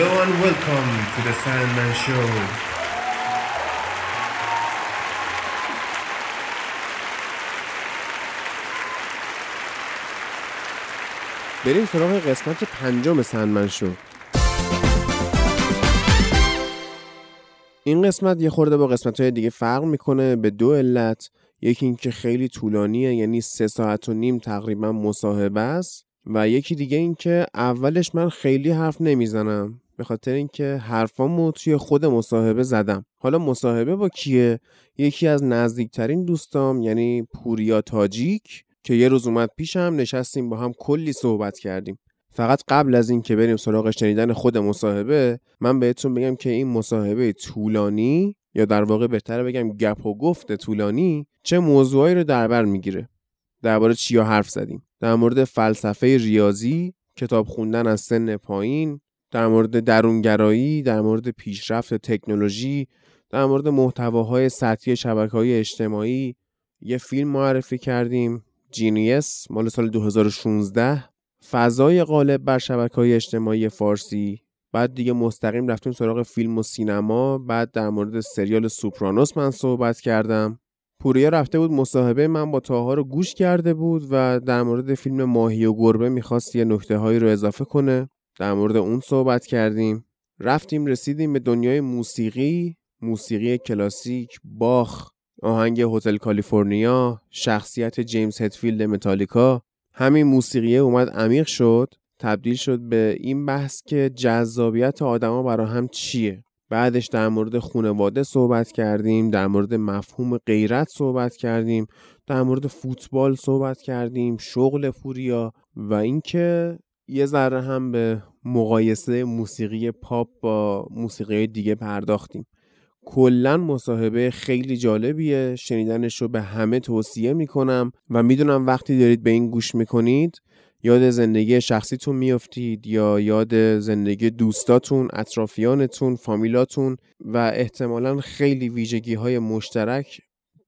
Hello and welcome to the Sandman Show. بریم سراغ قسمت پنجم سندمن شو. این قسمت یه خورده با قسمت های دیگه فرق می‌کنه به دو علت. یکی اینکه خیلی طولانیه یعنی سه ساعت و نیم تقریبا مصاحبه است. و یکی دیگه اینکه اولش من خیلی حرف نمی‌زنم. به خاطر اینکه حرفامو توی خود مصاحبه زدم. حالا مصاحبه با کیه؟ یکی از نزدیکترین دوستام یعنی پوریا تاجیک که یه روز اومد پیشم نشستیم با هم کلی صحبت کردیم. فقط قبل از این که بریم سراغ شنیدن خود مصاحبه من بهتون بگم که این مصاحبه طولانی یا در واقع بهتره بگم گپ و گفت طولانی چه موضوعایی رو در بر می‌گیره. درباره چیا حرف زدیم. در مورد فلسفه ریاضی کتاب خوندن از سن پایین در مورد درونگرایی در مورد پیشرفت تکنولوژی در مورد محتواهای سطحی شبکه‌های اجتماعی. یه فیلم معرفی کردیم جینیس مال سال 2016 فضای غالب بر شبکه های اجتماعی فارسی. بعد دیگه مستقیم رفتیم سراغ فیلم و سینما. بعد در مورد سریال سوپرانوس من صحبت کردم. پوریا رفته بود مصاحبه من با تاها رو گوش کرده بود و در مورد فیلم ماهی و گربه می‌خواست یه نکته هایی رو اضافه کنه. در مورد اون صحبت کردیم. رفتیم رسیدیم به دنیای موسیقی موسیقی کلاسیک باخ آهنگ هتل کالیفرنیا شخصیت جیمز هتفیلد متالیکا. همین موسیقیه اومد عمیق شد. تبدیل شد به این بحث که جذابیت آدما برای هم چیه. بعدش در مورد خونواده صحبت کردیم در مورد مفهوم غیرت صحبت کردیم در مورد فوتبال صحبت کردیم شغل پوریا و اینکه یه ذره هم به مقایسه موسیقی پاپ با موسیقی دیگه پرداختیم. کلا مصاحبه خیلی جالبیه. شنیدنش رو به همه توصیه می‌کنم و می‌دونم وقتی دارید به این گوش می‌کنید یاد زندگی شخصیتون میافتید یا یاد زندگی دوستاتون، اطرافیانتون، فامیلاتون و احتمالا خیلی ویژگی های مشترک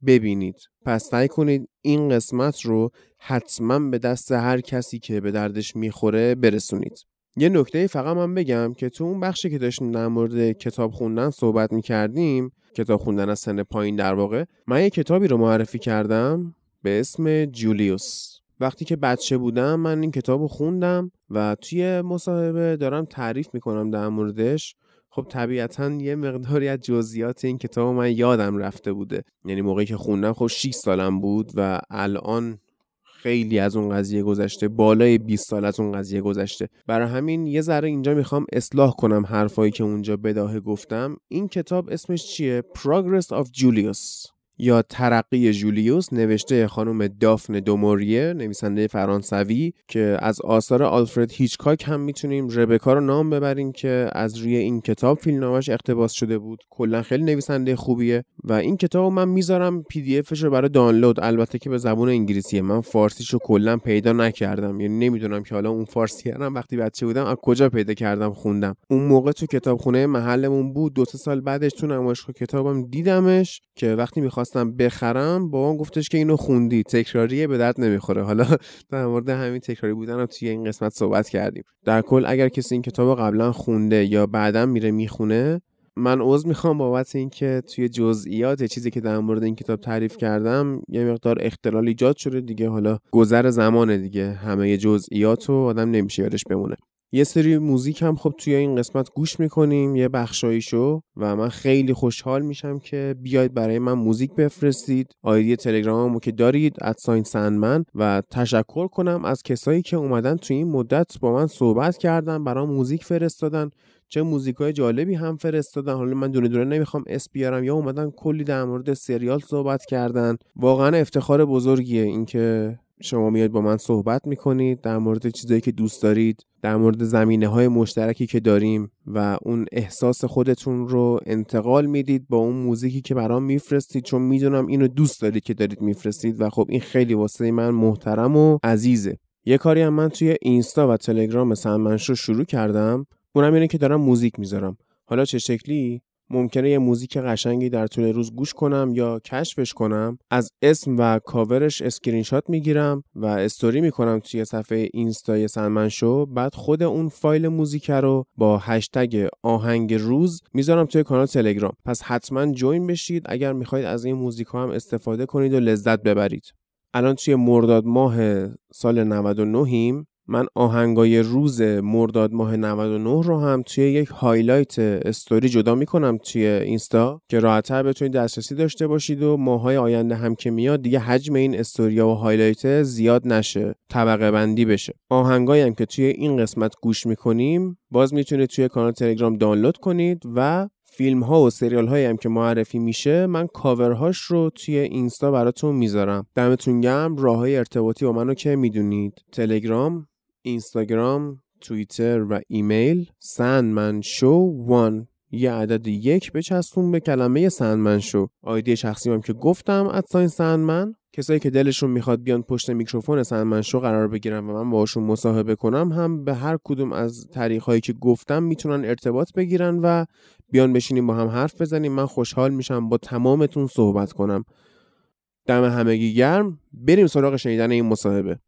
ببینید. پس سعی کنید این قسمت رو حتما به دست هر کسی که به دردش می‌خوره برسونید. یه نکته فقط من بگم که تو اون بخشی که داشتیم در مورد کتاب خوندن صحبت می‌کردیم کتاب خوندن از سن پایین در واقع من یه کتابی رو معرفی کردم به اسم جولیوس. وقتی که بچه بودم من این کتاب رو خوندم و توی مصاحبه دارم تعریف می‌کنم در موردش. خب طبیعتا یه مقداری از جزئیات این کتاب من یادم رفته بوده. یعنی موقعی که خوندم خب 6 سالم بود و الان خیلی از اون قضیه گذشته بالای 20 سال از اون قضیه گذشته. برای همین یه ذره اینجا می‌خوام اصلاح کنم حرفایی که اونجا بداهه گفتم. این کتاب اسمش چیه؟ Progress of Julius. یا ترقی جولیوس نوشته خانم دافن دوموریه نویسنده فرانسوی که از آثار آلفرد هیچکاک هم می‌تونیم ربکا رو نام ببریم که از روی این کتاب فیلمنامش اقتباس شده بود. کلا خیلی نویسنده خوبیه و این کتاب من می‌ذارم پی دی افش رو برای دانلود. البته که به زبان انگلیسیه. من فارسیشو کلا پیدا نکردم. یعنی نمی‌دونم که حالا اون فارسی هم وقتی بچه بودم از کجا پیدا کردم خوندم. اون موقع تو کتابخونه محلمون بود. دو سال بعدش تو نمایشگاه کتابم دیدمش که وقتی می‌خواست خواستم بخرم بابام گفتش که اینو خوندی تکراریه به درد نمی‌خوره. حالا در مورد همین تکراری بودن رو توی این قسمت صحبت کردیم. در کل اگر کسی این کتاب قبلا خونده یا بعدا میره می‌خونه من عوض می‌خوام بابت اینکه توی جزئیات چیزی که در مورد این کتاب تعریف کردم یه مقدار اختلال ایجاد شده دیگه. حالا گذر زمانه دیگه. همه جزئیات رو آدم نمیشه یادش بمونه. یه سری موزیک هم خب توی این قسمت گوش می‌کنیم یه بخشایشو و من خیلی خوشحال میشم که بیاید برای من موزیک بفرستید. آیدی تلگراممو که دارید ادساین سندمن و تشکر کنم از کسایی که اومدن توی این مدت با من صحبت کردن برام موزیک فرستادن. چه موزیک های جالبی هم فرستادن. حالا من دونه دونه نمی‌خوام اس بیارم یا اومدن کلی در مورد سریال صحبت کردن. واقعا افتخار بزرگیه اینکه شما میاد با من صحبت می‌کنید در مورد چیزایی که دوست دارید در مورد زمینه های مشترکی که داریم و اون احساس خودتون رو انتقال می‌دید با اون موزیکی که برام میفرستید. چون می‌دونم اینو دوست دارید که دارید میفرستید و خب این خیلی واسه من محترم و عزیزه. یه کاری هم من توی اینستا و تلگرام سنمنشو شروع کردم اونم اینه که دارم موزیک می‌ذارم. حالا چه شکلی؟ ممکنه یه موزیک قشنگی در طول روز گوش کنم یا کشفش کنم. از اسم و cover ش screenshot می‌گیرم و استوری می‌کنم توی صفحه اینستای سنمن شو. بعد خود اون فایل موزیک رو با هشتگ آهنگ روز می‌ذارم توی کانال تلگرام. پس حتما join بشید. اگر می‌خواید از این موزیک ها هم استفاده کنید و لذت ببرید. الان توی مرداد ماه سال 99 ایم من آهنگای روز مرداد ماه 99 رو هم توی یک highlight story جدا می‌کنم توی اینستا که راحتتر بتونید دسترسی داشته باشید و ماهای آینده هم که میاد دیگه حجم این استوریا و highlight زیاد نشه طبقه بندی بشه. آهنگایی هم که توی این قسمت گوش می‌کنیم باز می‌تونید توی کانال تلگرام دانلود کنید و فیلم ها و سریال هایی هم که معرفی میشه من کاورهاش رو توی اینستا براتون می‌ذارم. دمتون گرم راه های ارتباطی با منو که می‌دونید. تلگرام اینستاگرام توییتر و ایمیل. سندمن شو وان یه عدد یک بچستون به کلمه سندمن شو آیدی شخصی هم که گفتم ادساین سندمن. کسایی که دلشون می‌خواد بیان پشت میکروفون سندمن شو قرار بگیرن و من باشون مصاحبه کنم هم به هر کدوم از هایی که گفتم می‌تونن ارتباط بگیرن و بیان بشینیم با هم حرف بزنیم. من خوشحال میشم با تمامتون صحبت کنم. دم همگی گرم. بریم سراغ شنیدن این مصاحبه.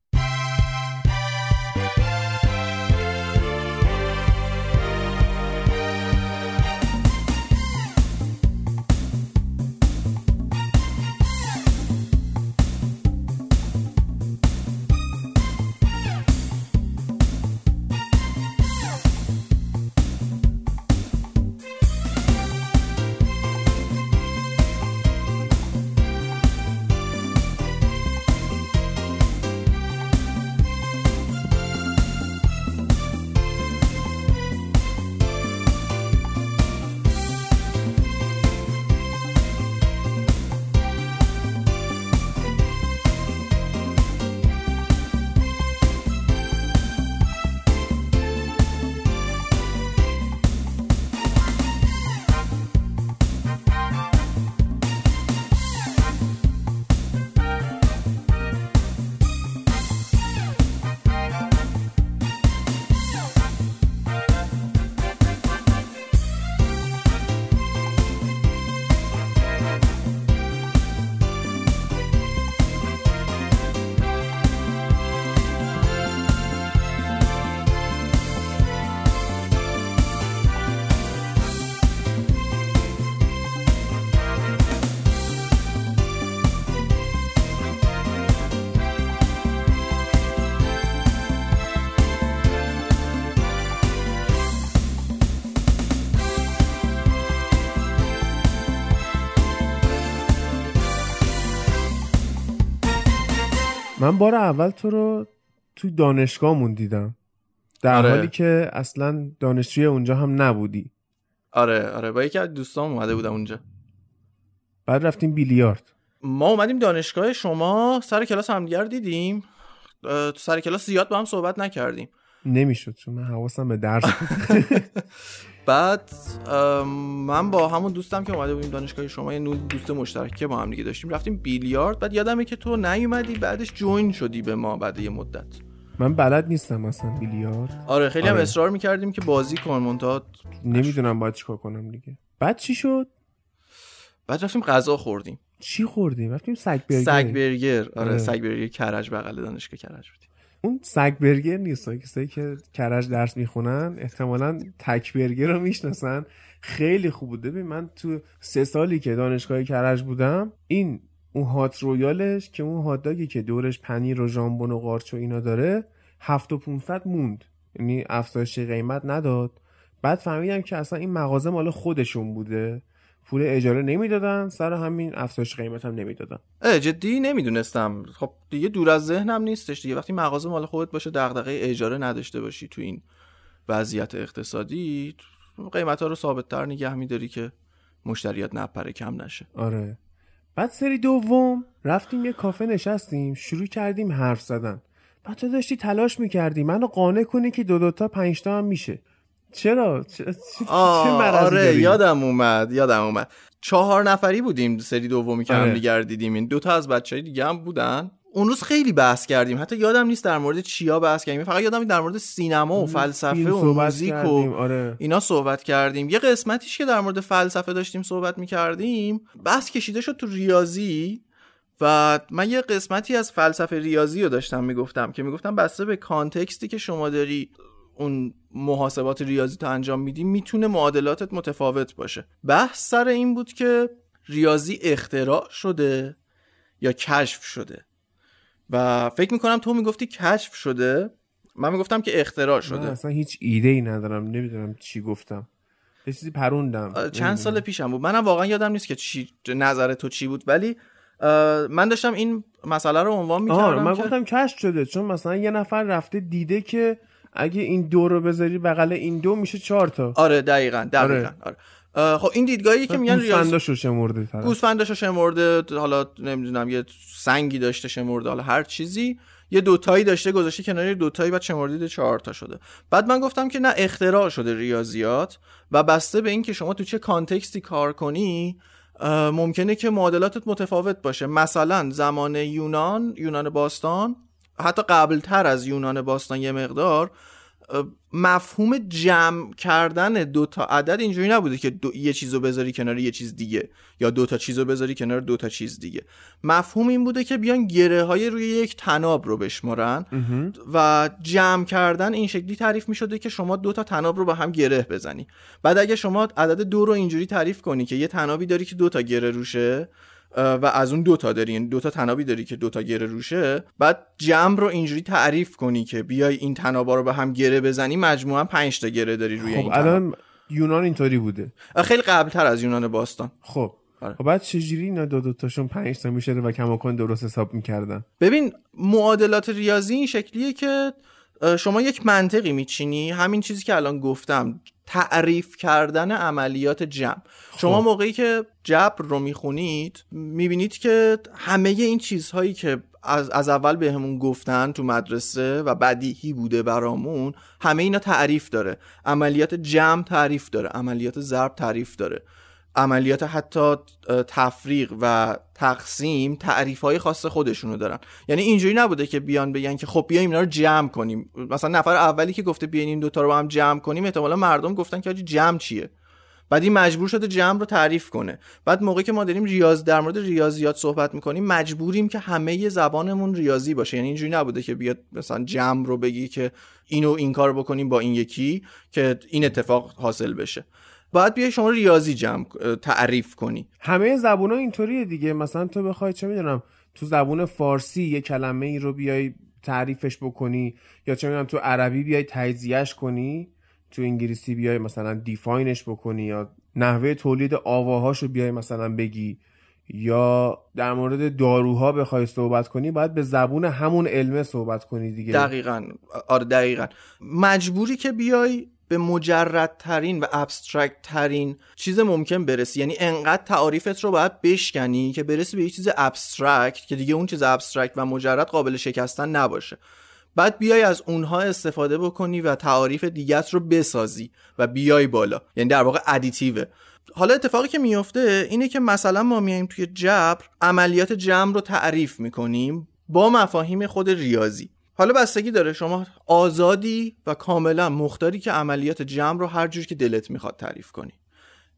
من بار اول تو رو تو دانشگاهمون دیدم. در آره. حالی که اصلا دانشجوی اونجا هم نبودی. آره آره. با یکی از دوستان اومده بودم اونجا. بعد رفتیم بیلیارد. ما اومدیم دانشگاه شما سر کلاس هم دیگر دیدیم. سر کلاس زیاد با هم صحبت نکردیم. نمی‌شد چون من حواسم به درس بعد من با همون دوستم که اومده بودیم دانشگاه شما یه دوست مشترک که با هم دیگه داشتیم رفتیم بیلیارد. بعد یادمه که تو نیومدی بعدش جوین شدی به ما بعد یه مدت. من بلد نیستم مثلا بیلیارد. آره خیلی آره. هم اصرار می‌کردیم که بازی کن منتها نمی‌دونم باید چیکار کنم دیگه. بعد چی شد؟ بعد رفتیم غذا خوردیم. چی خوردیم؟ رفتیم سگ برگر. سگ برگر. آره, آره. سگ برگر کرج بغل دانشگاه کرج بودیم اون سگ برگر نیست. کسایی که کرج درس می‌خونن احتمالا تک برگر رو می‌شناسن. خیلی خوب بوده ببین من تو سه سالی که دانشگاه کرج بودم این اون هات رویالش که اون هات که دورش پنیر و ژامبون و قارچ و اینا داره هفت و 500 موند. یعنی افزایش قیمت نداد. بعد فهمیدم که اصلا این مغازه مال خودشون بوده. پول اجاره نمی‌دادن سر همین افزایش قیمت هم نمی‌دادن. جدی نمی‌دونستم. خب دیگه دور از ذهنم نیستش دیگه. وقتی مغازه مال خودت باشه دغدغه اجاره نداشته باشی تو این وضعیت اقتصادی قیمت ها رو ثابت تر نگه میداری که مشتریات نپره کم نشه. آره. بعد سری دوم رفتیم یه کافه نشستیم شروع کردیم حرف زدن. بعد تو داشتی تلاش می‌کردی منو قانع کنی که دو دوتا پنجتا هم میشه. چرا؟ چه, چه آره یادم اومد یادم اومد. چهار نفری بودیم سری دومی که آره. هم دیگر دیدیم. این دوتا از بچه های دیگه هم بودن. اون روز خیلی بحث کردیم. حتی یادم نیست در مورد چیا بحث کردیم. فقط یادم در مورد سینما و فلسفه و موزیک و آره. اینا صحبت کردیم. یه قسمتیش که در مورد فلسفه داشتیم صحبت می‌کردیم بحث کشیده شد تو ریاضی و من یه قسمتی از فلسفه ریاضی رو داشتم می‌گفتم که می‌گفتم بسته به کانتکستی که شما داری اون محاسبات ریاضی تو انجام میدی می‌تونه معادلاتت متفاوت باشه. بحث سر این بود که ریاضی اختراع شده یا کشف شده. و فکر می‌کنم تو می‌گفتی کشف شده من می‌گفتم که اختراع شده. اصلا هیچ ایده ای ندارم نمی‌دونم چی گفتم. یه چیزی پروندم چند سال پیشم بود. منم واقعا یادم نیست که چی نظر تو چی بود ولی من داشتم این مسئله رو عنوان می‌کردم من گفتم کشف شده چون مثلا یه نفر رفته دیده که اگه این دو رو بذاری بغل این دو میشه چهار تا. آره دقیقا دقیقا آره. آره. خب این دیدگاهی که میگن گوسفنداشو شمرده گوسفنداشو شمرده حالا نمی‌دونم یه سنگی داشته شمرده حالا هر چیزی. یه دوتایی داشته گذاشته کنار دوتایی بعد شمردید چهار تا شده. بعد من گفتم که نه اختراع شده ریاضیات و بسته به اینکه شما تو چه کانتکستی کار کنی ممکنه که معادلاتت متفاوت باشه. مثلا زمان یونان یونان باستان حتی قبلتر از یونان باستان یه مقدار مفهوم جمع کردن دو تا عدد اینجوری نبوده که دو یه چیزو بذاری کنار یه چیز دیگه یا دو تا چیزو بذاری کنار دو تا چیز دیگه. مفهوم این بوده که بیان گره های روی یک تناب رو بشمارن و جمع کردن این شکلی تعریف می شده که شما دو تا تناب رو با هم گره بزنی. بعد اگه شما عدد دو رو اینجوری تعریف کنی که یه تنابی داری که دو تا گره روشه و از اون دوتا داری یعنی دوتا تنابی داری که دوتا گره روشه. بعد جمع رو اینجوری تعریف کنی که بیای این تنابا رو به هم گره بزنی مجموعا پنج تا گره داری روی خب این الان یونان اینطوری بوده. خیلی قبلتر از یونان باستان. خب آره. خب بعد چجوری اینا دو دو تاشون پنج تا میشه و کماکان درست حساب می‌کردن؟ ببین معادلات ریاضی این شکلیه که شما یک منطقی میچینی. همین چیزی که الان گفتم تعریف کردن عملیات جمع. خب. شما موقعی که جبر رو می‌خونید می‌بینید که همه این چیزهایی که از, از اول بهمون گفتن تو مدرسه و بدیهی بوده برامون همه اینا تعریف داره. عملیات جمع تعریف داره. عملیات ضرب تعریف داره. عملیات حتی تفریق و تقسیم تعریف های خاص خودشونو دارن. یعنی اینجوری نبوده که بیان بگن که خب بیایم اینا رو جمع کنیم. مثلا نفر اولی که گفته بیاین این دوتا رو با هم جمع کنیم احتمالا مردم گفتن که جمع چیه؟ بعد این مجبور شده جمع رو تعریف کنه. بعد موقعی که ما داریم ریاض در مورد ریاضیات صحبت می‌کنیم مجبوریم که همه زبانمون ریاضی باشه. یعنی اینجوری نبوده که بیاد مثلا جمع رو بگی که اینو این کار بکنیم با این یکی که این اتفاق حاصل بشه. باید بیای شما ریاضی جمع تعریف کنی. همه زبون ها اینطوریه دیگه. مثلا تو بخوای چه می‌دونم تو زبون فارسی یه کلمه ای رو بیای تعریفش بکنی یا چه می‌دونم تو عربی بیای تجزیهش کنی تو انگلیسی بیای مثلا دیفاینش بکنی یا نحوه تولید آواهاشو بیای مثلا بگی یا در مورد داروها بخوای صحبت کنی باید به زبون همون علمه صحبت کنی دیگه. دقیقا. آره دقیقا. مجبوری که بیای به مجردترین و abstract ترین چیز ممکن برسی. یعنی انقدر تعاریفت رو باید بشکنی که برسی به یه چیز abstract که دیگه اون چیز abstract و مجرد قابل شکستن نباشه. بعد بیای از اونها استفاده بکنی و تعاریف دیگت رو بسازی و بیای بالا. یعنی در واقع additive ه حالا اتفاقی که میفته اینه که مثلا ما میایم توی جبر عملیات جمع رو تعریف می‌کنیم با مفاهیم خود ریاضی. حالا بستگی داره شما آزادی و کاملا مختاری که عملیات جمع رو هر جور که دلت می‌خواد تعریف کنی.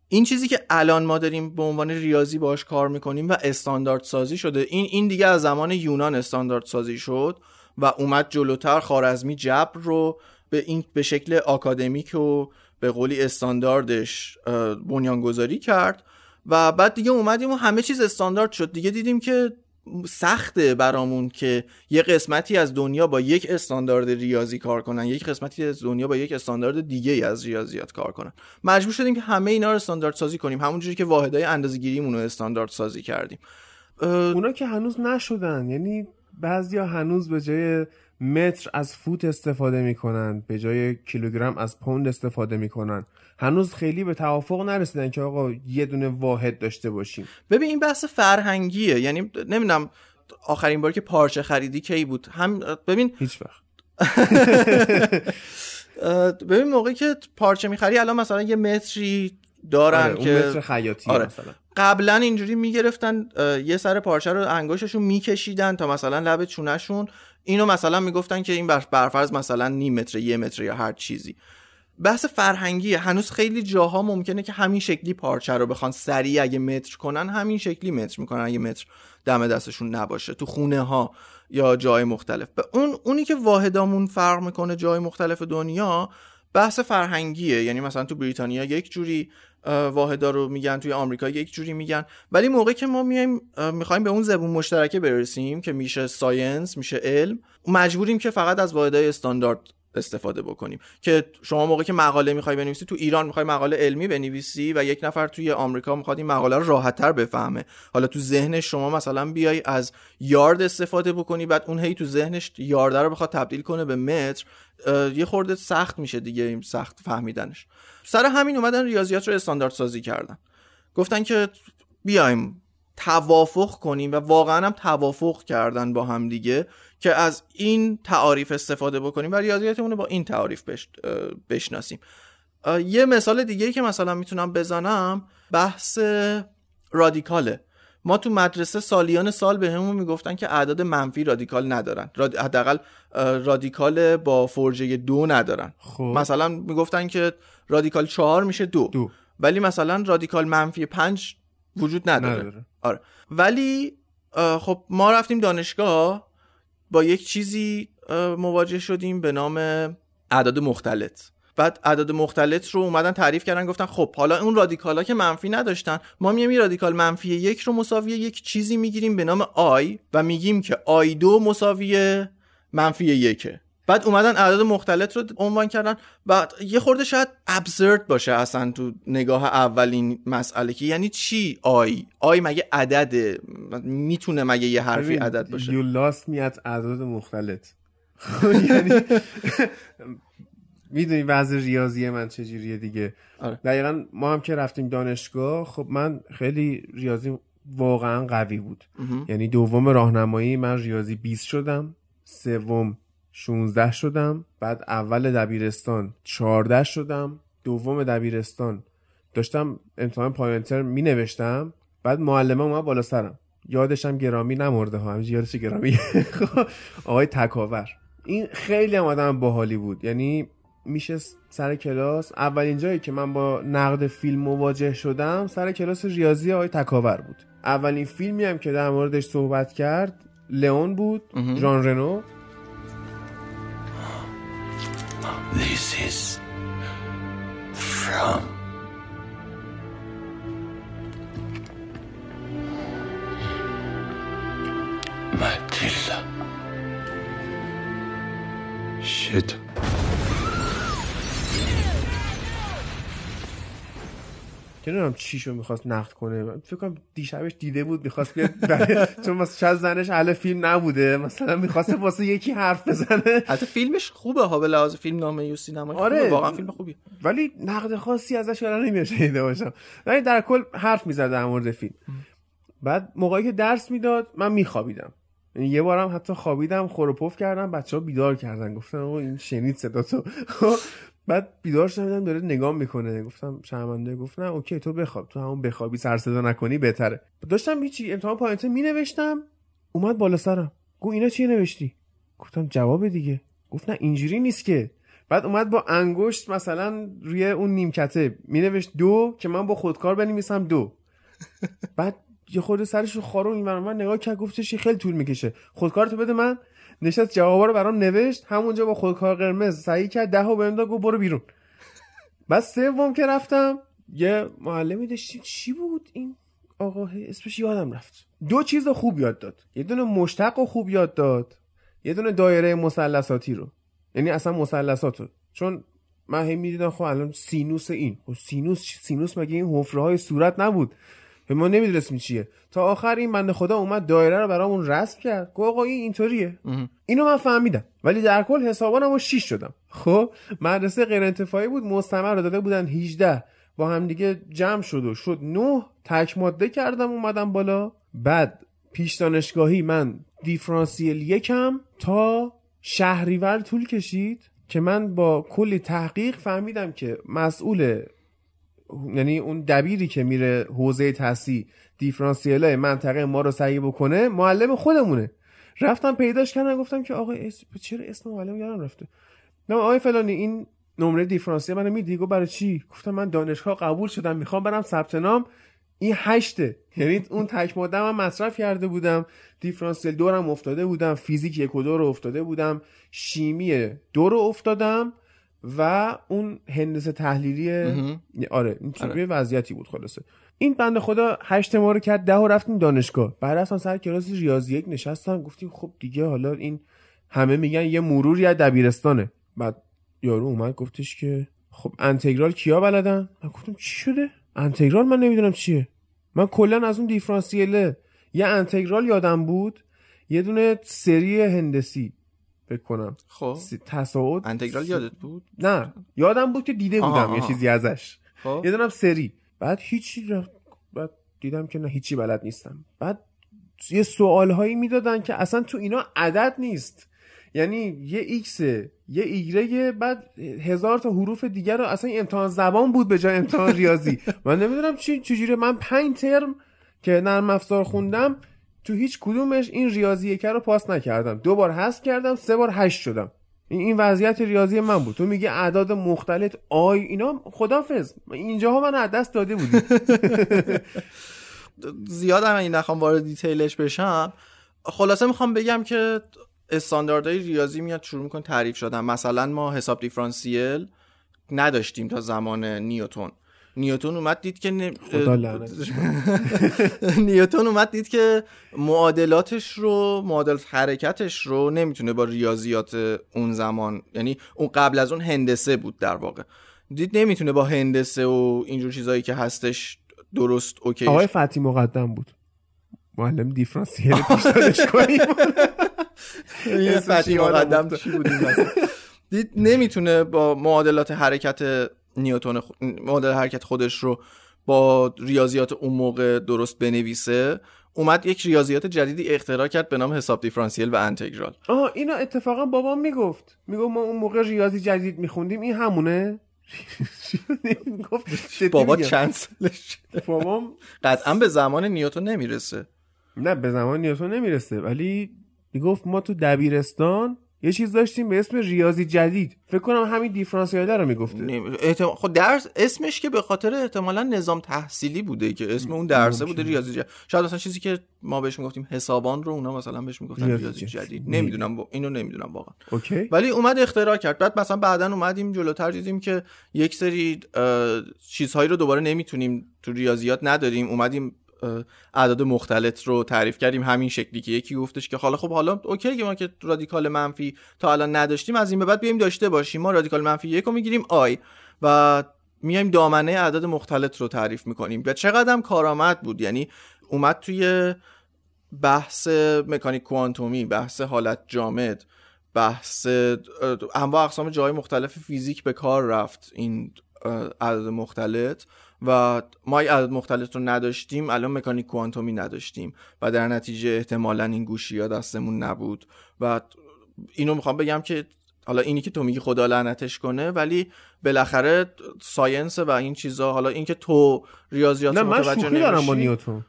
این چیزی که الان ما داریم به عنوان ریاضی باش کار می‌کنیم و استاندارد سازی شده. این این دیگه از زمان یونان استاندارد سازی شد و اومد جلوتر خارزمی جبر رو به این به شکل آکادمیک و به قولی استانداردش بنیانگذاری کرد و بعد دیگه اومدیم و همه چیز استاندارد شد. دیگه دیدیم که سخته برامون که یه قسمتی از دنیا با یک استاندارد ریاضی کار کنن یک قسمتی از دنیا با یک استاندارد دیگه از ریاضیات کار کنن. مجبور شدیم که همه اینا رو استاندارد سازی کنیم. همونجوری که واحدهای اندازه‌گیریمون رو استاندارد سازی کردیم. اونا که هنوز نشدن یعنی بعضیا هنوز به جای متر از فوت استفاده می‌کنن به جای کیلوگرم از پوند استفاده می‌کنن. هنوز خیلی به توافق نرسیدن که آقا یه دونه واحد داشته باشیم. ببین این بحث فرهنگیه. یعنی نمی‌دونم آخرین بار که پارچه خریدی کی بود؟ هم ببین هیچ وقت. ببین موقعی که پارچه می‌خری الان مثلا یه متری دارن آره، که متر خیاطی آره. مثلا. قبلا اینجوری می‌گرفتن یه سر پارچه رو انگشتشون میکشیدن تا مثلا لب چونهشون. اینو مثلا می‌گفتن که این برفرض مثلا نیم متر یه متر یا هر چیزی. بحث فرهنگی هنوز خیلی جاها ممکنه که همین شکلی پارچه رو بخوان سریع اگه متر کنن همین شکلی متر می‌کنن اگه متر دم دستشون نباشه تو خونه ها یا جای مختلف. به اون اونی که واحدامون فرق می‌کنه جای مختلف دنیا بحث فرهنگیه. یعنی مثلا تو بریتانیا یک جوری واحدا رو میگن توی آمریکا یک جوری میگن. ولی موقعی که ما میایم می‌خوایم به اون زبون مشترکه برسیم که میشه ساینس میشه علم مجبوریم که فقط از واحدهای استاندارد استفاده بکنیم. که شما موقعی که مقاله می‌خوای بنویسی تو ایران می‌خوای مقاله علمی بنویسی و یک نفر توی آمریکا می‌خواد این مقاله رو راحتتر بفهمه. حالا تو ذهن شما مثلا بیای از یارد استفاده بکنی بعد اون هی تو ذهنش یارده رو بخواد تبدیل کنه به متر یه خورده سخت میشه دیگه این سخت فهمیدنش. سر همین اومدن ریاضیات رو استاندارد سازی کردن. گفتن که بیایم توافق کنیم و واقعا هم توافق کردن با هم دیگه. که از این تعاریف استفاده بکنیم و ریاضیاتمون رو با این تعاریف بشناسیم. یه مثال دیگه که مثلا می‌تونم بزنم بحث رادیکاله. ما تو مدرسه سالیان سال به همون می‌گفتن که اعداد منفی رادیکال ندارن. حداقل رادیکال با فرجه دو ندارن. خب. مثلا می‌گفتن که رادیکال چهار میشه دو. دو. ولی مثلا رادیکال منفی پنج وجود نداره, نداره. آره. ولی خب ما رفتیم دانشگاه با یک چیزی مواجه شدیم به نام اعداد مختلط. بعد اعداد مختلط رو اومدن تعریف کردن گفتن خب حالا اون رادیکالا که منفی نداشتن ما میایم این رادیکال منفی یک رو مساوی یک چیزی می‌گیریم به نام i و میگیم که i دو مساوی منفی یکه. بعد اومدن اعداد مختلط رو عنوان کردن. و یه خورده شاید ابسرد باشه اصلا تو نگاه اولین مسئله که یعنی چی آی؟ آی مگه عدده؟ می‌تونه مگه یه حرفی عدد باشه؟ یو لاست می اعداد مختلط. یعنی می‌دونی وضع ریاضی من چجوریه دیگه. آره. دقیقا ما هم که رفتیم دانشگاه خب من خیلی ریاضی واقعا قوی بود. یعنی دوم راهنمایی من ریاضی 20 شدم سوم 16 شدم بعد اول دبیرستان 14 شدم دوم دبیرستان. داشتم امتحان پایانتر می نوشتم بعد معلمه اومد بالا سرم. یادشم گرامی نمرده ها همینجوری یادش گرامی. آقای تکاور. این خیلی هم آدم باحالی بود. یعنی میشه سر کلاس اولین جایی که من با نقد فیلم مواجه شدم سر کلاس ریاضی آقای تکاور بود. اولین فیلمی هم که در موردش صحبت کرد لئون بود ژان رنو. This is from Matilda. Shit. که نمی‌دونم چیشو می‌خواست نقد کنه. فکر کنم دیشبش دیده بود می‌خواست بیاد چون مثلا شاید زنش اهل فیلم نبوده. مثلا می‌خواست واسه یکی حرف بزنه. حتی فیلمش خوبه ها به لحاظ فیلم نامه یو سینما. آره. واقعا فیلم خوبی. ولی نقد خاصی ازش الان نمیشه باشم. ولی در کل حرف می‌زد در مورد فیلم. بعد موقعی که درس می‌داد من میخوابیدم. یعنی یه بارم حتی خوابیدم خور کردم بچه ها بیدار کردن. گفتن این شنید صدا تو. بعد بیدار شدم داره نگاه می‌کنه. گفتم شرمنده؟ گفت نه اوکی تو بخواب. تو همون بخوابی سر صدا نکنی بهتره. داشتم هیچی امتحان پایانته می نوشتم اومد بالا سرم. گو اینا چی نوشتی؟ گفتم جواب دیگه. گفت نه اینجوری نیست که. بعد اومد با انگشت مثلا روی اون نیمکته. می نوشت دو که من با خودکار بنویسم دو. بعد یه خورده سرش رو خارون این من نگاه کرد گفتش خیلی طول می‌کشه. خودکارتو بده من. نشست جوابا رو برام نوشت همونجا با خودکار قرمز سعی کرد ده و بهم گفت برو بیرون. بعد سوم که رفتم یه معلمی داشتیم. چی بود این آقا؟ اسمش یادم رفت. دو چیز خوب یاد داد. یه دونه مشتق و خوب یاد داد یه دونه دایره مثلثاتی رو. یعنی اصلا مثلثات رو. چون من هم می‌دیدم خب الان سینوس این. خب سینوس سینوس مگه این حفره های صورت نبود؟ به ما نمی‌دونستیم چیه. تا آخر این بنده خدا اومد دایره رو برامون رسم کرد. گفت آقا این اینطوریه. اینو من فهمیدم. ولی در کل حسابانم رو 6 شدم. خب مدرسه غیر انتفاعی بود. مستمر رو داده بودن 18 با هم دیگه جمع شد و شد 9 تک ماده کردم اومدم بالا. بعد پیش دانشگاهی من دیفرانسیل یکم تا شهریور طول کشید که من با کلی تحقیق فهمیدم که مسئول یعنی اون دبیری که میره حوزه تحصیل دیفرانسیل منطقه ما رو سعی بکنه معلم خودمونه. رفتم پیداش کردم گفتم که آقا اسم چرا اسم معلم یادم رفته؟ نه آقای فلانی این نمره دیفرانسیل منو میدی؟ گفت برای چی؟ گفتم من دانشگاه قبول شدم می‌خوام برم ثبت نام. این هشته. یعنی اون تک ماده من مصرف کرده بودم. دیفرانسیل دورم افتاده بودم. فیزیک یک و دو رو افتاده بودم. شیمی دو رو افتادم. و اون هندسه تحلیلی آره این آره. وضعیتی بود خلاصه. این بنده خدا هشت ما رو کرد ده و رفتیم دانشگاه. بعد اصلا سر کلاس ریاضی یک نشستم گفتیم خب دیگه حالا این همه میگن یه مروری از دبیرستانه. بعد یارو اومد گفتش که خب انتگرال کیا بلدن؟ من گفتم چی شده؟ انتگرال من نمی‌دونم چیه. من کلا از اون دیفرانسیله. یه انتگرال یادم بود یه دونه سری هندسی. فکر کنم خب تصاعد انتگرال یادت بود؟ نه یادم بود که دیده بودم آها یه چیزی ازش. خب. یه دونم سری. بعد هیچی رفت بعد دیدم که نه هیچی بلد نیستم. بعد یه سوال هایی می‌دادن که اصلا تو اینا عدد نیست. یعنی یه ایکس یه ایگرگه بعد هزار تا حروف دیگر رو اصلا امتحان زبان بود به جای امتحان ریاضی. من نمی‌دونم چی چجوری من پنج ترم که نرم افزار خوندم تو هیچ کدومش این ریاضی یکه رو پاس نکردم. دو بار حذف کردم سه بار هشت شدم. این وضعیت ریاضی من بود. تو میگه اعداد مختلط i اینا خدافظ. اینجاها من از دست داده بودی. زیاد هم این نخوام وارد دیتیلش بشم خلاصه می‌خوام بگم که استانداردهای ریاضی میاد شروع میکن تعریف شدن. مثلا ما حساب دیفرانسیل نداشتیم تا زمان نیوتون. نیوتون اومد دید که نیوتون اومد دید که معادلاتش رو معادل حرکتش رو نمی‌تونه با ریاضیات اون زمان یعنی اون قبل از اون هندسه بود در واقع. دید نمی‌تونه با هندسه و اینجور چیزایی که هستش درست اوکی آقای فتی مقدم بود. معلم دیفرانسیل پیش کنیم. یه فتی مقدم چی بود دید نمی‌تونه با معادلات حرکت نیوتون خ... معادل حرکت خودش رو با ریاضیات اون موقع درست بنویسه اومد یک ریاضیات جدیدی اختراع کرد به نام حساب دیفرانسیل و انتگرال. آها اینا اتفاقا بابام می‌گفت. می‌گفت ما اون موقع ریاضی جدید میخوندیم این همونه؟ بابا چند سالش بابام قطعا به زمان نیوتون نمی‌رسه. نه به زمان نیوتون نمی‌رسه ولی می‌گفت ما تو دبیرستان یه چیز داشتیم به اسم ریاضی جدید. فکر کنم همین دیفرانسیاله رو می‌گفته. احتم... خب درس اسمش که به خاطر احتمالا نظام تحصیلی بوده که اسم اون درسه بوده ریاضی جدید شاید اصلا چیزی که ما بهش می‌گفتیم حسابان رو اونا مثلا بهش می‌گفتن ریاضی, ریاضی جدید. نمی‌دونم با... اینو نمی‌دونم واقعا. اوکی. ولی اومد اختراع کرد. بعد مثلا بعدا اومدیم جلوتر دیدیم که یک سری چیزهایی رو دوباره نمی‌تونیم تو ریاضیات نداریم. اومدیم اعداد مختلط رو تعریف کردیم همین شکلی که یکی گفتش که حالا خب حالا okay ما که رادیکال منفی تا الان نداشتیم از این به بعد بیایم داشته باشیم. ما رادیکال منفی یک رو می‌گیریم i و میایم دامنه اعداد مختلط رو تعریف می‌کنیم و چقدر کارآمد بود. یعنی اومد توی بحث مکانیک کوانتومی بحث حالت جامد بحث انواع اقسام جای مختلف فیزیک به کار رفت این عدد مختلط. و ما عدد مختلط رو نداشتیم الان مکانیک کوانتومی نداشتیم و در نتیجه احتمالا این گوشی ها دستمون نبود. و اینو می‌خوام بگم که حالا اینی که تو میگی خدا لعنتش کنه ولی بالاخره science و این چیزا حالا اینکه تو ریاضیات نه من شوخی دارم با نیوتون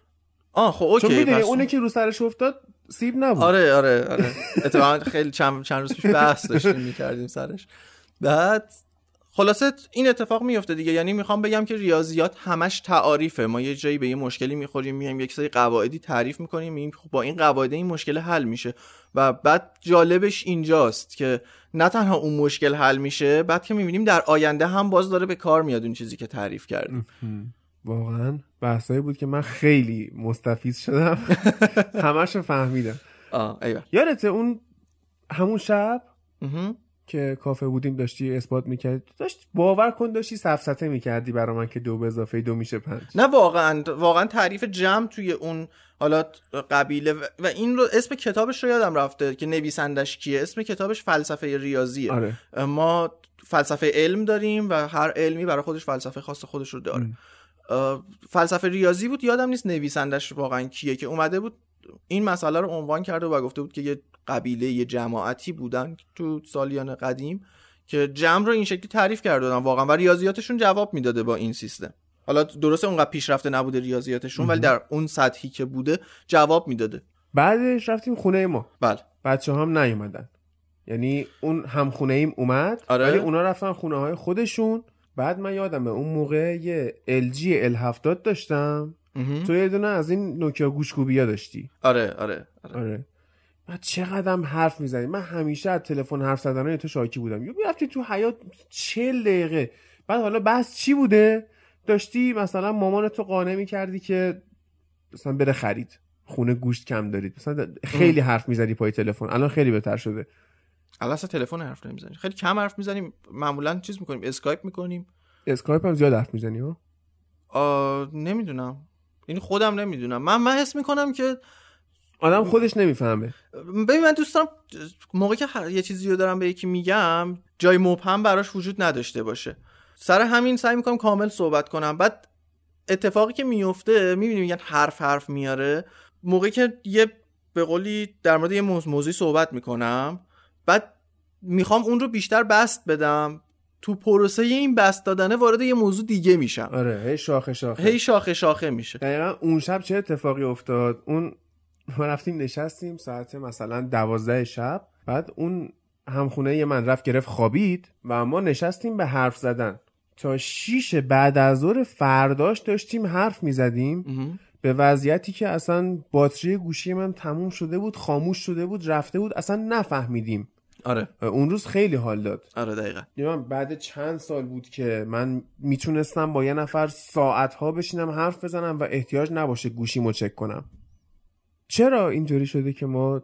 آه خب okay چون می‌دونی اونی که رو سرش افتاد سیب نبود. آره آره آره. اتفاقا خیلی چند, چند روز پیش بحث داشتیم می‌کردیم سرش. بعد خلاصه این اتفاق میفته دیگه. یعنی می‌خوام بگم که ریاضیات همش تعاریفه. ما یه جایی به یه مشکلی می‌خوریم میایم یک سری قواعدی تعریف می‌کنیم میگیم خب با این قواعد این مشکل حل میشه. و بعد جالبش اینجاست که نه تنها اون مشکل حل میشه بعد که می‌بینیم در آینده هم باز داره به کار میاد اون چیزی که تعریف کردیم واقعا بحثایی بود که من خیلی مستفیض شدم. همش فهمیدم. آه یادته اون همون شب؟ که کافه بودیم داشتی اثبات می‌کردی. داشت باور کن داشتی سفسته می‌کردی برای من که دو به اضافه دو میشه پنج. نه واقعا واقعا تعریف جمع توی اون حالا قبیله و این رو اسم کتابش رو یادم رفته که نویسندش کیه. اسم کتابش فلسفه ریاضیه. آره. ما فلسفه علم داریم و هر علمی برای خودش فلسفه خاص خودش رو داره. فلسفه ریاضی بود. یادم نیست نویسندش واقعا کیه که اومده بود این مسئله رو عنوان کرده و گفته بود که یه قبیله یه جماعتی بودن تو سالیان قدیم که جمع رو این شکلی تعریف کرده بودن واقعا و ریاضیاتشون جواب می‌داده با این سیستم. حالا درسته اونقدر پیشرفته نبوده ریاضیاتشون ولی در اون سطحی که بوده جواب می‌داده. بعدش رفتیم خونه ما. بله. بچه هم نیومدن. یعنی اون هم خونه ایم اومد آره. ولی اونا رفتن خونه های خودشون. بعد من یادمه اون موقع یه LG L70 داشتم. تو یه دونه از این نوکیا گوشکوبیا داشتی. آره آره آره. آره. بعد چقدرم حرف می‌زنی؟ من همیشه از تلفن حرف زدن تو شاکی بودم. یا می‌رفتی تو حیات چل دقیقه. بعد حالا بحث چی بوده؟ داشتی مثلا مامان تو قانع می‌کردی که مثلا بره خرید. خونه گوشت کم دارید. مثلا خیلی حرف می‌زدی پای تلفن. الان خیلی بهتر شده. الان اصلا تلفن حرف نمی‌زنیم خیلی کم حرف می‌زنیم معمولا چیز می‌کنیم؟ اسکایپ می‌کنیم. اسکایپ هم زیاد حرف می‌زنی ها؟ نمی‌دونم. این خودم نمی‌دونم. من من حس می‌کنم که آدم خودش نمی‌فهمه. ببین من دوست دارم موقعی که هر- یه چیزی رو دارم به یکی میگم جای مبهم براش وجود نداشته باشه. سر همین سعی می‌کنم کامل صحبت کنم. بعد اتفاقی که میفته می‌بینیم میگن حرف حرف میاره. موقعی که یه به قولی در مورد یه موضوع موضوعی صحبت می‌کنم بعد می‌خوام اون رو بیشتر بست بدم. تو پروسه این بست دادنه وارد یه موضوع دیگه میشم. آره هی شاخه شاخه. هی شاخه شاخه میشه. دقیقا اون شب چه اتفاقی افتاد؟ اون ما رفتیم نشستیم ساعت مثلا دوازده شب. بعد اون همخونه من رفت گرفت خوابید و ما نشستیم به حرف زدن. تا شیش بعد از ظهر فرداش داشتیم حرف می‌زدیم. به وضعیتی که اصلا باتری گوشی من تموم شده بود خاموش شده بود رفته بود اصلا نفهمیدیم. آره. اون روز خیلی حال داد. آره دقیقا. یعنی من بعد چند سال بود که من می‌تونستم با یه نفر ساعتها بشینم حرف بزنم و احتیاج نباشه گوشیمو چک کنم. چرا اینطوری شده که ما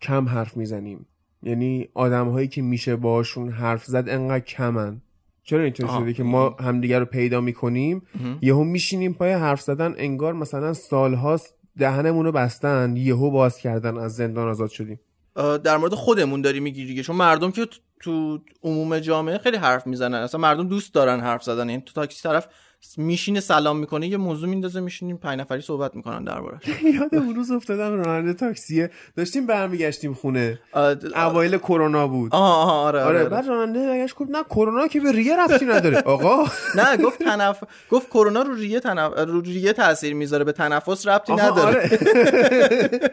کم حرف می‌زنیم یعنی آدم هایی که میشه باشون حرف زد انقدر کمن چرا اینطوری. شده که ما همدیگه رو پیدا می‌کنیم. یهو میشینیم پای حرف زدن انگار مثلا سالهاست دهنمون رو بستن یهو باز کردن از زندان آزاد شدیم در مورد خودمون داری میگی دیگه چون مردم که تو- تو عموم جامعه خیلی حرف می‌زنن اصلا مردم دوست دارن حرف زدن یعنی تو تاکسی طرف میشینه سلام می‌کنه یه موضوع میندازه میشینیم پنج نفری صحبت می‌کنن دربارش یاد اون روز افتادم راننده تاکسیه. داشتیم برمیگشتیم خونه. اوایل کرونا بود. آها آره آره, آره آره. بعد راننده برگشت گفت نه کرونا که به ریه ربطی نداره. آقا. نه گفت تنف گفت کرونا رو ریه تنف... رو ریه تاثیر می‌ذاره به تنفس ربطی نداره. آره.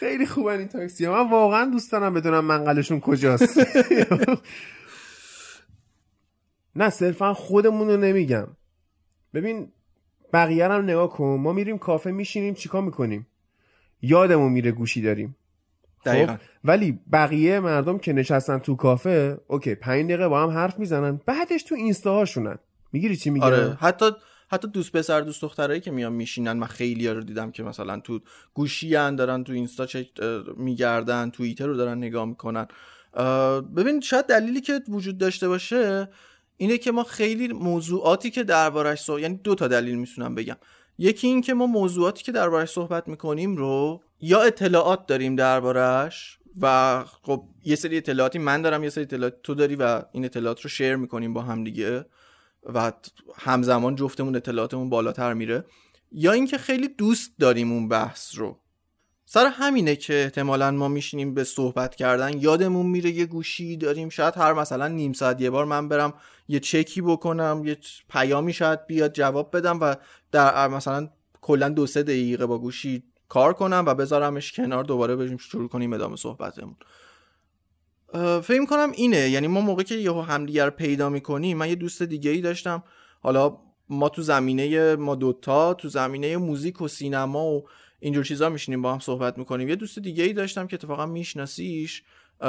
خیلی خوبن این تاکسی من واقعا دوست دارم بدونم منقلشون کجاست. نه صرفا خودمون رو نمیگم. ببین بقیه هم نگاه کن. ما میریم کافه میشینیم چیکار می‌کنیم؟ یادمون میره گوشی داریم. دقیقاً. خب ولی بقیه مردم که نشستن تو کافه اوکی پنج دقیقه با هم حرف می‌زنن. بعدش تو اینستاهاشونن. می‌گیری چی میگم؟ آره حتی حتی دوست پسر دوست دخترایی که میان میشینن من خیلی رو دیدم که مثلا تو گوشی هن دارن تو اینستا چک میگردن توییتر رو دارن نگاه می‌کنن. ببین شاید دلیلی که وجود داشته باشه اینه که ما خیلی موضوعاتی که دربارش صحبت یعنی دو تا دلیل می‌تونم بگم. یکی این که ما موضوعاتی که دربارش صحبت می‌کنیم رو یا اطلاعات داریم دربارش و خب یه سری اطلاعاتی من دارم یه سری اطلاعاتی تو داری و این اطلاعات رو شیر می‌کنیم با هم دیگه و همزمان جفتمون اطلاعاتمون بالاتر میره. یا اینکه خیلی دوست داریم اون بحث رو. سر همینه که احتمالا ما میشینیم به صحبت کردن یادمون میره یه گوشی داریم شاید هر مثلا نیم ساعت یه بار من برم یه چکی بکنم یه پیامی شاید بیاد جواب بدم و در مثلا کلا دو سه دقیقه با گوشی کار کنم و بذارمش کنار دوباره بریم شروع کنیم ادامه صحبتمون. فکر کنم اینه. یعنی ما موقع که یهو همدیگر پیدا می‌کنیم من یه دوست دیگه ای داشتم. حالا ما تو زمینه ما دوتا تو زمینه موزیک و سینما و اینجور چیزا میشینیم با هم صحبت می‌کنیم. یه دوست دیگه ای داشتم که اتفاقا میشناسیش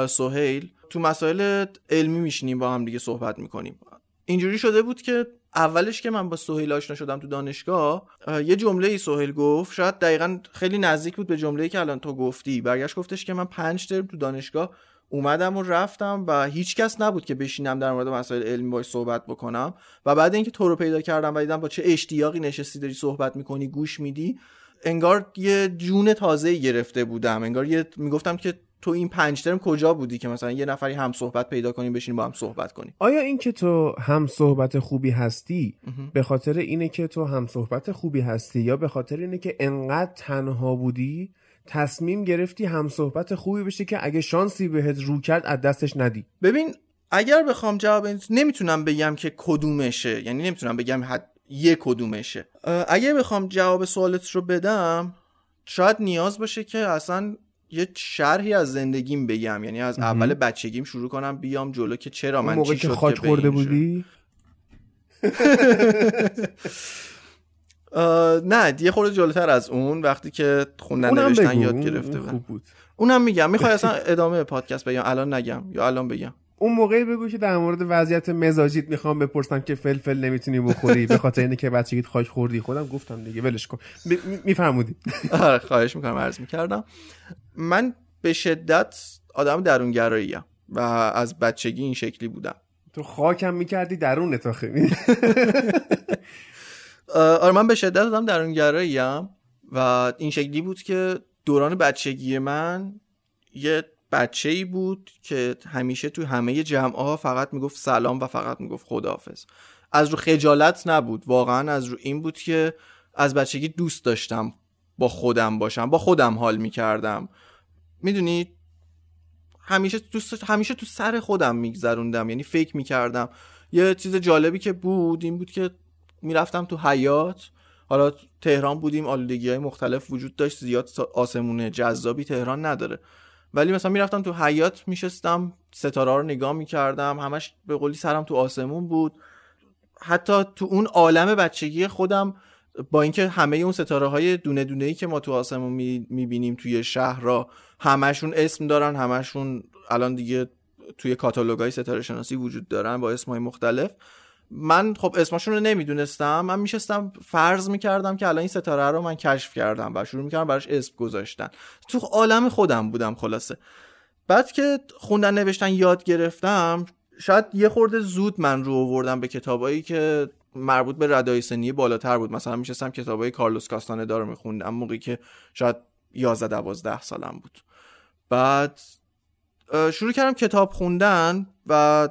سهیل. تو مسائل علمی میشینیم با هم دیگه صحبت می‌کنیم. اینجوری شده بود که اولش که من با سهیل آشنا شدم تو دانشگاه یه جمله ای سهیل گفت شاید دقیقا خیلی نزدیک بود به جمله که الان تو گفتی. برگشت گفتش که من پنج ترم تو دانشگاه اومدم و رفتم و هیچ کس نبود که بشینم در مورد مسائل علمی باش صحبت بکنم. و بعد اینکه تو رو پیدا کردم و دیدم با چه اشتیاقی نشستی داری صحبت می‌کنی گوش میدی انگار یه جون تازه گرفته بودم. انگار یه می‌گفتم که تو این پنج ترم کجا بودی که مثلا یه نفری هم صحبت پیدا کنیم بشینیم با هم صحبت کنیم آیا این که تو هم صحبت خوبی هستی به خاطر اینه که تو هم صحبت خوبی هستی یا به خاطر اینه که انقدر تنها بودی تصمیم گرفتی هم صحبت خوبی بشه که اگه شانسی بهت رو کرد از دستش ندی؟ ببین اگر بخوام جواب نمی‌تونم بگم که کدومشه یعنی نمی‌تونم بگم حد یه کدومشه. اگر بخوام جواب سوالت رو بدم شاید نیاز باشه که اصلا یه شرحی از زندگیم بگم. یعنی از اول بچگیم شروع کنم بیام جلو که چرا من موقع چی شد که خورده. بودی؟ نه یه خورده جلوتر از اون وقتی که خوندن نوشتن یاد گرفته بود. اونم میگم می‌خوای اصلا ادامه پادکست بگم؟ الان نگم یا الان بگم؟ اون موقعی بگو که در مورد وضعیت مزاجیت می‌خوام بپرسم که فلفل نمی‌تونی بخوری به خاطر اینه که بچگیت خاک خوردی. خودم گفتم دیگه ولش کن. میفهمودی. آره خواهش می‌کنم عرض می‌کردم. من به شدت آدم درونگراییم و از بچگی این شکلی بودم. تو خاکم می‌کردی درون تا خیلی آره من به شدت آدم درونگراییم و این شکلی بود که دوران بچگی من یه بچه ای بود که همیشه تو همه جمعه ها فقط می‌گفت سلام و فقط می‌گفت خداحافظ. از رو خجالت نبود. واقعا از رو این بود که از بچگی دوست داشتم با خودم باشم با خودم حال می‌کردم. می‌دونی همیشه دوست همیشه تو سر خودم میگذروندم یعنی فکر می‌کردم. یه چیز جالبی که بود این بود که می‌رفتم تو حیات حالا تهران بودیم آلودگی های مختلف وجود داشت زیاد آسمون جذابی تهران نداره. ولی مثلا می‌رفتم تو حیات میشستم ستاره رو نگاه می‌کردم همش به قولی سرم تو آسمون بود. حتی تو اون عالم بچگی خودم با اینکه همه اون ستاره های دونه دونه ای که ما تو آسمون می‌بینیم توی شهر را همشون اسم دارن همشون الان دیگه توی کاتالوگ های ستاره شناسی وجود دارن با اسمهای مختلف. من خب اسمشون رو نمی‌دونستم. من میشستم فرض می‌کردم که الان این ستاره رو من کشف کردم و شروع می‌کردم براش اسم گذاشتن. تو عالم خودم بودم خلاصه. بعد که خوندن نوشتن یاد گرفتم شاید یه خورده زود من رو آوردم به کتابایی که مربوط به ردای سنی بالاتر بود. مثلا میشستم کتابای کارلوس کاستاندا رو میخوندم موقعی که شاید 11 12 سالم بود. بعد شروع کردم کتاب خوندن و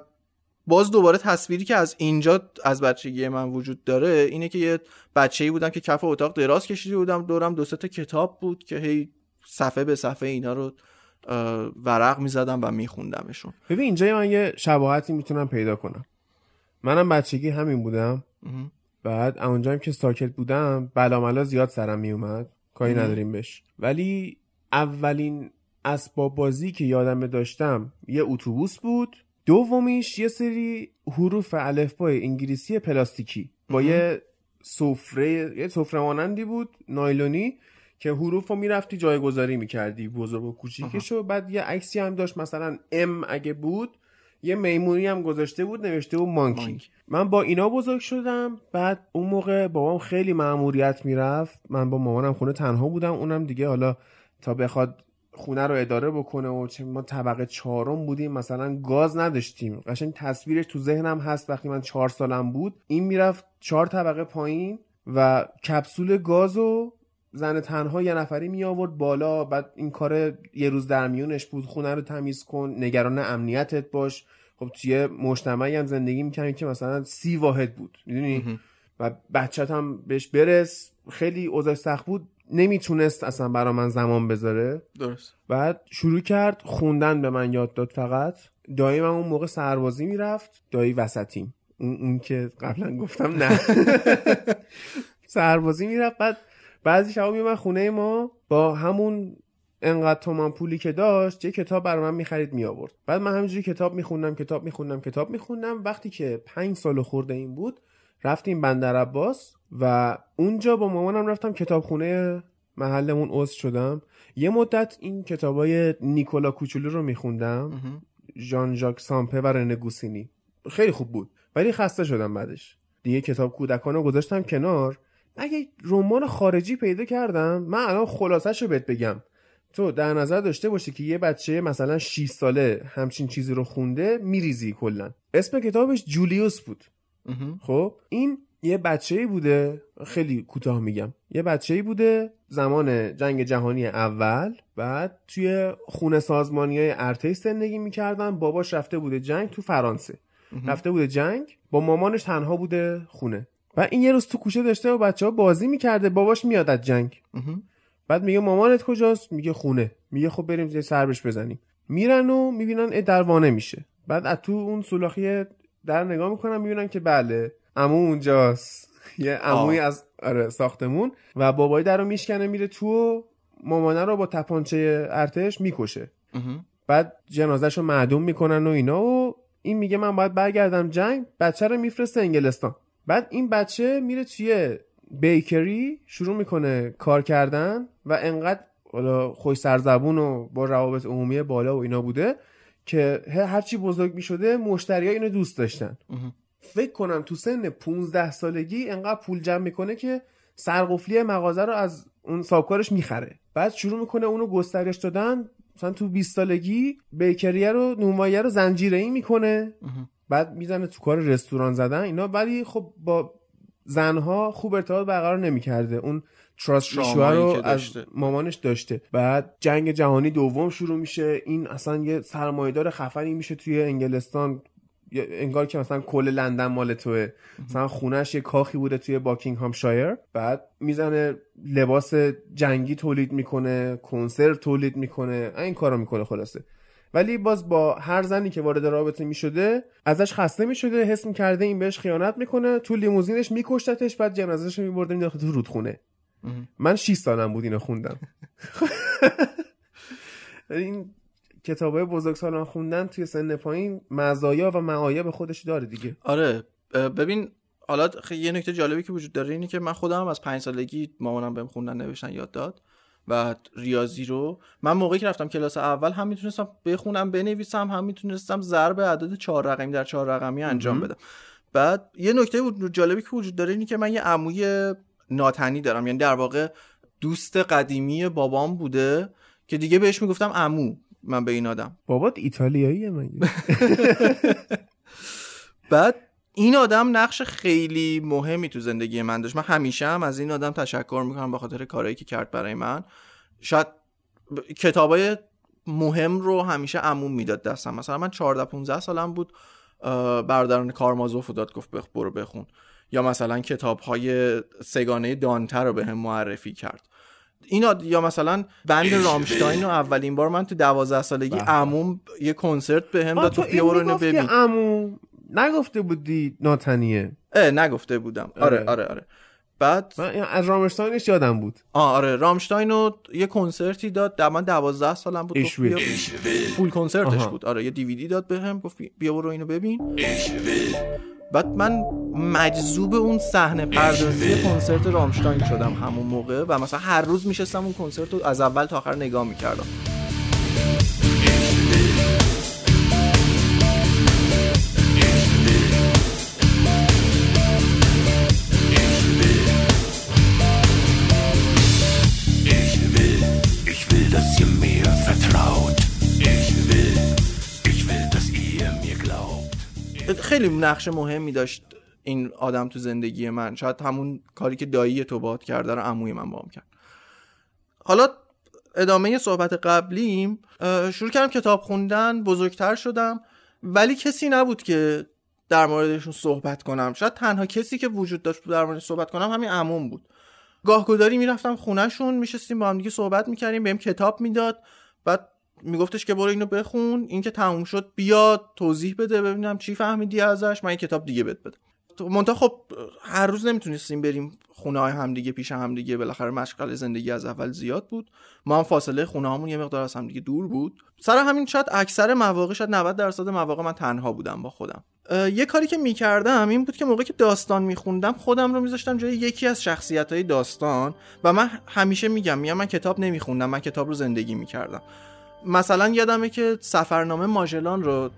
باز دوباره تصویری که از اینجا از بچگی من وجود داره اینه که یه بچه‌ای بودم که کف اتاق دراز کشیده بودم. دورم دو تا کتاب بود که هی صفحه به صفحه اینا رو ورق می‌زدم و میخوندمشون. ببین اینجا من یه شباهتی می‌تونم پیدا کنم. منم بچگی همین بودم. بعد اونجا که ساکت بودم بلاملا زیاد سرم میومد کاری. نداریم بهش. ولی اولین اسباب بازی که یادم داشتم یه اتوبوس بود. دومیش یه سری حروف الفبای انگلیسی پلاستیکی. با. یه سفره یه سفره مانندی بود نایلونی که حروف رو می‌رفتی جایگذاری می‌کردی. بزرگ و کوچیکش و بعد یه عکسی هم داشت مثلا ام اگه بود یه میمونی هم گذاشته بود نوشته بود مانکی. مانکی. من با اینا بزرگ شدم بعد اون موقع بابام خیلی مأموریت می‌رفت. من با مامانم خونه تنها بودم اونم دیگه حالا تا بخواد خونه رو اداره بکنه و چه ما طبقه چهارم بودیم مثلا گاز نداشتیم. قشنگ تصویرش تو ذهنم هست وقتی من چهار سالم بود. این می‌رفت چهار طبقه پایین و کپسول گاز و زن تنها یه نفری می آورد بالا بعد این کار یه روز در میونش بود خونه رو تمیز کن نگران امنیتت باش. خب توی مجتمعی هم زندگی می‌کنیم که مثلا سی واحد بود می‌دونی. و بچت هم بهش برس. خیلی اوضاع سخت بود نمی‌تونست اصلا برا من زمان بذاره. درست. بعد شروع کرد خوندن به من یاد داد فقط. دایی من اون موقع سربازی می‌رفت دایی وسطیم. اون, اون که قبلا گفتم نه. سربازی می‌رفت بعد بعضی شبا میومد خونه ما با همون انقدر تومان پولی که داشت یه کتاب برای من می‌خرید می آورد بعد من همینجوری کتاب میخوندم کتاب میخوندم کتاب میخوندم. وقتی که پنج سال خورده این بود رفتیم بندر عباس و اونجا با مامانم رفتم کتابخونه محلمون عضو شدم. یه مدت این کتابای نیکولا کوچولو رو میخوندم. ژان ژاک سامپه و رنه گوسینی. خیلی خوب بود. ولی خسته شدم بعدش. دیگه کتاب کودکان رو گذاشتم کنار. اگه رمان خارجی پیدا کردم من الان خلاصش رو بهت بگم. تو در نظر داشته باشی که یه بچه مثلا 6 ساله همچین چیزی رو خونده میریزی کلا. اسم کتابش جولیوس بود. خب این یه بچه بوده خیلی کوتاه میگم. یه بچه بوده زمان جنگ جهانی اول بعد توی خونه سازمانی های ارتش زندگی می‌کردن. باباش رفته بوده جنگ تو فرانسه. رفته بوده جنگ با مامانش تنها بوده خونه. و این یه روز تو کوچه داشته و بچه ها بازی می‌کرده باباش میاد از جنگ. بعد میگه مامانت کجاست؟ میگه خونه. میگه خب بریم یه سر بهش بزنیم. میرن و می‌بینن اه، در وانه میشه. بعد از تو اون سولاخی در نگاه می‌کنم می‌بینم که بله امو اونجاست. یه عموی از آره ساختمون و بابای در رو میشکنه میره تو و مامانه رو با تپانچه ارتش می‌کشه. بعد جنازش رو معدوم می‌کنن و اینا و این میگه من باید برگردم جنگ بچه رو میفرسته انگلستان. بعد این بچه میره توی بیکری شروع می‌کنه کار کردن و انقدر حالا خوش سرزبون و با روابط عمومی بالا و اینا بوده که هرچی بزرگ می‌شده مشتری ها اینو دوست داشتن. فکر کنم تو سن 15 سالگی انقدر پول جمع می‌کنه که سرقفلی مغازه رو از اون سابکارش می‌خره. بعد شروع می‌کنه اونو گسترش دادن. مثلا تو 20 سالگی بیکریه رو نونواییه رو زنجیره ای می‌کنه بعد می‌زنه تو کار رستوران زدن اینا. ولی خب با زنها خوب ارتباط برقرار نمی‌کرده. اون تراست رو از مامانش داشته. بعد جنگ جهانی دوم شروع میشه. این اصلا یه سرمایدار خفنی میشه توی انگلستان. انگار که مثلا کل لندن مال توه. مثلا خونش یه کاخی بوده توی باکینگهام شایر بعد می‌زنه لباس جنگی تولید می‌کنه کنسرو تولید می‌کنه. این کارو می‌کنه خلاصه. ولی باز با هر زنی که وارد رابطه می‌شده ازش خسته می‌شده حس می‌کرده این بهش خیانت می‌کنه تو لیموزینش میکشتتش بعد جنازهش میبرده میداخل تو رودخونه. من 6 سالم بود اینو خوندم. این کتاب های بزرگ سالان خوندن توی سن پایین مزایا و معایب خودش داره دیگه. آره ببین حالا یه نکته جالبی که وجود داره اینه که من خودم از پنج سالگی مامانم بهم خوندن نوشتن یاد داد. و ریاضی رو. من موقعی که رفتم کلاس اول هم می‌تونستم بخونم بنویسم هم می‌تونستم ضرب عدد چهار رقمی در چهار رقمی انجام بدم. بعد یه نکته جالبی که وجود داره اینه که من یه عموی ناتنی دارم. یعنی در واقع دوست قدیمی بابام بوده که دیگه بهش می‌گفتم عمو. من به این آدم. بابات ایتالیاییه من بعد این آدم نقش خیلی مهمی تو زندگی من داشت. من همیشه هم از این آدم تشکر می‌کنم به خاطر کارهایی که کرد برای من. شاید کتابای مهم رو همیشه عموم می‌داد دستم. مثلا من 14 15 سالم بود برادران کارمازوف داد گفت بخ برو بخون. یا مثلا کتاب های سگانه دانتر رو به هم معرفی کرد. اینا یا مثلا بند رامشتاین رو اولین بار من تو دوازده سالگی عموم یه کنسرت به هم داد تو بیا برو ببین. عموم. نگفته بودی ناتنیه؟ اه نگفته بودم. آره آره آره, آره. بعد من از رامشتاینش یادم بود. آره رامشتاین رو یه کنسرتی داد. در من دوازده سالم بود. بیا. فول کنسرتش بود. آره یه دیویدی داد بهم گفت بیا برو اینو ببین. بعد من مجذوب اون صحنه پردازی کنسرت رامشتاین شدم همون موقع و مثلا هر روز میشستم اون کنسرت رو از اول تا آخر نگاه می‌کردم. خیلی نقش مهمی داشت این آدم تو زندگی من. شاید همون کاری که دایی تو باد کرده رو عموی من بام کرد. حالا ادامه صحبت قبلیم شروع کردم کتاب خوندن بزرگتر شدم ولی کسی نبود که در موردشون صحبت کنم. شاید تنها کسی که وجود داشت در موردش صحبت کنم همین عموم بود. گاهگداری می‌رفتم خونهشون میشستیم با هم دیگه صحبت می‌کردیم بهم کتاب می‌داد بعد میگفتش که برو اینو بخون این که تموم شد بیا توضیح بده ببینم چی فهمیدی ازش من این کتاب دیگه بد بده منتها خب هر روز نمی‌تونستیم بریم خونه های همدیگه پیش همدیگه بالاخره مشغل زندگی از اول زیاد بود. ما هم فاصله خونه همون یه مقدار از همدیگه دور بود. سر همین شاید اکثر مواقع شاید 90 درصد مواقع من تنها بودم با خودم. یه کاری که می‌کردم این بود که موقعی که داستان میخوندم خودم رو میذاشتم جای یکی از شخصیت های داستان و من همیشه میگم میگم من کتاب نمیخوندم من کتاب رو زندگی می‌کردم. مثلا یادمه که سفرنامه ماژلان رو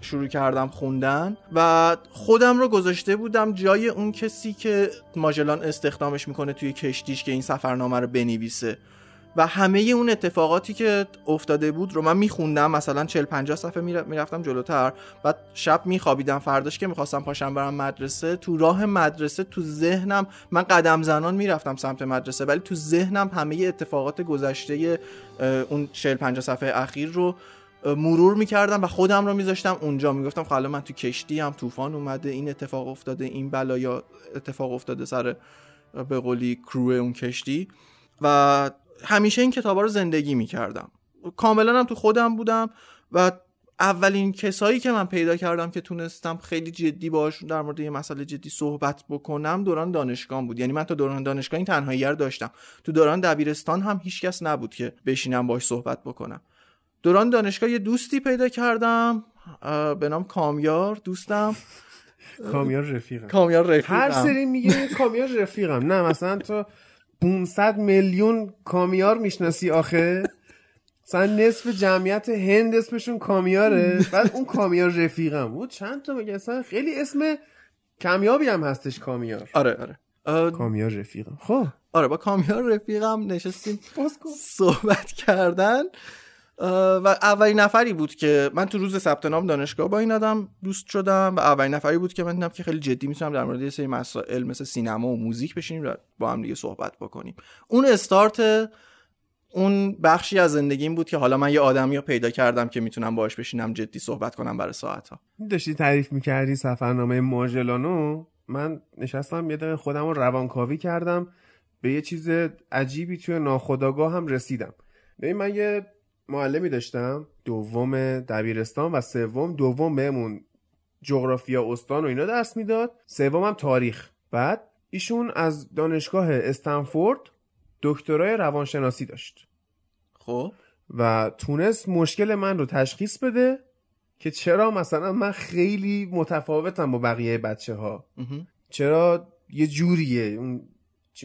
شروع کردم خوندن و خودم رو گذاشته بودم جای اون کسی که ماژلان استخدامش می‌کنه توی کشتیش که این سفرنامه رو بنویسه. و همه اون اتفاقاتی که افتاده بود رو من میخوندم. مثلا 40 50 صفحه می‌رفتم جلوتر. بعد شب میخوابیدم. فرداش که می‌خواستم پاشم برم مدرسه تو راه مدرسه تو ذهنم من قدم زنان می‌رفتم سمت مدرسه. ولی تو ذهنم همه اتفاقات گذشته اون 40 50 صفحه اخیر رو مرور می‌کردم و خودم رو میذاشتم اونجا. می‌گفتم خب من تو کشتی هم طوفان اومده این اتفاق افتاده این بلایا اتفاق افتاده سر به قولی کرو اون کشتی. و همیشه این کتابا رو زندگی می‌کردم. کاملا هم تو خودم بودم و اولین کسایی که من پیدا کردم که تونستم خیلی جدی باهاشون در مورد یه مسئله جدی صحبت بکنم دوران دانشگاه بود. یعنی من تا دوران دانشگاه این تنهایی رو داشتم. تو دوران دبیرستان هم هیچکس نبود که بشینم باهاش صحبت بکنم. دوران دانشگاه یه دوستی پیدا کردم به نام کامیار دوستم. کامیار رفیقم. کامیار رفیقم. هر سری میگه کامیار رفیقم. نه مثلا تو 500 میلیون کامیار می‌شناسی آخه؟ مثلا نصف جمعیت هند اسمشون کامیاره بعد اون کامیار رفیقم. بود چند تا میگه؟ اصلا خیلی اسم کمیابی هم هستش کامیار. آره آره. کامیار رفیقم. خب. آره با کامیار رفیقم نشستیم صحبت کردن. و اولین نفری بود که من تو روز ثبت نام دانشگاه با این آدم دوست شدم و اولین نفری بود که من دیدم که خیلی جدی می‌تونم در مورد یه سری مسائل مثل سینما و موزیک بشینیم و با هم دیگه صحبت بکنیم. اون استارت اون بخشی از زندگیم بود که حالا من یه آدمی رو پیدا کردم که می‌تونم باش بشینم جدی صحبت کنم برای ساعت ها داشتی تعریف می‌کردی سفرنامه ماژلانو من نشستم یه دقیقه خودم رو روانکاوی کردم به یه چیز عجیبی توی ناخداگاه هم رسیدم. ببین من یه معلمی داشتم دوم دبیرستان و سوم دوم بهمون جغرافیا استان و اینا درس می‌داد. سوم هم تاریخ. بعد ایشون از دانشگاه استنفورد دکترای روانشناسی داشت. خب. و تونست مشکل من رو تشخیص بده که چرا مثلا من خیلی متفاوتم با بقیه بچه ها چرا یه جوریه. اون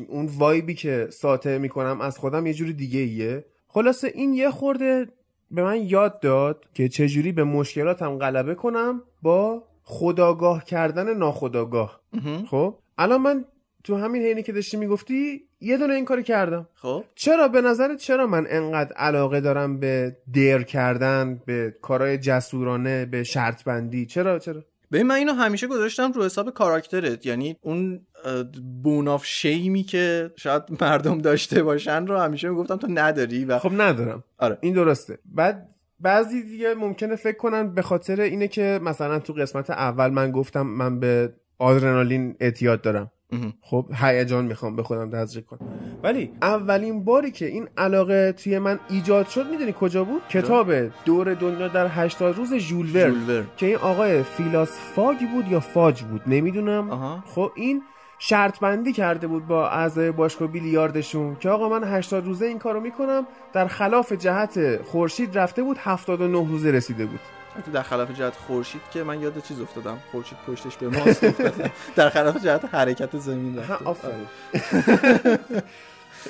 اون وایبی که ساطع می‌کنم از خودم یه جوری دیگه ایه خلاصه این یه خورده به من یاد داد که چجوری به مشکلاتم غلبه کنم با خداگاه کردن ناخداگاه. خب؟ الان من تو همین حینی که داشتی می‌گفتی یه دونه این کاری کردم. خب؟ چرا؟ به نظرت چرا من انقدر علاقه دارم به دیر کردن به کارهای جسورانه به شرط بندی چرا؟ چرا؟ ببین من اینو همیشه گذاشتم رو حساب کاراکترت. یعنی اون بوناف شیمی که شاید مردم داشته باشن رو همیشه می‌گفتم تو نداری و خب ندارم. آره. این درسته. بعد بعضی دیگه ممکنه فکر کنن به خاطر اینه که مثلا تو قسمت اول من گفتم من به آدرنالین اعتیاد دارم. خب هیجان می‌خوام به خودم تزریق کنم. ولی اولین باری که این علاقه توی من ایجاد شد می‌دونی کجا بود؟ کتاب دور دنیا در 80 روز ژول که این آقای فیلاس فاگ بود یا فاج بود؟ نمی‌دونم. خب این شرط بندی کرده بود با اعضای باشگاه بیلیاردشون که آقا من 80 روزه این کارو می‌کنم. در خلاف جهت خورشید رفته بود 79 روزه رسیده بود. در خلاف جهت خورشید که من یاد چیز افتادم خورشید پشتش به ماست در خلاف جهت حرکت زمین رفته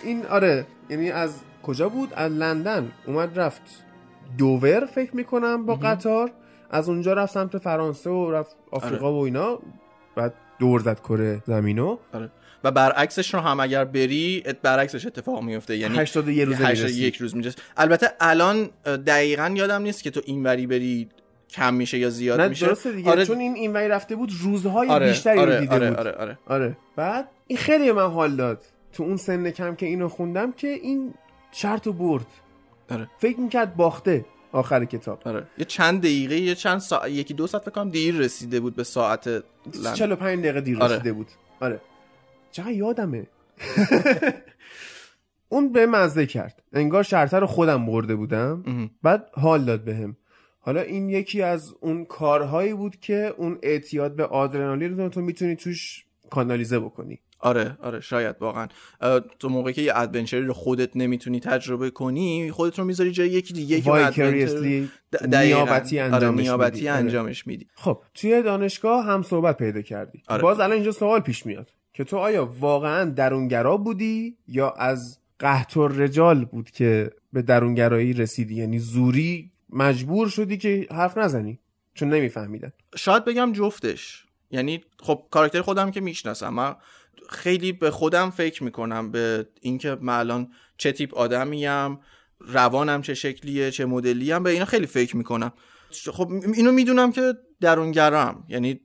این آره یعنی از کجا بود؟ از لندن. اومد رفت دوور فکر می‌کنم با قطار. از اونجا رفت سمت فرانسه و رفت آفریقا و اینا. بعد دور زد کره زمینو. آره. و برعکسش رو هم اگر بری برعکسش اتفاق میفته یعنی 81 روز یک روز می‌رسه البته الان دقیقا یادم نیست که تو اینوری بری کم میشه یا زیاد نه میشه؟ درسته دیگه آره. چون این اینوری رفته بود روزهای آره بیشتری آره رو دیده آره بود. آره آره. آره. بعد این خیلی من حال داد. تو اون سن کم که اینو خوندم که این شرط و برد. آره. فکر می‌کرد باخته آخر کتاب. آره. یه چند دقیقه یه چند ساعت یکی دو ساعت فکر دیر رسیده بود به ساعت لن. 45 دقیقه دیر آره. رسیده بود. آره. چقدر یادمه. اون به مزه کرد. انگار شرطه رو خودم برده بودم. بعد حال داد بهم. حالا این یکی از اون کارهایی بود که اون اعتیاد به آدرنالین رو تو می‌تونی توش کانالیزه بکنی. آره آره شاید واقعا. تو موقعی که یه ادونچری رو خودت نمی‌تونی تجربه کنی خودت رو می‌ذاری جای یکی دیگه که نیابتی انجامش آره نیابتی میدی. انجامش میدی. خب توی دانشگاه هم صحبت پیدا کردی. آره. باز الان اینجا سوال پیش میاد که تو آیا واقعا درونگرا بودی یا از قحط رجال بود که به درونگرایی رسیدی؟ یعنی زوری مجبور شدی که حرف نزنی؟ چون نمیفهمیدن. شاید بگم جفتش. یعنی خب کاراکتر خودم که می‌شناسم. من خیلی به خودم فکر می‌کنم به اینکه من الان چه تیپ آدمیم روانم چه شکلیه چه مدلیم به اینا خیلی فکر می‌کنم. خب اینو می‌دونم که درونگرام. یعنی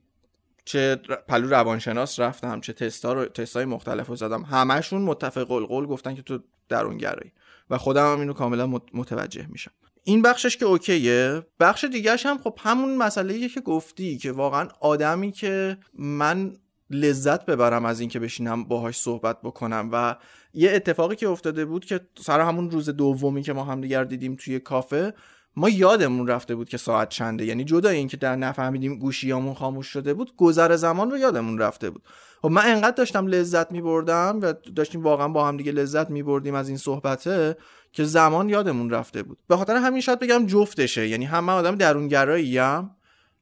چه پلو روانشناس رفتم چه تستا رو تستای مختلف رو زدم. همشون متفق القول گفتن که تو درونگرایی. و خودم هم اینو کاملا متوجه میشم. این بخشش که اوکیه. بخش دیگهش هم خب همون مسئله که گفتی که واقعا آدمی که من لذت ببرم از اینکه بشینم باهاش صحبت بکنم و یه اتفاقی که افتاده بود که سر همون روز دومی که ما هم دیگر دیدیم توی کافه ما یادمون رفته بود که ساعت چنده. یعنی جدا اینکه در نفهمیدیم گوشیامون خاموش شده بود گذر زمان رو یادمون رفته بود. خب من انقدر داشتم لذت میبردم و داشتیم واقعا با هم دیگه لذت میبردیم از این صحبته که زمان یادمون رفته بود. به خاطر همین شاید بگم جفتشه. یعنی هم من آدم درونگرایی همین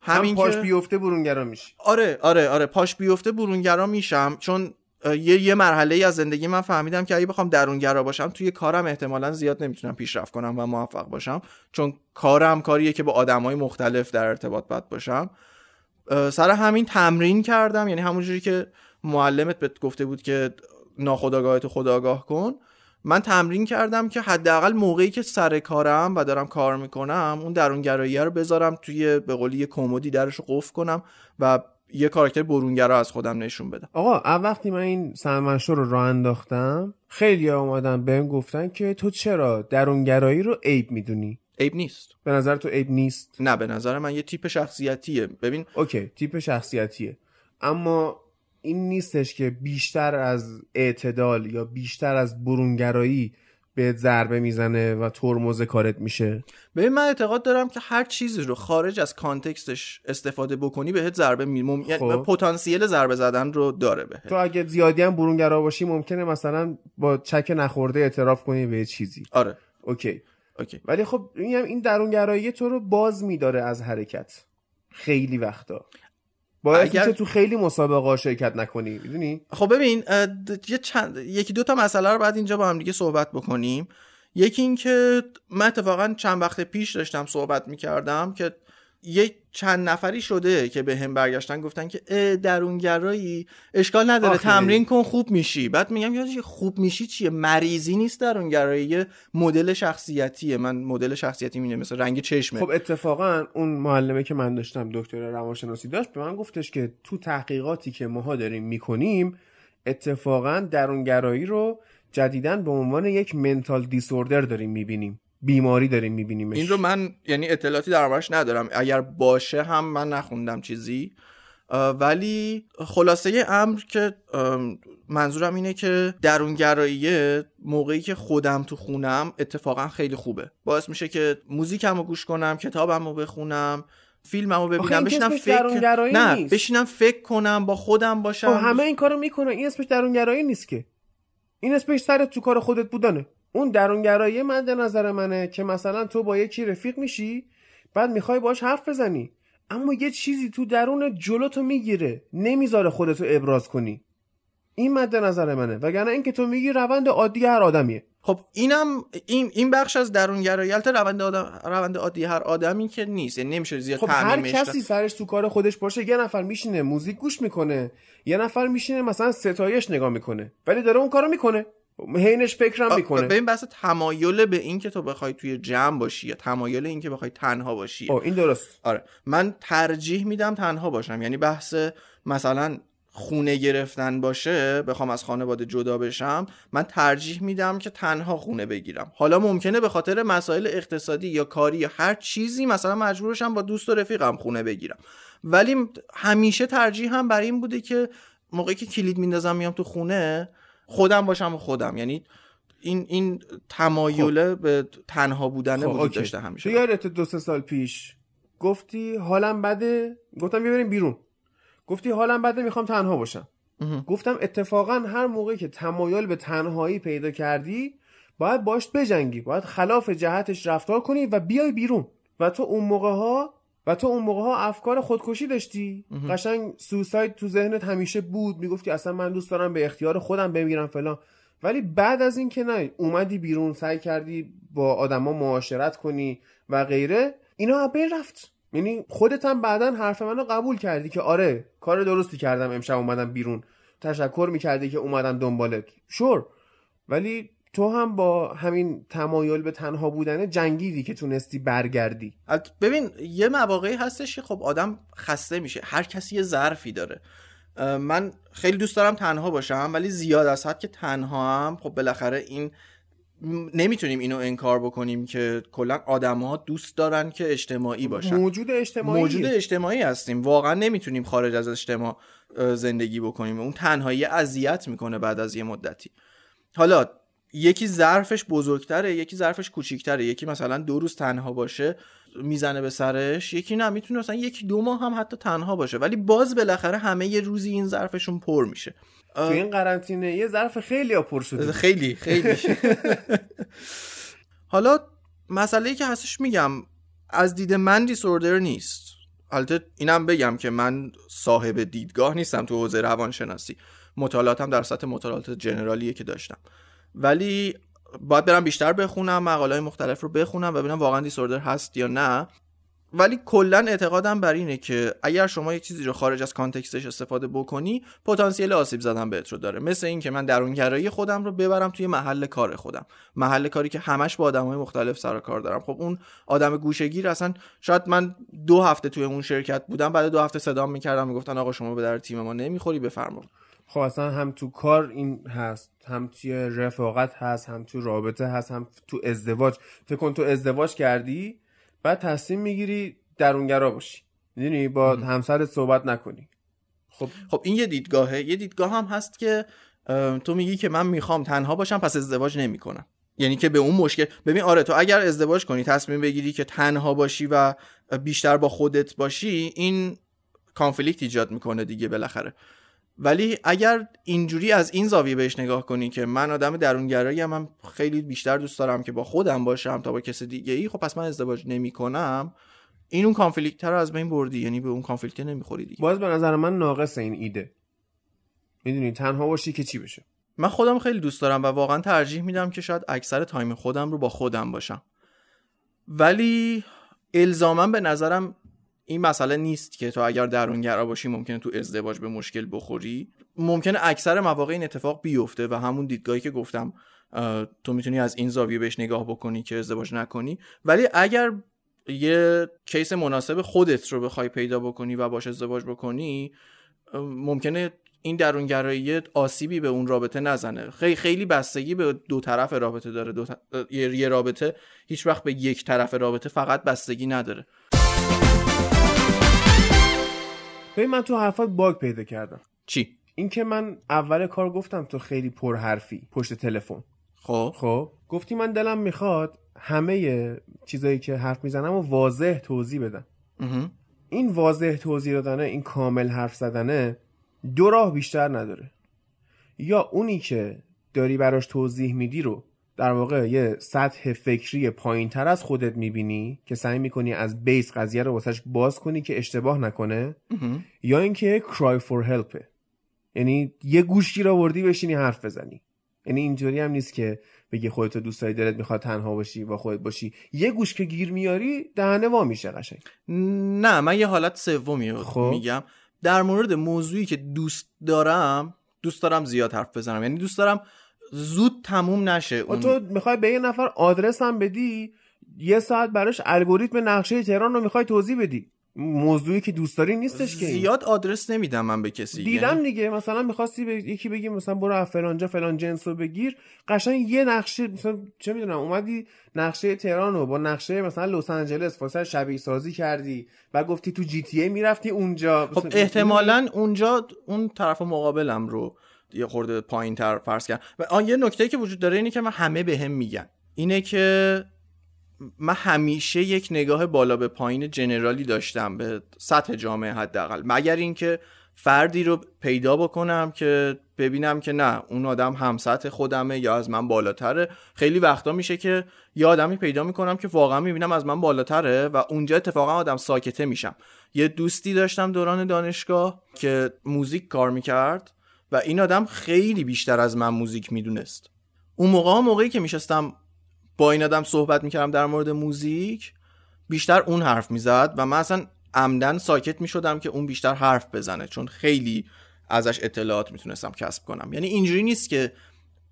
همین پاش که بیفته برونگرا میشی. آره آره آره پاش بیفته برونگرا میشم. چون یه یه مرحله ای از زندگی من فهمیدم که اگه بخوام درونگرا باشم توی کارم احتمالا زیاد نمی‌تونم پیشرفت کنم و موفق باشم چون کارم کاریه که با آدمای مختلف در ارتباط باید باشم. سر همین تمرین کردم یعنی همونجوری که معلمت بهت گفته بود که ناخداگاهتو خداگاه کن. من تمرین کردم که حداقل موقعی که سر کارم و دارم کار می‌کنم اون درونگرایی رو بذارم توی به قولی کمدی درش قفل کنم و یه کاراکتر برونگرا از خودم نشون بدم. آقا اول وقتی من این سرمنشو رو راه انداختم خیلی اومدن بهم گفتن که تو چرا درونگرایی رو عیب می‌دونی؟ عیب نیست. به نظر تو عیب نیست؟ نه به نظر من یه تیپ شخصیتیه. ببین اوکی تیپ شخصیتیه. اما این نیستش که بیشتر از اعتدال یا بیشتر از برونگرایی به ضربه می‌زنه و ترمز کارت میشه. ببین من اعتقاد دارم که هر چیزی رو خارج از context ش استفاده بکنی بهت ضربه می مم... یعنی خب. پتانسیل ضربه زدن رو داره بهت. تو اگه زیادی هم برونگرا باشی ممکنه مثلا با چک نخورده اعتراف کنی به چیزی. آره. اوکی. اوکی. ولی خب این درونگرایی تو رو باز میداره از حرکت. خیلی وقتا. باعث اگر- میشه تو خیلی مسابقه ها شرکت نکنی می‌دونی؟ خب ببین یه چند... یکی دو تا مسئله رو بعد اینجا با هم دیگه صحبت بکنیم. یکی این که من اتفاقا چند وقت پیش داشتم صحبت می‌کردم که یه چند نفری شده که به هم برگشتن گفتن که درونگرایی اشکال نداره آخه. تمرین کن خوب میشی. بعد میگم یعنی خوب میشی چیه؟ مریضی نیست درونگرایی یه مدل شخصیتیه. من مدل شخصیتی مینه مثل رنگ چشمه. خب اتفاقا اون معلمه که من داشتم دکتر روانشناسی داشت به من گفتش که تو تحقیقاتی که ماها داریم می‌کنیم اتفاقا درونگرایی رو جدیدن به عنوان یک منتال دیسوردر داریم می‌بینیم. بیماری داریم میبینیمش. این رو من یعنی اطلاعاتی دربارش ندارم. اگر باشه هم من نخوندم چیزی. ولی خلاصه امر که منظورم اینه که درونگراییه موقعی که خودم تو خونم اتفاقا خیلی خوبه. باعث میشه که موزیکم رو گوش کنم کتابم رو بخونم فیلمم رو آخه ببینم بشینم فکر نه نیست. بشینم فکر کنم با خودم باشم. خب همه این کارو می‌کنن. این اسمش درونگرایی نیست که. این اسمش سرت تو کار خودت بودنه. اون درونگرایی مد نظر منه که مثلا تو با یکی رفیق میشی بعد می‌خوای باش حرف بزنی. اما یه چیزی تو درون جلوتو می‌گیره نمی‌ذاره خودتو ابراز کنی. این مد نظر منه. وگرنه اینکه تو میگی روند عادی هر آدمیه. خب اینم این این بخش از درونگرایی. البته روند آدم روند عادی هر آدمی که نیست. یعنی نمیشه زیاد خب هر. کسی سرش تو کار خودش باشه یه نفر میشینه موزیک گوش می‌کنه یه نفر میشینه مثلا ستایش نگاه می‌کنه ولی داره اون کارو می‌کنه. حینش فکرم می‌کنه. ببین بحث تمایل به این که تو بخوای توی جمع باشی یا تمایل این که بخوای تنها باشی. آه این درست. آره. من ترجیح میدم تنها باشم. یعنی بحث مثلا خونه گرفتن باشه بخوام از خانواده جدا بشم من ترجیح میدم که تنها خونه بگیرم. حالا ممکنه به خاطر مسائل اقتصادی یا کاری یا هر چیزی مثلا مجبورشم با دوست و رفیقم خونه بگیرم. ولی همیشه ترجیح هم برای این بوده که موقعی که کلید میندازم میام تو خونه خودم باشم و خودم. یعنی این این تمایل به تنها بودن خب، وجود. داشته تو همیشه یادت دو سه سال پیش گفتی حالم بده؟ گفتم بیا بریم بیرون. گفتی حالم بده می‌خوام تنها باشم. مهم. گفتم اتفاقا هر موقعی که تمایل به تنهایی پیدا کردی باید باش بجنگی. باید خلاف جهتش رفتار کنی و بیای بیرون. و تو اون موقع ها و تو اون موقع ها افکار خودکشی داشتی؟ قشنگ سوساید تو ذهنت همیشه بود می‌گفتی اصلا من دوست دارم به اختیار خودم بمیرم فلان. ولی بعد از این که نه اومدی بیرون سعی کردی با آدما معاشرت کنی و غیره اینا بین رفت. یعنی خودت هم بعدا حرف منو قبول کردی که آره کار درستی کردم امشب اومدم بیرون. تشکر می‌کردی که اومدم دنبالت. شور. ولی تو هم با همین تمایل به تنها بودن جنگیدی که تونستی برگردی. ببین یه مواقعی هستش که خب آدم خسته میشه. هر کسی یه ظرفی داره. من خیلی دوست دارم تنها باشم ولی زیاد از حد که تنها هم خب بالاخره این نمی‌تونیم اینو انکار بکنیم که کلا آدم دوست دارن که اجتماعی باشن. موجود اجتماعی موجود اجتماعی هستیم. واقعا نمی‌تونیم خارج از اجتماع زندگی بکنیم. اون تنهایی اذیت می‌کنه بعد از یه مدتی. حالا یکی ظرفش بزرگتره یکی ظرفش کوچیکتره. یکی مثلا دو روز تنها باشه می‌زنه به سرش. یکی نه می‌تونه مثلا یکی دو ماه هم حتی تنها باشه. ولی باز بالاخره همه یه روزی این ظرفشون پر میشه. تو این قرنطینه یه ظرف خیلی پر شده. خیلی خیلی. حالا مسئله که هستش میگم از دید من دیسوردر نیست. البته اینم بگم که من صاحب دیدگاه نیستم تو حوزه روانشناسی. مطالعاتم در سطح مطالعات جنرالیه که داشتم. ولی باید برم بیشتر بخونم مقاله مختلف رو بخونم و ببینم واقعا دیسوردر هست یا نه. ولی کلا اعتقادم بر اینه که اگر شما یک چیزی رو خارج از کانتکستش استفاده بکنی پتانسیل آسیب زدن بهت رو داره. مثل اینکه من درونگرایی خودم رو ببرم توی محل کار خودم. محل کاری که همش با آدمای مختلف سر کار دارم. خب اون آدم گوشگیر اصلا شاید من دو هفته توی اون شرکت بودم بعد دو هفته صدام می‌کردم می‌گفتن آقا شما به در تیم ما نمی‌خوری بفرما. خب اصلا هم تو کار این هست هم توی رفاقت هست هم تو رابطه هست هم تو ازدواج. فکر کن تو ازدواج کردی بعد تصمیم می‌گیری درونگرا باشی. می‌دونی؟ با همسرت صحبت نکنی. خب. خب این یه دیدگاهه. یه دیدگاه هم هست که تو میگی که من می‌خوام تنها باشم پس ازدواج نمی‌کنم. یعنی که به اون مشکل ببین آره تو اگر ازدواج کنی تصمیم بگیری که تنها باشی و بیشتر با خودت باشی این conflict ایجاد می‌کنه دیگه بالاخره. ولی اگر اینجوری از این زاویه بهش نگاه کنی که من آدم درونگرایی ام, خیلی بیشتر دوست دارم که با خودم باشم تا با کسی دیگه ای خب پس من ازدواج نمی کنم این اون conflict رو از بین بردی یعنی به اون conflict نمی‌خوری دیگه. باز به نظر من ناقص این ایده. می‌دونی تنها باشی که چی بشه؟ من خودم خیلی دوست دارم و واقعا ترجیح میدم که شاید اکثر time خودم رو با خودم باشم. ولی الزاما به نظرم این مسئله نیست که تو اگر درونگرا باشی ممکنه تو ازدواج به مشکل بخوری. ممکنه اکثر مواقع این اتفاق بیفته و همون دیدگاهی که گفتم تو می‌تونی از این زاویه بهش نگاه بکنی که ازدواج نکنی. ولی اگر یه کیس مناسب خودت رو بخوای پیدا بکنی و باش ازدواج بکنی ممکنه این درونگرایی آسیبی به اون رابطه نزنه. خیلی خیلی بستگی به دو طرف رابطه داره. دو یه رابطه هیچ وقت به یک طرف رابطه فقط بستگی نداره. ببین من تو حرفات باگ پیدا کردم. چی؟ اینکه من اول کار گفتم تو خیلی پر حرفی پشت تلفن. خب. خب؟ گفتی من دلم می‌خواد همه چیزایی که حرف می‌زنم و واضح توضیح بدم. این واضح توضیح دادنه این کامل حرف زدنه دو راه بیشتر نداره. یا اونی که داری براش توضیح میدی رو در واقع یه سطح فکری پایین تر از خودت می‌بینی که سعی می‌کنی از بیس قضیه رو واسش باز کنی که اشتباه نکنه یا اینکه cry for help یعنی یه گوشگیر آوردی بشینی حرف بزنی. یعنی اینجوری هم نیست که بگی خودتو دوست داری دلت می‌خواد تنها باشی و خودت باشی. یه گوش که گیر میاری دهنه وا میشه قشنگ. نه من یه حالت سومی خب. میگم. در مورد موضوعی که دوست دارم دوست دارم زیاد حرف بزنم. یعنی دوست دارم زود تموم نشه. اون... تو می‌خوای به یه نفر آدرس هم بدی یه ساعت براش الگوریتم نقشه تهران رو می‌خوای توضیح بدی. موضوعی که دوست داری نیستش که زیاد آدرس نمیدم من به کسی. دیدم یعنی... دیگه مثلا می‌خواستی به یکی بگی مثلا برو از فلانجا فلان جنس رو بگیر. قشنگ یه نقشه مثلا چه می‌دونم اومدی نقشه تهران رو با نقشه مثلا لس آنجلس واسه شبیه سازی کردی و گفتی تو جی تی ای می‌رفتی اونجا. خب احتمالا اونجا اون طرف مقابلم رو یه خورده پایین تر فرض کرد و یه نکته که وجود داره اینه که من همه به هم میگن. اینه که من همیشه یک نگاه بالا به پایین جنرالی داشتم به سطح جامعه حداقل. مگر اینکه فردی رو پیدا بکنم که ببینم که نه اون آدم هم سطح خودمه یا از من بالاتره. خیلی وقتا میشه که یه آدمی پیدا می‌کنم که واقعا می‌بینم از من بالاتره و اونجا اتفاقا آدم ساکته میشم. یه دوستی داشتم دوران دانشگاه که موزیک کار می‌کرد. و این آدم خیلی بیشتر از من موزیک می‌دونست. اون موقع موقعی که میشستم با این آدم صحبت می‌کردم در مورد موزیک بیشتر اون حرف می‌زد و من اصلا عمدن ساکت می‌شدم که اون بیشتر حرف بزنه چون خیلی ازش اطلاعات می‌تونستم کسب کنم. یعنی اینجوری نیست که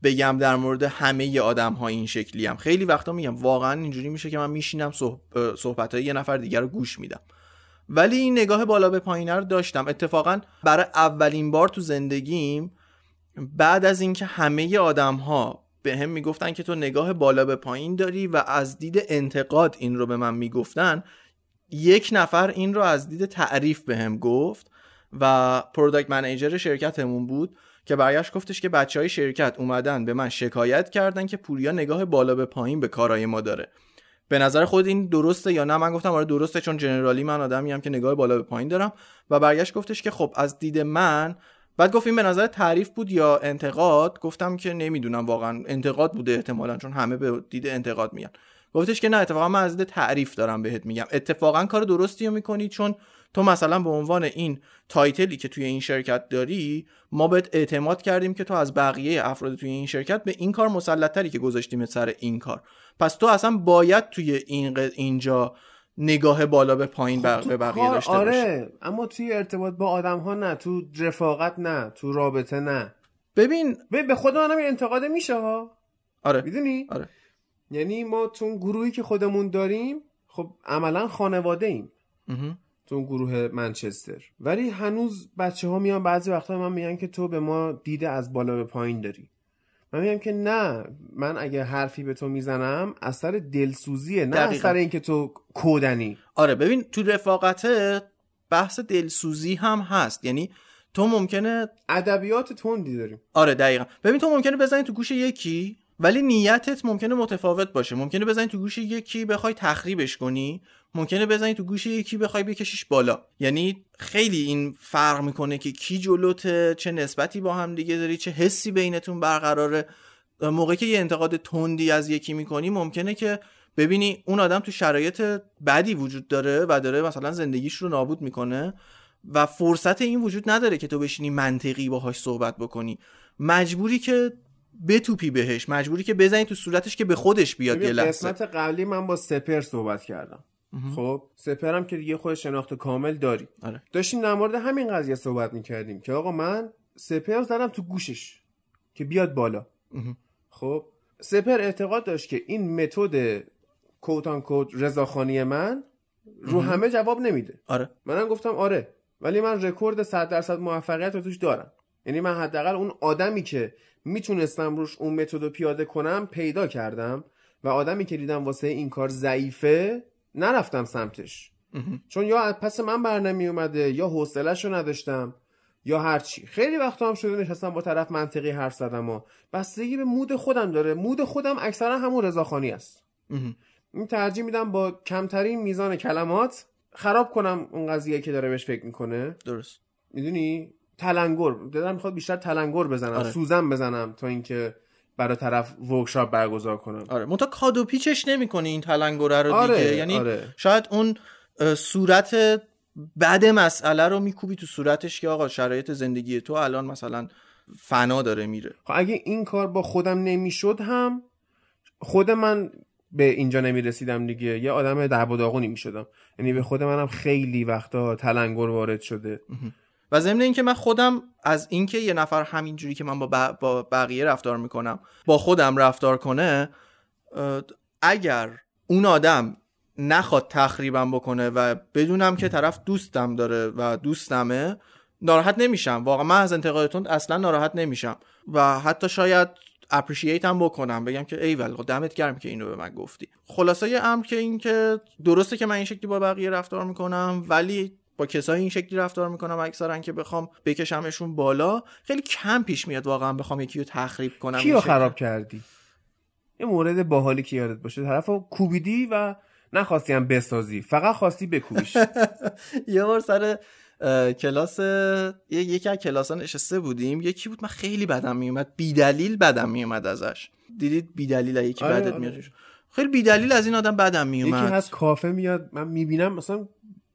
بگم در مورد همه آدم ها این شکلی هم خیلی وقتا میگم واقعا اینجوری میشه که من میشینم صحبت های یه نفر دیگر رو گوش میدم. ولی این نگاه بالا به پایینه رو داشتم. اتفاقا برای اولین بار تو زندگیم بعد از اینکه همه آدم ها به هم می‌گفتن که تو نگاه بالا به پایین داری و از دید انتقاد این رو به من می‌گفتن یک نفر این رو از دید تعریف به هم گفت و پروداکت منیجر شرکتمون بود که برگشت گفتش که بچه های شرکت اومدن به من شکایت کردن که پوریا نگاه بالا به پایین به کارهای ما داره. به نظر خود این درسته یا نه؟ من گفتم آره درسته چون جنرالی من آدمی هم که نگاه بالا به پایین دارم. و برگشت گفتش که خب از دید من بعد گفت این به نظر تعریف بود یا انتقاد؟ گفتم که نمی‌دونم واقعا. انتقاد بوده احتمالا چون همه به دید انتقاد میان گفتش که نه اتفاقا من از دید تعریف دارم بهت میگم. اتفاقا کار درستی رو می‌کنی چون تو مثلا به عنوان این تایتلی که توی این شرکت داری ما بهت اعتماد کردیم که تو از بقیه افراد توی این شرکت به این کار مسلطتری که گذاشتیم سر این کار. پس تو اصلا باید توی این اینجا نگاه بالا به پایین خب به بقیه داشته آره باشی. اما توی ارتباط با آدم ها نه تو رفاقت نه تو رابطه نه. ببین به خود منم این انتقاده میشه ها. آره می‌دونی؟ آره. یعنی ما تو اون گروهی که خودمون داریم خب عملا خانواده ایم. تو اون گروه منچستر. ولی هنوز بچه ها میان بعضی وقتا من میگن که تو به ما دیده از بالا به پایین داری. من میگم که نه من اگه حرفی به تو می‌زنم اثر دلسوزیه نه دقیقاً. اثر اینکه تو کودنی. آره ببین تو رفاقت بحث دلسوزی هم هست. یعنی تو ممکنه ادبیات تندی داریم. آره دقیقا. ببین تو ممکنه بزنی تو گوش یکی ولی نیتت ممکنه متفاوت باشه. ممکنه بزنی تو گوش یکی بخوای تخریبش کنی. ممکنه بزنی تو گوش یکی بخوای بکشیش بالا. یعنی خیلی این فرق می‌کنه که کی جلوته چه نسبتی با هم دیگه داری چه حسی بینتون برقراره. موقعی که یه انتقاد تندی از یکی می‌کنی ممکنه که ببینی اون آدم تو شرایط بدی وجود داره و داره مثلا زندگیش رو نابود می‌کنه و فرصت این وجود نداره که تو بشینی منطقی باهاش صحبت بکنی. مجبوری که بتوپی بهش مجبوری که بزنی تو صورتش که به خودش بیاد یه لحظه. قسمت قبلی من با سپر صحبت کردم. خب سپرم که دیگه خود شناخت کامل داری. آره. داشتیم در مورد همین قضیه صحبت می‌کردیم که آقا من سپر زدم تو گوشش که بیاد بالا. خب سپر اعتقاد داشت که این متد کوتان کوت رضاخانی من رو همه جواب نمیده. آره. منم گفتم آره ولی من رکورد 100 درصد موفقیت رو توش دارم. یعنی من حداقل اون آدمی که می‌تونستم روش اون متد رو پیاده کنم پیدا کردم و آدمی که دیدم واسه این کار ضعیفه نرفتم سمتش. چون یا پس من بر نمی اومده یا حوصله‌ش رو نداشتم یا هرچی خیلی وقتا هم شده نشستم با طرف منطقی حرف زدم و بستگی به مود خودم داره. مود خودم اکثرا همون رضاخانی است. این ترجیح میدم با کمترین میزان کلمات خراب کنم اون قضیه که داره بهش فکر می‌کنه. درست. می‌دونی؟ تلنگر. دلم می‌خواد بیشتر تلنگر بزنم آره. سوزن بزنم تا اینکه برای طرف ورکشاپ برگزار کنم. آره منتها کادو پیچش نمی‌کنی این تلنگره رو آره، دیگه یعنی آره. شاید اون صورت بد مسئله رو میکوبی تو صورتش که آقا شرایط زندگی تو الان مثلا فنا داره میره. خب اگه این کار با خودم نمی‌شد هم خود من به اینجا نمی‌رسیدم دیگه. یه آدم درب و داغونی می‌شدم. یعنی به خود منم خیلی وقتا تلنگر وارد شده. و ضمن اینکه من خودم از اینکه یه نفر همینجوری که من با, با بقیه رفتار می‌کنم با خودم رفتار کنه اگر اون آدم نخواد تخریبم بکنه و بدونم که طرف دوستم داره و دوستمه ناراحت نمیشم. واقعا من از انتقادتون اصلا ناراحت نمیشم. و حتی شاید اپریشیت هم بکنم. بگم که ایول دمت گرم که اینو به من گفتی. خلاصه امر که این که درسته که من این شکلی با بقیه رفتار می‌کنم ولی با کسایی این شکلی رفتار می‌کنم اکثرا که بخوام بکشمشون بالا خیلی کم پیش میاد واقعا بخوام یکی رو تخریب کنم کیو. خراب کردی؟ یه مورد باحالی که یادت باشه. طرف رو کوبیدی و نخواستی هم بسازی. فقط خواستی بکوبیش. یه بار سر کلاس یکی از کلاس نشسته بودیم. یکی بود من خیلی بدم میومد بیدلیل بدم میومد ازش. دیدید بیدلیل یکی آره، بدت آره. میاد؟ خیلی بیدلیل از این آدم بدم یکی میومد هست کافه میاد. من می‌بینم مثلا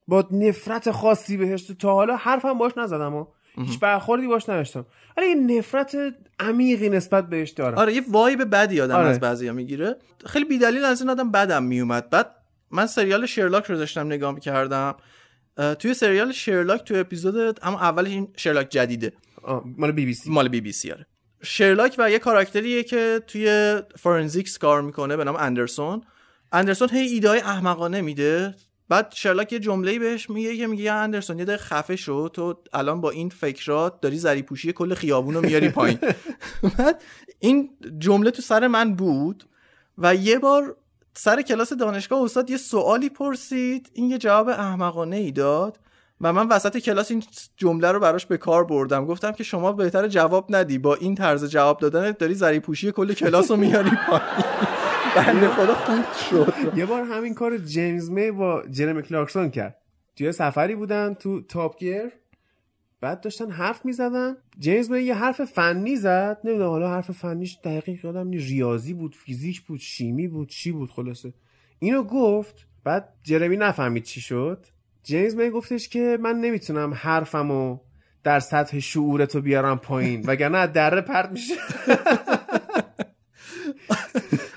با نفرت خاصی بهش تا حالا حرفم باش نزدم و هیچ برخوردی باش نداشتم. ولی یه نفرت عمیقی نسبت بهش دارم. آره یه vibe بدی آدم آره. از بعضیا می‌گیره. خیلی بیدلیل از این آدم بدم میومد. بعد من سریال شرلاک رو داشتم نگاه می‌کردم. توی سریال شرلاک توی اپیزود اما اولش این شرلاک جدیده. مال بی بی سی. مال بی بی سی آره. شرلاک و یه character یه که توی forensics کار می‌کنه به نام اندرسون. اندرسون هی ایده های احمقانه میده. بعد شرلاک یه جمله بهش میگه که میگه اندرسون یه دقیقه خفه شو تو الان با این فکرات داری IQ کل خیابون رو میاری پایین. بعد این جمله تو سر من بود و یه بار سر کلاس دانشگاه استاد یه سوالی پرسید این یه جواب احمقانه ای داد و من وسط کلاس این جمله رو براش به کار بردم. گفتم که شما بهتر جواب ندی با این طرز جواب دادن داری زری پوشی کل کلاس رو میاری پایین. بنده خدا خوب شد. یه بار همین کار جیمز می با جرمی کلارکسون کرد. توی سفری بودن تو تاپ گیر بعد داشتن حرف می‌زدن جیمز می یه حرف فنی زد. نمی‌دونم حالا حرف فنیش دقیق یادم نی ریاضی بود فیزیک بود شیمی بود چی بود خلاصه. اینو گفت بعد جرمی نفهمید چی شد. جیمز می گفتش که من نمی‌تونم حرفمو در سطح شعورتو بیارم پایین وگرنه از دره پرت میشه.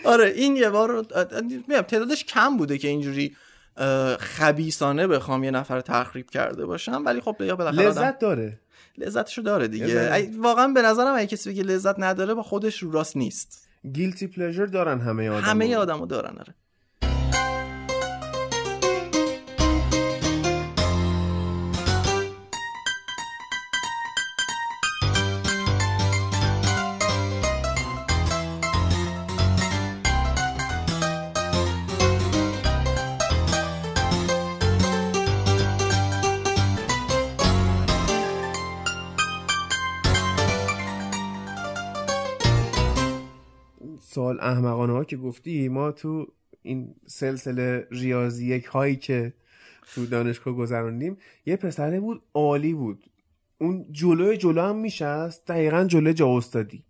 آره این یه بار میگم تعدادش کم بوده که اینجوری خبیسانه بخوام یه نفر تخریب کرده باشم ولی خب یا بالاخره لذت داره. لذتشو داره دیگه. واقعا به نظرم اگه کسی بگه لذت نداره با خودش رو راست نیست. گیلتی پلژر دارن همه آدم همه آدمو دارن آره. سوال احمقانه ها که گفتی ما تو این سلسله ریاضی یک هایی که تو دانشگاه گذراندیم یه پسره بود عالی بود. اون جلوی جلو هم میشست دقیقا جلوی جا استادی.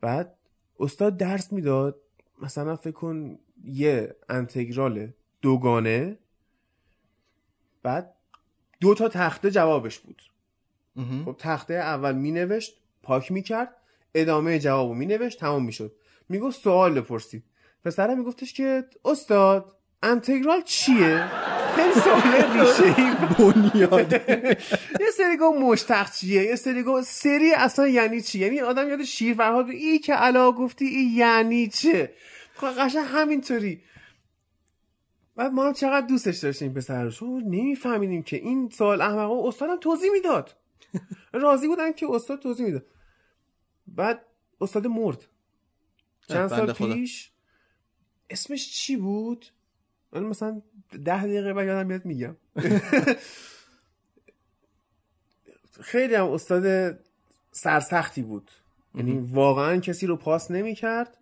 بعد استاد درس می‌داد مثلا فکر کن یه انتگرال دوگانه. بعد دو تا تخته جوابش بود. خب تخته اول مینوشت پاک می‌کرد ادامه جوابو مینوشت تمام می‌شد. می‌گفت سوال بپرسید. پسره میگفتش که استاد انتگرال چیه؟ خیلی سوال ریشه ای بنیاد. یه سری گفت مشتق چیه؟ یه سری گفت سری اصلا یعنی چی؟ یعنی آدم یاد شیر فرهاد. ای که علا گفتی ای یعنی چه؟ خب قشنگ همینطوری. بعد ما هم چقدر دوستش داشتیم پسر رو. چون نمیفهمیدیم که این سوال احمقا استادم توضیح می‌داد. راضی بودن که استاد توضیح می‌داد. بعد استاد مرد. چند سال. پیش اسمش چی بود؟ من مثلا ده دقیقه بعد یادم میاد میگم. خیلی هم استاد سرسختی بود. یعنی واقعا کسی رو پاس نمی‌کرد.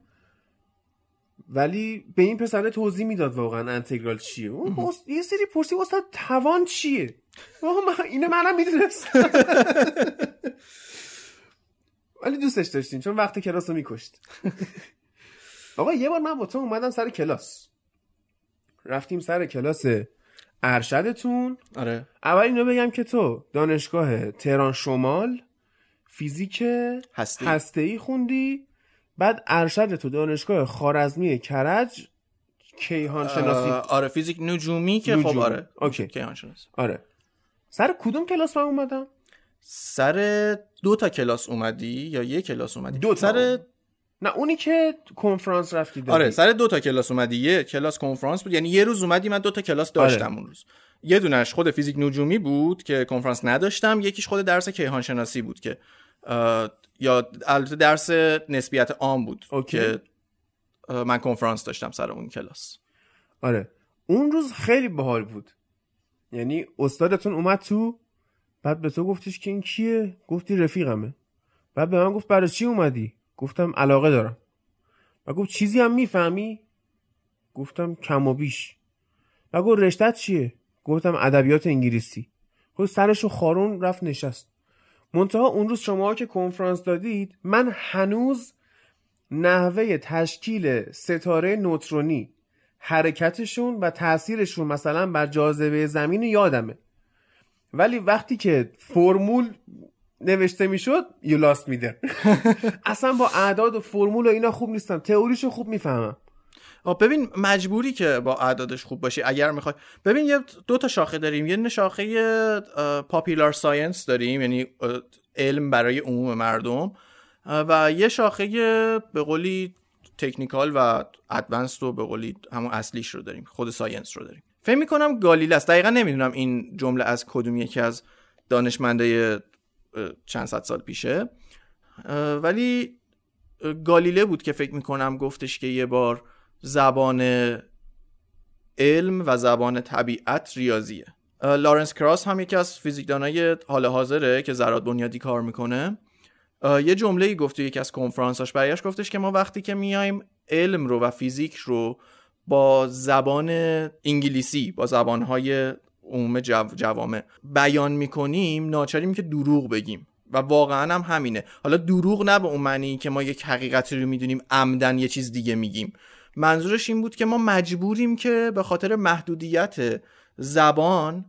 ولی به این پسره توضیح می‌داد واقعا انتگرال چیه. اون یه سری پرسی استاد توان چیه؟ من اینو منم می‌دونست ولی دوستش داشتیم چون وقت کلاس رو میکشت. آقا یه بار من با تو اومدم سر کلاس. رفتیم سر کلاس ارشدتون. آره. اول اینو بگم که تو دانشگاه تهران شمال فیزیک هستی هسته ای خوندی. بعد ارشد تو دانشگاه خارزمی کرج کیهان شناسی. آره فیزیک نجومی که خب نجومی. آره. okay. کیهان شناسی. آره. سر کدوم کلاس من اومدم؟ سر دو تا کلاس اومدی یا یک کلاس اومدی؟ دو تا. سر نه اونی که کنفرانس رفتی دادی آره سر دو تا کلاس اومدی یه کلاس کنفرانس بود یعنی یه روز اومدی من دو تا کلاس داشتم آره. اون روز. یه دونش خود فیزیک نجومی بود که کنفرانس نداشتم یکیش خود درس کیهان شناسی بود که یا البته درس نسبیت عام بود اوکی. که من کنفرانس داشتم سر اون کلاس. آره. اون روز خیلی باحال بود. یعنی استادتون اومد تو بعد به تو گفتش که این کیه؟ گفتی رفیقمه. بعد به من گفت برای چی اومدی؟ گفتم علاقه دارم. و گفت چیزی هم می‌فهمی؟ گفتم کم و بیش. و گفت رشتت چیه؟ گفتم ادبیات انگلیسی. خود سرشو خارون رفت نشست. منتها اون روز شما که کنفرانس دادید من هنوز نحوه تشکیل ستاره نوترونی حرکتشون و تاثیرشون مثلا بر جاذبه زمین یادمه. ولی وقتی که فرمول نوشته می‌شد یو لاست میده اصلا با اعداد و فرمول و اینا خوب نیستم. تئوریشو خوب می‌فهمم. ببین مجبوری که با اعدادش خوب باشی اگر می‌خوای. ببین یه دو تا شاخه داریم. یه شاخه popular science داریم یعنی علم برای عموم مردم. و یه شاخه به قولی technical و advanced رو به قولی همون اصلیش رو داریم. خود science رو داریم. فکر می‌کنم گالیله است دقیقا نمی‌دونم این جمله از کدوم یکی از دانشمنده اه، چند صد سال پیشه. ولی گالیله بود که فکر می‌کنم گفتش که یه بار زبان علم و زبان طبیعت ریاضیه. لارنس کراس هم یکی از فیزیکدانای حال حاضره که ذرات بنیادی کار می‌کنه. یه جمله ای گفت یکی از کنفرانساش برگشت گفتش که ما وقتی که میایم علم رو و فیزیک رو با زبان انگلیسی با زبانهای عموم جو جوامع بیان می‌کنیم ناچاریم که دروغ بگیم. و واقعا هم همینه. حالا دروغ نه به اون معنی که ما یک حقیقتی رو می‌دونیم عمدن یه چیز دیگه میگیم. منظورش این بود که ما مجبوریم که به خاطر محدودیت زبان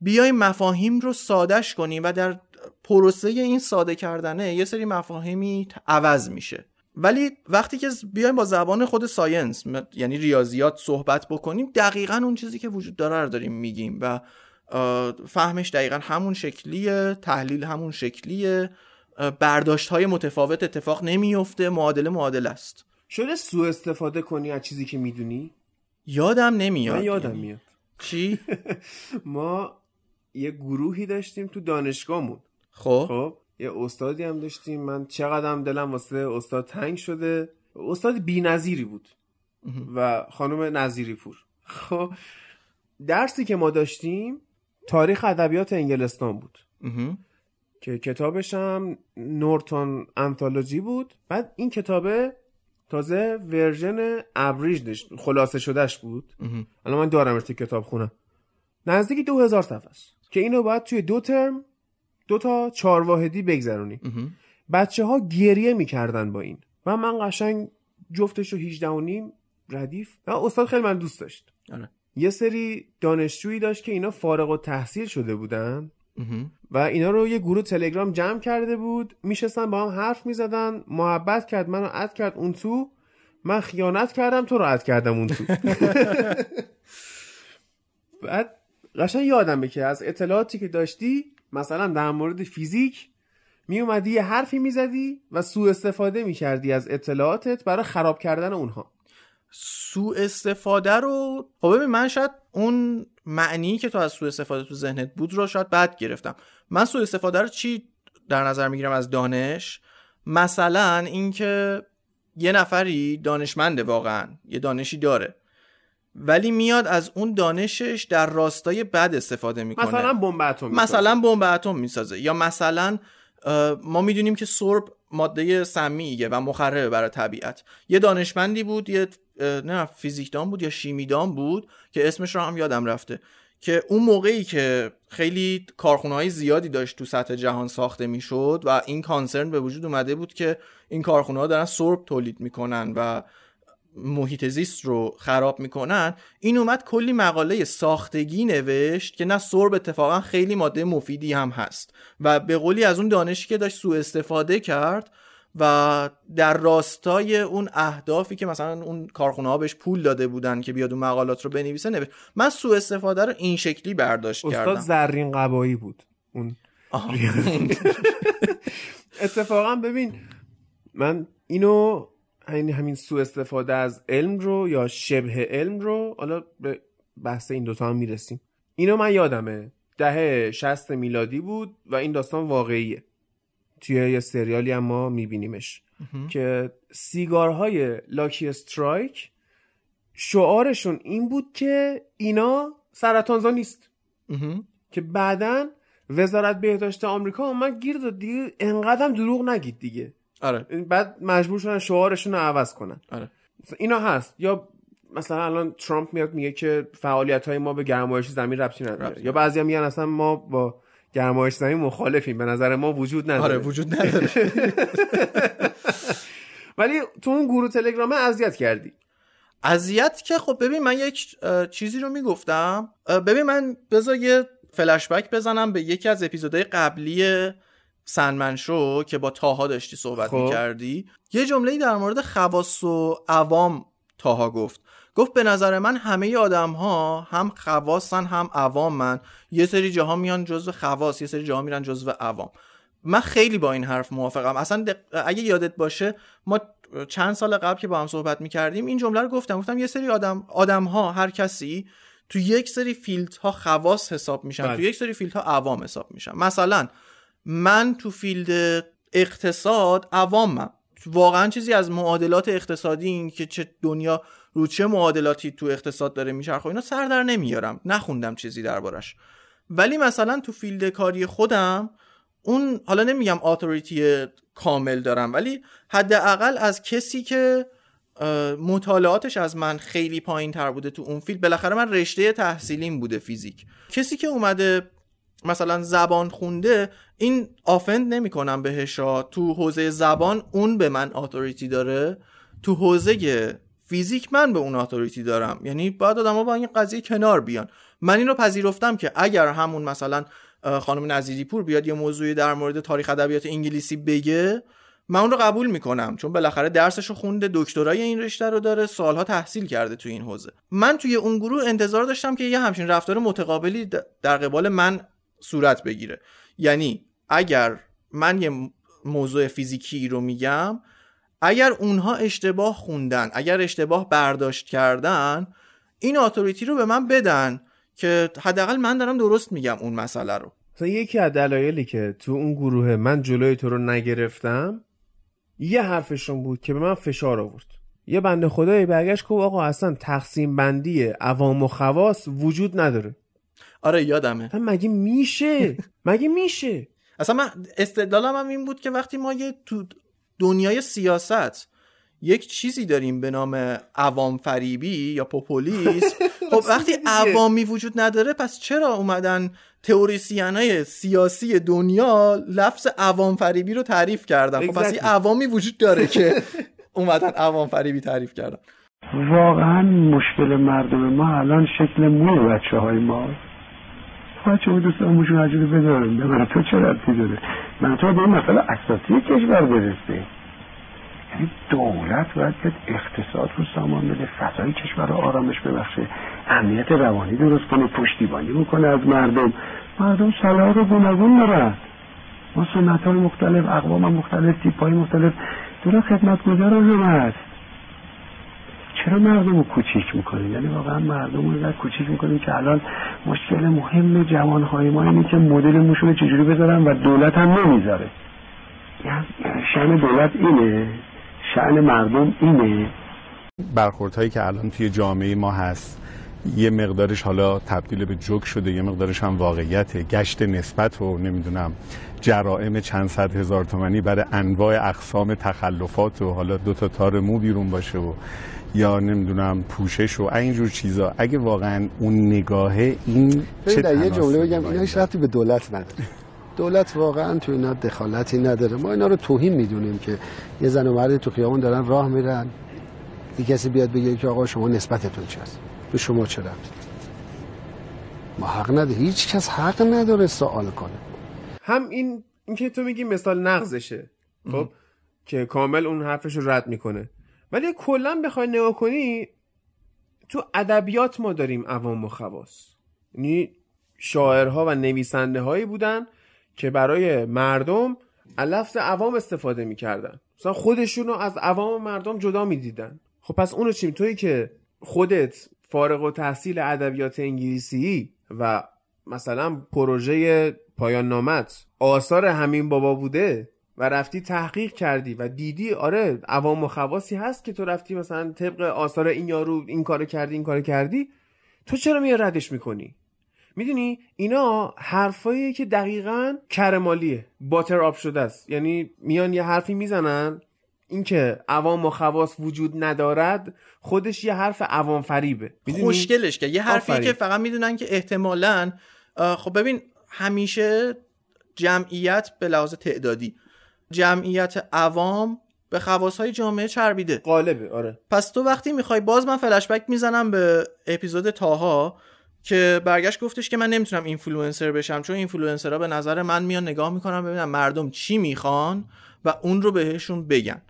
بیایم مفاهیم رو سادش کنیم و در پروسه این ساده کردنه یه سری مفاهیمی عوض میشه. ولی وقتی که بیایم با زبان خود ساینس یعنی ریاضیات صحبت بکنیم دقیقا اون چیزی که وجود داره رو داریم میگیم و فهمش دقیقا همون شکلیه تحلیل همون شکلیه برداشت های متفاوت اتفاق نمیفته معادله معادله است. شده سوء استفاده کنی از چیزی که می‌دونی؟ یادم نمیاد. من یادم میاد. چی؟ ما یه گروهی داشتیم تو دانشگاهمون. خب. خب؟ یه استادی هم داشتیم. من چقدرم دلم واسه استاد تنگ شده. استاد بی‌نظیری بود و خانم نظیری پور. خب درسی که ما داشتیم تاریخ ادبیات انگلستان بود. که کتابش هم نورتون انتولوژی بود. بعد این کتابه تازه version abridged خلاصه شدهش بود. الان من دارم PDF کتاب خونم نزدیک دو هزار صفحه است. که اینو باید توی دو ترم دو تا چهار واحدی بگذرونی. بچه ها گریه می‌کردن با این. و من قشنگ جفتش رو 18 و نیم ردیف. و استاد خیلی من دوست داشت. آره. یه سری دانشجویی داشت که اینا فارغ التحصیل شده بودن. و اینا رو یه گروه تلگرام جمع کرده بود. میشستن با هم حرف می‌زدن. محبت کرد منو add کرد اون تو. من خیانت کردم تو رو اد کردم اون تو. بعد قشنگ یادمه که از اطلاعاتی که داشتی مثلا در مورد فیزیک می اومدی یه حرفی می‌زدی و سوء استفاده می‌کردی از اطلاعاتت برای خراب کردن اونها. سوء استفاده رو خب ببین من شاید اون معنی که تو از سوء استفاده تو ذهنت بود رو شاید بد گرفتم. من سوء استفاده رو چی در نظر می‌گیرم از دانش؟ مثلا اینکه یه نفری دانشمنده واقعا یه دانشی داره. ولی میاد از اون دانشش در راستای بد استفاده می‌کنه. مثلا بمب اتم مثلا بمب اتم می‌سازه. یا مثلا ما می‌دونیم که سرب ماده سمیه و مخربه برای طبیعت. یه دانشمندی بود یه نه فیزیکدان بود یا شیمیدان بود که اسمش رو هم یادم رفته که اون موقعی که خیلی کارخونه های زیادی داشت تو سطح جهان ساخته می‌شد و این کانسرن به وجود اومده بود که این کارخونه ها دارن سرب تولید می‌کنن و محیط زیست رو خراب می‌کنن این اومد کلی مقاله ساختگی نوشت که نه سرب اتفاقا خیلی ماده مفیدی هم هست و به قولی از اون دانشی که داشت سوء استفاده کرد و در راستای اون اهدافی که مثلا اون کارخونه ها بهش پول داده بودن که بیاد اون مقالات رو بنویسه نوشت. من سوء استفاده رو این شکلی برداشت استاد کردم. زرین قبایی بود. اون اتفاقا ببین من اینو همین همین سوء استفاده از علم رو یا شبه علم رو حالا به بحث این دوتا هم می‌رسیم. اینو من یادمه. دهه 60 میلادی بود و این داستان واقعیه. توی یه سریالی هم ما میبینیمش. که سیگارهای لاکی استرایک شعارشون این بود که اینا سرطانزا نیست. که بعدا وزارت بهداشت آمریکا اومد گیر داد دیگه. انقدر دروغ نگید دیگه. آره. بعد مجبور شدن شعارشون رو عوض کنن. آره. اینا هست. یا مثلا الان ترامپ میاد میگه که فعالیت های ما به گرمایش زمین ربطی نداره. یا بعضی میگن اصلا ما با گرمایش زمین مخالفیم. به نظر ما وجود نداره. آره وجود نداره. ولی تو اون گروه تلگرامه اذیت کردی. اذیت که خب ببین من یک چیزی رو می‌گفتم. ببین من بذار یه فلشبک بزنم به یکی از اپیزودهای قبلی سنمن شو که با تاها داشتی صحبت خب. می‌کردی یه جمله در مورد خواص و عوام تاها گفت. گفت به نظر من همه آدم ها هم خواصن هم عوامن. یه سری جاها میان جزو خواص یه سری جاها میرن جزو عوام. من خیلی با این حرف موافقم. اصلا دق- اگه یادت باشه ما چند سال قبل که با هم صحبت می‌کردیم این جمله رو گفتم. گفتم یه سری آدم آدم ها هر کسی تو یک سری field ها خواص حساب میشن بله. تو یک سری field ها عوام حساب میشن. مثلا من تو field اقتصاد عوامم. واقعا چیزی از معادلات اقتصادی این که چه دنیا رو چه معادلاتی تو اقتصاد داره میچرخه اینا سر در نمیارم. نخوندم چیزی دربارش. ولی مثلا تو field کاری خودم اون حالا نمیگم authority کامل دارم ولی حداقل از کسی که مطالعاتش از من خیلی پایین تر بوده تو اون field بالاخره من رشته تحصیلیم بوده فیزیک. کسی که اومده مثلا زبان خونده این offend نمی‌کنم بهش تو حوزه زبان اون به من authority داره. تو حوزه فیزیک من به اون authority دارم. یعنی باید آدم با این قضیه کنار بیان. من این رو پذیرفتم که اگر همون مثلا خانم نظیری پور بیاد یه موضوعی در مورد تاریخ ادبیات انگلیسی بگه من اون رو قبول می‌کنم. چون بالاخره درسش رو خونده دکترای این رشته رو داره سالها تحصیل کرده توی این حوزه. من توی اون گروه انتظار داشتم که یه همچین رفتار متقابلی در قبال من صورت بگیره. یعنی اگر من یه موضوع فیزیکی رو میگم اگر اونها اشتباه خوندن اگر اشتباه برداشت کردن این اتوریتی رو به من بدن که حداقل من دارم درست میگم اون مسئله رو. مثلا یکی از دلایلی که تو اون گروه من جلوی تو رو نگرفتم یه حرفشون بود که به من فشار آورد. یه بنده خدایی برگشت که آقا اصلا تقسیم بندی عوام و خواص وجود نداره. آره یادمه. مگه میشه؟ مگه میشه؟ اصلا من استدلالم هم این بود که وقتی ما یه تو دنیای سیاست یک چیزی داریم به نام عوام فریبی یا پوپولیس خب وقتی عوامی وجود نداره پس چرا اومدن تئوریسین های سیاسی دنیا لفظ عوام فریبی رو تعریف کردن؟ خب پس این عوامی وجود داره که اومدن عوام فریبی تعریف کردن. واقعا مشکل مردم ما الان شکل موی بچه های ما. بچه های دوست موشون عجیبه بدارم. به تو چه ربطی داره؟ من تو به این مسئله اساسی کشور برسه یعنی دولت باید بیاد اقتصاد رو سامان بده فضای کشور رو آرامش ببخشه امنیت روانی درست کنه پشتیبانی بکنه از مردم. مردم صلاح رو گوناگون دارن. ما سنت های مختلف اقوام مختلف تیپ های مختلف دور خدمتگزار هم هست چرا مردم رو کوچیک می‌کنیم؟ یعنی واقعا مردم رو کوچیک می‌کنیم که الان مشکل مهم جوانهای ما اینه که مدل موشون چجوری بذارن و دولت هم نمی‌ذاره. یعنی شن دولت اینه شعن مردم اینه. برخوردهایی که الان توی جامعه ما هست یه مقدارش حالا تبدیل به جوک شده یه مقدارش هم واقعیته. گشت نسبت و نمی‌دونم جرائم چند صد هزار تومنی برای انواع اقسام تخلفات و حالا دو تا تار مو بیرون باشه و یا نمی‌دونم پوشش و اینجور چیزا. اگه واقعا اون نگاهه این چه در یه جمله بگم اینا هیچ رفتی به دولت نداره. دولت واقعا تو اینا دخالتی نداره. ما اینا رو توهین می‌دونیم که یه زن و مرد تو خیابون دارن راه میرن یه کسی بیاد بگه که آقا شما نسبتتون چی تو شما چه ما حق نداره هیچ کس حق نداره سوال کنه. هم این اینکه تو میگی مثال نقضشه خب؟ که کامل اون حرفش رو رد می‌کنه. ولی کلا بخوای نگاه کنی تو ادبیات ما داریم عوام و خواص. یعنی شاعرها و نویسنده هایی بودن که برای مردم لفظ عوام استفاده می‌کردن. مثلا خودشون رو از عوام و مردم جدا می‌دیدن. خب پس اونو چیم تویی که خودت فارغ و تحصیل ادبیات انگلیسی و مثلا پروژه پایان نامت آثار همین بابا بوده و رفتی تحقیق کردی و دیدی آره عوام و خواصی هست که تو رفتی مثلا طبق آثار این یارو این کارو کردی این کارو کردی تو چرا میای ردش می‌کنی؟ می‌دونی اینا حرفایی که دقیقا کرمالیه باتر آب شده است. یعنی میان یه حرفی می‌زنن اینکه عوام و خواص وجود ندارد خودش یه حرف عوام فریبه خوشگلش که. یه حرفی که فقط می‌دونن که احتمالا خب ببین همیشه جمعیت به لحاظ تعدادی جمعیت عوام به خواص های جامعه چربیده. غالبه آره. پس تو وقتی می‌خوای باز من فلشبک می‌زنم به اپیزود تاها که برگشت گفتش که من نمی‌تونم اینفلوئنسر بشم چون اینفلوئنسرها به نظر من میان نگاه می‌کنم ببینم مردم چی می‌خوان و اون رو بهشون بگن.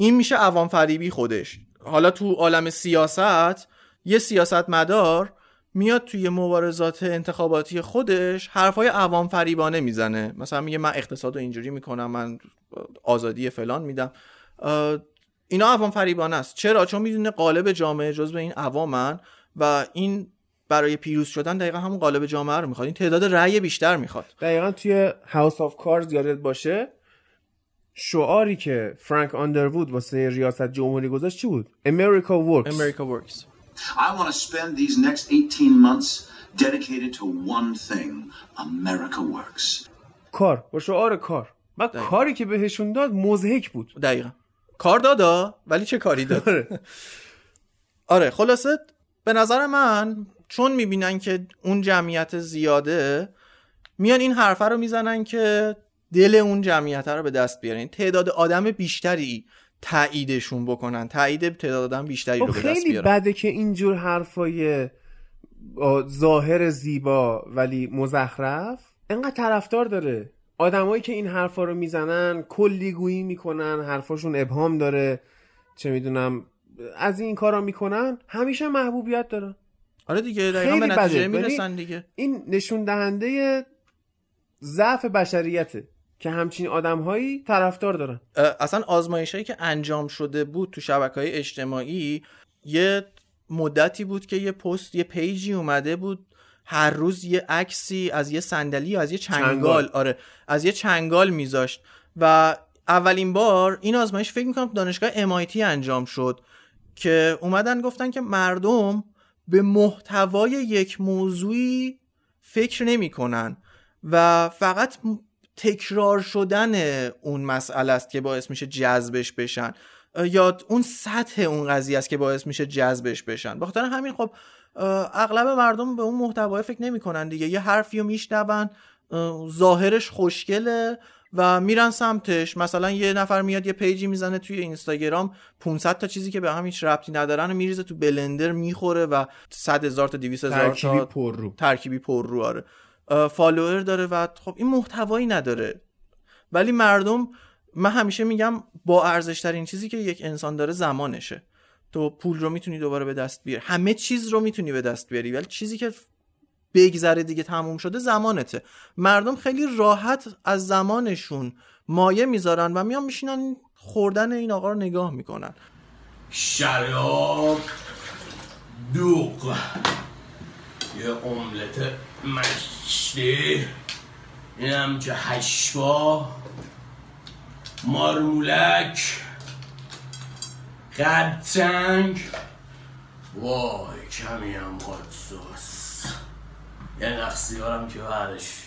این میشه عوام فریبی خودش. حالا تو عالم سیاست یه سیاست مدار میاد توی مبارزات انتخاباتی خودش حرفای عوام فریبانه می‌زنه. مثلا میگه من اقتصاد رو اینجوری می‌کنم من آزادی فلان میدم. اینا عوام فریبانه است. چرا؟ چون می‌دونه قالب جامعه جز به این عوامن و این برای پیروز شدن دقیقا همون قالب جامعه رو می‌خواد. این تعداد رأی بیشتر می‌خواد. دقیقا توی هاوس آف کارز یادت باشه؟ شعاری که فرانک آندروود واسه ریاست جمهوری گذاشت چی بود؟ America Works. America Works. I want to spend these next 18 months dedicated to one thing America works. کار. با شعار کار. و کاری که بهشون داد مزهک بود. دقیقا. کار دادا ولی چه کاری داد؟ آره. خلاصه به نظر من چون می‌بینن که اون جمعیت زیاده میان این حرفه رو می‌زنن که دل اون جمعیت رو به دست بیارن. تعداد آدم بیشتری تاییدشون بکنن. تایید تعداد آدم بیشتری رو خب به دست خیلی بیارن. بده که اینجور حرفای ظاهر زیبا ولی مزخرف. انقدر طرفدار داره. آدمایی که این حرفا رو می‌زنن کلی گویی می‌کنن حرفاشون ابهام داره. چه می‌دونم از این کارا می‌کنن همیشه محبوبیت دارن. آره دیگه دقیقا خیلی به نتیجه بده. می‌رسن یعنی دیگه. این نشون دهنده ضعف بشریته. که همچین آدمهایی طرفدار دارن اصلا آزمایش هایی که انجام شده بود تو شبکه های اجتماعی یه مدتی بود که یه پست یه پیجی اومده بود هر روز یه عکسی از یه صندلی از یه چنگال, چنگال. آره از یه چنگال میذاشت و اولین بار این آزمایش فکر می‌کنم دانشگاه MIT انجام شد که اومدن گفتن که مردم به محتوای یک موضوعی فکر نمی‌کنن و فقط تکرار شدن اون مسئله است که باعث میشه جذبش بشن. یا اون سطح اون قضیه است که باعث میشه جذبش بشن. به خاطر همین خب اغلب مردم به اون محتوای فکر نمی‌کنن دیگه. یه حرفی رو میشنون ظاهرش خوشگله و میرن سمتش. مثلا یه نفر میاد یه page ی می‌زنه توی اینستاگرام 500 تا چیزی که به هم هیچ ربطی ندارن و میریزه تو بلندر می‌خوره و 100 هزار تا 200 هزار ترکیبی تا پر رو. ترکیبی پر رو آره. follower داره و خب این محتوایی نداره. ولی مردم من همیشه میگم با ارزش ترین چیزی که یک انسان داره زمانشه. تو پول رو می‌تونی دوباره به دست بیاری. همه چیز رو می‌تونی به دست بیاری. ولی چیزی که بگذره دیگه تموم شده زمانته. مردم خیلی راحت از زمانشون مایه می‌ذارن و میان میشینن خوردن این آقا رو نگاه می‌کنن. شراب دوغ. یه املت مشتی اینم که هشبا مارمولک قدتنگ وای کمی هم سس. یه نقصیارم که بعدش.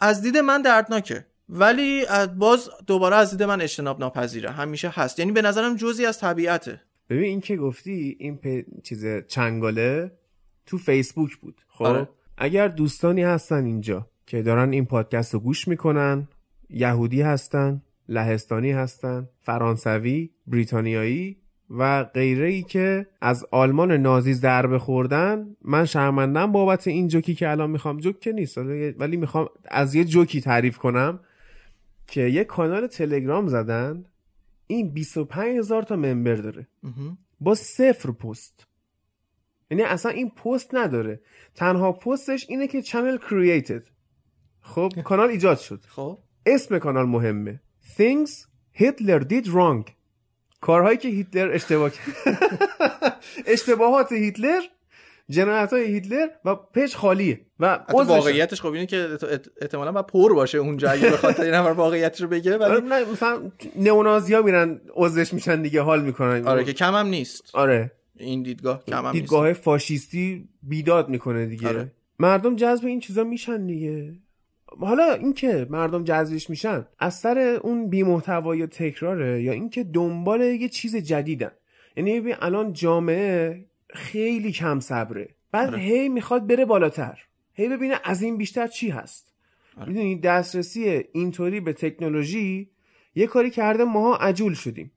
از دید من دردناکه ولی از- باز دوباره از دید من اجتناب ناپذیره. همیشه هست. یعنی به نظرم جزی از طبیعته. ببین این که گفتی این پ... چیز چنگاله؟ تو فیسبوک بود. خب آره. اگر دوستانی هستن اینجا که دارن این پادکست رو گوش می‌کنن یهودی هستن لهستانی هستن فرانسوی بریتانیایی و غیره ای که از آلمان نازی ضربه خوردن من شرمندم بابت این جوکی که الان می‌خوام. جوک که نیست ولی می‌خوام از یه جوکی تعریف کنم که یه کانال تلگرام زدن این 25 هزار تا ممبر داره. با صفر پست. یعنی اصلا این پست نداره. تنها پستش اینه که چنل کرییتد خب کانال ایجاد شد. خب. اسم کانال مهمه. Things Hitler did wrong. کارهایی که هیتلر اشتباه کرد. اشتباهات هیتلر جنایت های هیتلر و پیش خالیه. و. واقعیتش خب اینه که احت- احت- احتمالا باید پر باشه اونجا اگه بخواد یه نفر واقعیتش رو بگه آره، ولی نه مثلا نئونازی ها میرن عضوش میشن دیگه حال می‌کنن. آره که کم هم نیست. آره. این دیدگاه کم هم نیست. دیدگاه فاشیستی بیداد می‌کنه دیگه. آره. مردم جذب این چیزا میشن دیگه. حالا اینکه مردم جذبش میشن از سر اون بی محتوای تکراره یا اینکه دنبال یه چیز جدیدن. یعنی ببین الان جامعه خیلی کم صبره. بعد آره. هی می‌خواد بره بالاتر. هی ببینه از این بیشتر چی هست. آره. می‌دونی دسترسی اینطوری به تکنولوژی یه کاری کرده ماها عجول شدیم.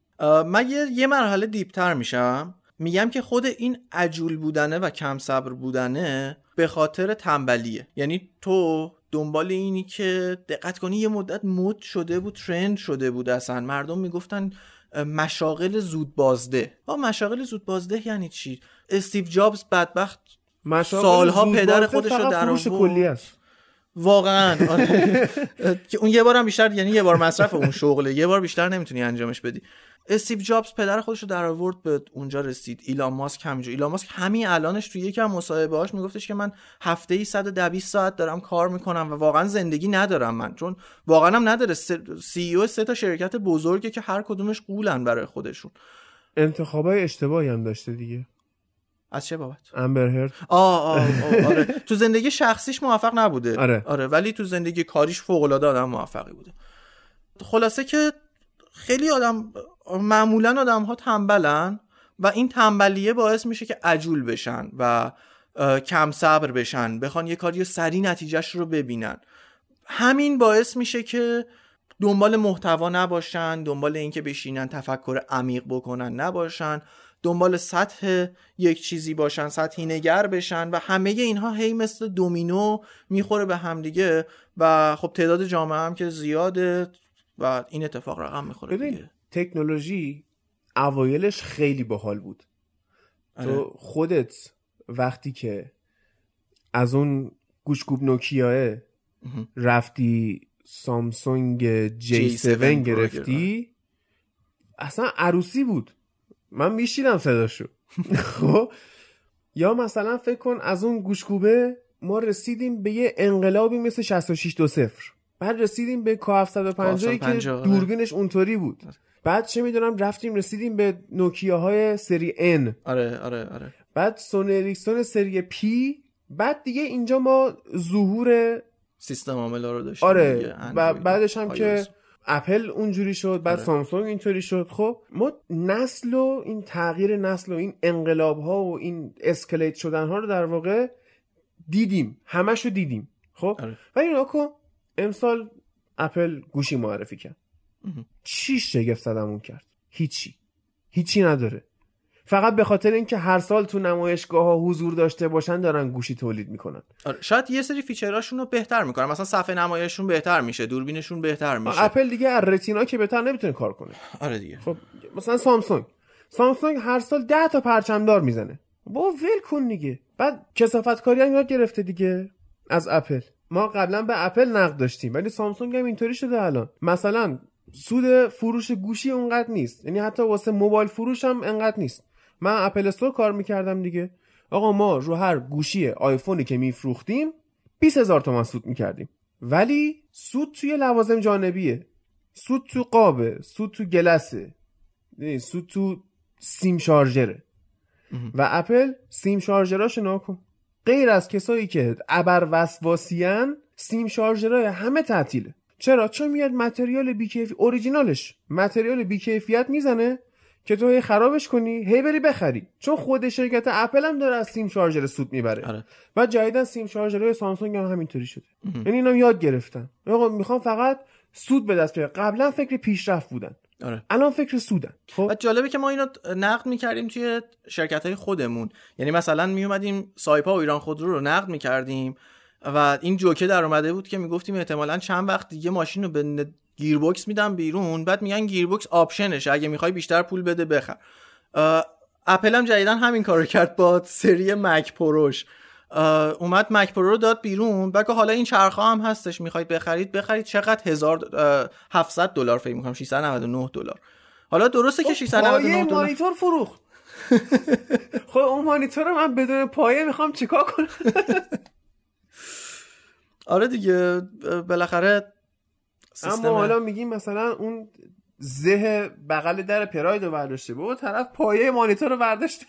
من یه, یه مرحله دیپتر میشم. میگم که خود این عجول بودنه و کم صبر بودنه به خاطر تنبلیه. یعنی تو دنبال اینی که دقت کنی یه مدت مد شده بود ترند شده بود اصلا. مردم می‌گفتن مشاغل زود بازده با مشاغل زود بازده یعنی چی؟ استیو جابز بدبخت سالها پدر خودش رو در فروش. کلی است. واقعا. آره. که اون یه بارم بیشتر یعنی یه بار مصرف اون شغله یه بار بیشتر نمی‌تونی انجامش بدی. استیو جابز پدر خودش رو در آورد به اونجا رسید. ایلان ماسک همینجور. ایلان ماسک همین الانش توی یکی از مصاحبه هاش میگفتش که من هفته ای 120 ساعت دارم کار می‌کنم و واقعا زندگی ندارم من. چون واقعا هم نداره. سی او سه تا شرکت بزرگه که هر کدومش قولن برای خودشون. انتخابای اشتباهی هم داشته دیگه. از چه بابت؟ امبر آه آه, آه آره. تو زندگی شخصیش موفق نبوده. آره. آره ولی تو زندگی کاریش فوق العاده آدم موفقی بوده. خلاصه که خیلی آدم معمولا آدم ها تنبلن و این تنبلیه باعث میشه که عجول بشن و کم صبر بشن بخوان یه کاری سری نتیجهش رو ببینن. همین باعث میشه که دنبال محتوا نباشن دنبال اینکه بشینن تفکر عمیق بکنن نباشن. دنبال سطح یک چیزی باشن سطحی نگر بشن و همه اینها هی مثل دومینو می‌خوره به همدیگه و خب تعداد جامعه هم که زیاده و این اتفاق رقم می‌خوره ببین دیگه. تکنولوژی اوایلش خیلی باحال بود. تو آره. خودت وقتی که از اون گوشکوب نوکیاه رفتی سامسونگ J7 J7 رو گرفتی اصلا عروسی بود. من میشیدم صداشو. خب؟ یا مثلا فکر کن از اون گوشکوبه ما رسیدیم به یه انقلابی مثل 66 دو صفر. بعد رسیدیم به کا 750 که 750 آره. دوربینش اونطوری بود. بعد چه می‌دونم رفتیم رسیدیم به نوکیاهای سری N آره آره آره. بعد سونی اریکسون سری P. بعد دیگه اینجا ما ظهور سیستم عامل رو داشتیم آره. و بعدش هم که. اپل اونجوری شد بعد آره. سامسونگ اینطوری شد. خب ما نسل و این تغییر نسل و این انقلاب ها و این escalate شدن ها رو در واقع دیدیم. همش رو دیدیم. خب؟ آره. ولی کن امسال اپل گوشی معرفی کرد. چی شگفت زدمون کرد؟ هیچی. هیچی نداره. فقط به خاطر اینکه هر سال تو نمایشگاه ها حضور داشته باشن دارن گوشی تولید می‌کنن. آره. شاید یه سری فیچرهاشون رو بهتر می‌کنن. مثلا صفحه نمایششون بهتر میشه دوربینشون بهتر میشه. اپل دیگه از رتینا که بهتر نمی‌تونه کار کنه. آره دیگه. خب مثلا سامسونگ. سامسونگ هر سال 10 تا پرچمدار می‌زنه. با ول کن دیگه. بعد کسافت کاری هم یاد گرفته دیگه از اپل. ما قبلا به اپل نقد داشتیم ولی سامسونگ هم اینطوری شده الان. مثلا سود فروش گوشی اونقدر نیست. یعنی حتی واسه موبایل فروش هم انقدر نیست. من اپل استور کار می‌کردم دیگه. آقا ما رو هر گوشی آیفونی که میفروختیم 20 هزار تومن سود می‌کردیم. ولی سود توی لوازم جانبیه. سود تو قابه سود تو گلسه. یعنی سود تو سیم شارژره. و اپل سیم شارژراش ناکن غیر از کسایی که ابر وسواسیان سیم شارژرای همه تعطیله. چرا؟ چون میاد متریال بیکیفی اوریجینالش متریال بیکیفیت می‌زنه. که تو هی خرابش کنی هی بری بخری. چون خود شرکت اپل هم داره از سیم شارژر سود می‌بره. آره. و جدیدا سیم شارژرهای سامسونگ هم همینطوری شده. یعنی اینا یاد گرفتن. آقا می‌خوام فقط سود به دست بیارم. قبلا فکر پیشرفت بودن. آره. الان فکر سودن. خب؟ و جالبه که ما اینو نقد می‌کردیم توی شرکت های خودمون. یعنی مثلا میومدیم سایپا و ایران خودرو رو نقد می‌کردیم و این جوکه در اومده بود که می‌گفتیم احتمالا چند وقت دیگه ماشین رو بی گیربکس میدم بیرون بعد میگن گیربکس option شه اگه می‌خوای بیشتر پول بده بخر. اپل هم جدیدا همین کارو کرد با سری Mac Pro ش. اومد Mac Pro رو داد بیرون گفت حالا این چرخه هم هستش می‌خواید بخرید بخرید چقدر هزار اه، 700 دلار فکر می‌کنم 699 دلار. حالا درسته که 699 پایه دلار مانیتور فروخت. خب اون مانیتور رو من بدون پایه می‌خوام چیکار کنم؟ آره دیگه بالاخره اما سیستم حالا میگیم مثلا اون زه بغل در پراید رو برداشته. به اون طرف پایه مانیتور رو برداشته.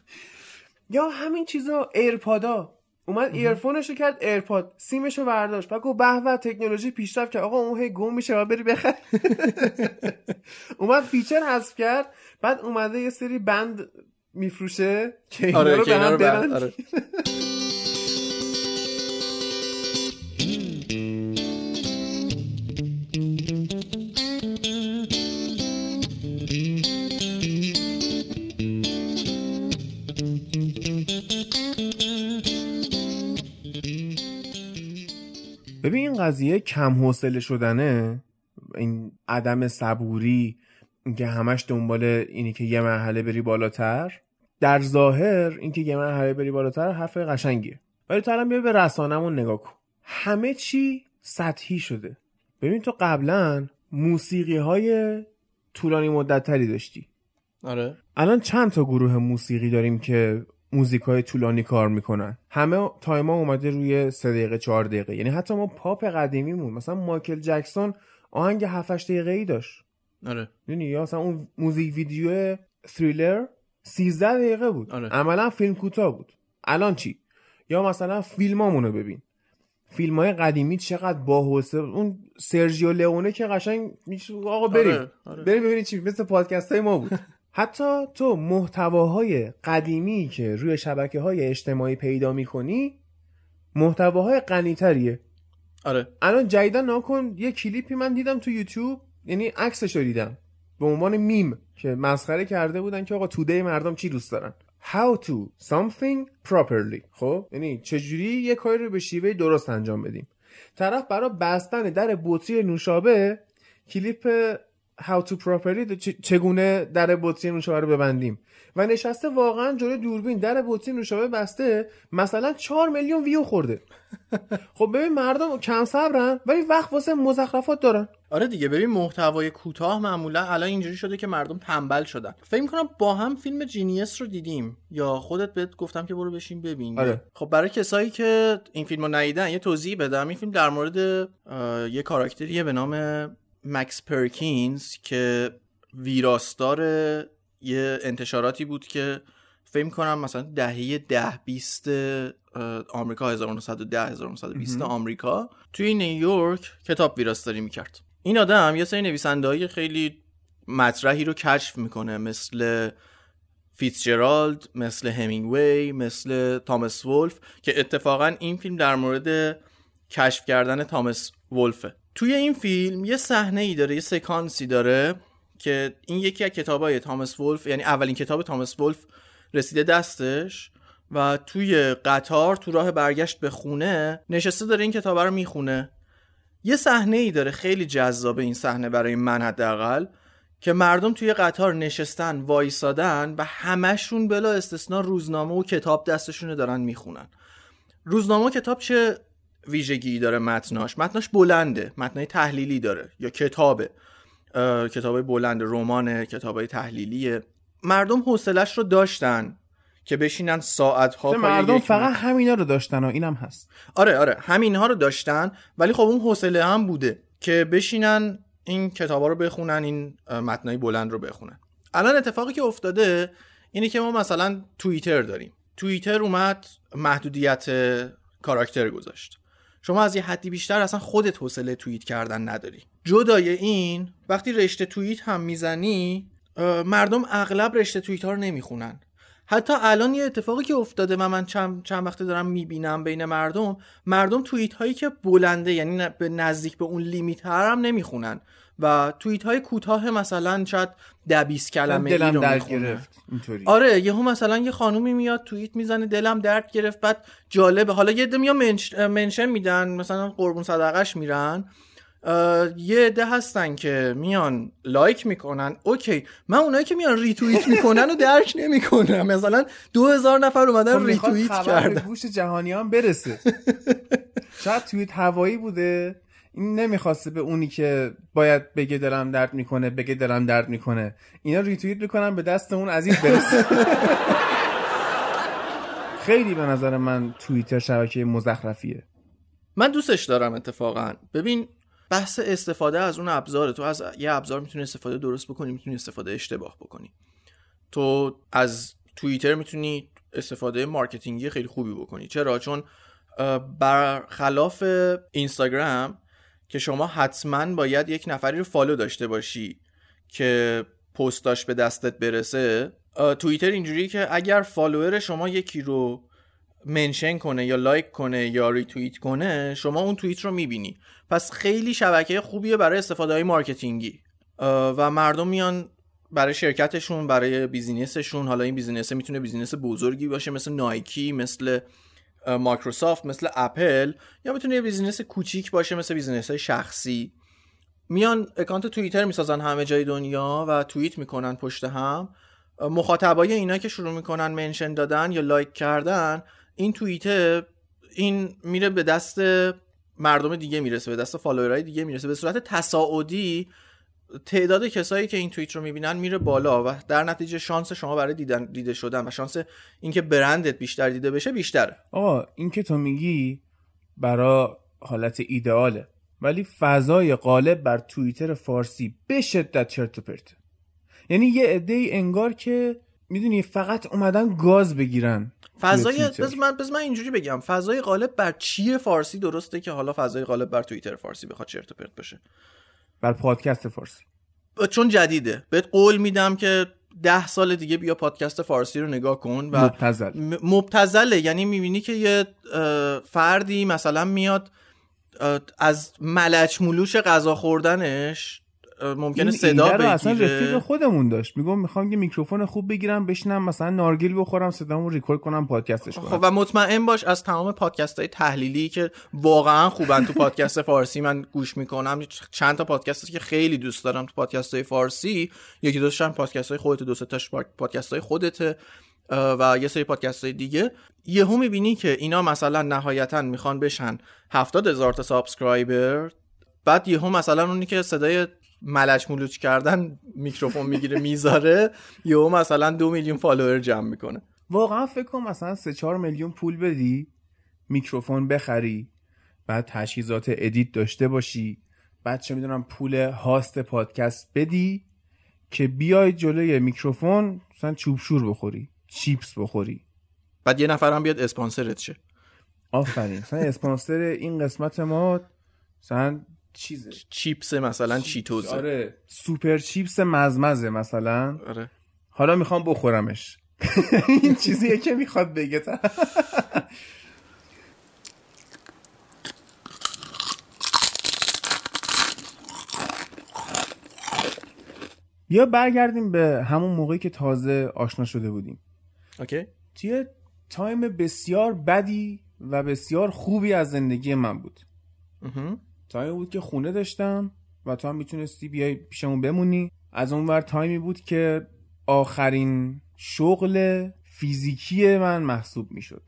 یا همین چیزا AirPod ا. اومد earphone ش رو کرد AirPod سیمش رو برداشت. بعد گفت به به تکنولوژی پیشرفت کرد. آقا اون هی گم میشه و بری بخر. اومد فیچر حذف کرد. بعد اومده یه سری بند میفروشه که اینا آره رو به هم ببین این قضیه کم حوصله شدنه. این عدم صبوری اینکه همش دنبال اینی که یه مرحله بری بالاتر. در ظاهر اینکه یه مرحله بری بالاتر حرف قشنگیه. ولی تو الان بیا به رسانمون نگاه کن. همه چی سطحی شده. ببین تو قبلا موسیقی های طولانی مدت تری داشتی. آره. الان چند تا گروه موسیقی داریم که موزیک های طولانی کار می‌کنن. همه تایما اومده روی 3 دقیقه 4 دقیقه. یعنی حتی ما پاپ قدیمیمون مثلا مایکل جکسون آهنگ 7 8 دقیقه ای داشت. آره. یعنی یا مثلا اون موزیک ویدیو تریلر 13 دقیقه بود. آره. عملا فیلم کوتاه بود. الان چی؟ یا مثلا فیلمامونو ببین. فیلم های قدیمی چقدر باحوسه اون سرژیو لئونه که قشنگ میشه آقا بریم. آره، آره. بریم ببینید چی مثل پادکست های ما بود. حتی تو محتواهای قدیمی که روی شبکه های اجتماعی پیدا می‌کنی محتواهای غنیتریه. آره. الان جدیدا ناکن یه کلیپی من دیدم تو یوتیوب یعنی عکسش رو دیدم. به عنوان میم که مسخره کرده بودن که آقا توده مردم چی دوست دارن. How to something properly. خب؟ یعنی چجوری یه کاری رو به شیوه درست انجام بدیم. طرف برای بستن در بطری نوشابه کلیپ how to properly چ- چگونه در بطری نوشابه رو ببندیم. و نشسته واقعا جلوی دوربین در بطری نوشابه بسته مثلا 4 میلیون ویو خورده. خب ببین مردم کم صبرن ولی وقت واسه مزخرفات دارن. آره دیگه ببین محتوای کوتاه معمولا الان اینجوری شده که مردم تنبل شدن. فکر کنم با هم فیلم جینیس رو دیدیم. یا خودت بهت گفتم که برو بشین ببین. آره. خب برای کسایی که این فیلم رو ندیدن یه توضیح بدم. این فیلم در مورد یه کاراکتریه به نام مکس پرکینز که ویراستار یه انتشاراتی بود که فکر کنم مثلا دهه ده بیست آمریکا 1910 1920 آمریکا توی نیویورک کتاب ویراستاری می‌کرد. این آدم یه سری نویسنده خیلی مطرحی رو کشف می‌کنه مثل فیتزجرالد مثل همینگوی مثل تامس ولف که اتفاقا این فیلم در مورد کشف کردن تامس ولفه توی این فیلم یه صحنه ای داره یه سکانسی داره که این یکی از کتابای تامس ولف یعنی اولین کتاب تامس ولف رسیده دستش و توی قطار تو راه برگشت به خونه نشسته داره این کتاب رو می‌خونه. یه صحنه ای داره خیلی جذابه این صحنه برای من حداقل که مردم توی قطار نشستن وایسادن و همشون بلا استثنا روزنامه و کتاب دستشونه دارن می‌خونن. روزنامه و کتاب چه ویژگی داره متناش. متناش بلنده. متنای تحلیلی داره. یا کتابه. کتاب بلند رمان کتابای تحلیلیه. مردم حوصلش رو داشتن که بشینن ساعت ها مردم فقط همینا رو داشتن و اینم هست. آره آره. همینها رو داشتن ولی خب اون حوصله هم بوده که بشینن این کتابا رو بخونن این متنای بلند رو بخونن. الان اتفاقی که افتاده اینه که ما مثلا توییتر داریم. توییتر اومد محدودیت کاراکتر گذاشت. شما از یه حدی بیشتر اصلا خودت حوصله توییت کردن نداری. جدای این وقتی رشته توییت هم می‌زنی مردم اغلب رشته توییت ها رو نمی‌خونن. حتی الان یه اتفاقی که افتاده و من چند, چند وقته دارم می‌بینم بین مردم مردم توییت هایی که بلنده یعنی به نزدیک به اون لیمیت هم نمی‌خونن. و توییت های کوتاه مثلا شاید ده 20 کلمه ای دلم رو درد می‌خونن. گرفت. اینطوری. آره یهو مثلا یه خانومی میاد توییت می‌زنه دلم درد گرفت بعد جالبه. حالا یه عده میان منش... منشن میدن مثلا قربون صدقش میرن. یه عده هستن که میان like می‌کنن. okay من اونایی که میان ریتوییت می‌کنن و درک نمی‌کنم مثلا دو هزار نفر اومدن خب ریتوییت کردن. گوش جهانیان برسه. شاید توییت هوایی بوده. این نمی‌خواسته به اونی که باید بگه دلم درد می‌کنه بگه دلم درد می‌کنه. اینا ریتوییت می‌کنن به دست اون عزیز برسه. خیلی به نظر من توییتر شبکه مزخرفیه. من دوستش دارم اتفاقا. ببین بحث استفاده از اون ابزار تو از یه ابزار می‌تونی استفاده درست بکنی می‌تونی استفاده اشتباه بکنی. تو از توییتر می‌تونی استفاده marketing ی خیلی خوبی بکنی. چرا؟ چون برخلاف اینستاگرام که شما حتما باید یک نفری رو follow داشته باشی که پستاش به دستت برسه. توییتر اینجوری که اگر follower شما یکی رو mention کنه یا like کنه یا ریتوییت کنه شما اون توییت رو می‌بینی. پس خیلی شبکه خوبیه برای استفاده های marketing ی و مردم میان برای شرکتشون برای business شون. حالا این business می‌تونه business بزرگی باشه مثل Nike مثل مایکروسافت مثل اپل یا می‌تونه یه business کوچیک باشه مثل business های شخصی. میان account توییتر می‌سازن همه جای دنیا و توییت می‌کنن پشت هم. مخاطبای اینا که شروع می‌کنن mention دادن یا like کردن این توییته این میره به دست مردم دیگه می‌رسه به دست follower های دیگه می‌رسه به صورت تصاعدی تعداد کسایی که این توییت رو می‌بینن میره بالا و در نتیجه شانس شما برای دیدن دیده شدن و شانس اینکه برندت بیشتر دیده بشه بیشتره. آقا این که تو میگی برا حالت ایدئاله. ولی فضای غالب بر توییتر فارسی به شدت چرت و پرته یعنی یه عده انگار که می‌دونی فقط اومدن گاز بگیرن فضای. بز من, بز من اینجوری بگم. فضای غالب بر چیه فارسی درسته که حالا فضای غالب بر توییتر فارسی بخواد چرت و پرت بشه؟ بر پادکست فارسی. چون جدیده. بهت قول میدم که ده سال دیگه بیا پادکست فارسی رو نگاه کن و مبتذل. م- مبتذله. یعنی می‌بینی که یه فردی مثلا میاد از ملچ ملوش غذا خوردنش ممکنه این صدا ایده رو اصلا رفیق خودمون داشت. میگم می‌خوام یه میکروفون خوب بگیرم بشینم مثلا نارگیل بخورم صدامو ریکورد کنم پادکستش کنم. خب و مطمئن باش از تمام پادکست های تحلیلی که واقعا خوبن تو پادکست فارسی من گوش می‌کنم چند تا پادکست که خیلی دوست دارم تو پادکست های فارسی. یکی دوستش هم پادکست های خودت دو تاش پادکست های خودته و یه سری پادکست های دیگه. یهو می‌بینی که اینا مثلا نهایتا می‌خوان بشن هفتاد هزار تا subscriber بعد یهو مثلا اونی که صدای ملچ ملوچ کردن میکروفون می‌گیره می‌ذاره. یهو مثلا دو میلیون follower جمع می‌کنه. واقعا فکر کنم مثلا سه چهار میلیون پول بدی میکروفون بخری بعد تجهیزات edit داشته باشی بعد چه می‌دونم پول host podcast بدی که بیای جلوی میکروفون مثلا چوب شور بخوری چیپس بخوری. بعد یه نفر هم بیاد اسپانسرت شه. آفرین. مثلا اسپانسر این قسمت ما مثلا چیزه. چیپس مثلا چیتوزه. آره. سوپر چیپس مزمزه مثلا. آره. حالا می‌خوام بخورمش. این چیزیه که می‌خواد بگه. یا برگردیم به همون موقعی که تازه آشنا شده بودیم. okay. توی تایم بسیار بدی و بسیار خوبی از زندگی من بود. تایمی بود که خونه داشتم و تو هم می‌تونستی بیای پیشمون بمونی. از اون ور تایمی بود که آخرین شغل فیزیکی من محسوب می‌شد.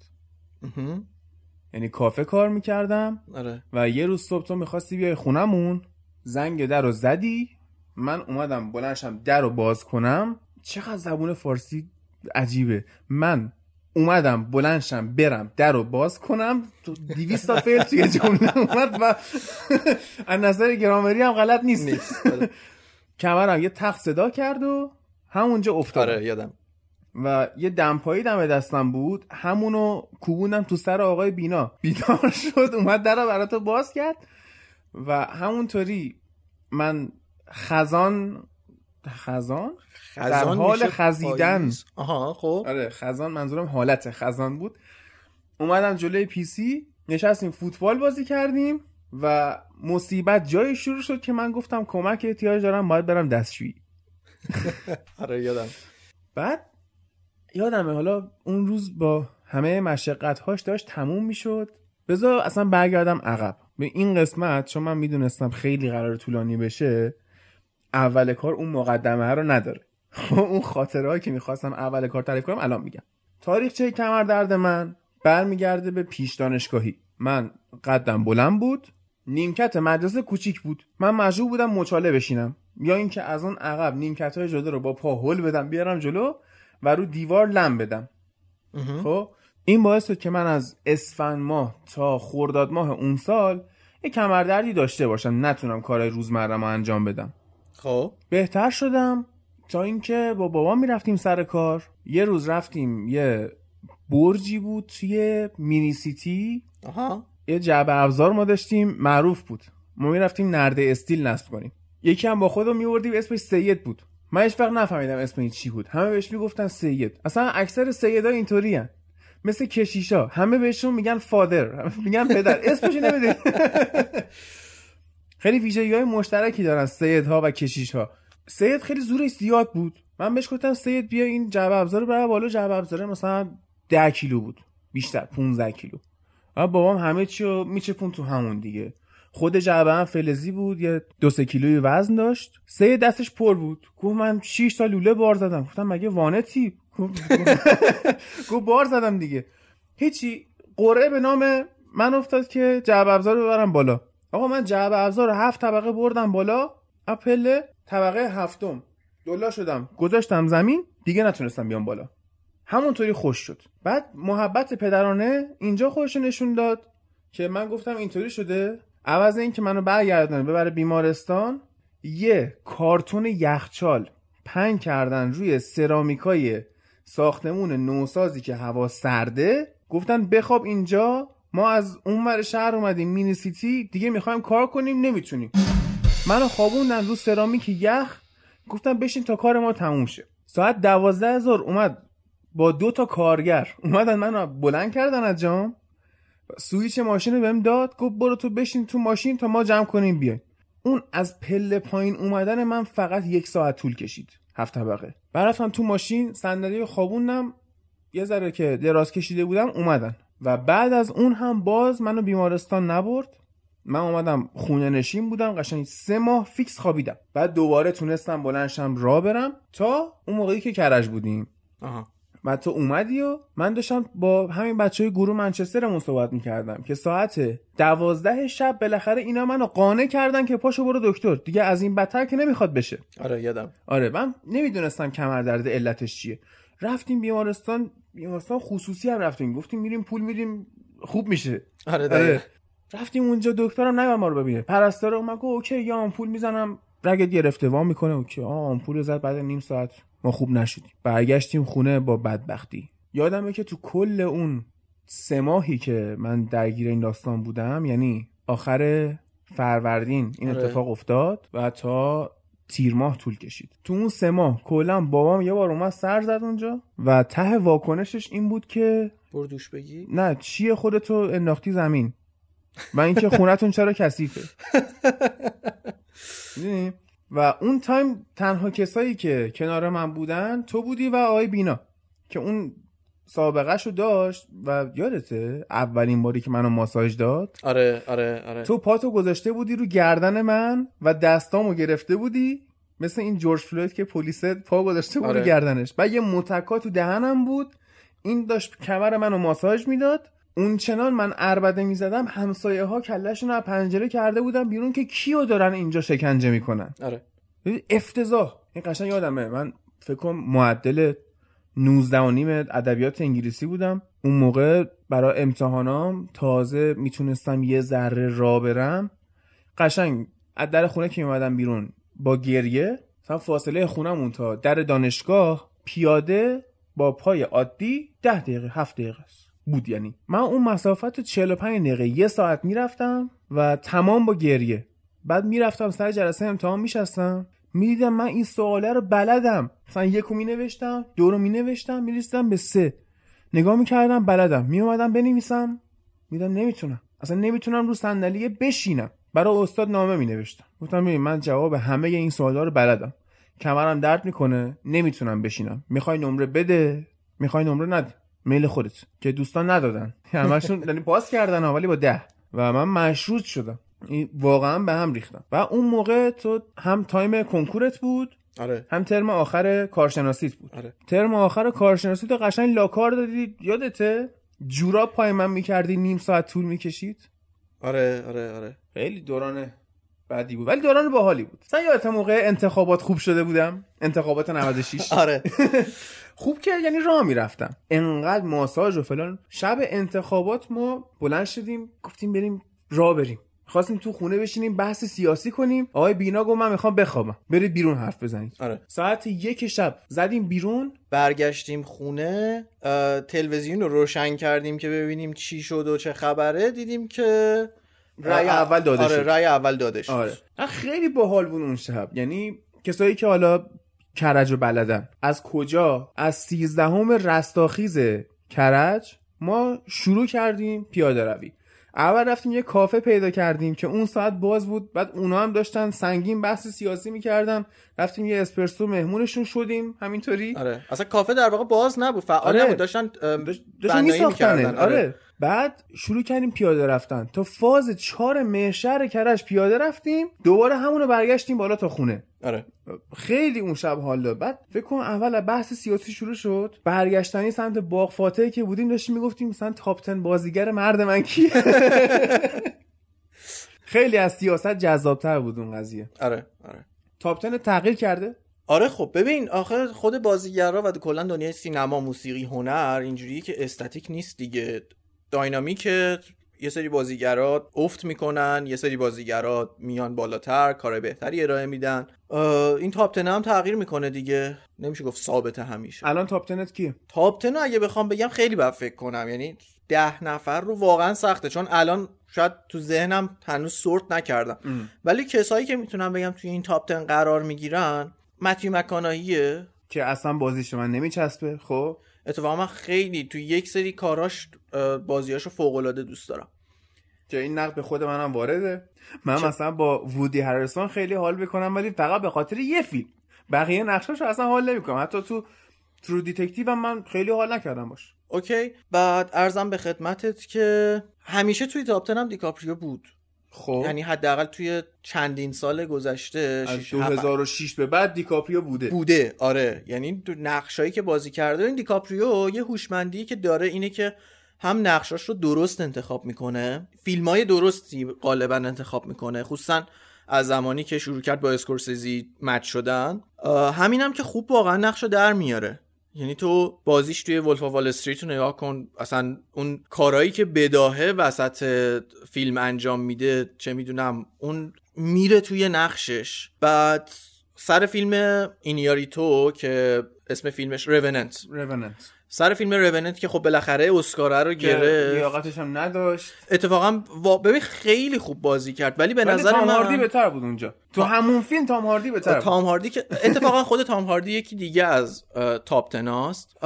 یعنی کافه کار می‌کردم آره. و یه روز صبح تو می‌خواستی بیای خونمون زنگ در رو زدی. من اومدم بلند شم در رو باز کنم. چقدر زبون فارسی عجیبه. من اومدم بلنشم برم در رو باز کنم تو دیویست تا فعل توی جمله اومد و از نظر گرامری هم غلط نیست, نیست آره. کمرم یه تخت صدا کرد و همونجا افتاد. آره یادم. و یه دمپایی دم دستم بود همونو کوبوندم تو سر آقای بینا. بیدار شد اومد در رو باز کرد و همونطوری من خزان خزان؟ در خزان حال میشه خزیدن. پاییز. آها خب. آره خزان منظورم حالت خزان بود. اومدم جلوی پی سی نشستیم فوتبال بازی کردیم و مصیبت جایی شروع شد که من گفتم کمک احتیاج دارم باید برم دستشویی. آره یادم. بعد یادمه حالا اون روز با همه مشقت هاش داشت تموم می‌شد. بذار اصلا برگردم عقب. به این قسمت چون من می‌دونستم خیلی قرار طولانی بشه اول کار اون مقدمه رو نداره. اون خاطره که می‌خواستم اول کار تعریف کنم الان میگم. تاریخچه کمر درد من؟ برمیگرده به پیش دانشگاهی. من قدم بلند بود نیمکت مدرسه کوچیک بود. من مجبور بودم مچاله بشینم. یا اینکه از اون عقب نیمکت های جلو رو با پا هل بدم بیارم جلو و رو دیوار لم بدم. خب؟ این باعث شد که من از اسفند ماه تا خرداد ماه اون سال یه کمردردی داشته باشم. نتونم کارهای روزمرم رو انجام بدم. خب. بهتر شدم. تا اینکه با بابا می‌رفتیم سر کار. یه روز رفتیم یه برجی بود توی مینی سیتی. آها. یه جعبه ابزار ما داشتیم معروف بود. ما می‌رفتیم نرده استیل نصب کنیم. یکی هم با خودم میوردیم اسمش سید بود. من هیچ وقت نفهمیدم اسم این چی بود. همه بهش می‌گفتن سید. اصلا اکثر سیدا اینطوری هن. مثل کشیشا. همه بهشون میگن فادر. میگن پدر. اسمش نمیده خیلی ویژگی های مشترکی دارن سیدها و کشیشها. سید خیلی زورش زیاد بود. من بهش گفتم سید بیا این جعبه ابزار ببر بالا. جعبه ابزار مثلا 10 کیلو بود. بیشتر 15 کیلو. و بابام همه چی رو میچپون تو همون دیگه. خود جعبه هم فلزی بود یه دو سه کیلوی وزن داشت. سه دستش پر بود. گفت من 6 تا لوله بار زدم. گفتم مگه وانتی گفت بار زدم دیگه. هیچی. قرعه به نام من افتاد که جعبه ابزار ببرم بالا. آقا من جعبه ابزار هفت طبقه بردم بالا. اپله طبقه هفتم. دلا شدم. گذاشتم زمین. دیگه نتونستم بیام بالا. همونطوری خوش شد. بعد محبت پدرانه اینجا خودش نشون داد که من گفتم اینطوری شده. عوض این که منو برگردونه ببره بیمارستان یه کارتون یخچال پنگ کردن روی سرامیکای ساختمون نوسازی که هوا سرده. گفتن بخواب اینجا. ما از اون ور شهر اومدیم مینی سیتی. دیگه می‌خوایم کار کنیم نمی‌تونیم. منو خوابوندن رو سرامیک یخ گفتن بشین تا کار ما تموم شه. ساعت دوازده هزار اومد با دو تا کارگر. اومدن منو بلند کردن از جام. سویچ ماشین رو بهم داد گفت برو تو بشین تو ماشین تا ما جمع کنیم بیایم. اون از پله پایین اومدن من فقط یک ساعت طول کشید. هفت طبقه. بعد رفتم تو ماشین صندلی خوابوندم. یه ذره که دراز کشیده بودم اومدن. و بعد از اون هم باز منو بیمارستان نبرد. من اومدم خونه نشین بودم قشنگ سه ماه فیکس خوابیدم. بعد دوباره تونستم بلنشم را برم تا اون موقعی که کرج بودیم. آها. و تو اومدی و من داشتم با همین بچه های گروه منچسترمون صحبت می‌کردم که ساعت دوازده شب بالاخره اینا منو قانع کردن که پاشو برو دکتر. دیگه از این بدتر که نمی‌خواد بشه. آره یادم. آره من نمی‌دونستم کمر درد علتش چیه. رفتیم بیمارستان بیمارستان خصوصی هم رفتیم. گفتیم میریم پول میریم خوب میشه. آره. آره. رفتیم اونجا دکترم نگم ما رو ببینه. پرستاره اومد گفت اوکی یا آمپول می‌زنم. رگت گرفته. وا می‌کنه. اوکی. آه آمپول زد. بعد نیم ساعت ما خوب نشدیم. برگشتیم خونه با بدبختی. یادمه که تو کل اون سه ماهی که من درگیر این داستان بودم یعنی آخر فروردین این آره. اتفاق افتاد و تا تیر ماه طول کشید. تو اون سه ماه کلا بابام یه بار اومد سر زد اونجا و ته واکنشش این بود که برو دوش بگی. نه چیه خودتو انداختی زمین. و اینکه خونتون چرا کثیفه؟ و اون تایم تنها کسایی که کنار من بودن تو بودی و آقای بینا که اون سابقهشو داشت و یادته اولین باری که منو ماساژ داد آره آره آره تو پاتو گذاشته بودی رو گردن من و دستامو گرفته بودی مثل این جورج فلوید که پلیس پا گذاشته بود آره. رو گردنش و یه متکا تو دهنم بود این داشت کمر منو ماساژ می‌داد اون چنان من اربده می‌زدم همسایه ها کلشون رو پنجره کرده بودن بیرون که کیو دارن اینجا شکنجه می‌کنن. آره. افتضاح. این قشنگ یادمه. من فکر کنم معدل 19 و نیم ادبیات انگلیسی بودم. اون موقع برای امتحانام تازه می‌تونستم یه ذره را برم. قشنگ از در خونه که میومدم بیرون با گریه مثلا فاصله خونمون تا در دانشگاه پیاده با پای عادی ده دقیقه هفت دقیقه است. بود یعنی. من اون مسافت رو 45 دقیقه یه ساعت می‌رفتم و تمام با گریه. بعد می‌رفتم سر جلسه امتحان میشستم. می‌دیدم من این سواله رو بلدم. مثلا یکو می نوشتم دو رو می نوشتم می‌رسیدم به سه. نگاه می‌کردم بلدم. میومدم بنویسم. میدم نمی‌تونم. اصلا نمی‌تونم رو صندلیه بشینم. برای استاد نامه می نوشتم گفتم ببین من جواب همه این سوالا رو بلدم. کمرم درد می‌کنه نمی‌تونم بشینم. می‌خوای نمره بده؟ می‌خوای نمره نده. میل خودت که دوستان ندادن. همشون یعنی پاس کردن ولی با ده. و من مشروط شدم. این واقعا به هم ریختم. و اون موقع تو هم تایم کنکورت بود آره. هم ترم آخر کارشناسیت بود. آره. ترم آخر کارشناسیت رو قشنگ لاکار دادی. یادته؟ جوراب پای من می‌کردی نیم ساعت طول می‌کشید؟ آره آره آره. خیلی دوران بعدی بود. ولی دوران باحالی بود. مثلا یادت موقع انتخابات خوب شده بودم. انتخابات 96 آره. خوب که یعنی راه می‌رفتم. انقدر ماساژ و فلان. شب انتخابات ما بلند شدیم گفتیم بریم راه بریم. خواستیم تو خونه بشینیم بحث سیاسی کنیم. آقای بینا گفت من می‌خوام بخوابم. برید بیرون حرف بزنید. آره. ساعت یک شب زدیم بیرون. برگشتیم خونه تلویزیون رو روشن کردیم که ببینیم چی شد و چه خبره. دیدیم که رأی اول داده آره شد. رأی اول داده شد. آره. خیلی باحال بود اون شب. یعنی کسایی که حالا کرج و بلدن از کجا؟ از سیزدهم رستاخیز کرج. ما شروع کردیم پیاده روی. اول رفتیم یه کافه پیدا کردیم که اون ساعت باز بود. بعد اونا هم داشتن سنگین بحث سیاسی می‌کردن. رفتیم یه اسپرسو مهمونشون شدیم. همینطوری. آره. اصلا کافه در واقع باز نبود. فعال آره. نبود. داشتن داشتن میساختن می‌کردن. آره. بعد شروع کردیم پیاده رفتن. تا فاز چهار مهشهر کرج پیاده رفتیم. دوباره همونو برگشتیم بالا تا خونه. آره. خیلی اون شب حال داد. بعد فکر کن اول بحث سیاسی شروع شد. برگشتنی سمت باغ فاتحه که بودیم داشتیم می‌گفتیم مثلا تاپ 10 بازیگر مرد من کیه؟ خیلی از سیاست جذابتر بود اون قضیه. آره آره. top 10 تغییر کرده؟ آره خب ببین آخه خود بازیگرا و کلا دنیای سینما موسیقی هنر اینجوریه که استاتیک نیست دیگه. dynamic یه سری بازیگرا افت می‌کنن یه سری بازیگرا میان بالاتر کار بهتری ارائه میدن. این top 10 هم تغییر می‌کنه دیگه. نمیشه گفت ثابته همیشه. الان top ten ت کیه top 10 رو اگه بخوام بگم خیلی باید فکر کنم. یعنی ده نفر رو واقعا سخته. چون الان شاید تو ذهنم هنوز سورت نکردم. ولی کسایی که می‌تونم بگم توی این تاپ 10 قرار می‌گیرن متیو مکاناییه که اصلا بازیش من نمیچسبه خب؟ اتفاقا من خیلی توی یک سری کاراش بازیاشو فوق العاده دوست دارم. که این نقد به خود منم وارده؟ من مثلا با وودی هرسون خیلی حال می‌کنم ولی فقط به خاطر یه فیلم. بقیه نقشاشو اصلا حال نمی‌کنم. حتی تو True Detective هم من خیلی حال نکردم باهاش. okay. بعد عرضم به خدمتت که همیشه توی top 10 هم دیکاپریو بود. خب. یعنی حداقل توی چندین سال گذشته از شش- هفت- 2006 به بعد دیکاپریو بوده. بوده آره. یعنی تو نقشایی که بازی کرده این دیکاپریو یه هوشمندی که داره اینه که هم نقشاش رو درست انتخاب می‌کنه فیلم های درستی غالبا انتخاب می‌کنه خصوصا از زمانی که شروع کرد با اسکورسیزی match شدن. همینم که خوب واقعا نقش رو در میاره. یعنی تو بازیش توی ولف وال استریت رو نگاه کن اصلا اون کارهایی که بداهه وسط فیلم انجام میده چه می‌دونم اون میره توی نقشش. بعد سر فیلم اینیاریتو که اسم فیلمش روننت سر فیلم روننت که خب بالاخره اسکاره رو گرفت. لیاقتش هم نداشت. اتفاقا وا... ببین خیلی خوب بازی کرد ولی به ولی نظر تام من هاردی بهتر بود اونجا. تو همون فیلم تام هاردی بهتر تام هاردی که اتفاقا خود تام هاردی یکی دیگه از top ten است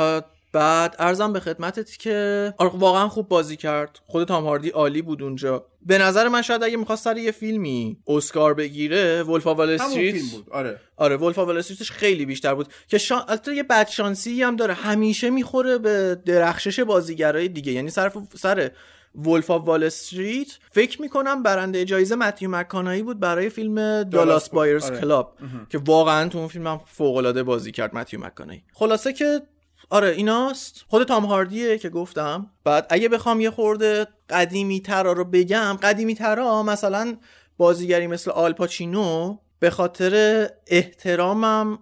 بعد عرضم به خدمتت که آره، واقعا خوب بازی کرد. خود تام هاردی عالی بود اونجا. به نظر من شاید اگه می‌خواست سر یه فیلمی اسکار بگیره Wolf of Wall Street فیلم بود آره. آره Wolf of Wall Street ش خیلی بیشتر بود. که شان... البته یه بد شانسی هم داره. همیشه می‌خوره به درخشش بازیگرای دیگه. یعنی سر سر Wolf of Wall Street فکر می‌کنم برنده جایزه متیو مک‌کانهی بود برای فیلم Dallas Buyers آره. Club که واقعا تو اون فیلم هم فوق العاده بازی کرد متیو مکانایی خلاصه که آره ایناست. خود تام هاردیه که گفتم. بعد اگه بخوام یه خورده قدیمی ترا رو بگم قدیمی ترا مثلا بازیگری مثل آلپاچینو به خاطر احترامم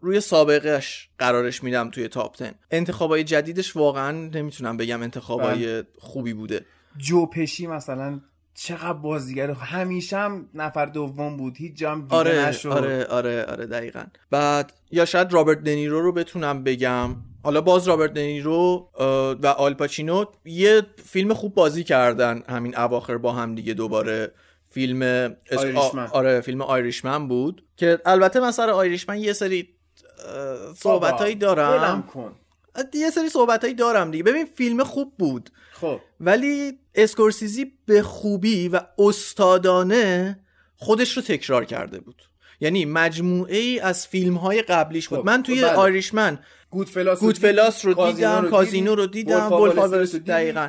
روی سابقهش قرارش میدم توی تاپ 10 انتخابای جدیدش واقعا نمی‌تونم بگم انتخابای خوبی بوده. جو پشی مثلا چقدر بازیگر همیشه هم نفر دوم بود. هیچ جام آره نشد. آره آره آره دقیقا. بعد یا شاید رابرت دنیرو رو بتونم بگم. حالا باز رابرت دنیرو و آل پاچینو یه فیلم خوب بازی کردن همین اواخر با هم دیگه دوباره. فیلم اس-. آ- آره فیلم Irishman بود که البته من سر Irishman یه سری صحبتهایی ولم دارم. کن. یه سری صحبتهایی دارم دیگه. ببین فیلم خوب بود. خب. ولی اسکورسیزی به خوبی و استادانه خودش رو تکرار کرده بود. یعنی مجموعه ای از فیلم های قبلیش بود. خب، من توی بله. آیریشمن گودفلاس گودفلاس رو کازینو دیدم رو کازینو؟ رو دیدم استریت رو؟ دقیقا.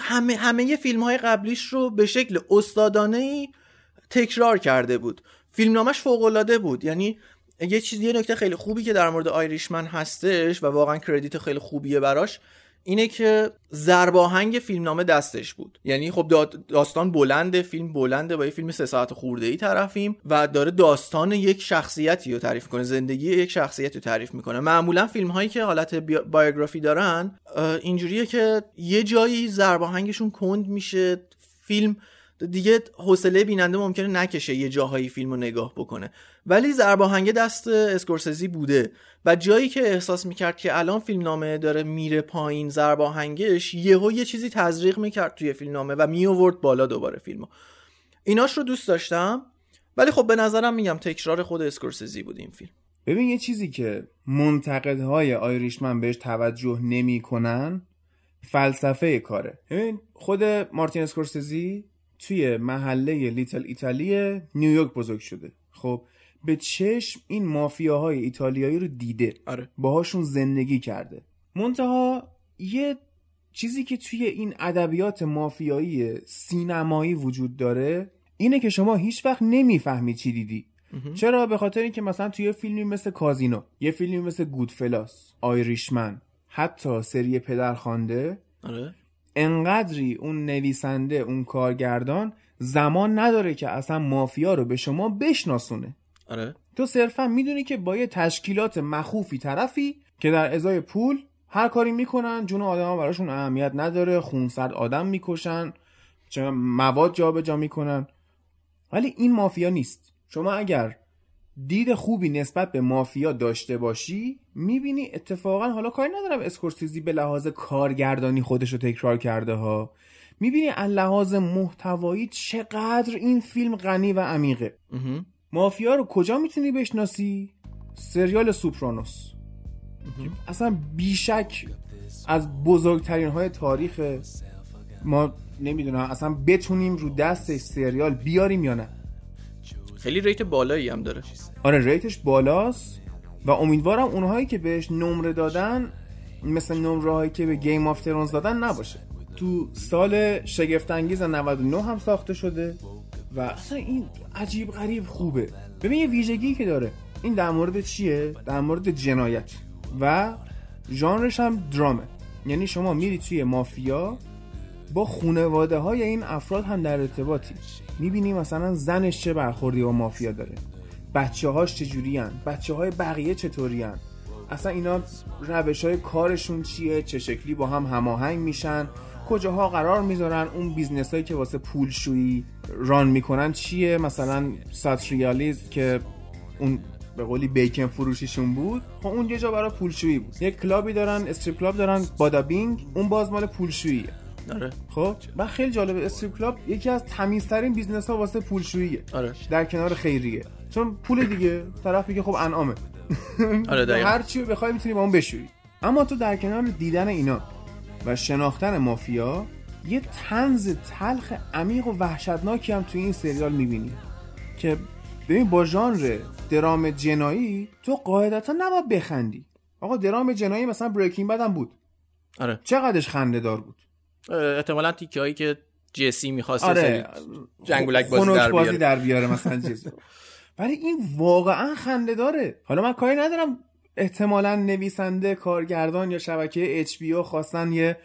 همه همه فیلم های قبلیش رو به شکل استادانه ای تکرار کرده بود. فیلمنامش فوق العاده بود. یعنی یه چیز یه نکته خیلی خوبی که در مورد آیریشمن هستش و واقعا کردیت خیلی خوبیه براش اینه که ضرباهنگ فیلمنامه دستش بود. یعنی خب دا- داستان بلنده فیلم بلنده با یه فیلم سه ساعت خورده ای طرفیم و داره داستان یک شخصیتی رو تعریف می‌کنه زندگی یک شخصیتی رو تعریف می‌کنه. معمولا فیلم هایی که حالت بایوگرافی دارن اینجوریه که یه جایی ضرباهنگشون کند میشه فیلم دیگه حوصله بیننده ممکنه نکشه یه جاهایی فیلم رو نگاه بکنه. ولی ضرباهنگ دست اسکورسزی بوده. و جایی که احساس می‌کرد که الان فیلمنامه داره میره پایین ضرباهنگش یهو یه چیزی تزریق می‌کرد توی فیلمنامه و میآورد بالا دوباره فیلمو. ایناش رو دوست داشتم. ولی خب به نظرم میگم تکرار خود اسکورسزی بود این فیلم. ببین یه چیزی که منتقدهای آیریشمن بهش توجه نمی‌کنن فلسفه کاره. ببین خود مارتین اسکورسزی توی محله لیتل ایتالی نیویورک بزرگ شده. خب به چشم این مافیاهای ایتالیایی رو دیده. آره. باهاشون زندگی کرده. منتها یه چیزی که توی این ادبیات مافیایی سینمایی وجود داره اینه که شما هیچ وقت نمی‌فهمی چی دیدی. چرا؟ به خاطر اینکه مثلا توی فیلمی مثل کازینو یه فیلمی مثل گودفلاس آیریشمن حتی سری پدرخوانده آره. انقدری اون نویسنده اون کارگردان زمان نداره که اصلا مافیا رو به شما بشناسونه. آره. تو صرفا می‌دونی که با یه تشکیلات مخوفی طرفی که در ازای پول هر کاری می‌کنن جون آدم براشون اهمیت نداره خونسرد آدم می‌کشن چه مواد جابجا می‌کنن. ولی این مافیا نیست. شما اگر دید خوبی نسبت به مافیا داشته باشی می‌بینی اتفاقا حالا کاری ندارم اسکورسیزی به لحاظ کارگردانی خودش رو تکرار کرده ها می‌بینی از لحاظ محتوایی چقدر این فیلم غنی و عمیقه. مافیا رو کجا می‌تونی بشناسی؟ سریال سوپرانوس. اصلا بیشک از بزرگترین های تاریخ ما نمی‌دونم اصلا بتونیم رو دستش سریال بیاریم یا نه. خیلی rate بالایی هم داره. آره rate ش بالاست و امیدوارم اونهایی که بهش نمره دادن مثل نمره هایی که به Game of Thrones دادن نباشه. تو سال شگفت‌انگیز 99 هم ساخته شده و اصلا این عجیب غریب خوبه. ببین یه ویژگی که داره. این در مورد چیه؟ در مورد جنایت. و ژانرش هم درامه. یعنی شما میری توی مافیا با خونواده های این افراد هم در ارتباطی. می‌بینی مثلا زنش چه برخوردی با مافیا داره. بچه هاش چجوری هن بچه های بقیه چطوری هن اصلا اینا روش های کارشون چیه؟ چه شکلی با هم هماهنگ میشن؟ کجاها قرار می‌ذارن؟ اون business هایی که واسه پولشویی run می‌کنن چیه؟ مثلا Satriale's که اون به قولی bacon فروشیشون بود خب اون یه جا برای پولشویی بود. یک club ی دارن strip club دارن Bada Bing اون باز مال پولشوییه. آره خب و خیلی جالبه strip club یکی از تمیزترین business ها واسه پولشوییه. آره. در کنار خیریه. چون پول دیگه طرف میگه خب انعامه. آره دقیقاً. هر چی بخوای می‌تونی با اون بشویی. اما تو در کنار دیدن اینا و شناختن مافیا یه طنز تلخ عمیق و وحشتناکی هم توی این سریال می‌بینی که ببین با ژانر درام جنایی تو قاعدتا نباید بخندی. آقا درام جنایی مثلا بریکینگ بدم بود. آره. چقدرش خنده دار بود؟ احتمالاً تیکه هایی که جسی می‌خواسته آره جنگولک بازی در بازی بیاره. در بیاره مثلا چیز. ولی این واقعا خنده داره. حالا من کاری ندارم احتمالا نویسنده کارگردان یا شبکه اچ بی خواستن یه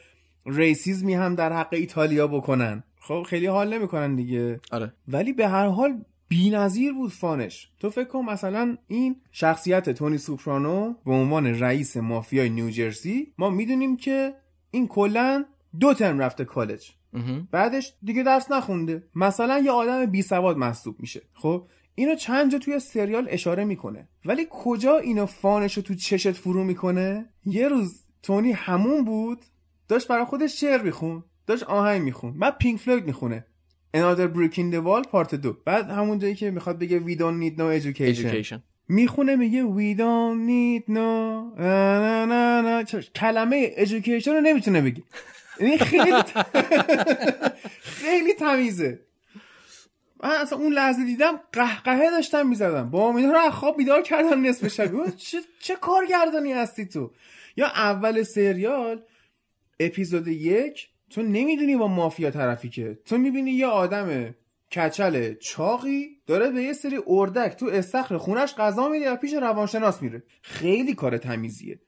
ریسیزمی هم در حق ایتالیا بکنن. خب خیلی حال نمی‌کنن دیگه. آره. ولی به هر حال بی‌نظیر بود فانش. تو فکر کن مثلا این شخصیت تونی سوپرانو به عنوان رئیس مافیای نیوجرسی ما می‌دونیم که این کلا دو ترم رفته کالج. بعدش دیگه درس نخونده. مثلا یه آدم بی سواد محسوب میشه. خب؟ اینو چند جا توی سریال اشاره می‌کنه. ولی کجا اینو فانش رو تو چشت فرو می‌کنه؟ یه روز تونی همون بود. داشت برای خودش شعر میخون. داشت آهنگ میخون. بعد پینک فلوید می‌خونه. Another Brick in the Wall پارت دو. بعد همون جایی که می‌خواد بگه We don't need no education, Education. می‌خونه میگه We don't need no نا نا نا کلمه education رو نمی‌تونه بگه. یعنی خیلی خیلی تمیزه. من اصلا اون لحظه دیدم قهقهه داشتم می‌زدم. با اینا رو خواب بیدار کردم نصف شب. چه, چه کارگردانی هستی تو؟ یا اول سریال اپیزود یک تو نمی‌دونی با مافیا طرفی که. تو می‌بینی یه آدم کچل چاقی داره به یه سری اردک تو استخر خونش غذا میده و پیش روانشناس میره. خیلی کار تمیزیه.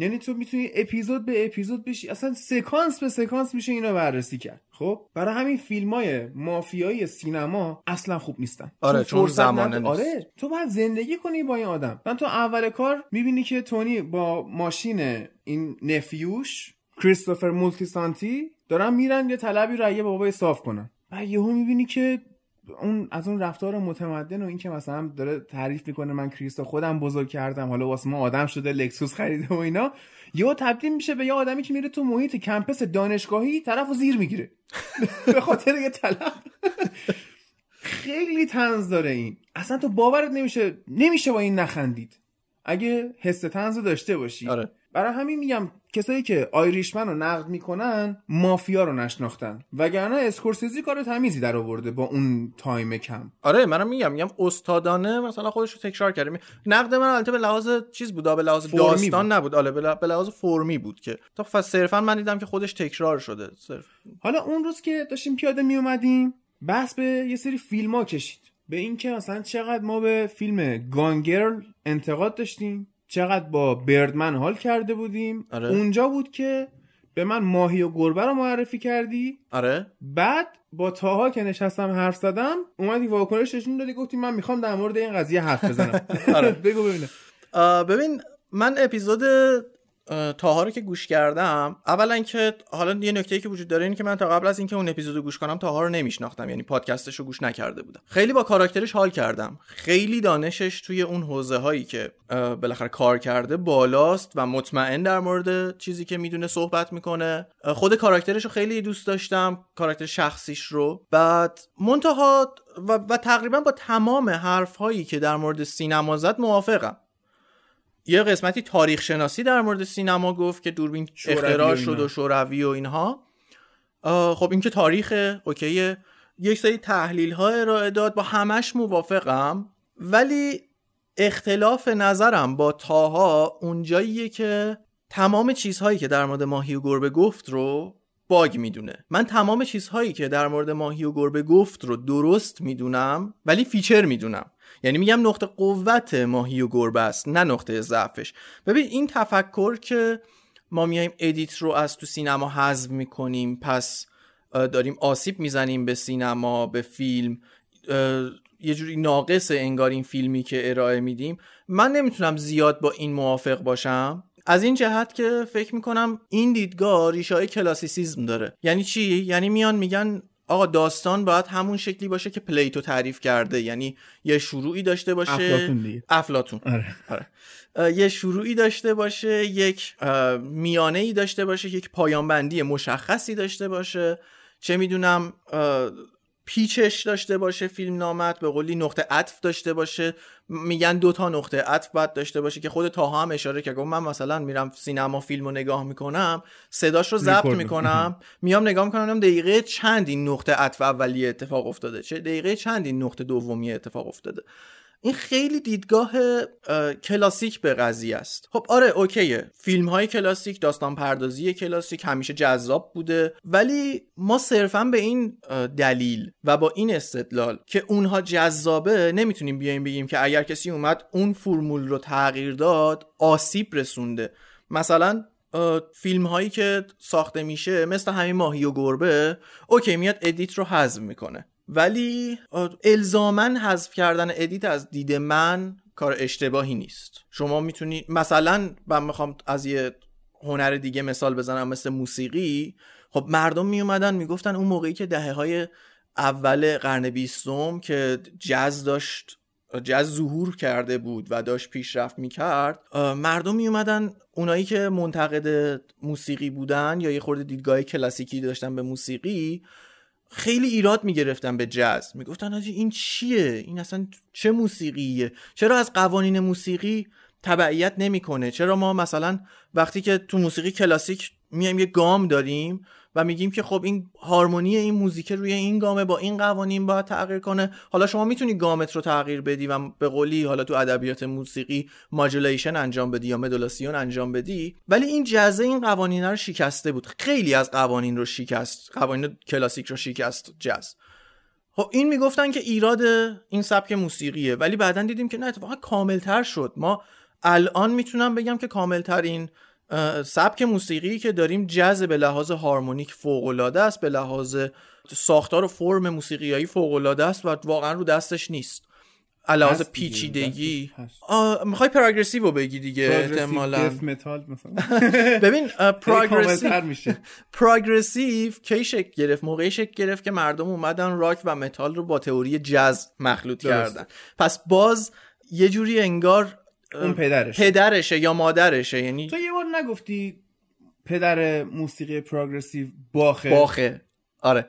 یعنی تو می‌تونی اپیزود به اپیزود بشی. اصلا سکانس به سکانس میشه اینو بررسی کرد. خب؟ برای همین فیلم های مافیایی سینما اصلا خوب نیستن. آره، چون فرصت زمانه نیست. آره تو باید زندگی کنی با این آدم. من تو اول کار می‌بینی که تونی با ماشین این nephew ش کریستوفر مولتیسانتی دارن میرن یه طلبی رو یه بابای صاف کنن. و یهو می‌بینی که اون از اون رفتار متمدن و این که مثلا داره تعریف می‌کنه من کریستو خودم بزرگ کردم حالا واسه ما آدم شده Lexus خریده و اینا یهو تبدیل میشه به یه آدمی که میره تو محیط campus دانشگاهی طرف زیر می‌گیره. به خاطر یه طلب. خیلی طنز داره این. اصلا تو باورت نمیشه نمیشه با این نخندید. اگه حس طنز داشته باشی. آره. برای همین میگم کسایی که Irishman رو نقد می‌کنن مافیا رو نشناختن. وگرنه اسکورسیزی کار تمیزی در آورده با اون time کم. آره منم میگم میگم استادانه مثلا خودش رو تکرار کرده. نقد من البته به لحاظ چیز بود به لحاظ داستان بود. نبود. آره به لح- به لحاظ فرمی بود که. تا صرفا من دیدم که خودش تکرار شده. صرف حالا اون روز که داشتیم پیاده می اومدیم بحث به یه سری فیلم ها کشید. به اینکه مثلا چقدر ما به فیلم گانگرل انتقاد داشتیم. چقدر با بردمن حال کرده بودیم. آره. اونجا بود که به من ماهی و گربه رو معرفی کردی. آره. بعد با تاها که نشستم حرف زدم اومدی واکنش نشون دادی گفتی من می‌خوام در مورد این قضیه حرف بزنم. آره. بگو ببینم. ببین من اپیزود تاها رو که گوش کردم اولا که حالا یه نکته که وجود داره اینه که من تا قبل از اینکه اون اپیزود رو گوش کنم تاها رو نمیشناختم یعنی پادکستش رو گوش نکرده بودم. خیلی با کاراکترش حال کردم. خیلی دانشش توی اون حوزه هایی که بالاخره کار کرده بالاست و مطمئن در مورد چیزی که می‌دونه صحبت می‌کنه. خود کاراکترش رو خیلی دوست داشتم کاراکتر شخصیش رو. بعد منتها و, و تقریبا با تمام حرف هایی که در مورد سینما زد موافقم. یه قسمتی تاریخ شناسی در مورد سینما گفت که دوربین اختراع شد. و شوروی و اینها. خب این که تاریخ okay ه یک سری تحلیل ها ارائه داد با همش موافقم. ولی اختلاف نظرم با طاها اونجاییه که تمام چیزهایی که در مورد ماهی و گربه گفت رو bug می‌دونه. من تمام چیزهایی که در مورد ماهی و گربه گفت رو درست می‌دونم ولی feature می‌دونم. یعنی میگم نقطه قوت ماهی و گربه است نه نقطه ضعفش. ببین این تفکر که ما میایم edit رو از تو سینما حذف می‌کنیم پس داریم آسیب می‌زنیم به سینما به فیلم یه جوری ناقص انگار این فیلمی که ارائه میدیم. من نمی‌تونم زیاد با این موافق باشم. از این جهت که فکر می‌کنم این دیدگاه ریشه های کلاسیسیزم داره. یعنی چی؟ یعنی میان میگن آقا داستان باید همون شکلی باشه که پلیتو تعریف کرده. یعنی یه شروعی داشته باشه. افلاطون دیگه. افلاتون آره. آره. یه شروعی داشته باشه یک میانه ای داشته باشه یک پایانبندی مشخصی داشته باشه. چه می‌دونم پیچش داشته باشه فیلم نامت به قولی نقطه عطف داشته باشه. میگن دو تا نقطه عطف باید داشته باشه که خود تاها هم اشاره کرد گفت من مثلا میرم سینما فیلم رو نگاه می‌کنم صداش رو ضبط می‌کنم. میام نگاه می‌کنم دقیقه چند این نقطه عطف اولیه اتفاق افتاده. چه دقیقه چند این نقطه دومیه اتفاق افتاده. این خیلی دیدگاه اه، کلاسیک به قضیه است. خب آره اوکیه. فیلم های کلاسیک داستان پردازی کلاسیک همیشه جذاب بوده. ولی ما صرفا به این دلیل و با این استدلال که اونها جذابه نمی‌تونیم بیایم بگیم که اگر کسی اومد اون فرمول رو تغییر داد آسیب رسونده. مثلا فیلم هایی که ساخته میشه مثل همین ماهی و گربه okay میاد edit رو حذف می‌کنه. ولی الزاماً حذف کردن edit از دید من کار اشتباهی نیست. شما می‌تونی مثلا من می‌خوام از یه هنر دیگه مثال بزنم مثل موسیقی. خب مردم میومدن می‌گفتن اون موقعی که دهه های اول قرن بیستم که جز داشت جز ظهور کرده بود و داشت پیشرفت می‌کرد مردم میومدن اونایی که منتقد موسیقی بودن یا یه خورده دیدگاه کلاسیکی داشتن به موسیقی خیلی ایراد می‌گرفتن به جاز. می‌گفتن آجی این چیه؟ این اصلا چه موسیقیه؟ چرا از قوانین موسیقی تبعیت نمی‌کنه؟ چرا ما مثلا وقتی که تو موسیقی کلاسیک میایم یه گام داریم و میگیم که خب این هارمونی این موزیک روی این گامه با این قوانین باید تغییر کنه. حالا شما می‌تونی گامت رو تغییر بدی و به قولی حالا تو ادبیات موسیقی ماجولیشن انجام بدی یا مدولاسیون انجام بدی. ولی این جزه این قوانین رو شکسته بود. خیلی از قوانین رو شکست. قوانین کلاسیک رو شکست. جز خب این می‌گفتن که ایراد این سبک موسیقیه. ولی بعدا دیدیم که نه اتفاقا کاملتر شد. ما الان می‌تونم بگم که کاملترین سبک موسیقی که داریم جز به لحاظ هارمونیک فوق العاده است به لحاظ ساختار و فرم موسیقیایی فوق العاده است و واقعا رو دستش نیست. علاوه پیچیدگی. می‌خوای پراگرسیو رو بگی دیگه احتمالاً. متال مثلا. ببین progressive کی شکل گرفت؟ موقعی شکل گرفت که مردم اومدن راک و متال رو با تئوری جز مخلوط. کردن. پس باز یه جوری انگار اون پدرش پدرشه. یا مادرشه یعنی تو یه بار نگفتی پدر موسیقی progressive باخه؟ باخه. آره.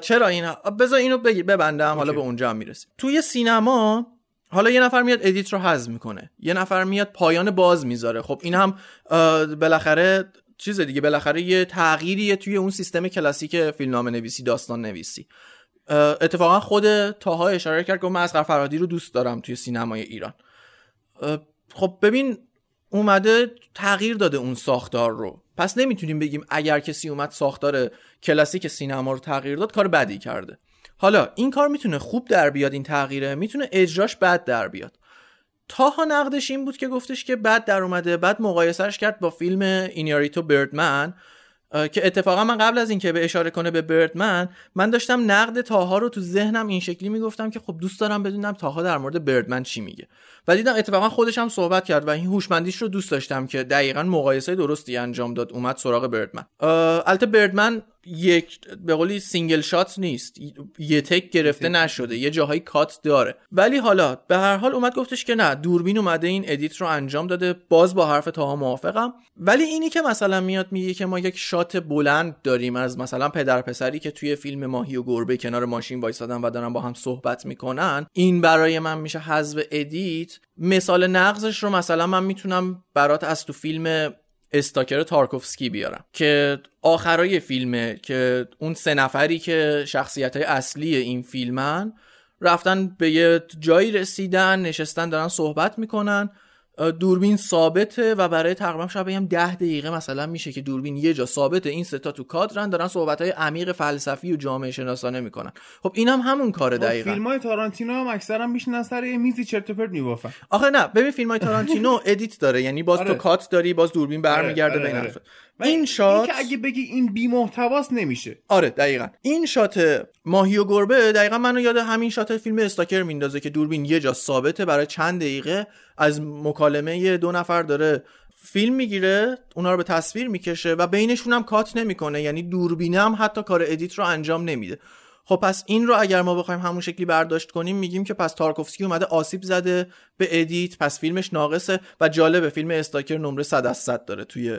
چرا این بذار اینو ببندم حالا okay. به اونجا هم می‌رسیم. توی سینما حالا یه نفر میاد edit رو حذف می‌کنه. یه نفر میاد پایان باز می‌ذاره. خب این هم بالاخره چیز دیگه بالاخره یه تغییریه توی اون سیستم کلاسیک فیلمنامه نویسی داستان نویسی اتفاقا خود تاها اشاره کرد که من از فرهادی رو دوست دارم توی سینمای ایران. خب ببین اومده تغییر داده اون ساختار رو. پس نمی‌تونیم بگیم اگر کسی اومد ساختار کلاسیک سینما رو تغییر داد کار بدی کرده. حالا این کار می‌تونه خوب در بیاد این تغییره می‌تونه اجراش بد در بیاد. طاها نقدش این بود که گفتش که بد در اومده بعد مقایسه‌ش کرد با فیلم اینیاریتو Birdman که اتفاقا من قبل از اینکه به اشاره کنه به Birdman من داشتم نقد طاها رو تو ذهنم این شکلی می‌گفتم که خب دوست دارم بدونم طاها در مورد Birdman چی میگه. و دیدم اتفاقا خودش هم صحبت کرد و این هوشمندیش رو دوست داشتم که دقیقا مقایسه درستی انجام داد اومد سراغ Birdman البته Birdman یک به قولی single shot نیست. یه تک گرفته نشده. یه جاهایی cut داره. ولی حالا به هر حال اومد گفتش که نه دوربین اومده این edit رو انجام داده. باز با حرف طاها موافقم. ولی اینی که مثلا میاد میگه که ما یک shot بلند داریم از مثلا پدر پسری که توی فیلم ماهی و گربه کنار ماشین وایسادن و دارن با هم صحبت می‌کنن این برای من میشه حذف edit مثال نقضش رو مثلا من می‌تونم برات از تو فیلم استاکر تارکوفسکی بیارم. که آخرای فیلمه که اون سه نفری که شخصیت های اصلی این فیلمن رفتن به یه جایی رسیدن نشستن دارن صحبت می‌کنن. دوربین ثابته و برای تقریبا شاید بگم ده دقیقه مثلا میشه که دوربین یه جا ثابته این سه تا تو کادرن دارن صحبت های عمیق فلسفی و جامعه شناسانه می‌کنن خب اینم هم همون کاره دقیقا فیلم های تارانتینو هم اکثرا میشنن سر یه میزی چرت و پرت میبافن آخه نه ببین فیلم های تارانتینو edit داره یعنی باز آره. تو cut داری باز دوربین برمیگرده آره، آره. حرفه. و این shot که اگه بگی این بی محتواست نمیشه. آره دقیقا. این shot ماهی و گربه دقیقا منو یاد همین shot فیلم استاکر میندازه که دوربین یه جا ثابته برای چند دقیقه. از مکالمه یه دو نفر داره فیلم می‌گیره اونا رو به تصویر می‌کشه و بینشون هم cut نمی‌کنه. یعنی دوربینه هم حتی کار edit رو انجام نمیده. خب پس این رو اگر ما بخوایم همون شکلی برداشت کنیم میگیم که پس تارکوفسکی اومده آسیب زده به edit پس فیلمش ناقصه و جالبه. فیلم استاکر نمره 100 از 100 داره توی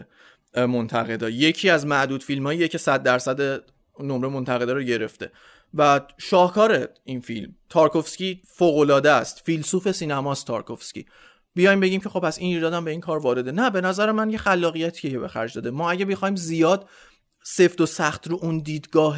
منتقدا یکی از معدود فیلماییه که 100 درصد نمره منتقدا رو گرفته. و شاهکار این فیلم تارکوفسکی فوق العاده است. فیلسوف سینماست تارکوفسکی. بیایم بگیم که خب پس این ایرادم به این کار وارده. نه به نظر من یه خلاقیتیه به خرج داده. ما اگه بخوایم زیاد سفت و سخت رو اون دیدگاه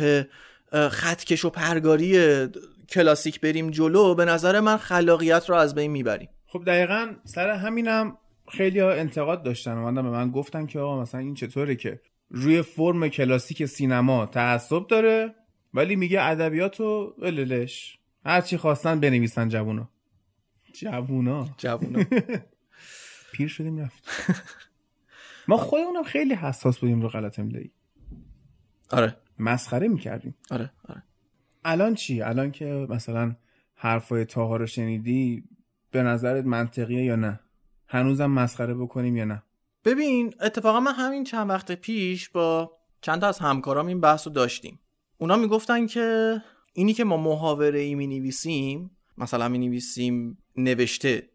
خطکش و پرگاری کلاسیک بریم جلو به نظر من خلاقیت رو از بین می‌بریم. خب دقیقا سر همینم خیلی ها انتقاد داشتن اومدن به من گفتن که آقا مثلا این چطوره که روی فرم کلاسیک سینما تعصب داره ولی میگه ادبیات و وللش هرچی خواستن بنویسن جوونا جوونا. جوونا. پیر شدیم رفت. ما خودمونم خیلی حساس بودیم رو غلط املایی. آره. مسخره می‌کردیم. آره آره. الان چی؟ الان که مثلا حرفای تاها رو شنیدی به نظرت منطقیه یا نه؟ هنوزم مسخره بکنیم یا نه. ببین اتفاقا من همین چند وقت پیش با چند تا از همکارام این بحث رو داشتیم. اونا می‌گفتن که اینی که ما محاوره ای می نویسیم مثلا می نویسیم نوشته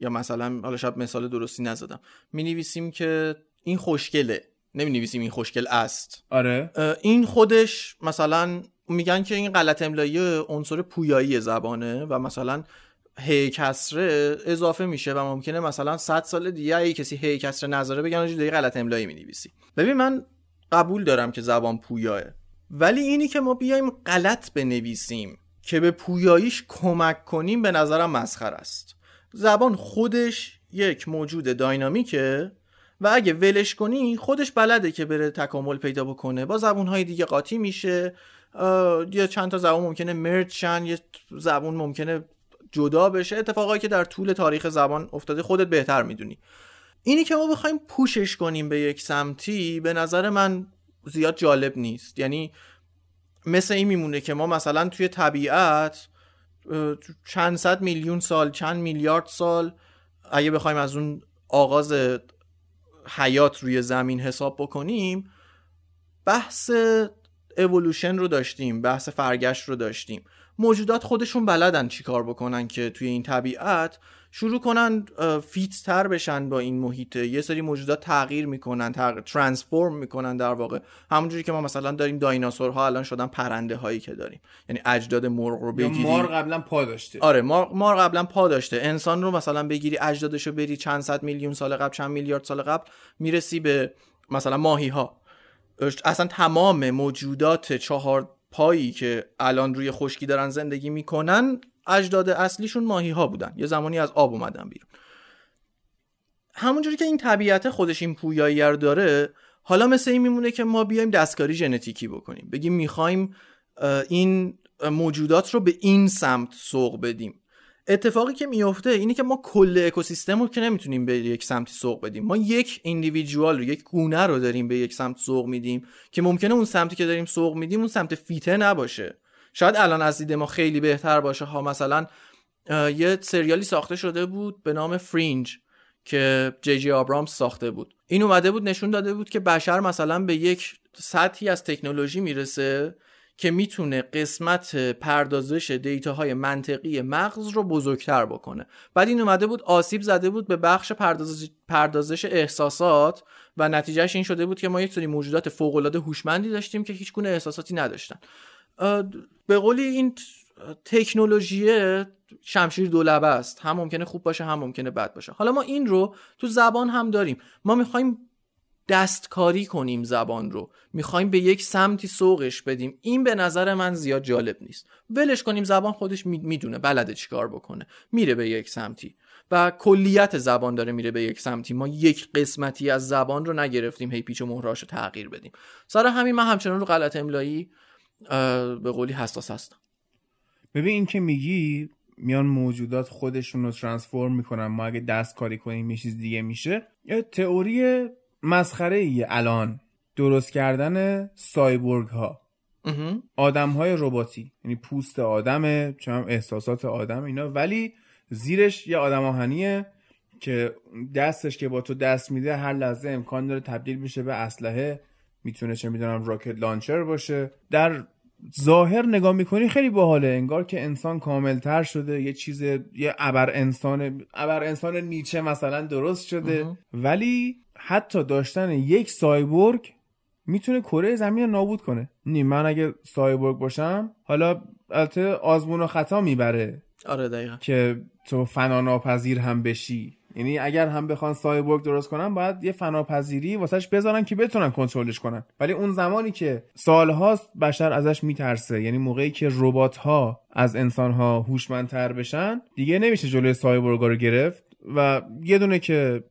یا مثلا حالا شاید مثال درستی نزدم. می نویسیم که این خوشگله نمی نویسیم این خوشگل است. آره. این خودش مثلا میگن که این غلط املایی عنصر پویایی زبانه و مثلا هی کسره اضافه میشه و ممکنه مثلا 100 سال دیگه اگه کسی هی کسره نظره بگن دیگه غلط املایی می‌نویسی. ببین من قبول دارم که زبان پویاه ولی اینی که ما بیایم غلط بنویسیم که به پویاییش کمک کنیم به نظرم مسخر است. زبان خودش یک موجود داینامیکه و اگه ولش کنی خودش بلده که بره تکامل پیدا بکنه. با زبونهای دیگه قاطی میشه یا چند تا زبان ممکنه مرد شن یه زبون ممکنه جدا بشه اتفاقایی که در طول تاریخ زبان افتاده خودت بهتر می‌دونی. اینی که ما بخوایم پوشش کنیم به یک سمتی به نظر من زیاد جالب نیست. یعنی مثل این میمونه که ما مثلا توی طبیعت چند صد میلیون سال چند میلیارد سال اگه بخوایم از اون آغاز حیات روی زمین حساب بکنیم بحث اولوشن رو داشتیم بحث فرگشت رو داشتیم. موجودات خودشون بلدن چی کار بکنن که توی این طبیعت شروع کنن فیت تر بشن با این محیطه یه سری موجودات تغییر می‌کنن تغییر ترانسفورم می‌کنن در واقع. همونجوری که ما مثلا داریم دایناسورها الان شدن پرنده هایی که داریم. یعنی اجداد مرغ رو بگیری. مار قبلا پا داشته. آره مار, مار قبلا پا داشته. انسان رو مثلا بگیری اجدادش رو بری چند صد میلیون سال قبل چند میلیارد سال قبل می‌رسی به مثلا ماهی ها اصلا تمام موجودات چهار پایی که الان روی خشکی دارن زندگی می‌کنن اجداد اصلیشون ماهی ها بودن. یه زمانی از آب اومدن بیرون. همونجوری که این طبیعت خودش این پویایی رو داره حالا مثل این میمونه که ما بیایم دستکاری ژنتیکی بکنیم. بگیم می‌خوایم این موجودات رو به این سمت سوق بدیم. اتفاقی که میفته اینه که ما کل اکوسیستم رو که نمی‌تونیم به یک سمتی سوق بدیم. ما یک ایندیویدوال رو یک گونه رو داریم به یک سمت سوق میدیم که ممکنه اون سمتی که داریم سوق میدیم اون سمت فیته نباشه. شاید الان از دید ما خیلی بهتر باشه. ها مثلا یه سریالی ساخته شده بود به نام فرینج که جی جی آبرامز ساخته بود. این اومده بود نشون داده بود که بشر مثلا به یک سطحی از تکنولوژی می‌رسه که می‌تونه قسمت پردازش دیتاهای منطقی مغز رو بزرگتر بکنه. بعد این اومده بود آسیب زده بود به بخش پردازش, پردازش احساسات و نتیجهش این شده بود که ما یک سری موجودات فوق العاده هوشمندی داشتیم که هیچ گونه احساساتی نداشتن. به قولی این تکنولوژی شمشیر دولبه است. هم ممکنه خوب باشه هم ممکنه بد باشه. حالا ما این رو تو زبان هم داریم. ما می‌خوایم دستکاری کنیم زبان رو. می‌خوایم به یک سمتی سوقش بدیم. این به نظر من زیاد جالب نیست. ولش کنیم زبان خودش می‌دونه بلده چیکار بکنه. میره به یک سمتی. و کلیت زبان داره میره به یک سمتی. ما یک قسمتی از زبان رو نگرفتیم. هی پیچ و مهراش رو تغییر بدیم. سر همین من همچنان رو غلط املایی به قولی حساس هستم. ببین این که میگی میان موجودات خودشون رو ترانسفورم می‌کنن. ما اگه دست کاری کنیم یه چیز دیگه میشه. یه تئوری مسخره ای الان درست کردن سایبورگ ها آدم های رباتی. یعنی پوست آدمه چون احساسات آدم اینا. ولی زیرش یه آدم آهنیه که دستش که با تو دست میده هر لحظه امکان داره تبدیل بشه به اسلحه. می‌تونه چه می‌دونم راکت لانچر باشه. در ظاهر نگاه می‌کنی خیلی باحاله. انگار که انسان کاملتر شده. یه چیز یه ابر انسان ابر انسان نیچه مثلا درست شده. ولی حتی داشتن یک سایبورگ می‌تونه کره زمین رو نابود کنه. نی من اگه سایبورگ باشم حالا البته آزمون و خطا می‌بره. آره دقیقا. که تو فنا ناپذیر هم بشی. یعنی اگر هم بخوان سایبورگ درست کنن باید یه فناپذیری واسش بذارن که بتونن کنترلش کنن. ولی اون زمانی که سالهاست بشر ازش میترسه. یعنی موقعی که ربات ها از انسان ها هوشمندتر بشن دیگه نمیشه جلوی سایبورگ رو گرفت. و یه دونه که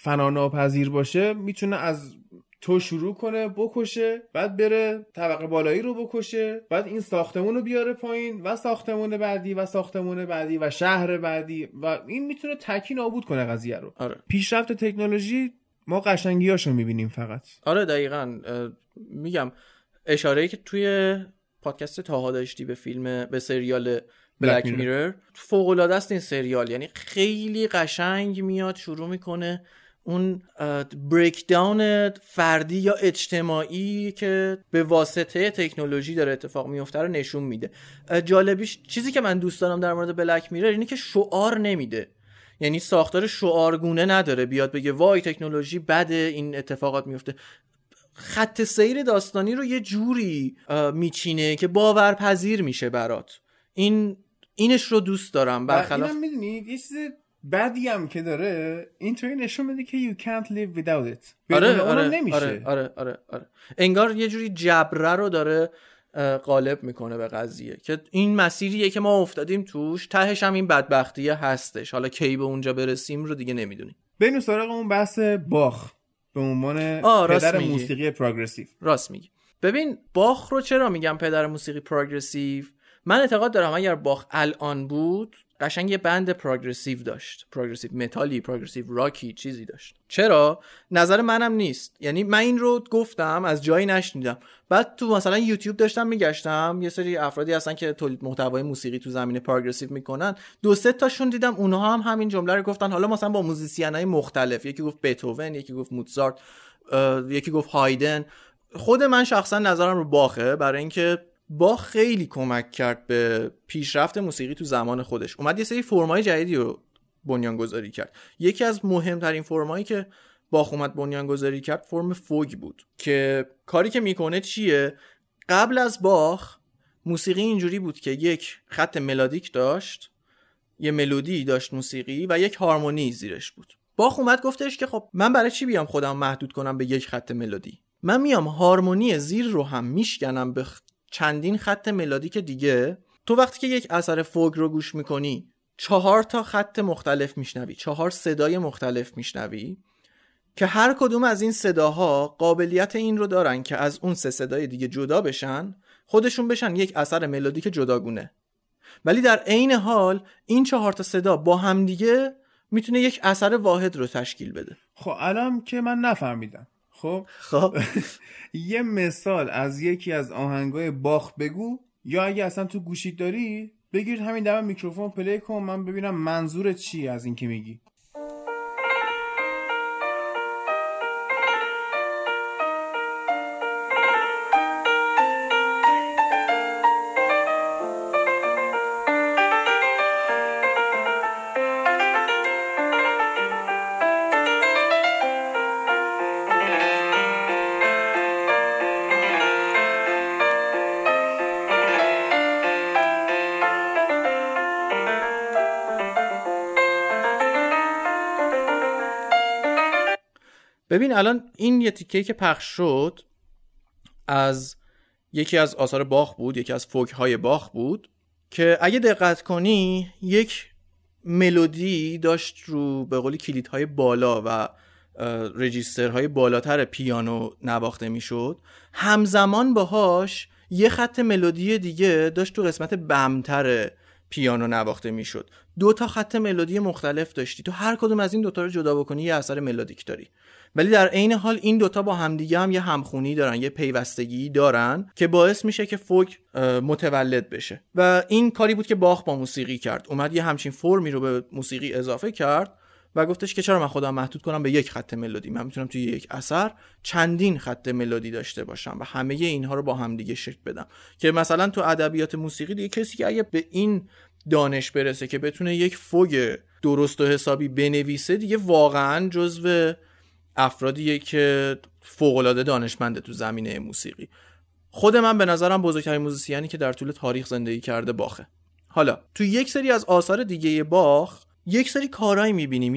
فنا ناپذیر باشه می‌تونه از تو شروع کنه بکشه بعد بره طبقه بالایی رو بکشه بعد این ساختمون رو بیاره پایین و ساختمون بعدی و ساختمون بعدی و شهر بعدی و این می‌تونه تکی نابود کنه قضیه رو. آره. پیشرفت تکنولوژی ما قشنگیاشو می‌بینیم فقط. آره دقیقا. میگم اشاره که توی پادکست تاها داشتی به فیلم به سریال بلک میرر فوق العاده است این سریال. یعنی خیلی قشنگ میاد شروع می‌کنه. اون بریک داون فردی یا اجتماعی که به واسطه تکنولوژی داره اتفاق میفته رو نشون میده. جالبیش چیزی که من دوست دارم در مورد بلک میرر اینه که شعار نمیده. یعنی ساختار شعارگونه نداره. بیاد بگه وای تکنولوژی بده این اتفاقات میفته. خط سیر داستانی رو یه جوری میچینه که باورپذیر میشه برات. این اینش رو دوست دارم. برخلاف می‌دونی یه چیز بعدی هم که داره اینطوری نشون میده که you can't live without it. آره آره نمیشه. آره آره آره آره. انگار یه جوری جبره رو داره غالب می‌کنه به قضیه که این مسیریه که ما افتادیم توش تهش هم این بدبختیه هستش. حالا کی به اونجا برسیم رو دیگه نمی‌دونیم. بریم سراغ اون بحث باخ به عنوان پدر موسیقی پروگرسیو. راست میگی. ببین باخ رو چرا میگم پدر موسیقی پروگرسیو؟ من اعتقاد دارم اگر باخ الان بود قشنگ یه بند پروگرسیو داشت. پروگرسیو متالی پروگرسیو راکی چیزی داشت. چرا؟ نظر منم نیست. یعنی من این رو گفتم از جایی نشنیدم. بعد تو مثلا یوتیوب داشتم میگشتم یه سری افرادی هستن که تولید محتوای موسیقی تو زمینه پروگرسیو می‌کنن. دو سه تاشون دیدم اونها هم همین جمله رو گفتن. حالا مثلا با موزیسین مختلف یکی گفت بتوون یکی گفت موتزارت یکی گفت هایدن. خود من شخصا نظرم رو باخه برای اینکه با خیلی کمک کرد به پیشرفت موسیقی تو زمان خودش. اومد یه سری فرمای جدیدی رو بنیان گذاری کرد. یکی از مهمترین فرمایی که باخ اومد بنیان گذاری کرد فرم فوگ بود که کاری که می‌کنه چیه؟ قبل از باخ موسیقی اینجوری بود که یک خط ملادیک داشت یه ملودی داشت موسیقی و یک هارمونی زیرش بود. باخ اومد گفتش که خب من برای چی بیام خودم محدود کنم به یک خط ملودی؟ من میام هارمونی زیر رو هم میشکنم به چندین خط ملادیک دیگه تو وقتی که یک اثر فوگ رو گوش می‌کنی چهار تا خط مختلف میشنوی چهار صدای مختلف میشنوی که هر کدوم از این صداها قابلیت این رو دارن که از اون سه صدای دیگه جدا بشن خودشون بشن یک اثر ملودیک جداگونه. ولی در عین حال این چهار تا صدا با همدیگه می‌تونه یک اثر واحد رو تشکیل بده. خب الان که من نفهمیدم. خب؟ خب. یه مثال از یکی از آهنگای باخ بگو. یا اگه اصلا تو گوشیت داری بگیر همین دم میکروفون پلی کن. من ببینم منظورت چی از این که میگی. ببین الان این یه تیکه که پخش شد از یکی از آثار باخ بود یکی از فوک های باخ بود که اگه دقت کنی یک ملودی داشت رو به قولی کلیدهای بالا و رجیسترهای بالاتر پیانو نواخته می‌شد. همزمان باهاش یه خط ملودی دیگه داشت تو قسمت بمتر پیانو نواخته می‌شد. دو تا خط ملودی مختلف داشتی. تو هر کدوم از این دوتا رو جدا بکنی یه اثر ملودیک داری. ولی در عین حال این دوتا با همدیگه هم یه همخونی دارن یه پیوستگی دارن که باعث میشه که فوک متولد بشه. و این کاری بود که باخ با موسیقی کرد. اومد یه همچین فرمی رو به موسیقی اضافه کرد و گفتش که چرا من خودم محدود کنم به یک خط ملودی؟ من می‌تونم توی یک اثر چندین خط ملودی داشته باشم و همه اینها رو با همدیگه شکل بدم. که مثلا تو ادبیات موسیقی دیگه کسی که اگه به این دانش برسه که بتونه یک فوگ درست و حسابی بنویسه دیگه واقعا جزو افرادیه که فوقالعاده دانشمنده تو زمینه موسیقی. خود من به نظرم بزرگترین موزیسیانی که در طول تاریخ زندگی کرده باخه. حالا تو یک سری از آثار دیگه باخ یک سری کارهایی می‌بینیم.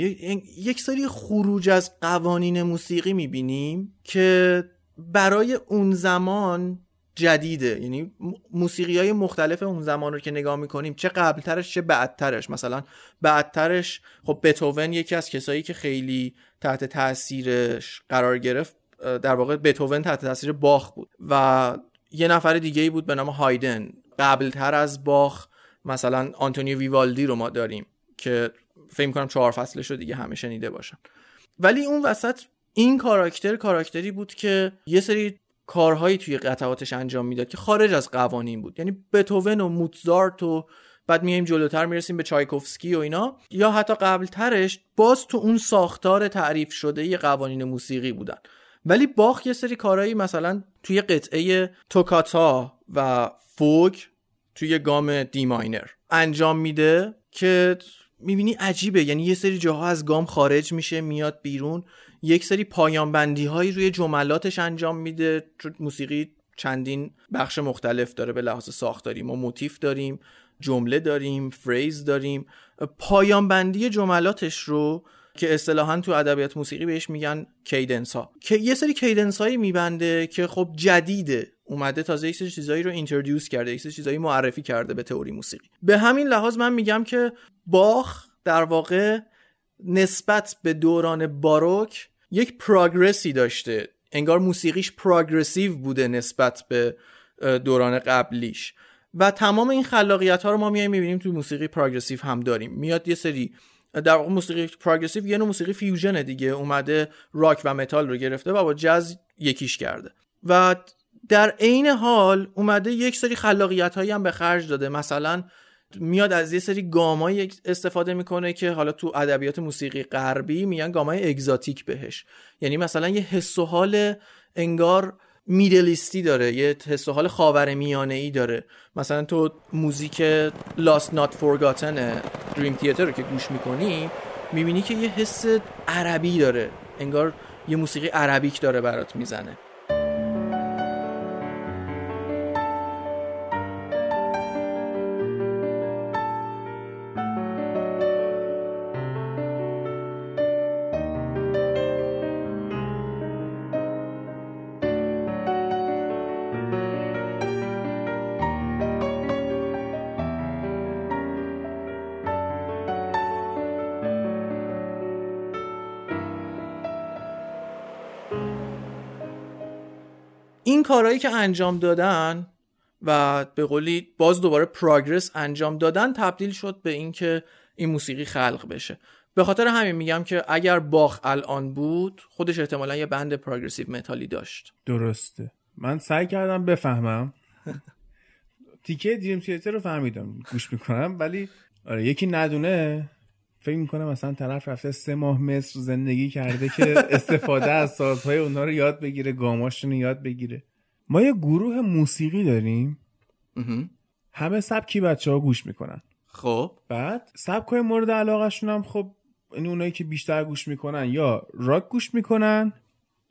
یک سری خروج از قوانین موسیقی می‌بینیم که برای اون زمان جدیده. یعنی موسیقی های مختلف اون زمان رو که نگاه می‌کنیم چه قبلترش چه بعدترش. مثلا بعدترش خب بتوون یکی از کسایی که خیلی تحت تاثیرش قرار گرفت در واقع بتوون تحت تاثیر باخ بود و یه نفر دیگه ای بود به نام هایدن. قبلتر از باخ مثلا آنتونیو ویوالدی رو ما داریم که فکر کنم چهار فصلش رو دیگه همه شنیده باشن. ولی اون وسط این کاراکتر کاراکتری بود که یه سری کارهایی توی قطعاتش انجام می‌داد که خارج از قوانین بود. یعنی بتوون و موتزارت و بعد میایم جلوتر می‌رسیم به چایکوفسکی و اینا. یا حتی قبلترش باز تو اون ساختار تعریف شده یه قوانین موسیقی بودن. ولی باخ یه سری کارهایی مثلا توی قطعه توکاتا و فوگ توی گام دی ماینر انجام میده که می‌بینی عجیبه. یعنی یه سری جاها از گام خارج میشه میاد بیرون. یک سری پایان بندی هایی روی جملاتش انجام میده. موسیقی چندین بخش مختلف داره. به لحاظ ساختاری ما موتیف داریم جمله داریم phrase داریم. پایان بندی جملاتش رو که اصطلاحا تو ادبیات موسیقی بهش میگن cadence ها که یه سری cadence هایی میبنده که خب جدیده اومده تازه یک چیزایی رو introduce کرده یک چیزایی معرفی کرده به تئوری موسیقی. به همین لحاظ من میگم که باخ در واقع نسبت به دوران باروک یک progress ی داشته. انگار موسیقیش progressive بوده نسبت به دوران قبلیش. و تمام این خلاقیت ها رو ما میایم می‌بینیم تو موسیقی progressive هم داریم. میاد یه سری در واقع موسیقی progressive یه نوع موسیقی fusion دیگه اومده راک و متال رو گرفته و با جاز یکیش کرده. و در عین حال اومده یک سری خلاقیت هایی هم به خرج داده. مثلا میاد از یه سری گامایی استفاده می‌کنه که حالا تو ادبیات موسیقی غربی میگن گامای exotic بهش. یعنی مثلا یه حس و حال انگار میدلیستی داره یه حس و حال خاور میانه ای داره. مثلا تو موزیک Lost Not Forgotten دریم تیاتر رو که گوش می‌کنی می‌بینی که یه حس عربی داره. انگار یه موسیقی عربیک داره برات می‌زنه. کارهایی که انجام دادن و به قولی باز دوباره پراگرس انجام دادن تبدیل شد به اینکه این موسیقی خلق بشه. به خاطر همین میگم که اگر باخ الان بود خودش احتمالا یه بند پروگرسیو متالی داشت. درسته. من سعی کردم بفهمم. تیکه دریم تیتر رو فهمیدم. گوش می‌کنم. ولی آره یکی ندونه. فکر می‌کنه مثلا طرف رفته سه ماه مصر زندگی کرده که استفاده از سازهای اونا رو یاد بگیره گاماشون رو یاد بگیره. ما یه گروه موسیقی داریم. همه سبکی بچه ها گوش می‌کنن. خب. بعد سبکای مورد علاقهشون هم خب این اونایی که بیشتر گوش می‌کنن یا راک گوش می‌کنن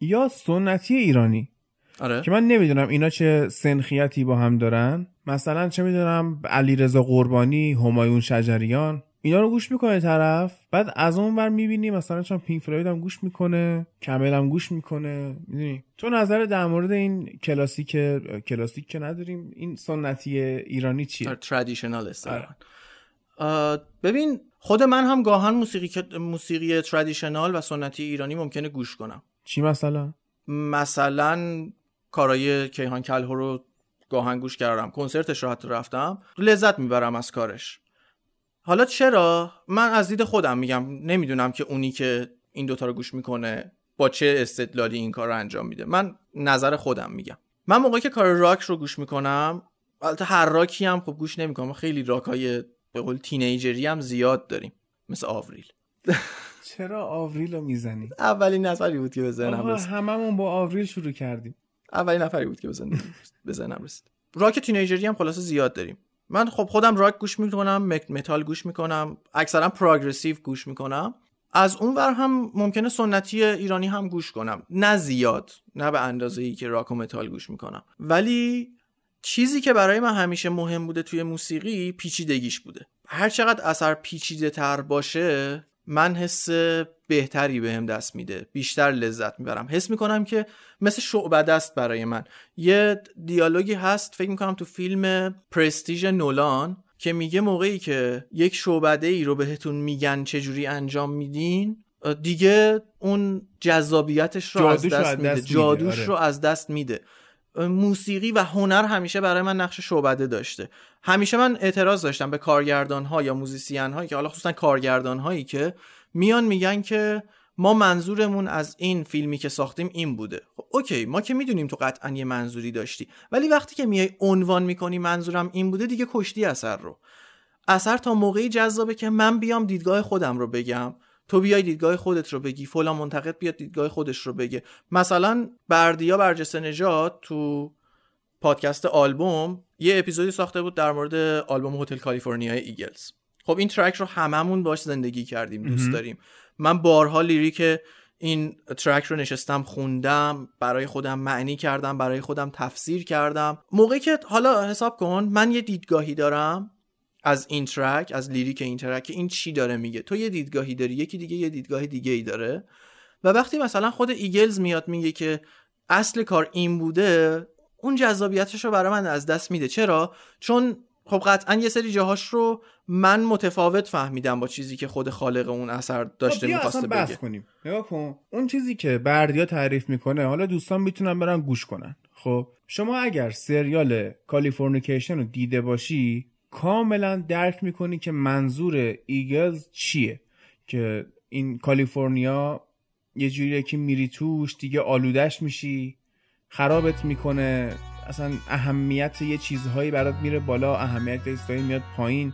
یا سنتی ایرانی. آره. که من نمی‌دونم اینا چه سنخیتی با هم دارن. مثلا چه می‌دونم علیرضا قربانی همایون شجریان. اینا رو گوش می‌کنه طرف. بعد از اون ور می‌بینی مثلا چون پینک فلوید هم گوش می‌کنه کمل هم گوش می‌کنه. می‌دونی؟ تو نظر در مورد این کلاسیک کلاسیک که نداریم این سنتی ایرانی چیه؟ ترادیشنال اصطلاحاً آه، ببین خود من هم گاهن موسیقی موسیقی ترادیشنال و سنتی ایرانی ممکنه گوش کنم. چی مثلا؟ مثلا کارای کیهان کلهو رو گاهن گوش کردم. کنسرتش رو حتی رفتم. لذت می‌برم از کارش. حالا چرا؟ من از دید خودم میگم. نمی‌دونم که اونی که این دوتا رو گوش می‌کنه با چه استدلالی این کار رو انجام میده. من نظر خودم میگم. من موقعی که کار راک رو گوش می‌کنم البته هر راکی هم خب گوش نمی‌کنم. خیلی راک های به قول teenager ی هم زیاد داریم. مثل آوریل. چرا آوریل رو می‌زنی؟ اولین نفری بود که رسید. هممون با آوریل شروع کردیم. اولین نفری بود که به ذهنم رسید. راک teenager ی هم خلاصه زیاد داریم. من خب خودم راک گوش می‌کنم مت- متال گوش می‌کنم اکثرا progressive گوش می‌کنم. از اون ور هم ممکنه سنتی ایرانی هم گوش کنم. نه زیاد نه به اندازه ای که راک و متال گوش می‌کنم. ولی چیزی که برای من همیشه مهم بوده توی موسیقی پیچیدگیش بوده. هر چقدر اثر پیچیده تر باشه من حس بهتری بهم دست میده. بیشتر لذت می‌برم. حس می‌کنم که مثل شعبده است برای من. یه دیالوگی هست فکر می‌کنم تو فیلم پرستیژ نولان که میگه موقعی که یک شعبده ای رو بهتون میگن چجوری انجام میدین دیگه اون جذابیتش رو از میده. دست میده، جادوش آره. رو از دست میده. موسیقی و هنر همیشه برای من نقش شعبده داشته. همیشه من اعتراض داشتم به کارگردان ها یا موزیسین هایی که حالا خصوصا کارگردان هایی که میان میگن که ما منظورمون از این فیلمی که ساختیم این بوده. خب okay ما که می‌دونیم تو قطعا یه منظوری داشتی ولی وقتی که میای عنوان می‌کنی منظورم این بوده دیگه کشتی اثر رو. اثر تا موقعی جذابه که من بیام دیدگاه خودم رو بگم. تو بیای دیدگاه خودت رو بگی فلان منتقد بیاد دیدگاه خودش رو بگه. مثلا بردیا برجسته نژاد تو پادکست آلبوم یه اپیزودی ساخته بود در مورد آلبوم هتل کالیفرنیا ایگلز. خب این track رو هممون باش زندگی کردیم دوست. داریم. من بارها lyric این track رو نشستم خوندم برای خودم معنی کردم برای خودم تفسیر کردم. موقعی که حالا حساب کن من یه دیدگاهی دارم از این track از lyric این track که این چی داره میگه؟ تو یه دیدگاهی داری یکی دیگه یه دیدگاه دیگه ای داره. و وقتی مثلا خود ایگلز میاد میگه که اصل کار این بوده اون جذابیتش رو برای من از دست میده. چرا؟ چون خب قطعا یه سری جاهاش رو من متفاوت فهمیدم با چیزی که خود خالق اون اثر داشته خب می‌خواسته بگه. کنیم. نگاه کن. اون چیزی که بردیا تعریف می‌کنه حالا دوستان می‌تونن برن گوش کنن. خب شما اگر سریال کالیفورنیکیشن رو دیده باشی کاملا درک می‌کنی که منظور ایگلز چیه؟ که این کالیفرنیا یه جوریه که میری توش دیگه آلودش میشی خرابت می‌کنه اصلا اهمیت یه چیزهایی برات میره بالا اهمیت یه میاد پایین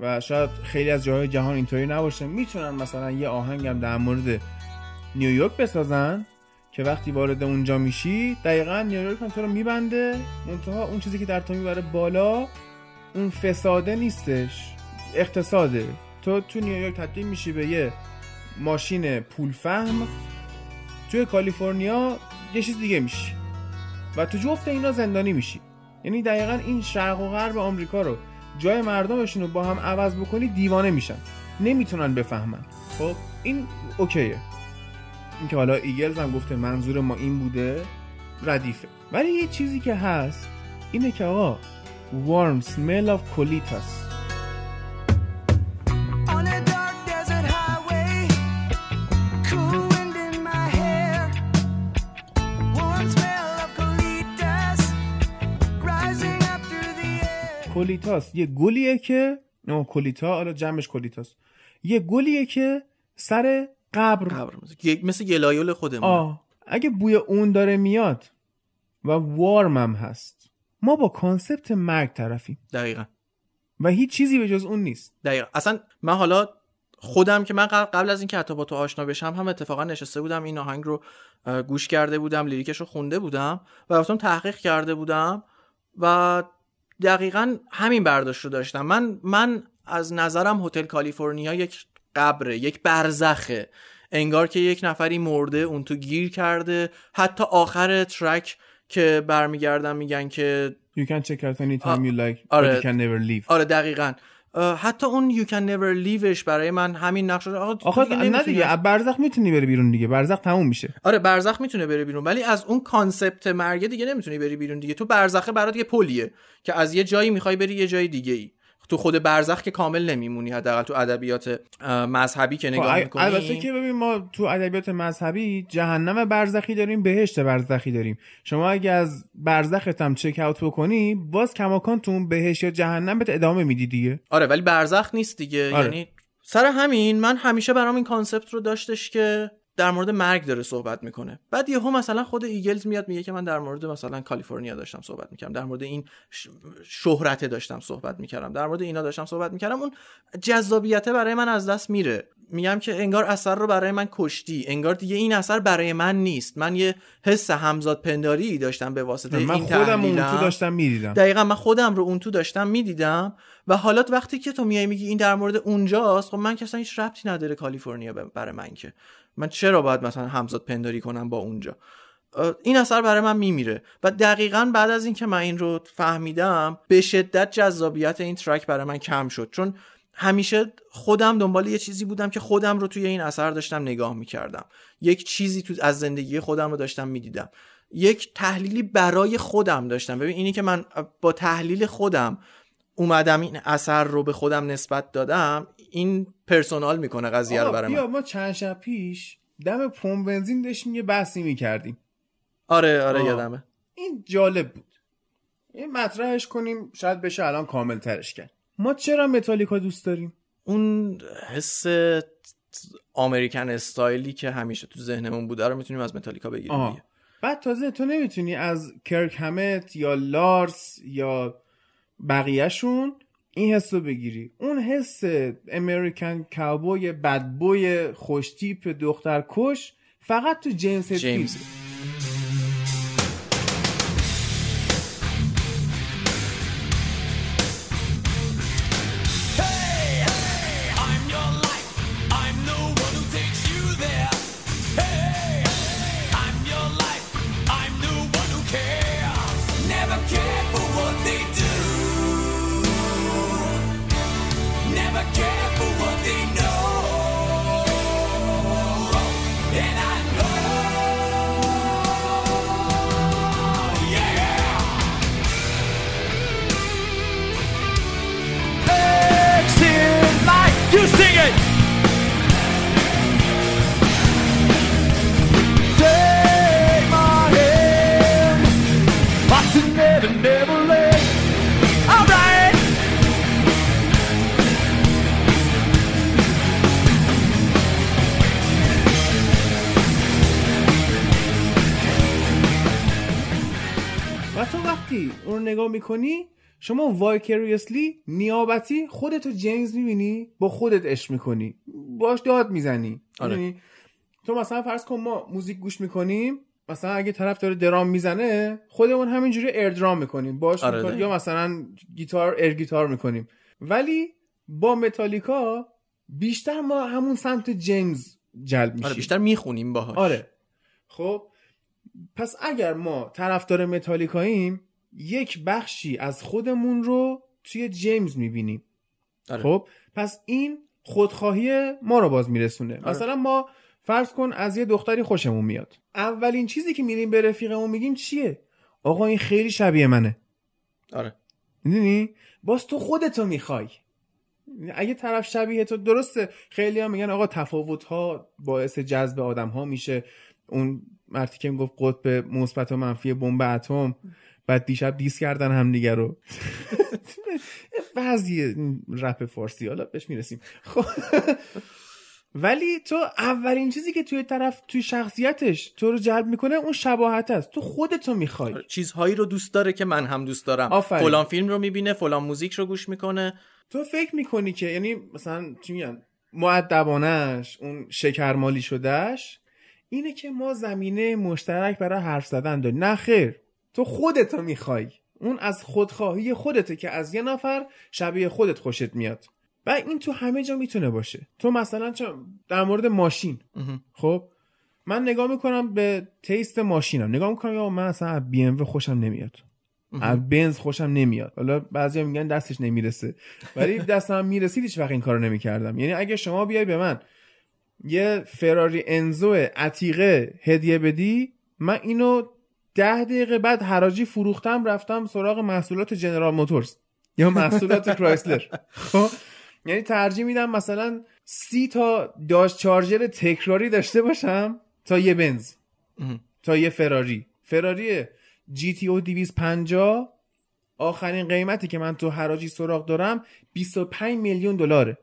و شاید خیلی از جاهای جهان اینطوری نباشه. می‌تونن مثلا یه آهنگم در مورد نیویورک بسازن که وقتی وارد اونجا میشی دقیقا نیویورک هم تو رو میبنده منتها اون چیزی که در تو می‌بره بالا اون فساده نیستش. اقتصاده. تو تو نیویورک تبدیل میشی به یه ماشین پولفهم. توی کالیفرنیا یه چیز دیگه میشی. و تو جفت اینا زندانی میشی. یعنی دقیقا این شرق و غرب آمریکا رو جای مردمشون رو با هم عوض بکنی دیوانه میشن. نمی‌تونن بفهمن. خب این اوکیه. اینکه حالا ایگلز هم گفته منظور ما این بوده ردیفه. ولی یه چیزی که هست اینه که آقا warm smell of colitas. On a dark desert highway, cool wind in my hair, warm smell of colitas rising up through کولیتاس یه گلیه که نه کولیتا حالا جمعش کولیتاس یه گلیه که سر قبر. قبر مثل, گلایول خودمون آه. اگه بوی اون داره میاد و warm هم هست. ما با concept مرگ طرفیم. دقیقا. و هیچ چیزی به جز اون نیست. دقیقا. اصلا من حالا خودم که من قبل از اینکه حتی با تو آشنا بشم هم اتفاقا نشسته بودم این آهنگ رو گوش کرده بودم lyric ش رو خونده بودم و رفتم تحقیق کرده بودم و دقیقا همین برداشت رو داشتم. من من از نظرم هتل کالیفرنیا یک قبره یک برزخه. انگار که یک نفری مرده اون تو گیر کرده. حتی آخر track که برمیگردن میگن که You can check out any time you like but آره. you can never leave. آره دقیقا. حتی اون you can never leave ش برای من همین نقش آقا آخه دیگه نه دیگه از برزخ می‌تونی بری بیرون دیگه برزخ تموم میشه. آره برزخ می‌تونه بره بیرون ولی از اون concept مرگ دیگه نمی‌تونی بری بیرون دیگه. تو برزخه برات یه پلیه که از یه جایی می‌خوای بری یه جای دیگه ای تو خود برزخ که کامل نمیمونی حداقل تو ادبیات مذهبی که نگاه خب، می‌کنی. البته که ببین ما تو ادبیات مذهبی جهنم برزخی داریم بهشت برزخی داریم. شما اگه از برزخت هم check out بکنی باز کماکان تو اون بهشت یا جهنم بهت ادامه میدی دیگه. آره ولی برزخ نیست دیگه. آره. یعنی سر همین من همیشه برام این concept رو داشتش که در مورد مرگ داره صحبت می‌کنه. بعد یهو مثلا خود ایگلز میاد میگه که من در مورد مثلا کالیفرنیا داشتم صحبت می‌کردم. در مورد این شهرت داشتم صحبت می‌کردم. در مورد اینا داشتم صحبت می‌کردم. اون جذابیته برای من از دست میره. میگم که انگار اثر رو برای من کشتی. انگار دیگه این اثر برای من نیست. من یه حس همزاد پنداری داشتم به واسطه من این خودم اون. تو داشتم می‌دیدم. دقیقا من خودم رو اون تو داشتم می‌دیدم. و حالا وقتی که تو میای میگی این در مورد اونجاست خب من که اصلا هیچ ربطی نداره کالیفرنیا برای من که. من چرا باید مثلا همزاد پنداری کنم با اونجا؟ این اثر برای من میمیره. و دقیقا بعد از اینکه من این رو فهمیدم به شدت جذابیت این ترک برای من کم شد. چون همیشه خودم دنبال یه چیزی بودم که خودم رو توی این اثر داشتم نگاه می‌کردم. یک چیزی تو از زندگی خودم رو داشتم می‌دیدم. یک تحلیلی برای خودم داشتم. ببین اینی که من با تحلیل خودم اومدم این اثر رو به خودم نسبت دادم این پرسونال می‌کنه قضیه رو برای ما چند شب پیش دم پمپ بنزین داشتیم یه بحثی می‌کردیم آره آره آه. یادمه این جالب بود این مطرحش کنیم شاید بشه الان کامل ترش کرد ما چرا متالیکا دوست داریم اون حس آمریکن استایلی که همیشه تو ذهنمون بوده رو می‌تونیم از متالیکا بگیریم. دیگه. بعد تازه تو نمی‌تونی از کرک همت یا لارس یا بقیهشون این حس رو بگیری. اون حس امریکن کاوبوی بدبوی خوشتیپ دختر کش فقط تو جیمز. هتفیلد وقتی اون رو نگاه می‌کنی شما vicariously نیابتی خودتو جیمز می‌بینی با خودت عشق می‌کنی. باش داد می‌زنی. آره. تو مثلا فرض کن ما موزیک گوش می‌کنیم مثلا اگه طرف داره درام می‌زنه خودمون همینجوری air drum می‌کنیم. باش آره، می‌کنیم. یا مثلا گیتار air guitar می‌کنیم. ولی با متالیکا بیشتر ما همون سمت جیمز جلب میشیم. آره بیشتر می‌خونیم باهاش. آره. خب پس اگر ما طرفدار متالیکاییم یک بخشی از خودمون رو توی جیمز می‌بینیم. آره. خب پس این خودخواهی ما رو باز میرسونه. آره. مثلا ما فرض کن از یه دختری خوشمون میاد. اولین چیزی که میریم به رفیقمون میگیم چیه؟ آقا این خیلی شبیه منه. آره. می‌دونی؟ باز تو خودتو می‌خوای. اگه طرف شبیه تو درسته. خیلی هم میگن آقا تفاوت ها باعث جذب آدم ها میشه. اون مرتی که می‌گفت قطب مثبت و منفی بمب اتم. بعد دیشب دیس کردن همدیگه رو. بعضی رپ فارسی حالا بهش می‌رسیم. خب. ولی تو اولین چیزی که توی طرف توی شخصیتش تو رو جلب می‌کنه اون شباهت است. تو خودتو می‌خوای. چیزهایی رو دوست داره که من هم دوست دارم. آفرین. فلان فیلم رو می‌بینه فلان موزیک رو گوش می‌کنه. تو فکر می‌کنی که یعنی مثلا چی میگن؟ معدبانش اون شکرمالی شدهش اینه که ما زمینه مشترک برای حرف زدن داریم. نه خیر. تو خودتو می‌خوای. اون از خودخواهی خودته که از یه نفر شبیه خودت خوشت میاد. و این تو همه جا می‌تونه باشه. تو مثلا چه در مورد ماشین. خب؟ من نگاه می‌کنم به تیست ماشینم. نگاه می‌کنم یا من اصلا از بی ام خوشم نمیاد. از بنز خوشم نمیاد. حالا بعضیا میگن دستش نمی‌رسه. ولی دستم می‌رسید هیچ وقت این کارو نمی‌کردم. یعنی اگه شما بیای به من یه فراری انزو عتیقه هدیه بدی من اینو ده دقیقه بعد حراجی فروختم رفتم سراغ محصولات جنرال موتورز یا محصولات کرایسلر. خب؟ یعنی ترجیح میدم مثلا سی تا داش چارجر تکراری داشته باشم تا یه بنز. تا یه فراری. فراری جی تی او 250 آخرین قیمتی که من تو حراجی سراغ دارم 25 میلیون دلاره.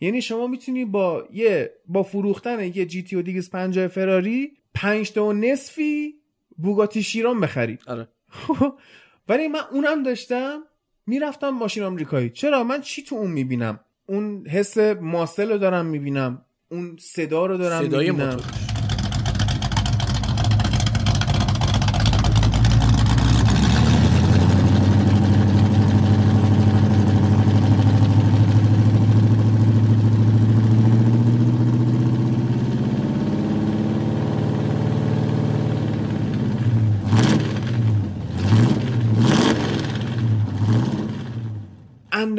یعنی شما می‌تونی با یه با فروختن یه جی تی او 250 فراری 5 تا و نصفی بوگاتی شیران بخری آره. ولی من اونم داشتم می‌رفتم ماشین آمریکایی. چرا؟ من چی تو اون می‌بینم؟ اون حس ماسل رو دارم می‌بینم. اون صدا رو دارم صدای می‌بینم. موتور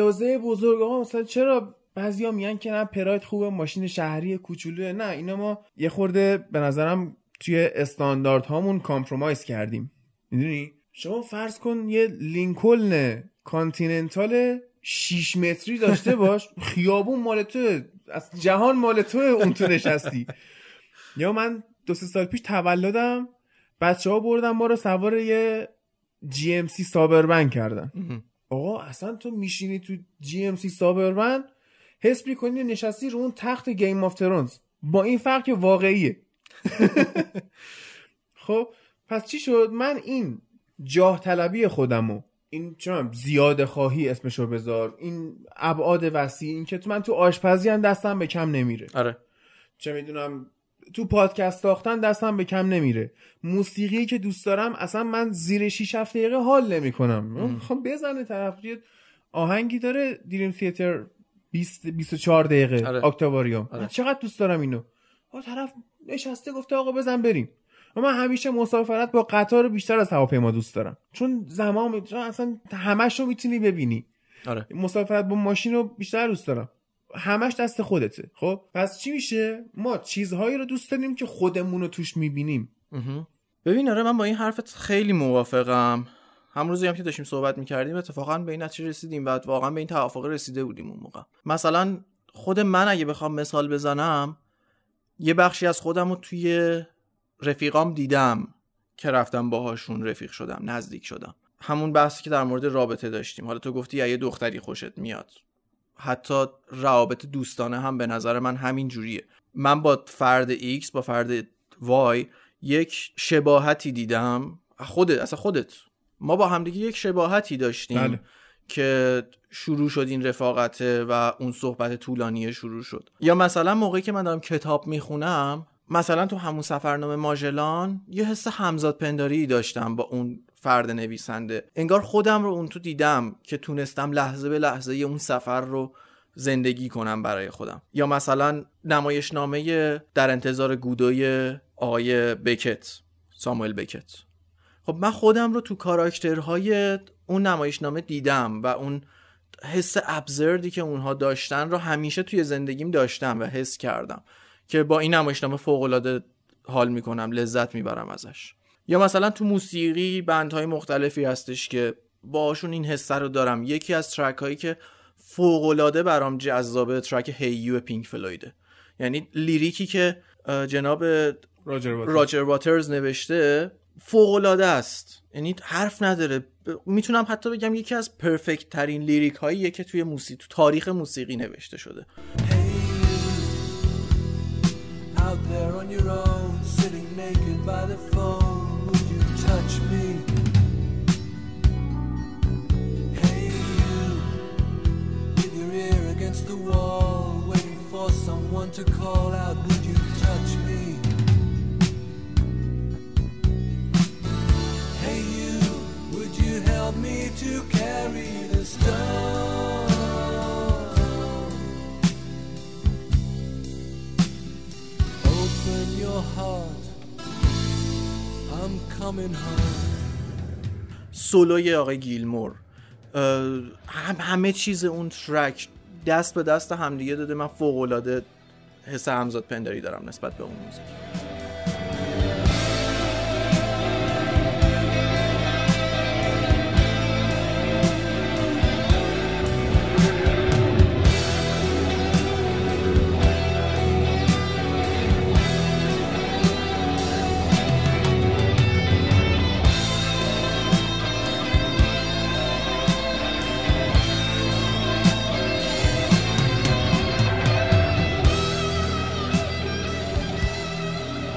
اندازه بزرگ. آقا مثلا چرا بعضیا میگن که نه پراید خوبه ماشین شهری کوچولوه نه اینا ما یه خورده به نظرم توی استاندارد هامون compromise کردیم. می‌دونی؟ شما فرض کن یه لینکلن کانتیننتال 6 متری داشته باشی خیابون مال تو از جهان مال تو اون تو نشستی. یا من دو سه سال پیش تولدم بچه ها بردن ما رو سوار یه جی ام سی سابربن کردن. آقا اصلا تو میشینی تو جی ام سی سابربن حس می‌کنی نشستی رو اون تخت Game of Thrones با این فرق که واقعیه. خب پس چی شد؟ من این جاه طلبی خودمو این چون زیاده خواهی اسمشو بذار این ابعاد وسیع این که تو من تو آشپزی هم دستم به کم نمیره. آره. چه می‌دونم تو پادکست ساختن دستم به کم نمیره. موسیقی که دوست دارم اصلا من زیر 6 7 دقیقه حال نمی‌کنم. خب بزنه طرف آهنگی داره دریم تیاتر 20 24 دقیقه آره. آره. چقدر دوست دارم اینو؟ آقا طرف نشسته گفته آقا بزن بریم. و من همیشه مسافرت با قطار بیشتر از هواپیما دوست دارم. چون زمان چون اصلا همش رو می‌تونی ببینی. آره. مسافرت با ماشین رو بیشتر دوست دارم. همش دست خودته. خب؟ پس چی میشه؟ ما چیزهایی رو دوست داریم که خودمون رو توش می‌بینیم. ببین آره من با این حرفت خیلی موافقم. هم روزی هم که داشتیم صحبت می‌کردیم اتفاقا به این نتیجه رسیدیم و واقعا به این توافق رسیده بودیم اون موقع. مثلا خود من اگه بخوام مثال بزنم یه بخشی از خودم رو توی رفیقام دیدم که رفتم باهاشون رفیق شدم نزدیک شدم. همون بحثی که در مورد رابطه داشتیم. حالا تو گفتی یه دختری خوشت میاد. حتی روابط دوستانه هم به نظر من همین جوریه. من با فرد X با فرد Y یک شباهتی دیدم. خودت اصلا خودت. ما با همدیگه یک شباهتی داشتیم بله. که شروع شد این رفاقته و اون صحبت طولانی شروع شد. یا مثلا موقعی که من دارم کتاب می‌خونم مثلا تو همون سفرنامه ماژلان یه حس همزاد پنداری داشتم با اون فرد نویسنده. انگار خودم رو اون تو دیدم که تونستم لحظه به لحظه اون سفر رو زندگی کنم برای خودم. یا مثلا نمایشنامه در انتظار گودوی آقای بکت ساموئل بکت. خب من خودم رو تو کاراکترهای اون نمایشنامه دیدم و اون حس ابزردی که اونها داشتن رو همیشه توی زندگیم داشتم و حس کردم که با این نمایشنامه فوق‌العاده حال می‌کنم لذت می‌برم ازش. یا مثلا تو موسیقی بندهای مختلفی هستش که باشون این حسه رو دارم. یکی از ترک هایی که فوق‌العاده برام جذابه ترک هیو پینک فلویده یعنی لیریکی که جناب راجر واترز. راجر واترز نوشته فوق العاده است. یعنی حرف نداره. ب- می‌تونم حتی بگم یکی از پرفکت ترین لیریک هاییه که توی موسیقی تو تاریخ موسیقی نوشته شده. Out touch me? Hey, you, with your ear against the wall, waiting for someone to call out, would you touch me? Hey, you, would you help me to carry the stone? Open your heart. سولوی آقای گیلمور. هم همه چیز اون ترک دست به دست همدیگه داده. من فوق العاده حس همزاد پنداری دارم نسبت به اون موزیک.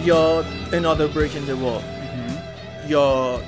یا Another Brick in the Wall. یا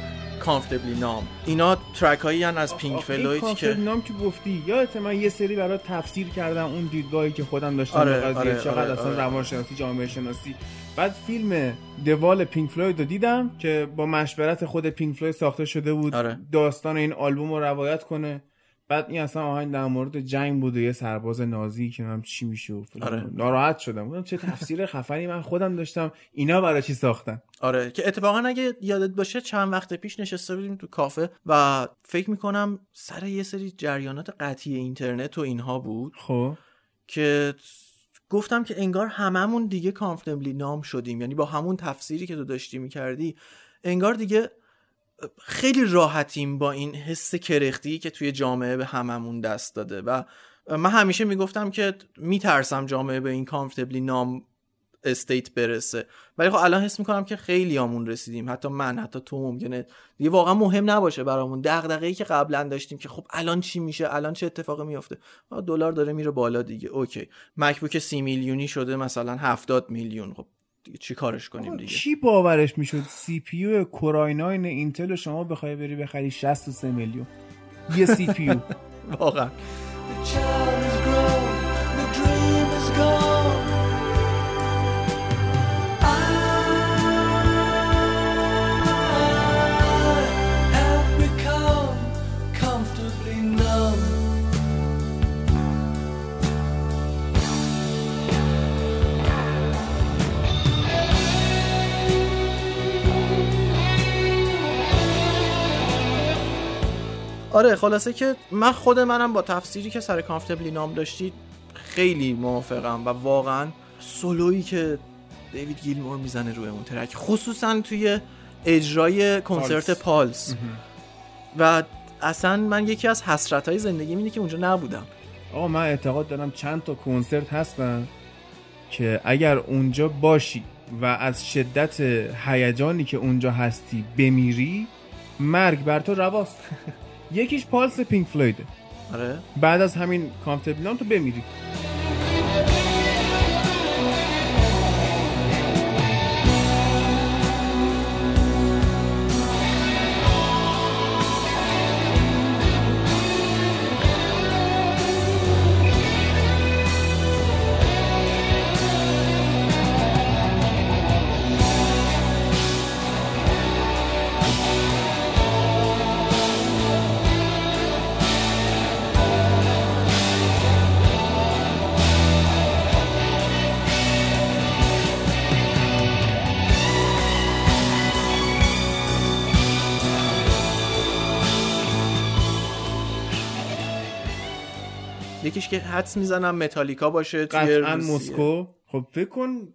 Comfortably Numb. اینا ترک هایی از پینک فلوید که نام که گفتی. یادت من یه سری برای تفسیر کردم اون دیدگاهی که خودم داشتم آره، به قضیه آره، چقدر آره، اصلا آره. روانشناسی جامعه شناسی بعد فیلم The Wall پینک فلوید رو دیدم که با مشورت خود پینک فلوید ساخته شده بود. آره. داستان این آلبوم رو روایت کنه. بعد این اصلا آهنگ در مورد جنگ بود و یه سرباز نازی که نمی‌دونم چی میشه و. آره. ناراحت شدم. گفتم چه تفسیر خفنی. من خودم داشتم. اینا برای چی ساختن؟ آره. که اتفاقا اگه یادت باشه چند وقت پیش نشسته بودیم تو کافه و فکر می‌کنم سر یه سری جریانات قطعی اینترنت و اینها بود خب. که گفتم که انگار هممون دیگه کامفتبلی نام شدیم. یعنی با همون تفسیری که تو داشتی می‌کردی انگار دیگه خیلی راحتیم با این حس کرختی که توی جامعه به هممون دست داده و من همیشه می‌گفتم که میترسم جامعه به این comfortably numb state برسه. ولی خب الان حس می‌کنم که خیلی بهمون رسیدیم. حتی من حتی تو ممکنه. دیگه واقعا مهم نباشه برامون. دغدغه‌ای که قبلا داشتیم که خب الان چی میشه؟ الان چه اتفاقی میفته دلار داره میره بالا دیگه. اوکی. مکبوک سی میلیونی شده مثلا 70 میلیون. خب چی کارش کنیم دیگه؟ کی باورش می‌شد؟ سی پی یو Core i9 اینتل رو شما بخوای بری بخری 63 میلیون. یه سی پی یو. واقعا. آره خلاصه که من خود منم با تفسیری که سر کامفتبلی نام داشتید خیلی موافقم و واقعا سولویی که دیوید گیلمور می‌زنه روی اون ترک خصوصا توی اجرای کنسرت پالس. و اصلا من یکی از حسرت های زندگی اینه که اونجا نبودم. آقا من اعتقاد دارم چند تا کنسرت هستن که اگر اونجا باشی و از شدت هیجانی که اونجا هستی بمیری مرگ بر تو رواست. یکیش پالس پینک فلویده آره. بعد از همین کامفتبلام تو بمیری. که حدس می‌زنم متالیکا باشه توی. مسکو. خب فکر کن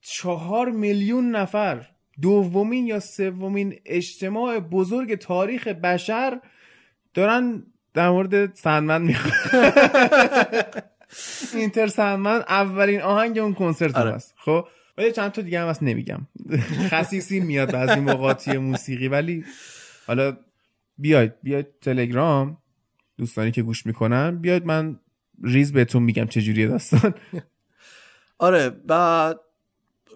چهار میلیون نفر دومین یا سومین اجتماع بزرگ تاریخ بشر دارن در مورد سندمن می‌خوان. اینتر سندمن اولین آهنگ اون کنسرت آره. هست. خب؟ ولی چند تا دیگه هم هست نمیگم. خصیصی میاد بعضی موقع توی موسیقی ولی حالا بیاید بیاید تلگرام. دوستانی که گوش می‌کنن بیاید من ریز بهتون میگم چجوریه داستان. آره و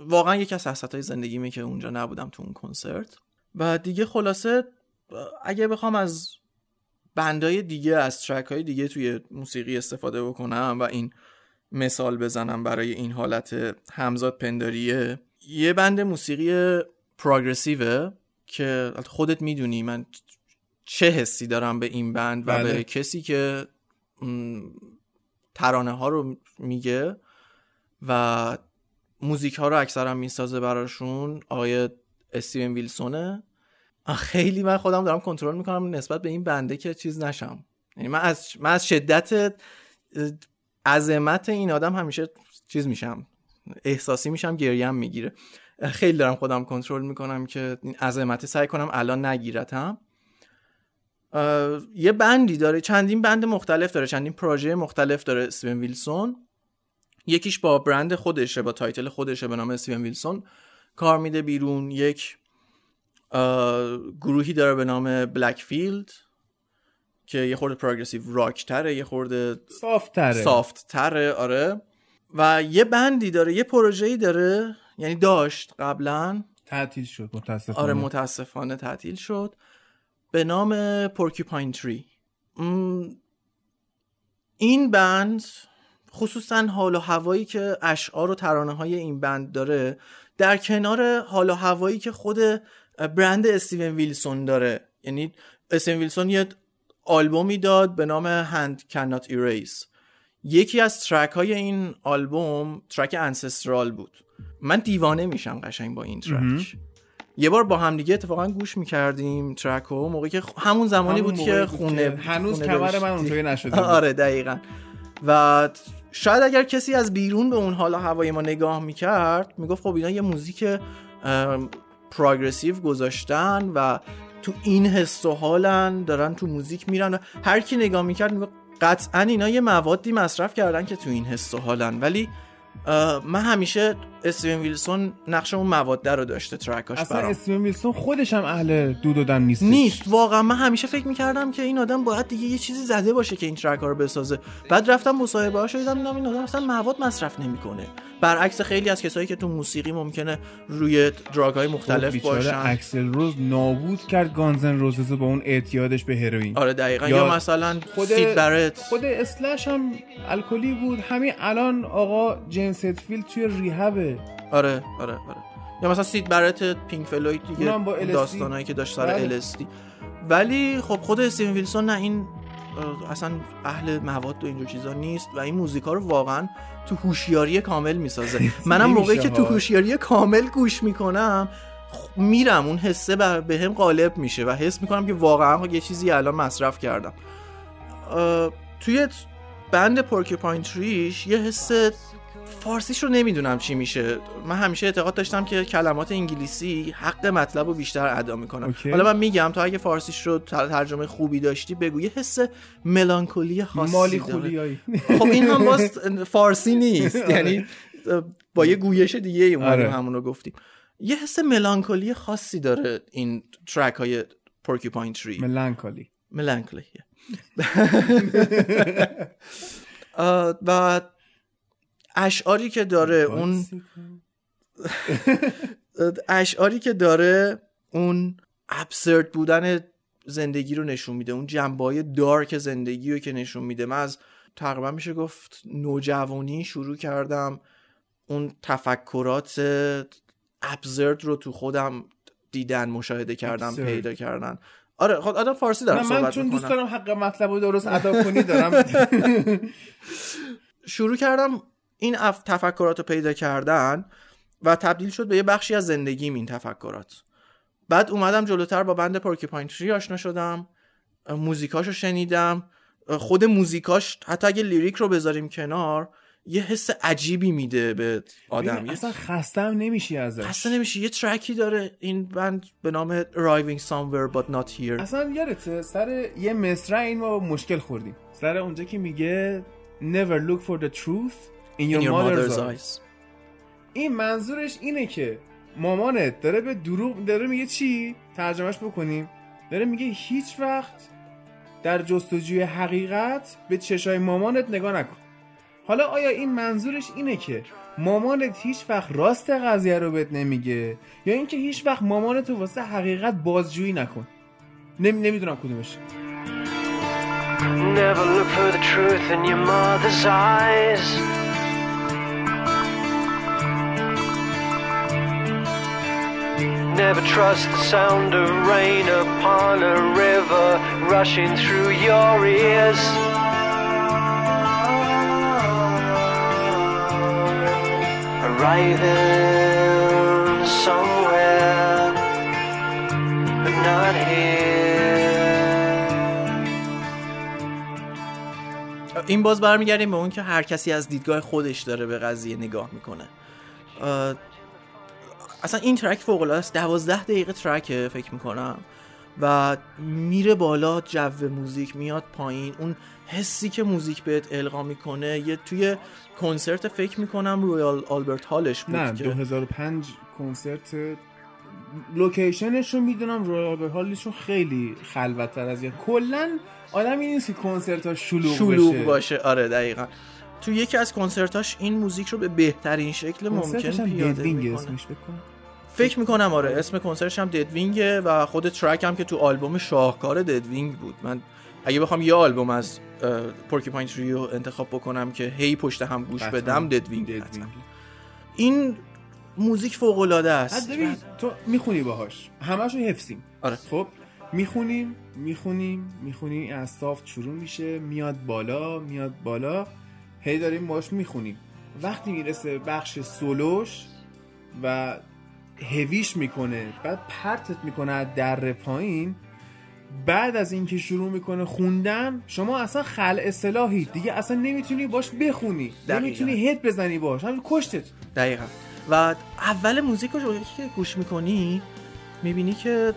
واقعا یکی از حسرت های زندگیمه که اونجا نبودم تو اون کنسرت. و دیگه خلاصه اگه بخوام از بندای دیگه از ترک های دیگه توی موسیقی استفاده بکنم و این مثال بزنم برای این حالت همزاد پنداریه یه بند موسیقی پروگرسیوه که خودت می‌دونی من چه حسی دارم به این بند و بله. به کسی که ترانه ها رو میگه و موزیک ها رو اکثرا می‌سازه براشون آقای استیون ویلسونه. خیلی من خودم دارم کنترل می‌کنم نسبت به این بنده که چیز نشم. یعنی من از من از شدت عظمت این آدم همیشه چیز میشم احساسی میشم گریم می‌گیره. خیلی دارم خودم کنترل می‌کنم که این عظمت سعی کنم الان نگیرتم. یه بندی داره چندین بند مختلف داره چندین پروژه مختلف داره استیون ویلسون. یکیش با برند خودشه با title خودشه به نام استیون ویلسون. کار میده بیرون یک گروهی داره به نام بلک فیلد که یه خورده progressive rock تره یه خورده soft تره. soft تره آره. و یه بندی داره یه پروژه‌ای داره یعنی داشت قبلا. تعطیل شد متاسفانه. آره متاسفانه تعطیل شد. به نام پورکیپاین تری. این بند خصوصا حال و هوایی که اشعار و ترانه های این بند داره در کنار حال و هوایی که خود برند استیون ویلسون داره. یعنی استیون ویلسون یه آلبومی داد به نام Hand Cannot Erase. یکی از track های این آلبوم track Ancestral بود. من دیوانه میشم قشنگ با این track یه بار با هم دیگه اتفاقا گوش می‌کردیم track رو موقعی که همون زمانی همون بود که بود خونه که هنوز کمر من. اونطوری نشده بود. آره دقیقا و شاید اگر کسی از بیرون به اون حال و هوای ما نگاه می‌کرد می‌گفت خب اینا یه موزیک progressive گذاشتن و تو این حس و حالن دارن تو موزیک میرن و هر کی نگاه می‌کرد می‌گفت قطعا اینا یه موادی مصرف کردن که تو این حس و حالن ولی من همیشه استیون ویلسون نقش اون مواد رو داشته ترکاش اصلا برام. استیون ویلسون خودش هم اهل دو دادن نیست نیست واقعا. من همیشه فکر می‌کردم که این آدم باید دیگه یه چیزی زده باشه که این ترک ها رو بسازه. بعد رفتم مصاحبه ها شدیدم دیدم این آدم اصلا مواد مصرف نمی‌کنه. برعکس خیلی از کسایی که تو موسیقی ممکنه روی دراگ های مختلف بیچاره باشن. اکسل روز نابود کرد Guns N' Roses با اون اعتیادش به هروئین. آره دقیقا. یا یا, مثلا خود سید برت. خود اسلش هم الکلی بود. همین الان آقا جیمز هتفیلد توی rehab ه آره آره آره یا مثلا سید برت پینک فلوید دیگه. داستانایی که داشت سر بله. ولی خب خود استیون ویلسون نه این اصلا اهل مواد و اینجور چیزا نیست و این موزیکا رو واقعا تو هوشیاری کامل می‌سازه منم موقعی که تو. هوشیاری کامل گوش می‌کنم خ- میرم اون حسه بر به هم غالب میشه و حس می‌کنم که واقعا یه چیزی الان مصرف کردم توی بند پورکیپاین تریش یه حس فارسیش رو نمی‌دونم چی میشه. من همیشه اعتقاد داشتم که کلمات انگلیسی حق مطلب رو بیشتر ادا می‌کنن اوکی. حالا من میگم تا اگه فارسیش رو تر- ترجمه خوبی داشتی بگو یه حس ملانکولی خاصی مالی داره. خولیایی. خب این هم باز فارسی نیست. یعنی با یه گویش دیگه اومدیم آره. همون رو گفتیم. یه حس ملانکولی خاصی داره این ترک های پورکیپاین تری ملانکولی آه، و اشعاری که داره اون اشعاری که داره اون ابسرد بودن زندگی رو نشون میده اون جنبه دارک زندگی رو که نشون میده. من از تقریبا میشه گفت نوجوانی شروع کردم اون تفکرات ابزرد رو تو خودم دیدن مشاهده کردم Absurd. پیدا کردن. آره خود آدم فارسی دارم نه من صحبت چون دوست دارم حق مطلب رو درست ادا کنی دارم. شروع کردم این اف... تفکرات رو پیدا کردن و تبدیل شد به یه بخشی از زندگیم این تفکرات. بعد اومدم جلوتر با بند پورکیپاین تری آشنا شدم موزیکاشو شنیدم. خود موزیکاش حتی اگه لیریک رو بذاریم کنار یه حس عجیبی میده به آدم. یه اصلا خستم نمیشی ازش. خسته نمیشه یه ترکی داره. این بند به نام Arriving Somewhere But Not Here. اصلا یادته سر یه مصرع این ما مشکل خوردیم. سر اونجا که میگه never look for the truth. In your, In your mother's, mother's eyes. eyes. این منظورش اینه که مامانت داره به دروغ داره میگه چی؟ ترجمهش بکنیم. داره میگه هیچ وقت در جستجوی حقیقت به چشای مامانت نگاه نکن. حالا آیا این منظورش اینه که مامانت هیچ وقت راست قضیه رو بهت نمیگه؟ یا اینکه هیچ وقت مامانت رو واسه حقیقت بازجویی نکن؟ نمی... نمی‌دونم کدومش. Never look for the truth in your mother's eyes. Never trust the sound of rain upon a river rushing through your ears. Arriving somewhere, but not here. این باز برمیگردیم به اون که هر کسی از دیدگاه خودش داره به قضیه نگاه می‌کنه اصلا این track فوق العاده است. 12 دقیقه track ه فکر می‌کنم. و میره بالا جو موزیک میاد پایین. اون حسی که موزیک بهت القا می‌کنه یه توی کنسرت فکر می‌کنم رویال آلبرت هالش بود نه که 2005 کنسرت لوکیشنش رو می‌دونم. رویال هالشون خیلی خلوتتر از یه کلا آدمی نیست که کنسرت ها شلوغ, شلوغ بشه. باشه. آره دقیقا. تو یکی از کنسرتاش این موزیک رو به بهترین شکل ممکن پیاده می‌کنه. فکر می‌کنم آره اسم کنسرتش هم Deadwing ه و خود track هم که تو آلبوم شاهکار Deadwing بود. من اگه بخوام یه آلبوم از Porcupine Tree انتخاب بکنم که هی پشت هم گوش. بدم Deadwing. این موزیک فوق العاده است ببین تو می‌خونی باهاش. همشو حفظیم. آره. خب می‌خونیم می‌خونیم می‌خونیم از soft شروع میشه میاد بالا میاد بالا. هی داریم باش می‌خونیم. وقتی می‌رسه بخش سولوش و هویش می‌کنه بعد پرتت می‌کنه از در پایین بعد از اینکه شروع می‌کنه خوندن شما اصلا خل اصلاحی دیگه اصلا نمی‌تونی باش بخونی دقیقاً. نمی‌تونی هد بزنی باش همین کشتت. دقیقا. و اول موزیک رو که گوش می‌کنی می‌بینی که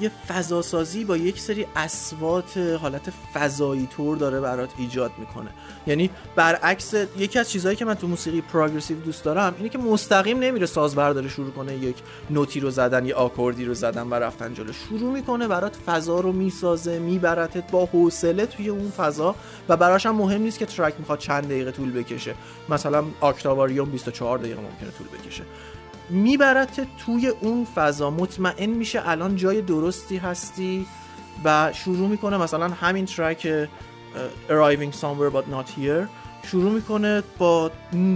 یه فضاسازی با یک سری اسوات حالت فضایی طور داره برات ایجاد می‌کنه. یعنی برعکس یکی از چیزهایی که من تو موسیقی پروگرسیو دوست دارم اینه که مستقیم نمیره ساز برداره شروع کنه یک نوتی رو زدن یا آکوردی رو زدن و رفتن جلو. شروع می‌کنه برات فضا رو می‌سازه میبرتت با حوصله توی اون فضا و براش هم مهم نیست که ترک می‌خواد چند دقیقه طول بکشه. مثلا آکتاواریوم 24 دقیقه ممکنه طول بکشه. میبرت توی اون فضا مطمئن میشه الان جای درستی هستی و شروع می‌کنه مثلا همین track Arriving Somewhere But Not Here شروع می‌کنه با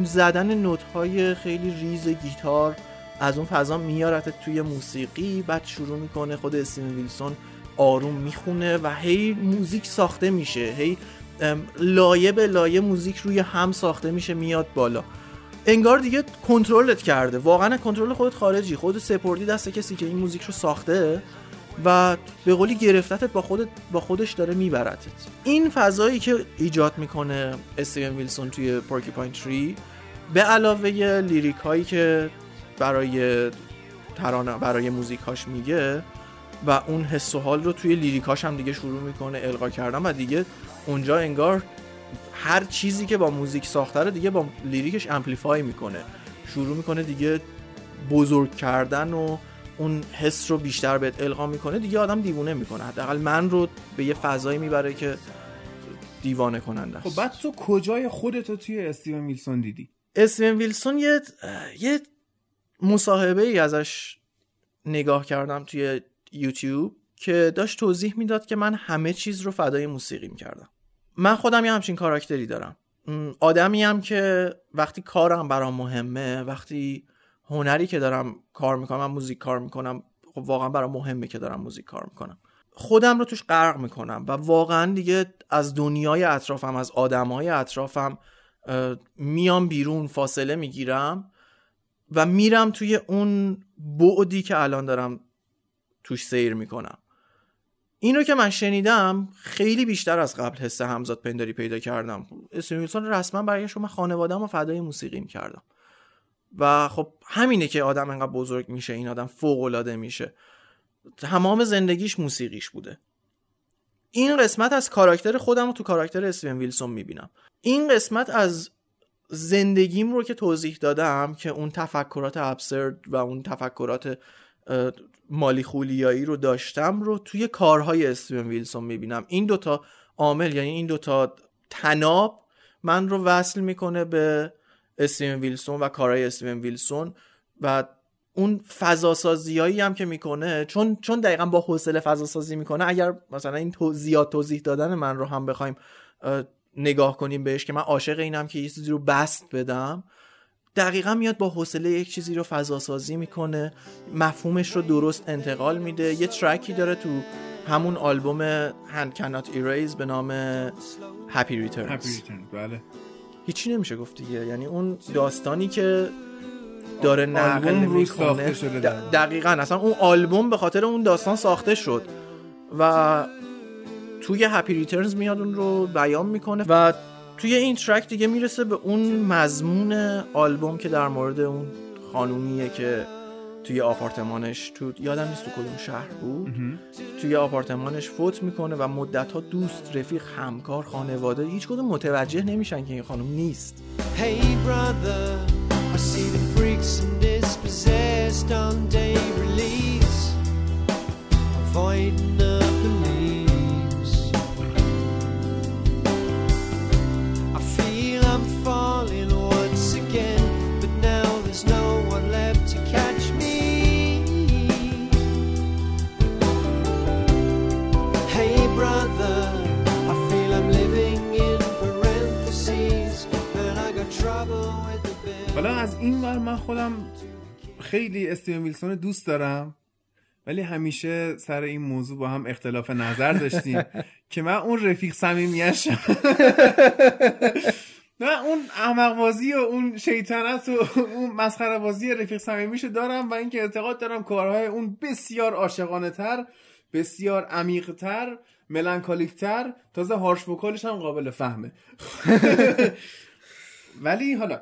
زدن note های خیلی ریز گیتار از اون فضا میارتت توی موسیقی بعد شروع می‌کنه خود استیون ویلسون آروم می‌خونه و هی موزیک ساخته میشه هی لایه به لایه موزیک روی هم ساخته میشه میاد بالا. انگار دیگه کنترلت کرده. واقعا کنترل خودت خارجی. خودت سپردی دست کسی که این موزیک رو ساخته و به قولی گرفتتت با خودت با خودش داره میبرتت. این فضایی که ایجاد می‌کنه استیون ویلسون توی Porcupine Tree به علاوه lyric هایی که برای ترانه برای موزیکاش میگه و اون حس و حال رو توی lyric اش هم دیگه شروع می‌کنه القا کردن و دیگه اونجا انگار هر چیزی که با موزیک ساخته رو دیگه با lyric ش amplify می‌کنه. شروع می‌کنه دیگه بزرگ کردن و اون حس رو بیشتر بهت القا می‌کنه. دیگه آدم دیوونه می‌کنه. حداقل من رو به یه فضایی می‌بره که دیوانه کننده است. خب بعد تو کجای خودتو توی استیون ویلسون دیدی؟ استیون ویلسون یه یه مصاحبه ای ازش نگاه کردم توی یوتیوب که داشت توضیح می‌داد که من همه چیز رو فدای موسیقی می‌کردم من خودم یه همچین کاراکتری دارم. آدمی هم که وقتی کارم برام مهمه وقتی هنری که دارم کار می‌کنم من موزیک کار می‌کنم خب واقعا برام مهمه که دارم موزیک کار می‌کنم. خودم رو توش غرق می‌کنم و واقعا دیگه از دنیای اطرافم از آدمای اطرافم میام بیرون فاصله می‌گیرم و میرم توی اون بعدی که الان دارم توش سیر می‌کنم. این رو که من شنیدم خیلی بیشتر از قبل حس همزاد پنداری پیدا کردم. اسم ویلسون رسما برگشت و من خانوادم و فدای موسیقیم کردم و خب همینه که آدم انقدر بزرگ میشه این آدم فوق العاده میشه. تمام زندگیش موسیقیش بوده. این قسمت از کاراکتر خودم رو تو کاراکتر استیون ویلسون می‌بینم. این قسمت از زندگیم رو که توضیح دادم که اون تفکرات ابسرد و اون تفکرات مالی خولیایی رو داشتم رو توی کارهای استیون ویلسون می‌بینم. این دوتا عامل یعنی این دوتا تناب من رو وصل می‌کنه به استیون ویلسون و کارهای استیون ویلسون و اون فضاسازیایی هم که می‌کنه چون چون دقیقا با حوصله فضاسازی می‌کنه اگر مثلا این تو زیاد توضیح دادن من رو هم بخوایم اه، نگاه کنیم بهش که من عاشق اینم که یه چیزی رو بست بدم دقیقا میاد با حوصله یک چیزی رو فضاسازی می‌کنه مفهومش رو درست انتقال میده. یه ترکی داره تو همون آلبوم Hand Cannot Erase به نام Happy Returns. Happy Return بله. هیچی نمیشه گفت دیگه. یعنی اون داستانی که داره نقل می‌کنه دقیقا. اصلا اون آلبوم به خاطر اون داستان ساخته شد و توی Happy Returns میاد اون رو بیان می‌کنه و توی این ترک دیگه می‌رسه به اون مضمون آلبوم که در مورد اون خانومیه که توی آپارتمانش تو یادم نیست تو کدوم شهر بود. توی آپارتمانش فوت می‌کنه و مدت ها دوست رفیق همکار خانواده هیچ کدوم متوجه نمیشن که این خانم نیست. Hey brother, falling once again, but now there's no one left to catch me. Hey brother, I feel I'm living in parentheses, and I got trouble with the bill. حالا از این ور من خودم خیلی استیون ویلسون رو دوست دارم ولی همیشه سر این موضوع با هم اختلاف نظر داشتیم که من اون رفیق صمیمیش نه اون احمق بازی و اون شیطنت و اون مسخره بازی رفیق صمیمیشو دارم و اینکه اعتقاد دارم کارهای اون بسیار عاشقانه تر بسیار عمیق تر ملانکالیک تر تازه هارش وکالش هم قابل فهمه. ولی حالا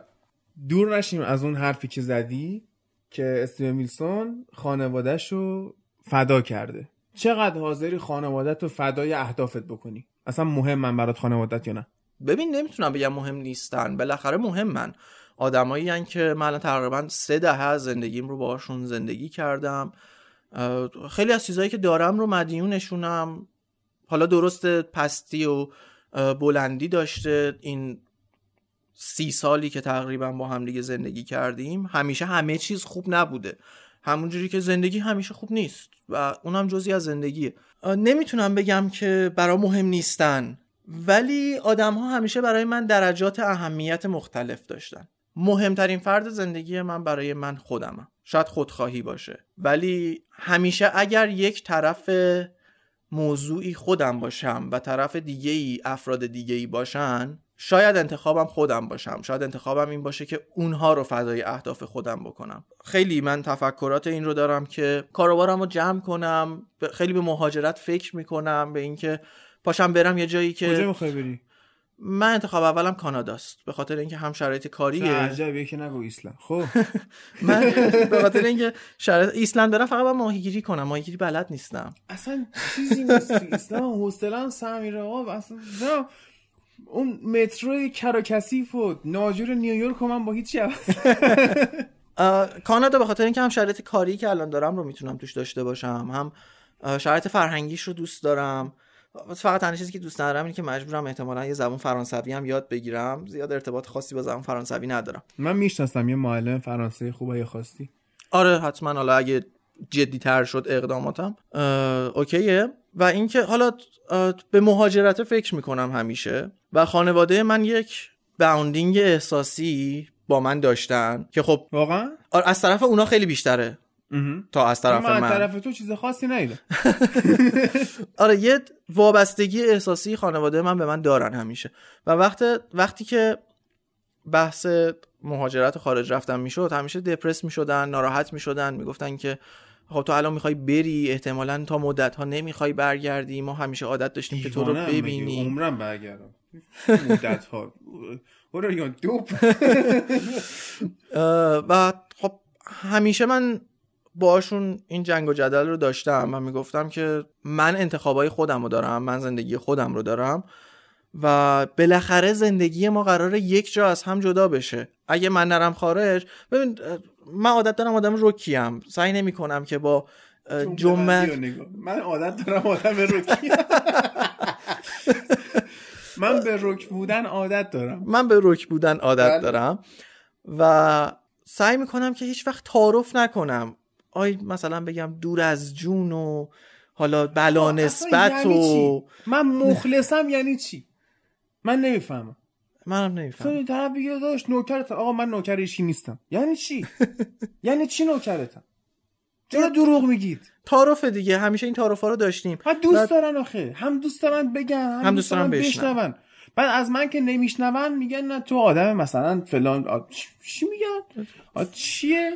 دور نشیم از اون حرفی که زدی که استیون ویلسون خانوادهش رو فدا کرده. چقدر حاضری خانوادت رو فدای اهدافت بکنی؟ اصلا مهم من برات خانوادت یا نه. ببین نمی‌تونم بگم مهم نیستن. بالاخره مهمن. آدمایی که من تقریبا سه دهه زندگیم رو باشون زندگی کردم. خیلی از چیزهایی که دارم رو مدیونشونم حالا درست پستی و بلندی داشته. این سی سالی که تقریبا با هم دیگه زندگی کردیم همیشه همه چیز خوب نبوده. همونجوری که زندگی همیشه خوب نیست و اونم جزی از زندگیه. نمی‌تونم بگم که برا مهم نیستن. ولی آدم ها همیشه برای من درجات اهمیت مختلف داشتن. مهمترین فرد زندگی من برای من خودمم شاید خودخواهی باشه. ولی همیشه اگر یک طرف موضوعی خودم باشم و طرف دیگه ای افراد دیگه ای باشن شاید انتخابم خودم باشم. شاید انتخابم این باشه که اونها رو فدای اهداف خودم بکنم. خیلی من تفکرات این رو دارم که کاروبارم رو جمع کنم خیلی به مهاجرت فکر می‌کنم به اینکه پاشم برم یه جایی که کجا می‌خوای بری؟ من انتخاب اولم کاناداست به خاطر اینکه هم شرایط کاریه. عجبیه که نگو ایسلند. خب. من به خاطر اینکه شرایط ایسلند برم فقط ماهیگیری کنم. ماهیگیری بلد نیستم. اصلا چیزی نیست ایسلند. حوصله‌ام سر میره آقا اصلا. اون متروی کر و کثیف و ناجور نیویورک رو من با هیچ کانادا به خاطر اینکه هم شرایط کاری که الان دارم رو می‌تونم توش داشته باشم هم شرایط فرهنگیش رو دوست دارم. فقط تنها چیزی که دوست ندارم اینه که مجبورم احتمالا یه زبان فرانسوی هم یاد بگیرم. زیاد ارتباط خاصی با زبان فرانسوی ندارم. من می‌شناسم یه معلم فرانسه خوبه خواستی آره حتما. حالا اگه جدی تر شد اقداماتم اوکیه. و اینکه حالا به مهاجرت فکر می‌کنم همیشه. و خانواده من یک باوندینگ احساسی با من داشتن که خب واقعا؟ آره، از طرف اونا خیلی بیشتره. تا از طرف من من, طرف تو چیز خاصی ندیدم آره یه وابستگی احساسی خانواده من به من دارن همیشه. و وقت وقتی که بحث مهاجرت و خارج رفتن می‌شد همیشه دپرس می‌شدن ناراحت می‌شدن می‌گفتن که خب تو الان می‌خوای بری احتمالا تا مدت ها نمی‌خوای برگردی ما همیشه عادت داشتیم که تو رو؟ ببینیم عمرم برگردم؟ مدت ها و خب همیشه من باشون این جنگ و جدل رو داشتم و می‌گفتم که من انتخابای خودم رو دارم من زندگی خودم رو دارم و بالاخره زندگی ما قراره یک جا از هم جدا بشه. اگه من نرم خارج ببین من عادت دارم آدم رکیم. سعی نمی کنم که با جمعه من عادت دارم آدم رکی من به رک بودن عادت دارم. من به رک بودن عادت بله. دارم و سعی می‌کنم که هیچ وقت تعارف نکنم. آی مثلا بگم دور از جون و حالا بلا نسبت یعنی و چی؟ من مخلصم یعنی چی؟ من نمی‌فهمم. منم تو نمیفهم این طرف بگه داشت نوکرت. آقا من نوکر ایشی نیستم یعنی چی؟ یعنی چی نوکرتم؟ چرا دروغ میگید؟ تعارف دیگه. همیشه این تعارف ها رو داشتیم. هم دوست دارن آخه. هم دوست دارن بگن هم, هم دوست دارن بشنون. بعد از من که نمیشنون میگن نه تو آدم مثلا فلان آ، چی میگن؟ آ، چیه؟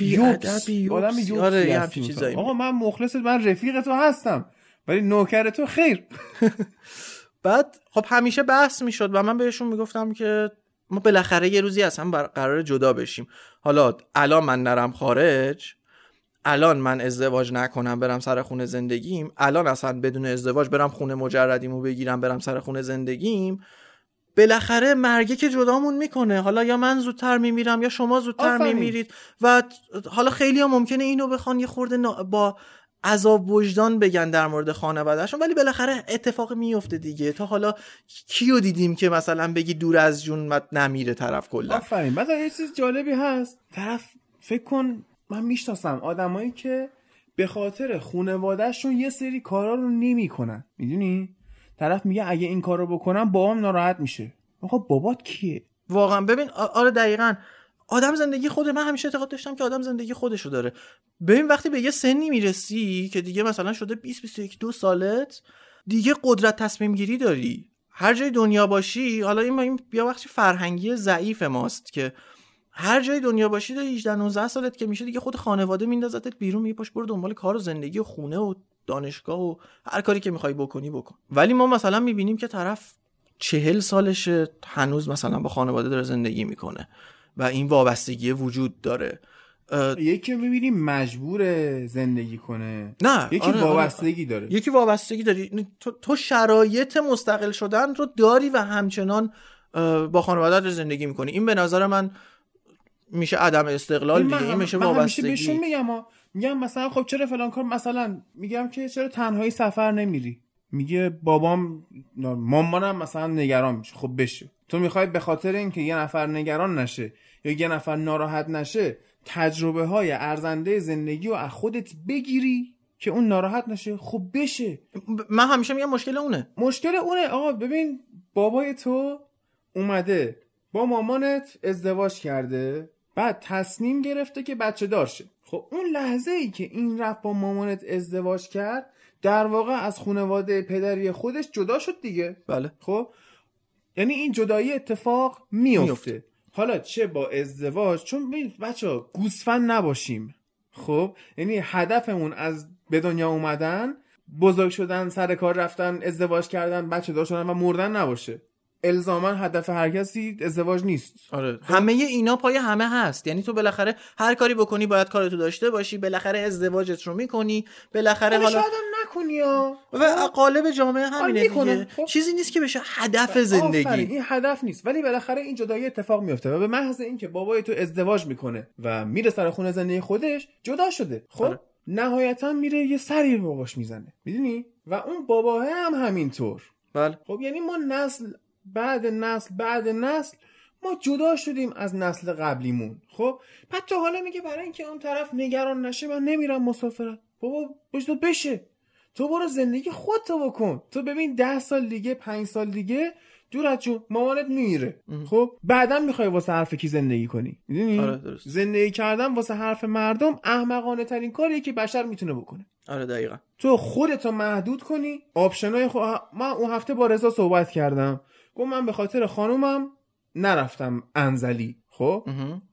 یوبس. آدم یوبسی آره، آقا من مخلص من رفیق تو هستم ولی نوکر تو خیر. بعد خب همیشه بحث می‌شد و من بهشون می‌گفتم که ما بالاخره یه روزی از هم قرار جدا بشیم. حالا الان من نرم خارج. الان من ازدواج نکنم برم سر خونه زندگیم الان اصلا بدون ازدواج برم خونه مجردیمو بگیرم برم سر خونه زندگیم بالاخره مرگه که جدامون می‌کنه. حالا یا من زودتر میمیرم یا شما زودتر. میمیرید. و حالا خیلی ها ممکنه اینو بخوان یه خورده با عذاب وجدان بگن در مورد خانوادهشون ولی بالاخره اتفاق میفته دیگه. تا حالا کیو دیدیم که مثلا بگی دور از جون نمیره طرف کلا. آفرین. بعد یه چیز جالبی هست. طرف فکر کن من می‌شناسم آدمایی که به خاطر خونوادهشون یه سری کارا رو نمی‌کنن. می‌دونی؟ طرف میگه اگه این کارو بکنم بابام ناراحت میشه. آقا بابات کیه؟ واقعا. ببین آره دقیقا. آدم زندگی خوده. من همیشه اعتقاد داشتم که آدم زندگی خودشو داره. ببین وقتی به یه سنی می‌رسی که دیگه مثلا شده 20 21 دو سالت دیگه قدرت تصمیم گیری داری. هر جای دنیا باشی حالا این بیا بخشی فرهنگی ضعیف ماست که هر جای دنیا باشی داری 18 19 سالت که میشه دیگه خود خانواده میندازتت بیرون میگه پاش برو دنبال کار و زندگی و خونه و دانشگاه و هر کاری که می‌خوای بکنی بکن. ولی ما مثلا می‌بینیم که طرف چهل سالشه هنوز مثلا با خانواده داره زندگی می‌کنه و این وابستگی وجود داره. یکی می‌بینی مجبور زندگی کنه. نه یکی آره، آره. وابستگی داره. یکی وابستگی داری. تو, تو شرایط مستقل شدن رو داری و همچنان با خانواده زندگی می‌کنی. این به نظر من میشه عدم استقلال دیگه این میشه وابستگی. بهشون میگم. میگم مثلا خب چرا فلان کار مثلا میگم که چرا تنهایی سفر نمیری؟ میگه بابام مامانم مثلا نگران میشه. خب بشه. تو می‌خوای به خاطر اینکه یه نفر نگران نشه یا یه نفر ناراحت نشه تجربه های ارزنده زندگی رو از خودت بگیری که اون ناراحت نشه. خب بشه. من همیشه میگم مشکل اونه. مشکل اونه. آقا ببین بابای تو اومده با مامانت ازدواج کرده. بعد تصمیم گرفته که بچه دار شه. خب اون لحظه ای که این رفت با مامانت ازدواج کرد در واقع از خانواده پدری خودش جدا شد دیگه. بله. خب؟ یعنی این جدایی اتفاق میفته میفته. حالا چه با ازدواج؟ چون بچه گوسفند نباشیم. خب؟ یعنی هدفمون از به دنیا اومدن بزرگ شدن سر کار رفتن ازدواج کردن بچه دار شدن و مردن نباشه. الزاما هدف هر کسی ازدواج نیست. آره. همه اینا پای همه هست. یعنی تو بالاخره هر کاری بکنی باید کارتو داشته باشی. بالاخره ازدواجت رو می‌کنی. بالاخره حالا حالا نکنی ها. و قالب جامعه همینه. دیگه. خب. چیزی نیست که بشه هدف آفرین، زندگی این هدف نیست. ولی بالاخره این جدایی اتفاق میفته و به محض اینکه بابای تو ازدواج می‌کنه و میره سر خونه زندگی خودش جدا شده. خب؟ آره. نهایتا میره یه سری به باباش می‌زنه. می‌دونی؟ و اون باباه هم همینطور. بله. خب یعنی ما نسل بعد نسل بعد نسل ما جدا شدیم از نسل قبلیمون. خب؟ بعد تو حالا میگه برای اینکه اون طرف نگران نشه من نمیرم مسافرت. بابا بشه بشه. تو برو زندگی خودتو بکن. تو ببین ده سال دیگه پنج سال دیگه دور از جون مامانت میمیره خب؟ بعدا می‌خوای واسه حرف کی زندگی کنی؟ می‌دونی؟ آره، درست. زندگی کردن واسه حرف مردم احمقانه ترین کاریه که بشر می‌تونه بکنه. آره دقیقا. تو خودتو محدود کنی. آپشنای خو... من اون هفته با رضا صحبت کردم. گفت من به خاطر خانومم نرفتم انزلی خب.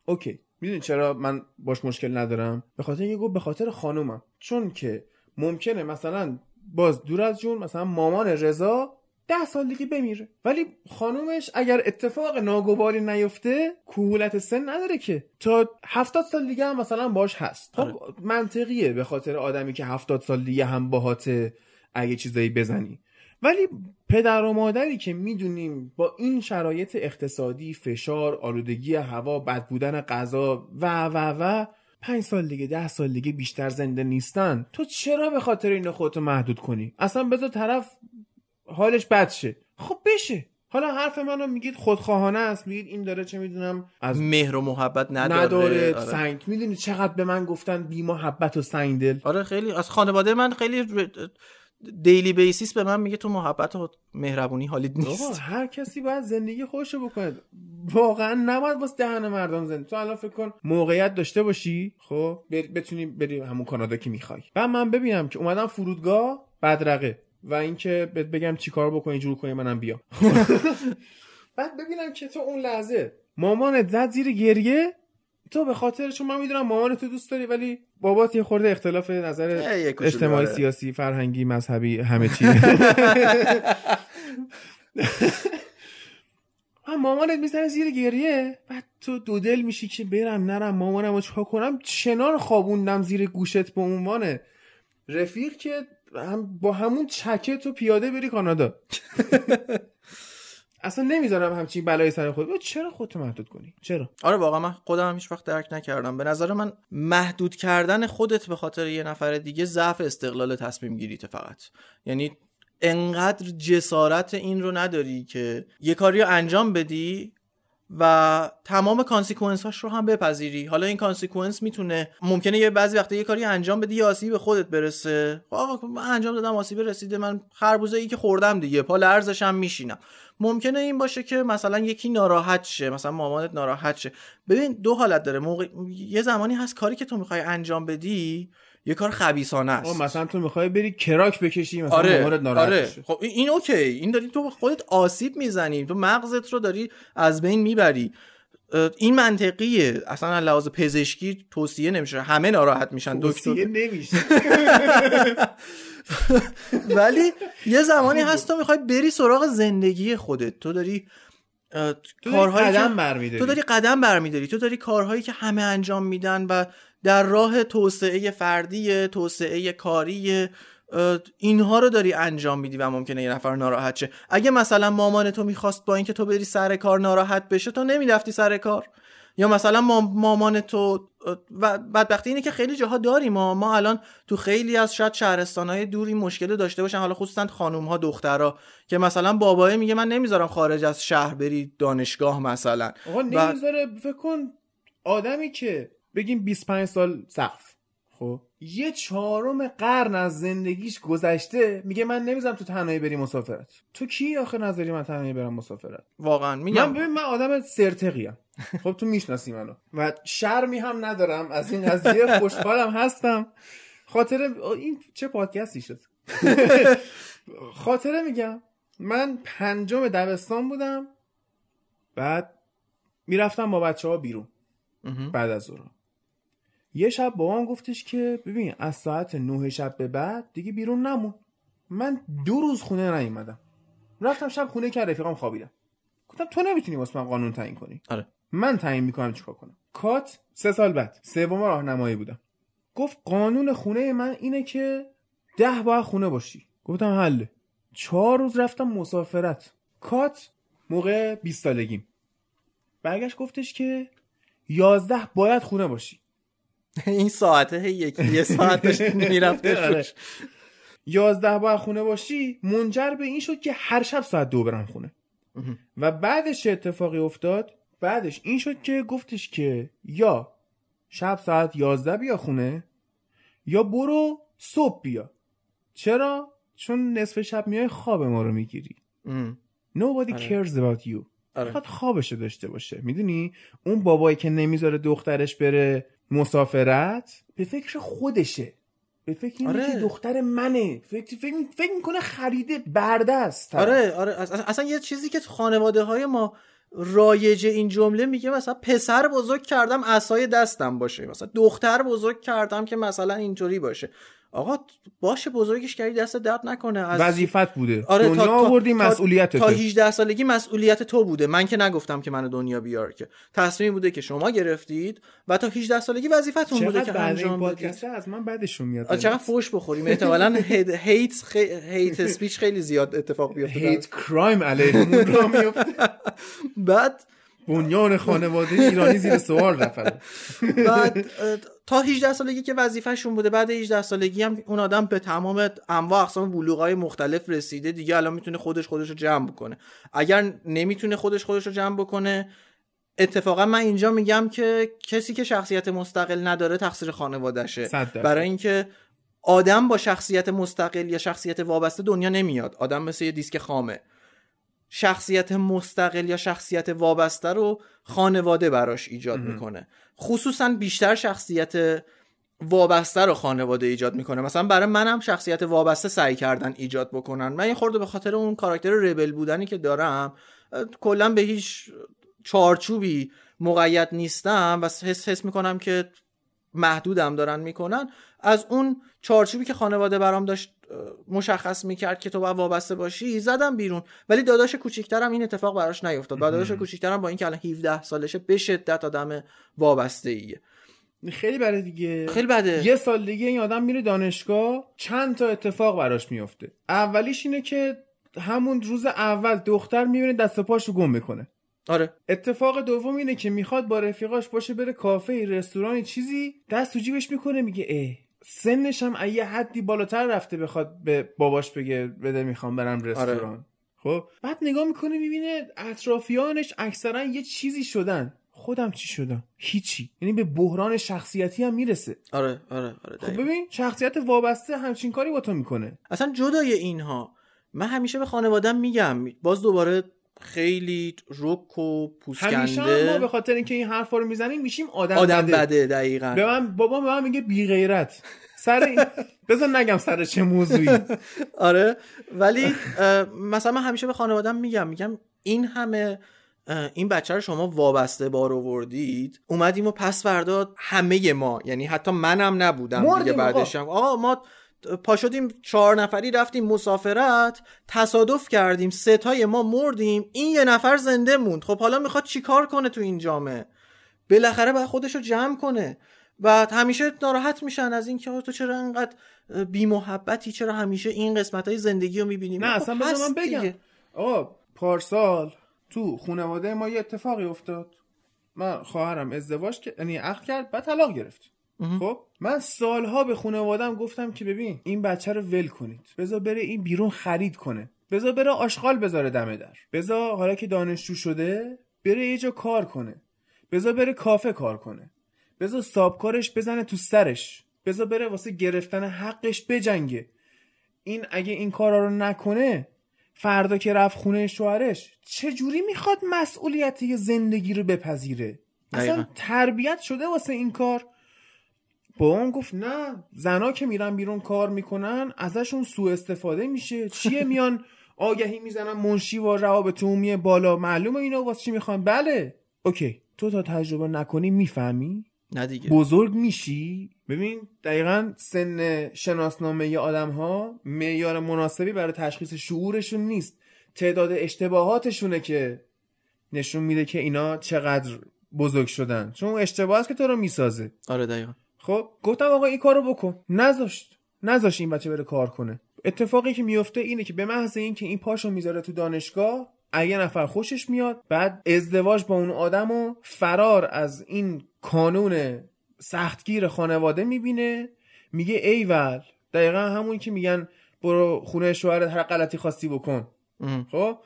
اوکی. می‌دونی چرا من باش مشکل ندارم؟ به خاطر اینکه گفت به خاطر خانومم. چون که ممکنه مثلا باز دور از جون مثلا مامان رضا ده سال دیگه بمیره. ولی خانومش اگر اتفاق ناگواری نیفته کهولت سن نداره که. تا هفتاد سال دیگه هم مثلا باش هست. خب منطقیه به خاطر آدمی که هفتاد سال دیگه هم باهاته اگه چیزایی بزنی. ولی پدر و مادری که می‌دونیم با این شرایط اقتصادی فشار آلودگی هوا بد بودن غذا و و و پنج سال دیگه ده سال دیگه بیشتر زنده نیستن. تو چرا به خاطر این خودتو محدود کنی؟ اصلا بذار طرف حالش بد شه. خب بشه. حالا حرف منو میگید خودخواهانه است. میگید این داره چه می‌دونم از مهر و محبت نداره, نداره آره. سنگ. می‌دونی چقدر به من گفتن بی محبت و سنگ دل. آره خیلی از خانواده من خیلی دیلی بیسیس به من میگه تو محبت و مهربونی حالیت آقا نیست هر کسی باید زندگی خودشو بکنه. واقعا نباید واسه دهن مردم زندگی. تو الان فکر کن موقعیت داشته باشی خب؟ بتونی بری همون کانادا که می‌خوای. بعد من ببینم که اومدم فرودگاه بدرقه. و اینکه بهت بگم چیکار بکنی جور کنی منم بیام. بعد ببینم که تو اون لحظه مامانت زد زیر گریه تو به خاطر چون من می‌دونم مامانت تو دوست داری ولی بابات یه خورده اختلاف نظر اجتماعی آره. سیاسی فرهنگی مذهبی همه چی. من مامانت می‌زنه زیر گریه بعد تو دو دل میشی که برم نرم مامانم رو چیکار کنم؟ چنان خوابوندم زیر گوشت به عنوان رفیق که هم با همون چکه تو پیاده بری کانادا. اصلا نمی‌ذارم همچین بلایی سر خود. چرا خودتو محدود کنی؟ چرا؟ آره واقعا من خودم هم هیچ وقت درک نکردم. به نظر من محدود کردن خودت به خاطر یه نفر دیگه ضعف استقلال تصمیم گیریته فقط. یعنی انقدر جسارت این رو نداری که یه کاری رو انجام بدی و تمام consequence هاش رو هم بپذیری. حالا این consequence می‌تونه ممکنه یه بعضی وقتا یه کاری انجام بدی یه آسیبی به خودت برسه. خب آقا من انجام دادم آسیب رسیده من خربوزه ای که خوردم دیگه پا لرزش هم میشینم. ممکنه این باشه که مثلا یکی ناراحت شه مثلا مامانت ناراحت شه. ببین دو حالت داره موقع... یه زمانی هست کاری که تو می‌خوای انجام بدی یه کار خبیسانه است. مثلا تو می‌خوای بری کراک بکشی مثلا آره مامانت ناراحت آره. بشه. خب این- اوکی. این داری تو خودت آسیب می‌زنی تو مغزت رو داری از بین می‌بری. این منطقیه. اصلا لحاظ پزشکی توصیه نمیشه. همه ناراحت میشن توصیه دکتر. نمیشه. ولی یه زمانی هست تو می‌خوای بری سراغ زندگی خودت. تو داری کارهایی قدم برمی‌داری. تو داری قدم برمیداری. تو داری کارهایی که همه انجام میدن و در راه توسعه فردی توسعه کاری اینها رو داری انجام میدی و ممکنه یه نفر ناراحت شه. اگه مثلا مامان تو می‌خواست با اینکه تو بری سر کار ناراحت بشه تو نمی‌رفتی سر کار. یا مثلا مام- مامان تو و بدبختی اینه که خیلی جاها داریم. ما ما الان تو خیلی از شاید شهرستانهای دوری مشکل داشته باشن. حالا خصوصا خانوم ها دخترها که مثلا بابای میگه من نمی‌ذارم خارج از شهر بری دانشگاه مثلا. آقا و- نمی‌ذاره. فکر کن آدمی که بگیم 25 سال سقف. خب؟ یه چهارم قرن از زندگیش گذشته میگه من نمی‌ذارم تو تنهایی بری مسافرت. تو کی آخه نظری من تنهایی برم مسافرت؟ واقعا من میگم ببین من آدم سرتقیم خب تو می‌شناسی منو. و شرمی هم ندارم از این قضیه خوشحالم هستم. خاطره این چه پادکستی شد؟ خاطره میگم من پنجم دبستان بودم بعد می‌رفتم با بچه ها بیرون. بعد از ظهر یه شب بابام گفتش که ببین از ساعت نه شب به بعد دیگه بیرون نمون. من دو روز خونه نیومدم. رفتم شب خونه که رفیقام خوابیدم گفتم تو نمی‌تونی واسه من قانون تعیین کنی؟ آره. من تعیین می‌کنم چیکار کنم؟ کات سه سال بعد سوم راهنمایی بودم. گفت قانون خونه من اینه که ده باید خونه باشی. گفتم حله چهار روز رفتم مسافرت. کات موقع 20 سالگیم. برگشت گفتش که یازده باید خونه باشی. این ساعته یکی یه ساعت داشت می‌رفته آره. یازده باید خونه باشی منجر به این شد که هر شب ساعت دو برم خونه و بعدش چه اتفاقی افتاد بعدش این شد که گفتش که یا شب ساعت یازده بیا خونه یا برو صبح بیا چرا؟ چون نصف شب میای خواب ما رو می‌گیری. Nobody آره. cares about you آره. فقط خوابشو داشته باشه می‌دونی اون بابایی که نمی‌ذاره دخترش بره مسافرت به فکر خودشه. به فکر اینه آره. که دختر منه. فکر, فکر, فکر می‌کنه خریده برده است آره آره. اصلا یه چیزی که تو خانواده های ما رایج این جمله میگه مثلا پسر بزرگ کردم اسای دستم باشه. مثلا دختر بزرگ کردم که مثلا اینطوری باشه. آقا باشه بزرگش کردی دست درد نکنه. از وظیفت بوده. آره دنیا آوردی مسئولیت تا 18 سالگی مسئولیت تو بوده. من که نگفتم که منو دنیا بیار که. تصمیم بوده که شما گرفتید و تا 18 سالگی وظیفتون بوده که انجام بدید. پادکست از من بعدشون میاد؟ آه، چقدر فوش بخوریم. احتمالاً هیت خی... هیت اسپیچ خیلی زیاد اتفاق بیفته. هیت کرایم میفته. بعد بنیان خانواده ایرانی زیر سوال رفت بعد تا 18 سالگی که وظیفهشون بوده بعد 18 سالگی هم اون آدم به تمام انواع اقسام بلوغای مختلف رسیده. دیگه الان می‌تونه خودش خودش رو جمع بکنه. اگر نمی‌تونه خودش خودش رو جمع بکنه اتفاقا من اینجا میگم که کسی که شخصیت مستقل نداره تقصیر خانوادهشه. برای اینکه آدم با شخصیت مستقل یا شخصیت وابسته دنیا نمیاد. آدم مثل یه دیسک خامه. شخصیت مستقل یا شخصیت وابسته رو خانواده براش ایجاد می‌کنه. خصوصا بیشتر شخصیت وابسته رو خانواده ایجاد می‌کنه. مثلا برای منم شخصیت وابسته سعی کردن ایجاد بکنن. من یه خورده به خاطر اون کاراکتر ربل بودنی که دارم کلا به هیچ چارچوبی مقید نیستم و حس حس می‌کنم که محدودم دارن می‌کنن. از اون چارچوبی که خانواده برام داشت مشخص می‌کرد که تو باید وابسته باشی زدم بیرون. ولی داداش کوچیکترم این اتفاق براش نیفتاد و داداش کوچیکترم با اینکه الان 17 سالشه به شدت آدم وابسته ایه خیلی بده دیگه. خیلی بده. یه سال دیگه این آدم میره دانشگاه چند تا اتفاق براش میفته اولیش اینه که همون روز اول دختر می‌بینه دست و پاشو گم می‌کنه. آره. اتفاق دوم اینه که می‌خواد با رفیقاش باشه بره کافه رستورانی چیزی دست تو جیبش می‌کنه میگه اه. سنش هم یه حدی بالاتر رفته بخواد به باباش بگه بده می‌خوام برم رستوران. خب؟ بعد نگاه می‌کنه می‌بینه اطرافیانش اکثرا یه چیزی شدن. خودم چی شدم؟ هیچی. یعنی به بحران شخصیتی هم می‌رسه. آره آره آره خب. ببین شخصیت وابسته همچین کاری با تو می‌کنه. اصلا جدای اینها. من همیشه به خانوادم میگم باز دوباره خیلی رک و همیشه هم ما پوسکنده به خاطر اینکه این حرفا رو می‌زنیم میشیم آدم, آدم بده. بده دقیقا. به من بابا به من میگه بی غیرت سر این بذار نگم سر چه موضوعی. آره ولی مثلا من همیشه به خانوادم میگم میگم این همه این بچه رو شما وابسته بار آوردید اومدیم و پس فردا همه ما یعنی حتی منم نبودم دیگه. بعدش آقا ما پا شدیم چهار نفری رفتیم مسافرت تصادف کردیم ستای ما مردیم این یه نفر زنده موند. خب حالا می‌خواد چیکار کنه تو این جامعه؟ بالاخره باید خودش رو جمع کنه و همیشه ناراحت میشن از اینکه تو چرا انقدر بی محبتی چرا همیشه این قسمت های زندگی رو می‌بینیم نه اصلا بذار من بگم. آقا پارسال تو خانواده ما یه اتفاقی افتاد. من خواهرم ازدواج کرد یعنی عقد کرد بعد طلاق گرفت. خب من سالها به خانوادم گفتم که ببین این بچه رو ول کنید. بذار بره این بیرون خرید کنه. بذار بره آشغال بذاره دم در. بذار حالا که دانشجو شده بره یه جا کار کنه. بذار بره کافه کار کنه. بذار سابکارش بزنه تو سرش. بذار بره واسه گرفتن حقش بجنگه. این اگه این کارا رو نکنه فردا که رفت خونه شوهرش چه جوری می‌خواد مسئولیتی زندگی رو بپذیره؟ اصلا. تربیت شده واسه این کار؟ با اون گفت نه زنا که میرن بیرون کار می‌کنن ازشون سوء استفاده میشه. چیه میان آگهی می‌زنن منشی و روابط عمومی بالا. معلومه اینا واسه چی می‌خوان؟ بله. اوکی. تو تا تجربه نکنی می‌فهمی؟ نه دیگه. بزرگ میشی؟ ببین دقیقا سن شناسنامه آدم ها معیار مناسبی برای تشخیص شعورشون نیست. تعداد اشتباهاتشونه که نشون میده که اینا چقدر بزرگ شدن. چون اون اشتباه است که تو رو می‌سازه. آره دقیقا. خب گفتم آقا این کارو بکن. نذاشت. نذاشت این بچه بره کار کنه. اتفاقی که میفته اینه که به محض اینکه این پاشو می‌ذاره تو دانشگاه اگه نفر خوشش میاد بعد ازدواج با اون آدم و فرار از این کانون سختگیر خانواده می‌بینه. میگه ایول دقیقا همون که میگن برو خونه شوهرت هر غلطی خواستی بکن. خب؟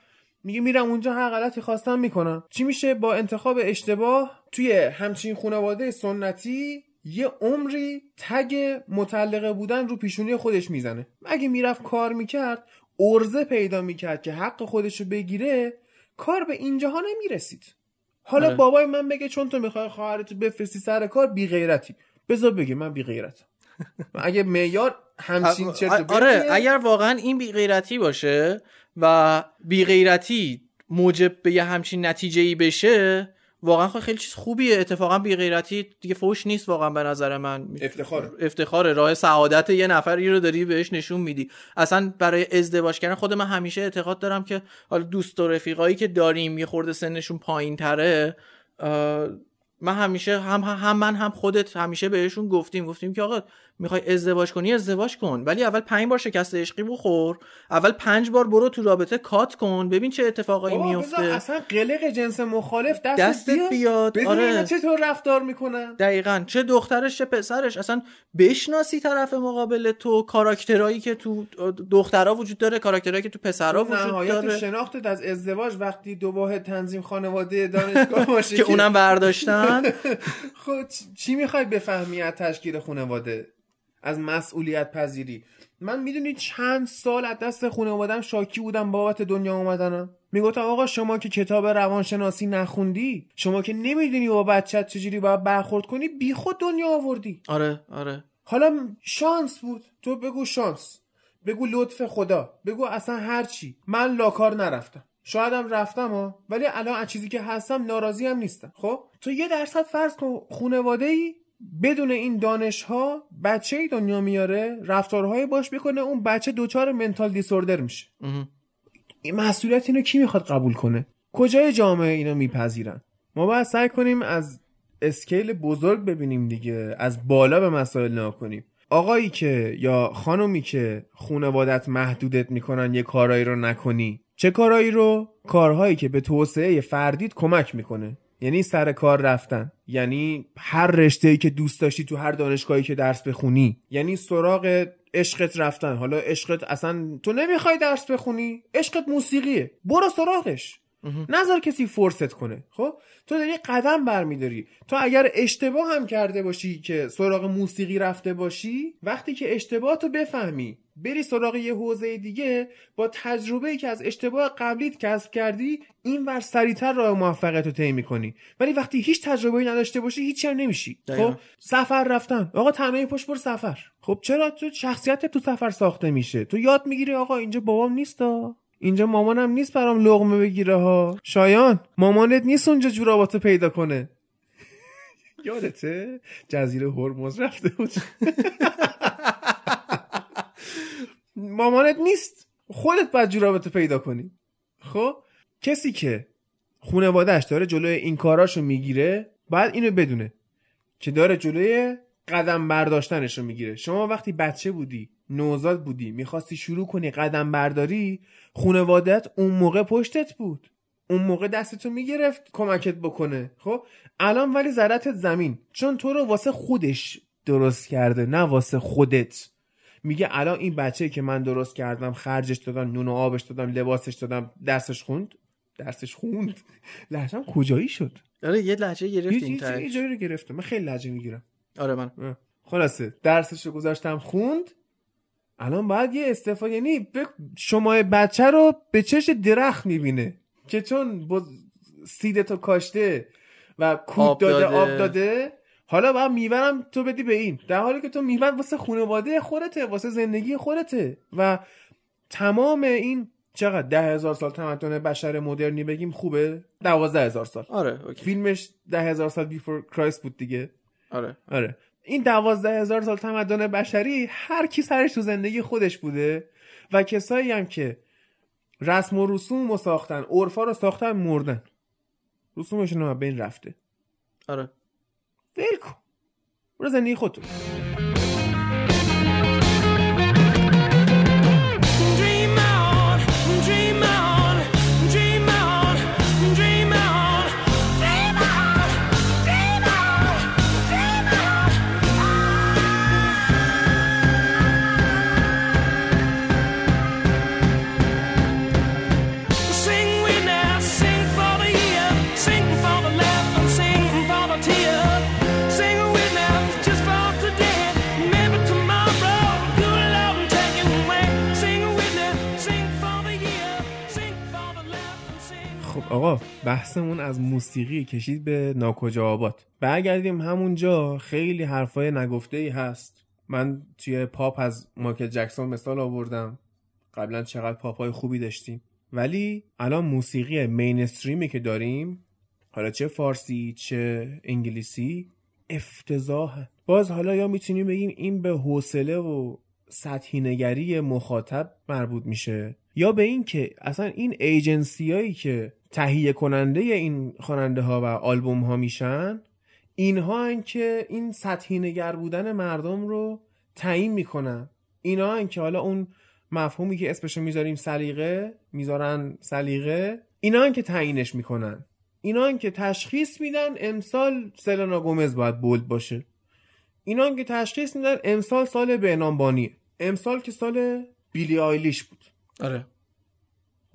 میگه میرم اونجا هر غلطی خواستم می‌کنم. چی میشه؟ با انتخاب اشتباه توی همچین خانواده سنتی یه عمری تگ متعلقه بودن رو پیشونی خودش می‌زنه. اگه می‌رفت کار می‌کرد ارزه پیدا می‌کرد که حق خودشو بگیره کار به اینجاها نمی‌رسید. حالا آره. بابای من بگه چون تو می‌خوای خواهرتو بفرستی سر کار بی غیرتی بذار بگه من بی غیرتم اگه معیار همچین چرت آره اگر واقعا این بیغیرتی باشه و بیغیرتی موجب به یه همچین نتیجه ای بشه واقعا خ- خیلی چیز خوبیه. اتفاقا بی غیرتی دیگه فوش نیست واقعا به نظر من. افتخار افتخار راه سعادت یه نفری رو داری بهش نشون میدی. اصلا برای ازدواج کردن خود من همیشه اعتقاد دارم که حالا دوست و رفیقایی که داریم یه خورده سنشون پایین تره من همیشه هم, هم من هم خودت همیشه بهشون گفتیم. گفتیم که آقا می‌خوای ازدواج کنی ازدواج کن. ولی اول پنج بار شکست عشقی بخور. اول پنج بار برو تو رابطه کات کن. ببین چه اتفاقایی میفته اصلا قلق جنس مخالف دستت, دستت بیاد، بدون آره. چطور رفتار می‌کنن. دقیقا. چه دخترش چه پسرش. اصلا بشناسی طرف مقابل تو. کاراکترایی که تو دخترها وجود داره کاراکترایی که تو پسرها وجود داره. شناختت از ازدواج وقتی دو واحد تنظیم خانواده دانشگاه باشه که اونم برداشتن. خب چی می‌خوای بفهمی از تشکیل خانواده؟ از مسئولیت پذیری من می‌دونی چند سال از دست خانوادم شاکی بودم بابت دنیا اومدنم. می‌گفتم آقا شما که کتاب روانشناسی نخوندی شما که نمی‌دونی با بچت چجوری باید برخورد کنی بیخود دنیا آوردی. آره آره. حالا شانس بود. تو بگو شانس. بگو لطف خدا. بگو اصلا هرچی من لاکار نرفتم. شایدم رفتم ها ولی الان از چیزی که هستم ناراضی هم نیستم. خب؟ تو یه درصد فرض کن خونواده ای بدون این دانش ها بچه ای دنیا میاره رفتارهای باش بکنه اون بچه دوچار منتال دیسوردر میشه. این مسئولیت اینو کی می‌خواد قبول کنه؟ کجای جامعه اینو میپذیرن؟ ما باید سعی کنیم از اسکیل بزرگ ببینیم دیگه از بالا به مسائل نگاه کنیم. آقایی که یا خانومی که خونوادت محدودت می‌کنن یه کارایی رو نکنی. چه کارایی رو؟ کارهایی که به توسعه فردیت کمک می‌کنه. یعنی سر کار رفتن. یعنی هر رشته که دوست داشتی تو هر دانشگاهی که درس بخونی. یعنی سراغ عشقت رفتن. حالا عشقت اصلا تو نمی‌خوای درس بخونی. عشقت موسیقیه. برو سراغش. نظر کسی فرست کنه. خب؟ تو داری قدم برمیداری. تو اگر اشتباه هم کرده باشی که سراغ موسیقی رفته باشی وقتی که اشتباه تو بفهمی بری سراغ یه حوزه دیگه با تجربه ای که از اشتباه قبلیت کسب کردی این ور سریعتر راه موفقیت رو طی می‌کنی. ولی وقتی هیچ تجربه نداشته باشی هیچی هم نمیشی. خب سفر رفتن. آقا تنهایی پشت برو سفر. خب چرا تو شخصیت تو سفر ساخته میشه؟ تو یاد می‌گیری آقا اینجا بابام نیستا اینجا مامانم نیست برام لقمه بگیره ها. شایان مامانت نیست اونجا جوراباتو پیدا کنه. یادته؟ جزیره هرمز رفته بود. مامانت نیست. خودت باید جورابتو پیدا کنی. خب؟ کسی که خونوادهش داره جلوی این کاراشو می‌گیره باید اینو بدونه که داره جلوی قدم برداشتنش رو می‌گیره. شما وقتی بچه بودی نوزاد بودی می‌خواستی شروع کنی قدم برداری خونوادت اون موقع پشتت بود. اون موقع دستتو می‌گرفت کمکت بکنه. خب؟ الان ولی زرتت زمین. چون تو رو واسه خودش درست کرده نه واسه خودت. میگه الان این بچه که من درست کردم خرجش دادم نون و آبش دادم لباسش دادم درسش خوند؟ درسش خوند؟ لحجم کجایی شد؟ آره یه لحجه گرفت یه این جایی رو گرفتم من خیلی لحجه می‌گیرم. آره من. خلاصه درسش رو گذاشتم خوند. الان باید یه استفاده یعنی ب- شما بچه رو به چش درخت می‌بینه. که چون با سیدتو کاشته و کود آب داده, داده. آب داده حالا باید میورم تو بدی به این. در حالی که تو میور واسه خانواده خودته واسه زندگی خودته. و تمام این چقدر ده هزار سال تمدن بشر مدرنی بگیم خوبه؟ دوازده هزار سال. آره اوکی. فیلمش ده هزار سال بیفور کرایست بود دیگه. آره. آره. این دوازده هزار سال تمدن بشری هر کی سرش تو زندگی خودش بوده و کسایی هم که رسم و رسوم رو ساختن عرفا رو ساختن مردن. رسومشون هم بین رفته. آره. ول کن. برو زندگی خودتون بحثمون از موسیقی کشید به ناکجا آباد. برگردیم همونجا خیلی حرفای نگفته ای هست. من توی پاپ از مایکل جکسون مثال آوردم. قبلا چقدر پاپ های خوبی داشتیم. ولی الان موسیقی مینستریمی که داریم حالا چه فارسی چه انگلیسی افتضاحه باز حالا یا می‌تونیم بگیم این به حوصله و سطحی نگری مخاطب مربوط میشه. یا به این که اصلا این ایجنسی هایی که تهیه کننده این خواننده ها و آلبوم ها میشن اینها هن که این سطحی نگر بودن مردم رو تعیین می‌کنن. اینا هن که حالا اون مفهومی که اسمشو می‌ذاریم سلیقه می‌ذارن سلیقه اینا هن که تعیینش می‌کنن. اینا هن که تشخیص میدن امسال سلنا گومز باید بولد باشه. اینا که تشخیص میدن امسال سال بهنام بانیه. امسال که سال بیلی آیلیش بود. آره.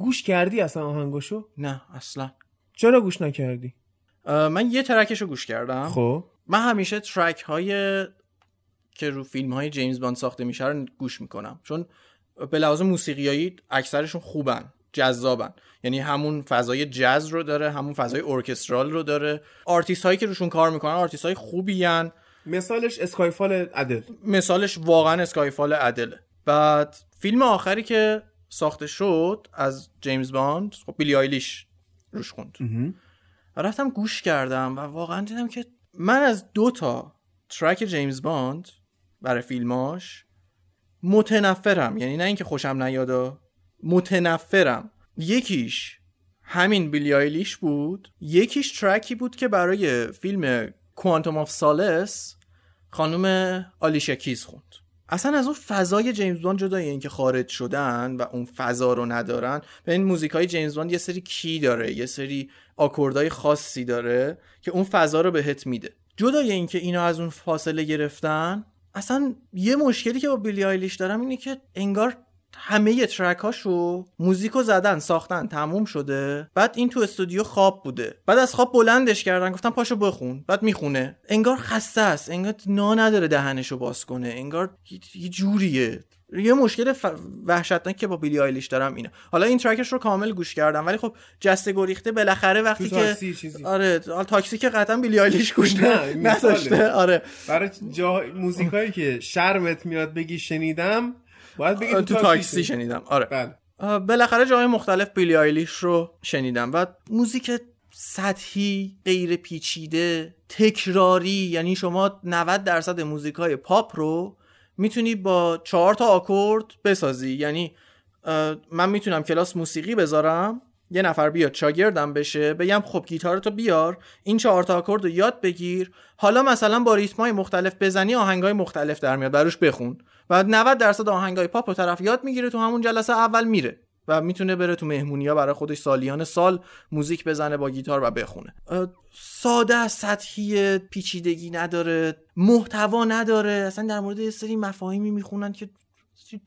گوش کردی اصلا آهنگاشو؟ نه اصلا. چرا گوش نکردی؟ من یه ترکش رو گوش کردم. خب. من همیشه ترک های که رو فیلم های جیمز باند ساخته میشه رو گوش می‌کنم. چون به لحاظ موسیقیایی اکثرشون خوبن جذابن. یعنی همون فضای جاز رو داره همون فضای orchestral رو داره. آرتیست هایی که روشون کار می‌کنن آرتیست های خوبی هن. مثالش Skyfall ادل. مثالش واقعا Skyfall ادله. بعد فیلم آخری که ساخته شد از جیمز باند خب بیلی آیلیش روش خوند. و رفتم گوش کردم و واقعا دیدم که من از دو تا ترک جیمز باند برای فیلماش متنفرم. یعنی نه اینکه خوشم نیادا متنفرم. یکیش همین بیلی آیلیش بود. یکیش ترکی بود که برای فیلم Quantum of Solace خانم آلیشیا کیز خوند. اصلا از اون فضای جیمز باند جدای اینکه خارج شدن و اون فضا رو ندارن به این موزیک های جیمز باند یه سری key داره یه سری آکوردهای خاصی داره که اون فضا رو بهت میده. جدای اینکه اینا از اون فاصله گرفتن اصلا یه مشکلی که با بیلی آیلیش دارم اینه که انگار همه ترکاشو موزیکو زدن ساختن تموم شده. بعد این تو استودیو خواب بوده. بعد از خواب بلندش کردن گفتن پاشو بخون. بعد می‌خونه. انگار خسته است. انگار نا نداره دهنشو باز کنه. انگار یه- یه جوریه. یه مشکل ف... وحشتناک که با بیلی آیلیش دارم اینه. حالا این ترکش رو کامل گوش کردم ولی خب جسته گریخته بالاخره وقتی که چیزی. آره حالا تاکسی که قطعا بیلی آیلیش گوش نه،. نداشته. آره. برای جا موزیکایی که شرمت میاد بگی شنیدم باید بگی تو تاکسی شنیدم. آره. بله. بالاخره جای مختلف بیلی آیلیش رو شنیدم و موزیک سطحی غیر پیچیده تکراری یعنی شما 90 درصد موزیک های پاپ رو می‌تونی با چهار تا آکورد بسازی. یعنی من می‌تونم کلاس موسیقی بذارم یه نفر بیاد شاگردم بشه بگم خب گیتارتو بیار این چهار تا آکورد رو یاد بگیر. حالا مثلا با ریتمای مختلف بزنی آهنگای مختلف در میاد بروش بخون. و 90 درصد آهنگای پاپ رو طرف یاد می‌گیره تو همون جلسه اول میره و می‌تونه بره تو مهمونی برای خودش سالیان سال موزیک بزنه با گیتار و بخونه. ساده سطحی پیچیدگی نداره محتوا نداره. اصلا در مورد یه سری مفاهیمی می‌خونن که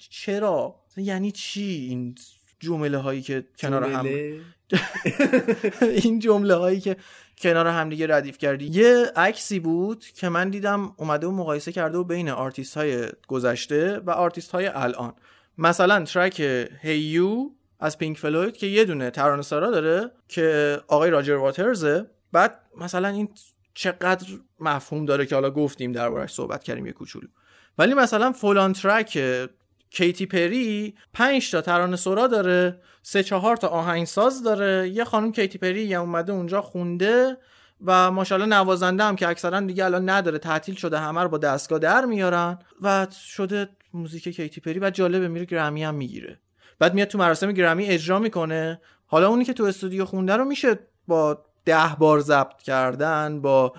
چرا؟ یعنی چی این جمله هایی که کنار هم. این جمله هایی که کنار همدیگه ردیف کردی. یه عکسی بود که من دیدم اومده و مقایسه کرده و بین آرتیست های گذشته و آرتیست های الان. مثلا ترک Hey You از پینک فلوید که یه دونه ترانه سرا داره که آقای راجر واترزه. بعد مثلا این چقدر مفهوم داره که حالا گفتیم دربارش صحبت کردیم یه کوچولو. ولی مثلا فلان ترک کیتی پری پنج تا ترانه سرا داره سه چهار تا آهنگساز داره. یه خانم کیتی پری هم اومده اونجا خونده و ماشاءالله نوازنده هم که اکثرا دیگه الان نداره تعطیل شده همه رو با دستگاه در میارن و شده موزیک کیتی پری و جالبه میره گرمی هم می‌گیره. بعد میاد تو مراسم گرمی اجرا می‌کنه. حالا اونی که تو استودیو خونده رو میشه با ده بار ضبط کردن با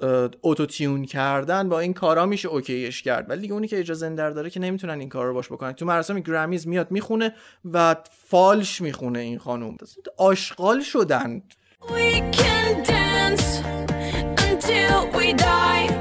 اه، اوتو تیون کردن با این کارا میشه اوکیش کرد. ولی دیگه اونی که اجازه در داره که نمی‌تونن این کار رو باش بکنن. تو مراسم گرمیز میاد می‌خونه و فالش می‌خونه این خانوم. آشغال شدن. We can dance until we die.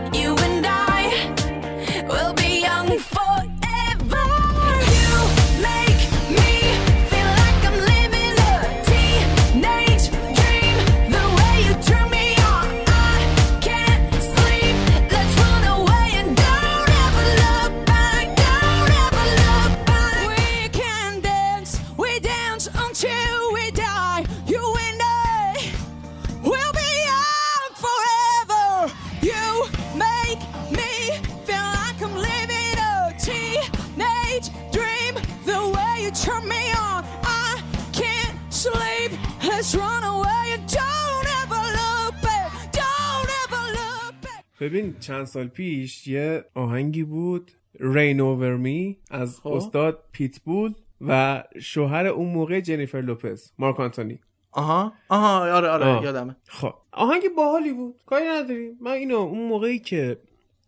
ببین چند سال پیش یه آهنگی بود Rain Over Me از خب. استاد پیتبول و شوهر اون موقع جنیفر لوپز مارک آنتونی آها آها آره آره آه. یادمه خب آهنگ باحالی بود کاری نداریم من اینو اون موقعی که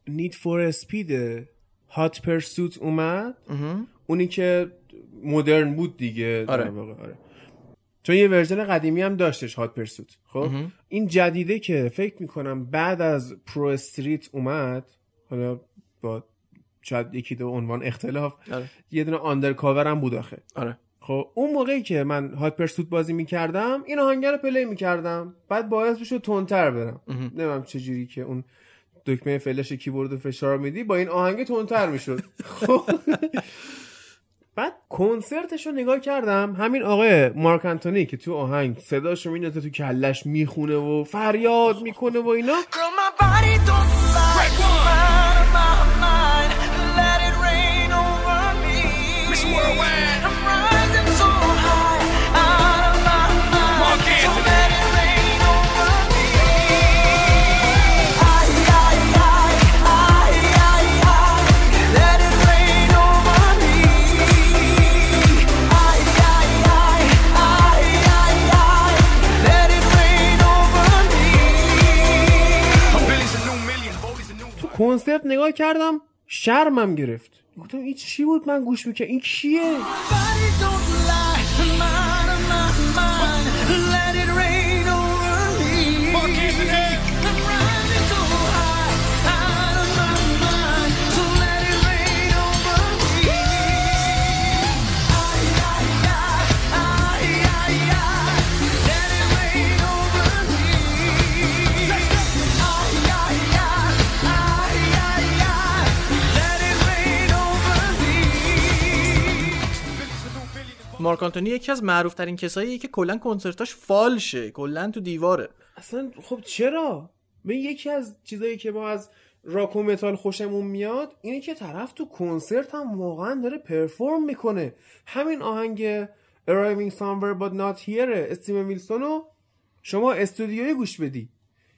Need for Speed Hot Pursuit اومد اونی که مدرن بود دیگه آره. آره. چون یه ورژن قدیمی هم داشتش Hot Pursuit خب. این جدیده که فکر می‌کنم بعد از ProStreet اومد حالا با شاید یکی دو عنوان اختلاف آره. یه دونه Undercover هم بود آخه. آره. خب اون موقعی که من Hot Pursuit بازی می‌کردم این آهنگ رو play می‌کردم. بعد باعث می‌شد تندتر برم. نمی‌دونم چجوری که اون دکمه فلش کیبورد فشار میدی با این آهنگ تندتر می‌شد. خب. بعد کنسرتش رو نگاه کردم. همین آقای مارک انتونی که تو آهنگ صداش رو میندازه تو کلش می‌خونه و فریاد می‌کنه و اینا. نگاه کردم شرمم گرفت. گفتم این چی بود؟ من گوش می‌کنم این کیه؟ مارک آنتونی یکی از معروف ترین کساییه که کلا کنسرتاش فالشه. کلا تو دیواره. اصلا خب چرا؟ به یکی از چیزایی که ما از راک و متال خوشمون میاد اینه که طرف تو کنسرت هم واقعا داره پرفورم می‌کنه. همین آهنگ Arriving Somewhere But Not Here استیون ویلسون رو شما استودیوی گوش بدی.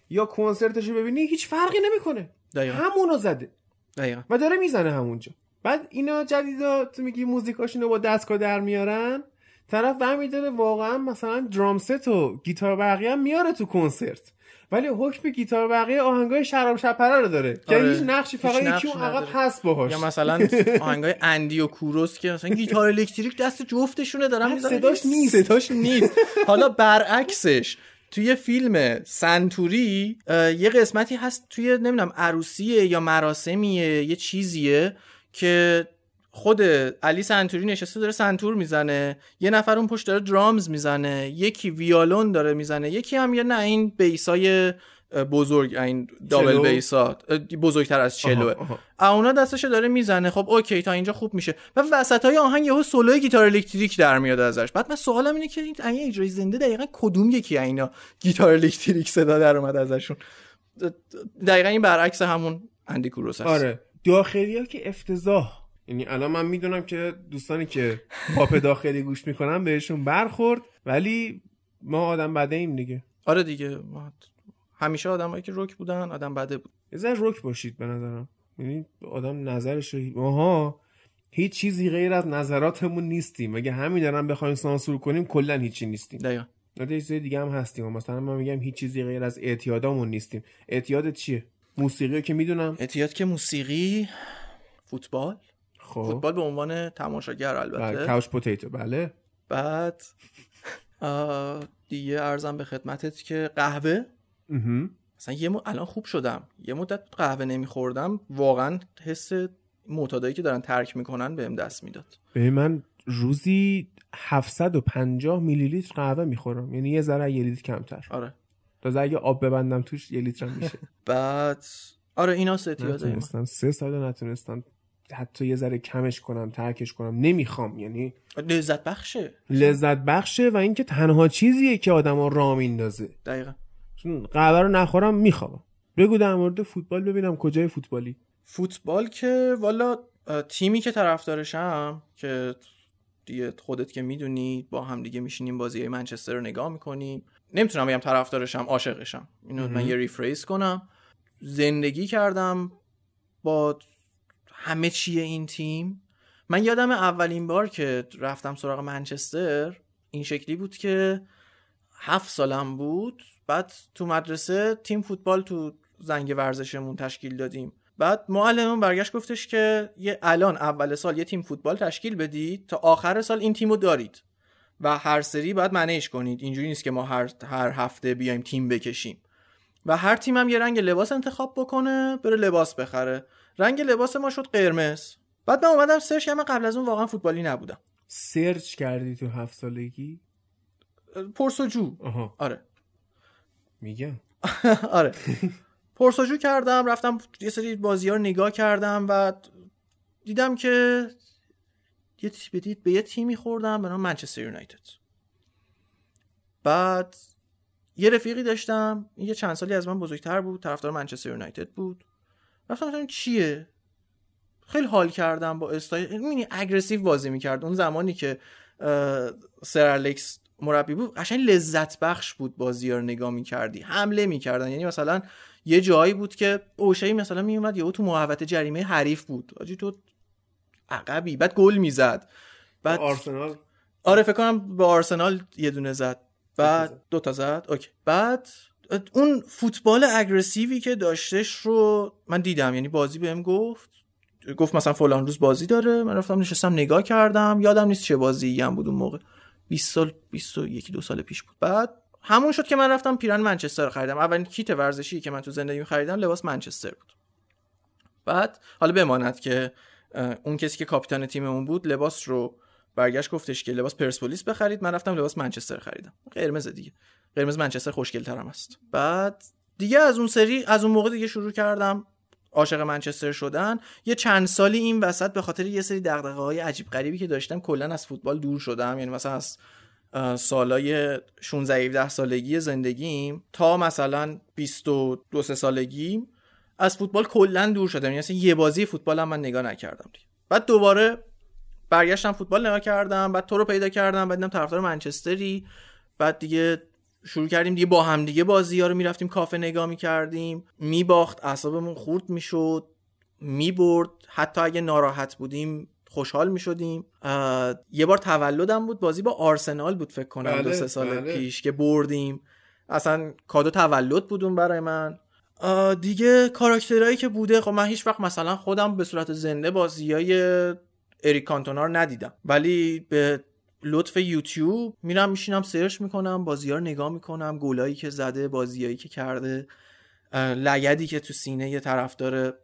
یا کنسرتش رو ببینی هیچ فرقی نمی‌کنه. همونو زده. دقیقا. و داره می‌زنه همونجا. بعد اینا جدیدا تو میگی موزیکاشونو با دستگاه در میارن طرف برمیداره واقعا مثلا drum set و گیتار برقی هم میاره تو کنسرت ولی حکم گیتار برقی آهنگای شراب شپره رو داره که آره. هیچ نقشی فقط یکی اون عقب. هست باهاش یا مثلا آهنگای اندی و کوروس که مثلا گیتار الکتریک دست جفتشونه دارن صداش نیست. صداش نیست حالا برعکسش توی فیلم سنتوری یه قسمتی هست توی نمی‌دونم عروسیه یا مراسمیه یه چیزیه که خود علی سنتوری نشسته داره سنتور می‌زنه یه نفر اون پشت داره drums می‌زنه یکی ویالون داره می‌زنه یکی هم یه نه این bass ای بزرگ این double cello؟ bass ا بزرگتر از cello ه. آها. اونا دستش داره می‌زنه. خب اوکی تا اینجا خوب میشه. و وسط های آهنگ یهو سولوی گیتار الکتریک در میاد ازش. بعد من سوالم اینه که این اجرای زنده دقیقا کدوم یکی اینا گیتار الکتریک صدا در اومد ازشون؟ دقیقا این برعکس همون اندی کوروس هست آره. داخلی ها که افتضاح. یعنی الان من می‌دونم که دوستانی که پاپ داخلی گوش می‌کنن بهشون برخورد ولی ما آدم بده ایم دیگه. آره دیگه ما همیشه آدمایی که روک بودن آدم بده بود. یه ذره رک باشید به نظرم. یعنی آدم نظرش ماها هیچ چیزی غیر از نظراتمون نیستیم. اگه همین دارم بخوایم سانسور کنیم کلا هیچی نیستیم. دقیقا. نه چیز دیگه هم هستیم. مثلا من میگم هیچ چیزی غیر از اعتیادامون نیستیم. اعتیادت چیه؟ موسیقی رو که می‌دونم. اعتیاد که موسیقی فوتبال. خب. فوتبال به عنوان تماشاگر بله البته کاوچ پوتیتو بله. بعد دیگه ارزم به خدمتت که قهوه. مثلا یه. الان خوب شدم. یه مدت قهوه نمیخوردم. واقعا حس معتادایی که دارن ترک می‌کنن بهم دست می‌داد. ببین من روزی 750 میلی لیتر قهوه می‌خورم. یعنی یه ذره یه لیتر کمتر. آره. تازه اگه آب ببندم توش یه لیتر میشه. بعد آره اینا اعتیاده من. نتونستم. سه سال نتونستم. حتی یه ذره کمش کنم ترکش کنم. نمی‌خوام یعنی لذت بخشه. لذت بخشه و اینکه تنها چیزیه که آدما را میندازه. دقیقا. چون قهوه رو نخورم می‌خوام بگو در مورد فوتبال ببینم کجای فوتبالی. فوتبال که والا تیمی که طرفدارشم که دیگه خودت که می‌دونی با هم دیگه میشینیم بازی های منچستر رو نگاه می‌کنیم. نمی‌تونم بگم طرفدارشم عاشقشم. اینو من یه ریفریز کنم. زندگی کردم با همه چیه این تیم. من یادم اولین بار که رفتم سراغ منچستر این شکلی بود که هفت سالم بود. بعد تو مدرسه تیم فوتبال تو زنگ ورزشمون تشکیل دادیم. بعد معلممون برگشت گفتش که یه الان اول سال یه تیم فوتبال تشکیل بدید تا آخر سال این تیمو دارید. و هر سری باید manage کنید. اینجوری نیست که ما هر هر هفته بیایم تیم بکشیم. و هر تیم هم یه رنگ لباس انتخاب بکنه بره لباس بخره. رنگ لباس ما شد قرمز. بعد من اومدم search کردم قبل از اون واقعا فوتبالی نبودم. search کردی تو هفت سالگی؟ پرسجو. آره. میگم. آره. پرسجو کردم رفتم یه سری بازی ها رو نگاه کردم و دیدم که یه بدید به یه تیمی خوردم به نام منچستر یونایتد. بعد یه رفیقی داشتم این یه چند سالی از من بزرگتر بود طرفدار منچستر یونایتد بود. رفتم گفتم چیه؟ خیلی حال کردم با استایل می‌بینی اگریسیو بازی می‌کرد. اون زمانی که سر الکس مربی بود قشنگ لذت بخش بود بازی رو نگاه می‌کردی حمله می‌کردن. یعنی مثلا یه جایی بود که اوشایی مثلا میومد یهو تو محوطه جریمه حریف بود. آجی تو عقبی. بعد گل می‌زد. بعد آرسنال؟ آره فکر کنم به آرسنال یه دونه زد. بعد دو تا زد. اوکی. بعد اون فوتبال اگریسیوی که داشتش رو من دیدم. یعنی بازی بهم گفت. گفت مثلا فلان روز بازی داره. من رفتم نشستم نگاه کردم. یادم نیست چه بازی هم بود اون موقع. 20 سال 21 دو سال پیش بود. بعد همون شد که من رفتم پیرن منچستر رو خریدم. اولین کیت ورزشی که من تو زندگیم خریدم لباس منچستر بود. بعد حالا بماند که اون کسی که کاپیتان تیممون بود لباس رو برگشت گفتش که لباس پرسپولیس بخرید. من رفتم لباس منچستر خریدم. قرمز دیگه. قرمز منچستر خوشگل ترم است بعد دیگه از اون سری از اون موقع دیگه شروع کردم عاشق منچستر شدن. یه چند سالی این وسط به خاطر یه سری دغدغه های عجیب غریبی که داشتم کلا از فوتبال دور شدم. یعنی مثلا از سالای 16 17 سالگی زندگیم تا مثلا 22 3 سالگیم از فوتبال کلا دور شدم. یعنی اصلا یه بازی فوتبال هم من نگاه نکردم دیگه. بعد دوباره برگشتم فوتبال نگاه کردم بعد تو رو پیدا کردم بعد دیدم طرفدار منچستری. بعد دیگه شروع کردیم دیگه با هم دیگه بازی ها رو می‌رفتیم کافه نگاه می‌کردیم. میباخت اعصابمون خورد می‌شد می‌برد. حتی اگه ناراحت بودیم خوشحال می‌شدیم. یه بار تولدم بود. بازی با آرسنال بود فکر کنم بله، دو سه سال بله. پیش که بردیم. اصلا کادو تولد بود اون برای من. دیگه کاراکترهایی که بوده خب من هیچ وقت مثلا خودم به صورت زنده بازی های اریک کانتونا رو ندیدم. ولی به لطف یوتیوب میرم میشینم سرچ می‌کنم بازی ها رو نگاه می‌کنم گلایی که زده بازیایی که کرده لگدی که تو سینه یه طرفدار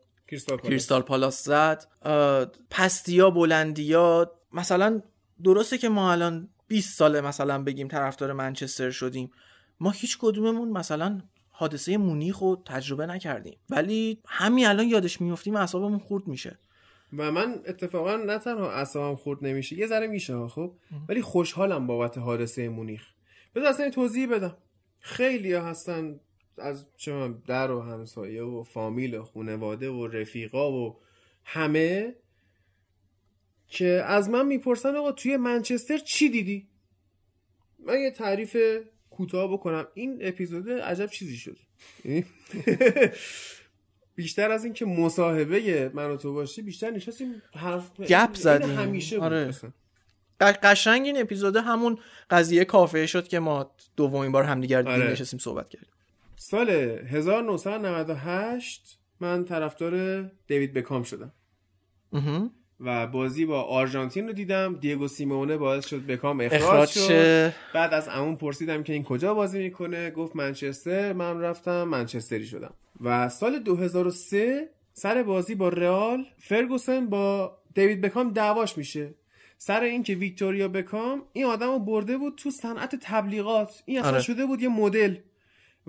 کریستال پالاس. زد. پستیا بلندیا مثلا درسته که ما الان 20 ساله مثلا بگیم طرفدار منچستر شدیم. ما هیچ کدوممون مثلا حادثه مونیخ رو تجربه نکردیم. ولی همین الان یادش میفتیم اعصابمون خورد میشه. و من اتفاقا نه تنها اعصابم خورد نمیشه یه ذره میشه خب؟ ولی خوشحالم بابت حادثه مونیخ. بذار اصلا توضیح بدم. خیلی هستن از چه در و همسایه و فامیل و خونواده و رفیقا و همه که از من می‌پرسن آقا توی منچستر چی دیدی؟ من یه تعریف کوتاه بکنم این اپیزود عجب چیزی شد یعنی بیشتر از اینکه مصاحبه من و تو باشی بیشتر نشستیم حرف گپ زدیم. همیشه آره. قشنگ این اپیزود همون قضیه کافه شد که ما دومین بار همدیگر دیدیم آره. نشستیم صحبت کردیم سال 1998 من طرفدار دیوید بکام شدم. و بازی با آرژانتین رو دیدم. دیگو سیمونه باعث شد بکام اخراج, اخراج شد. شه. بعد از عمون پرسیدم که این کجا بازی می‌کنه؟ گفت منچستر. من رفتم منچستری شدم. و سال 2003 سر بازی با رئال فرگوسن با دیوید بکام دعواش میشه. سر اینکه ویکتوریا بکام این آدم رو برده بود تو صنعت تبلیغات. این اصلا آره. شده بود یه مدل.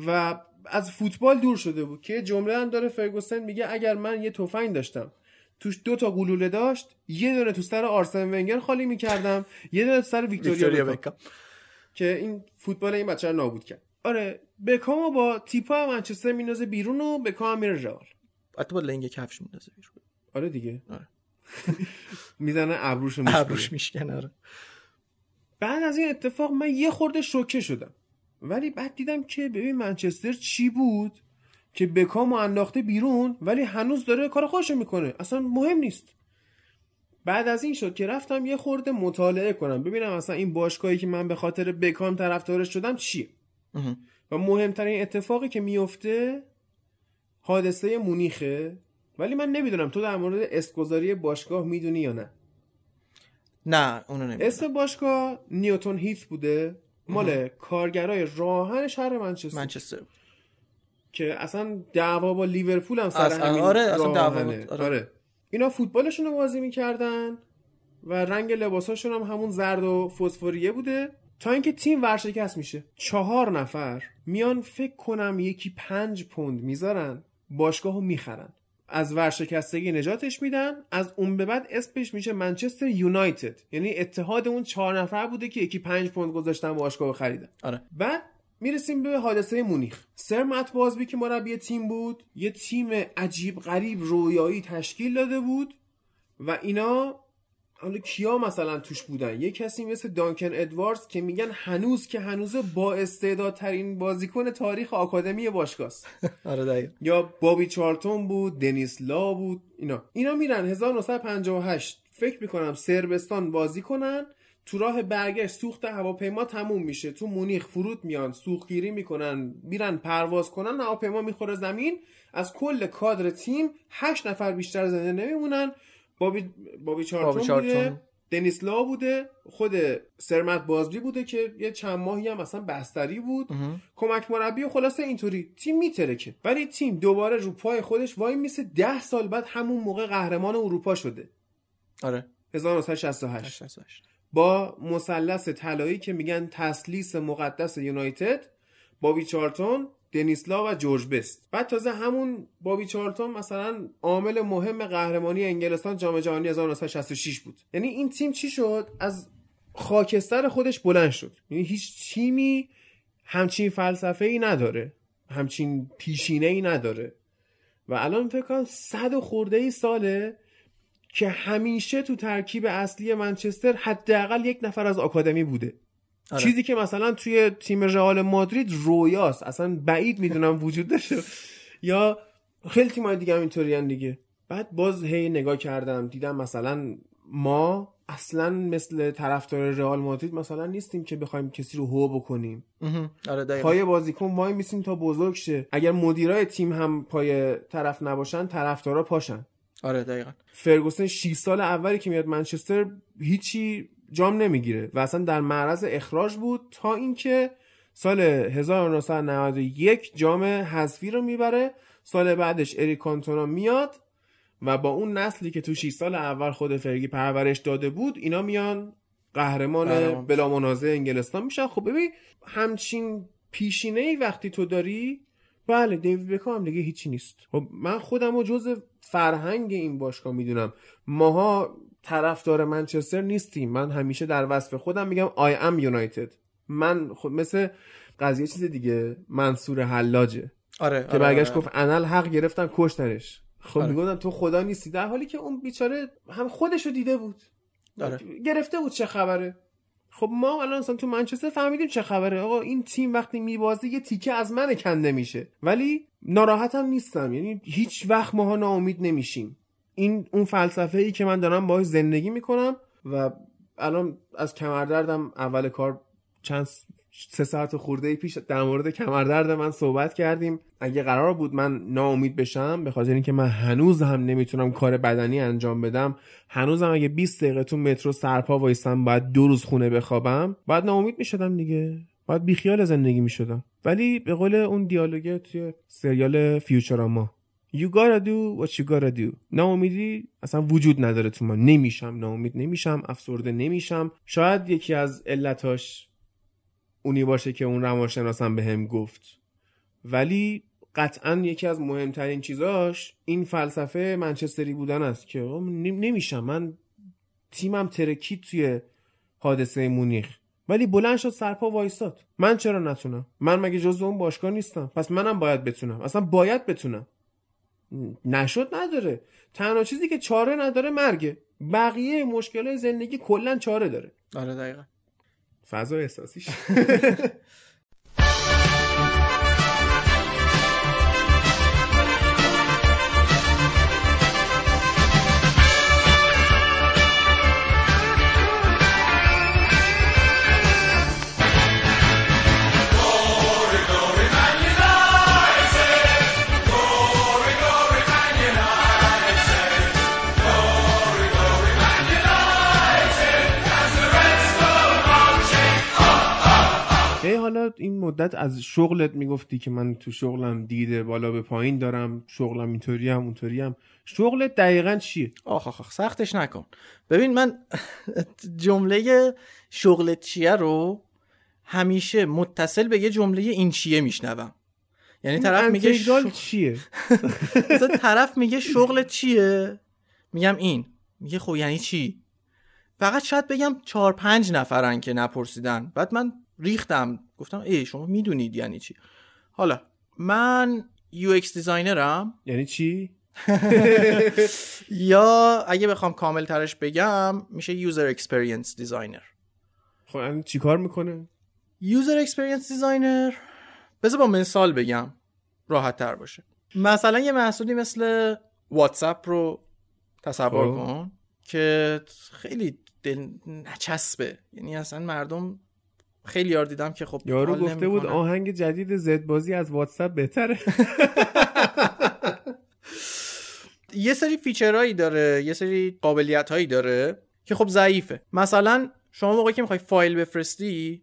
و از فوتبال دور شده بود که جمله هم داره فرگوسن میگه اگر من یه تفنگ داشتم توش دو تا گلوله داشت. یه دونه تو سر آرسن ونگر خالی می‌کردم. یه دونه تو سر ویکتوریا, بکام. که این فوتبال این بچه رو نابود کرد. آره بکامو با تیپا منچستر میندازه بیرون و بکام میره رئال. حتی با لنگ کفش میندازه بیرون. آره دیگه. آره. می‌زنه ابروش میشکنه. میشکنه آره. بعد از این اتفاق من یه خورده شوکه شدم. ولی بعد دیدم که ببین منچستر چی بود؟ که بکامو انداخته بیرون ولی هنوز داره کار خودشو می‌کنه. اصلا مهم نیست. بعد از این شد که رفتم یه خورده مطالعه کنم. ببینم اصلا این باشگاهی که من به خاطر بکام طرفدارش شدم چیه. و مهمترین اتفاقی که میفته حادثه مونیخه. ولی من نمی‌دونم تو در مورد اسمگذاری باشگاه می‌دونی یا نه. نه اونو نمی‌دونم. اسم باشگاه نیوتون هیث بوده. مال کارگرای راهن شهر منچستر. منچستر. که اصلا دعوا با لیورپول هم سر اصلا- همین آره، اصلا دعوا آره. آره. اینا فوتبالشون رو بازی می‌کردن و رنگ لباساشون هم همون زرد و فسفوریه بوده تا اینکه تیم ورشکست میشه. چهار نفر میان فکر کنم یکی پنج پوند می‌ذارن باشگاه رو می‌خرن. از ورشکستگی نجاتش میدن از اون به بعد اسمش میشه منچستر یونایتد. یعنی اتحاد اون چهار نفر بوده که یکی پنج پوند گذاشتن باشگاه رو خریدن. آره. بعد می‌رسیم به حادثه مونیخ. سر مت بازبی که مربی تیم بود یه تیم عجیب غریب رویایی تشکیل داده بود و اینا حالا کیا مثلا توش بودن؟ یه کسی مثل دانکن ادواردز که میگن هنوز که هنوز با استعدادترین بازیکن تاریخ آکادمی باشگاهست آره یا بابی چارتون بود دنیس لا بود اینا. اینا میرن 1958 فکر می‌کنم سربستان بازی کنن تو راه برگشت سوخت هواپیما تموم میشه. تو مونیخ فرود میان سوختگیری می‌کنن میرن پرواز کنن هواپیما می‌خوره زمین. از کل کادر تیم هشت نفر بیشتر زنده نمیمونن. بابی بابی چارتون, بابی چارتون. بوده دنیس لا بوده خود سرمت بازبی بوده که یه چند ماهی هم اصلا بستری بود. کمک مربی و خلاصه اینطوری. تیم میترکه ولی تیم دوباره رو پای خودش وای میسه ده سال بعد همون موقع قهرمان اروپا شده. آره. 1968 با مثلث طلایی که میگن تسلیس مقدس یونایتد بابی چارتون دنیسلا و جورج بست. بعد تازه همون بابی چارتون مثلا عامل مهم قهرمانی انگلستان جام جهانی 1966 بود. یعنی این تیم چی شد؟ از خاکستر خودش بلند شد. یعنی هیچ تیمی همچین فلسفه ای نداره. همچین پیشینه ای نداره. و الان فکر کنم صد و خورده ای ساله که همیشه تو ترکیب اصلی منچستر حداقل یک نفر از آکادمی بوده. آره. چیزی که مثلا توی تیم رئال مادرید رویاست. اصلا بعید می‌دونم وجود داشته. یا خیلی تیمای دیگه هم اینطوری دیگه. بعد باز هی نگاه کردم دیدم مثلا ما اصلا مثل طرفدار رئال مادرید مثلا نیستیم که بخوایم کسی رو هو بکنیم. آره پای بازیکن وای میسیم تا بزرگ شه. اگر مدیرای تیم هم پای طرف نباشن طرفدارا پاشن. آره دقیقا. فرگوسن 6 سال اولی که میاد منچستر هیچی جام نمی‌گیره و اصلا در معرض اخراج بود تا اینکه سال 1991 جام حذفی رو می‌بره. سال بعدش اریک کانتونا میاد و با اون نسلی که تو 6 سال اول خود فرگی پرورش داده بود اینا میان قهرمان بلا منازع انگلستان میشن. خب ببین همچین پیشینه ای وقتی تو داری بله دیوید بکام دیگه هیچی نیست. خب من خودم رو جز فرهنگ این باشگاه می‌دونم. ماها طرفدار منچستر نیستیم. من همیشه در وصف خودم میگم I am United. من خب مثل قضیه چیز دیگه منصور حلاجه. آره که آره، برگشت آره. گفت انال حق گرفتن کشتنش. خب آره. می‌گفتن تو خدا نیستی. در حالی که اون بیچاره هم خودشو دیده بود. آره. گرفته بود چه خبره. خب ما الان مثلا تو منچستر فهمیدیم چه خبره. آقا این تیم وقتی میبازه یه تیکه از من کنده میشه ولی ناراحتم نیستم. یعنی هیچ وقت ماها ناامید نمیشیم. این اون فلسفه ای که من دارم باهاش زندگی می‌کنم و الان از کمردردم اول کار چند سه ساعت خورده پیش در مورد کمردرد من صحبت کردیم. اگه قرار بود من ناامید بشم به خاطر اینکه من هنوز هم نمی‌تونم کار بدنی انجام بدم هنوزم اگه 20 دقیقه تو مترو سرپا وایسم باید دو روز خونه بخوابم باید ناامید می‌شدم دیگه. باید بیخیال زندگی می‌شدم. ولی به قول اون دیالوگه توی سریال فیوچراما You gotta do what you gotta do. ناامیدی اصلا وجود نداره تو من. نمیشم ناامید نمیشم افسرده نمیشم. شاید یکی از علتاش اونی باشه که اون روانشناسم به هم گفت. ولی قطعا یکی از مهمترین چیزاش این فلسفه منچستری بودن است که نم- نمیشم. من تیمم ترکید توی حادثه مونیخ. ولی بلند شد سرپا وایستاد. من چرا نتونم؟ من مگه جزو اون باشگاه نیستم؟ پس منم باید بتونم. اصلا باید بتونم. نشد نداره. تنها چیزی که چاره نداره مرگه. بقیه مشکل زندگی کلا چاره داره. آره دقیقا. فضا احساسیش. مدت از شغلت می‌گفتی که من تو شغلم دیده بالا به پایین دارم شغلم اینطوری هم اونطوری هم. شغلت دقیقا چیه؟ آخ آخ سختش نکن. ببین من جمله شغلت چیه رو همیشه متصل به یه جمله این چیه میشنوم. یعنی طرف میگه انتگرال شغ- چیه؟ طرف میگه شغل چیه؟ میگم این. میگه خب یعنی چی؟ فقط شاید بگم چهار پنج نفرن که نپرسیدن. بعد من ریختم گفتم ای شما می‌دونید یعنی چی؟ حالا من UX designerم. یعنی چی؟ یا اگه بخوام کامل ترش بگم میشه user experience designer. خب چی کار می‌کنه؟ user experience designer بذار با مثال بگم راحت تر باشه. مثلا یه محصولی مثل واتساپ رو تصور خب. کن که خیلی دل نچسبه. یعنی اصلا مردم خیلی یار دیدم که خب یارو گفته بود. آهنگ جدید زد بازی از واتساپ بهتره یه سری feature هایی داره یه سری قابلیت هایی داره که خب ضعیفه مثلا شما موقعی که می‌خوای فایل بفرستی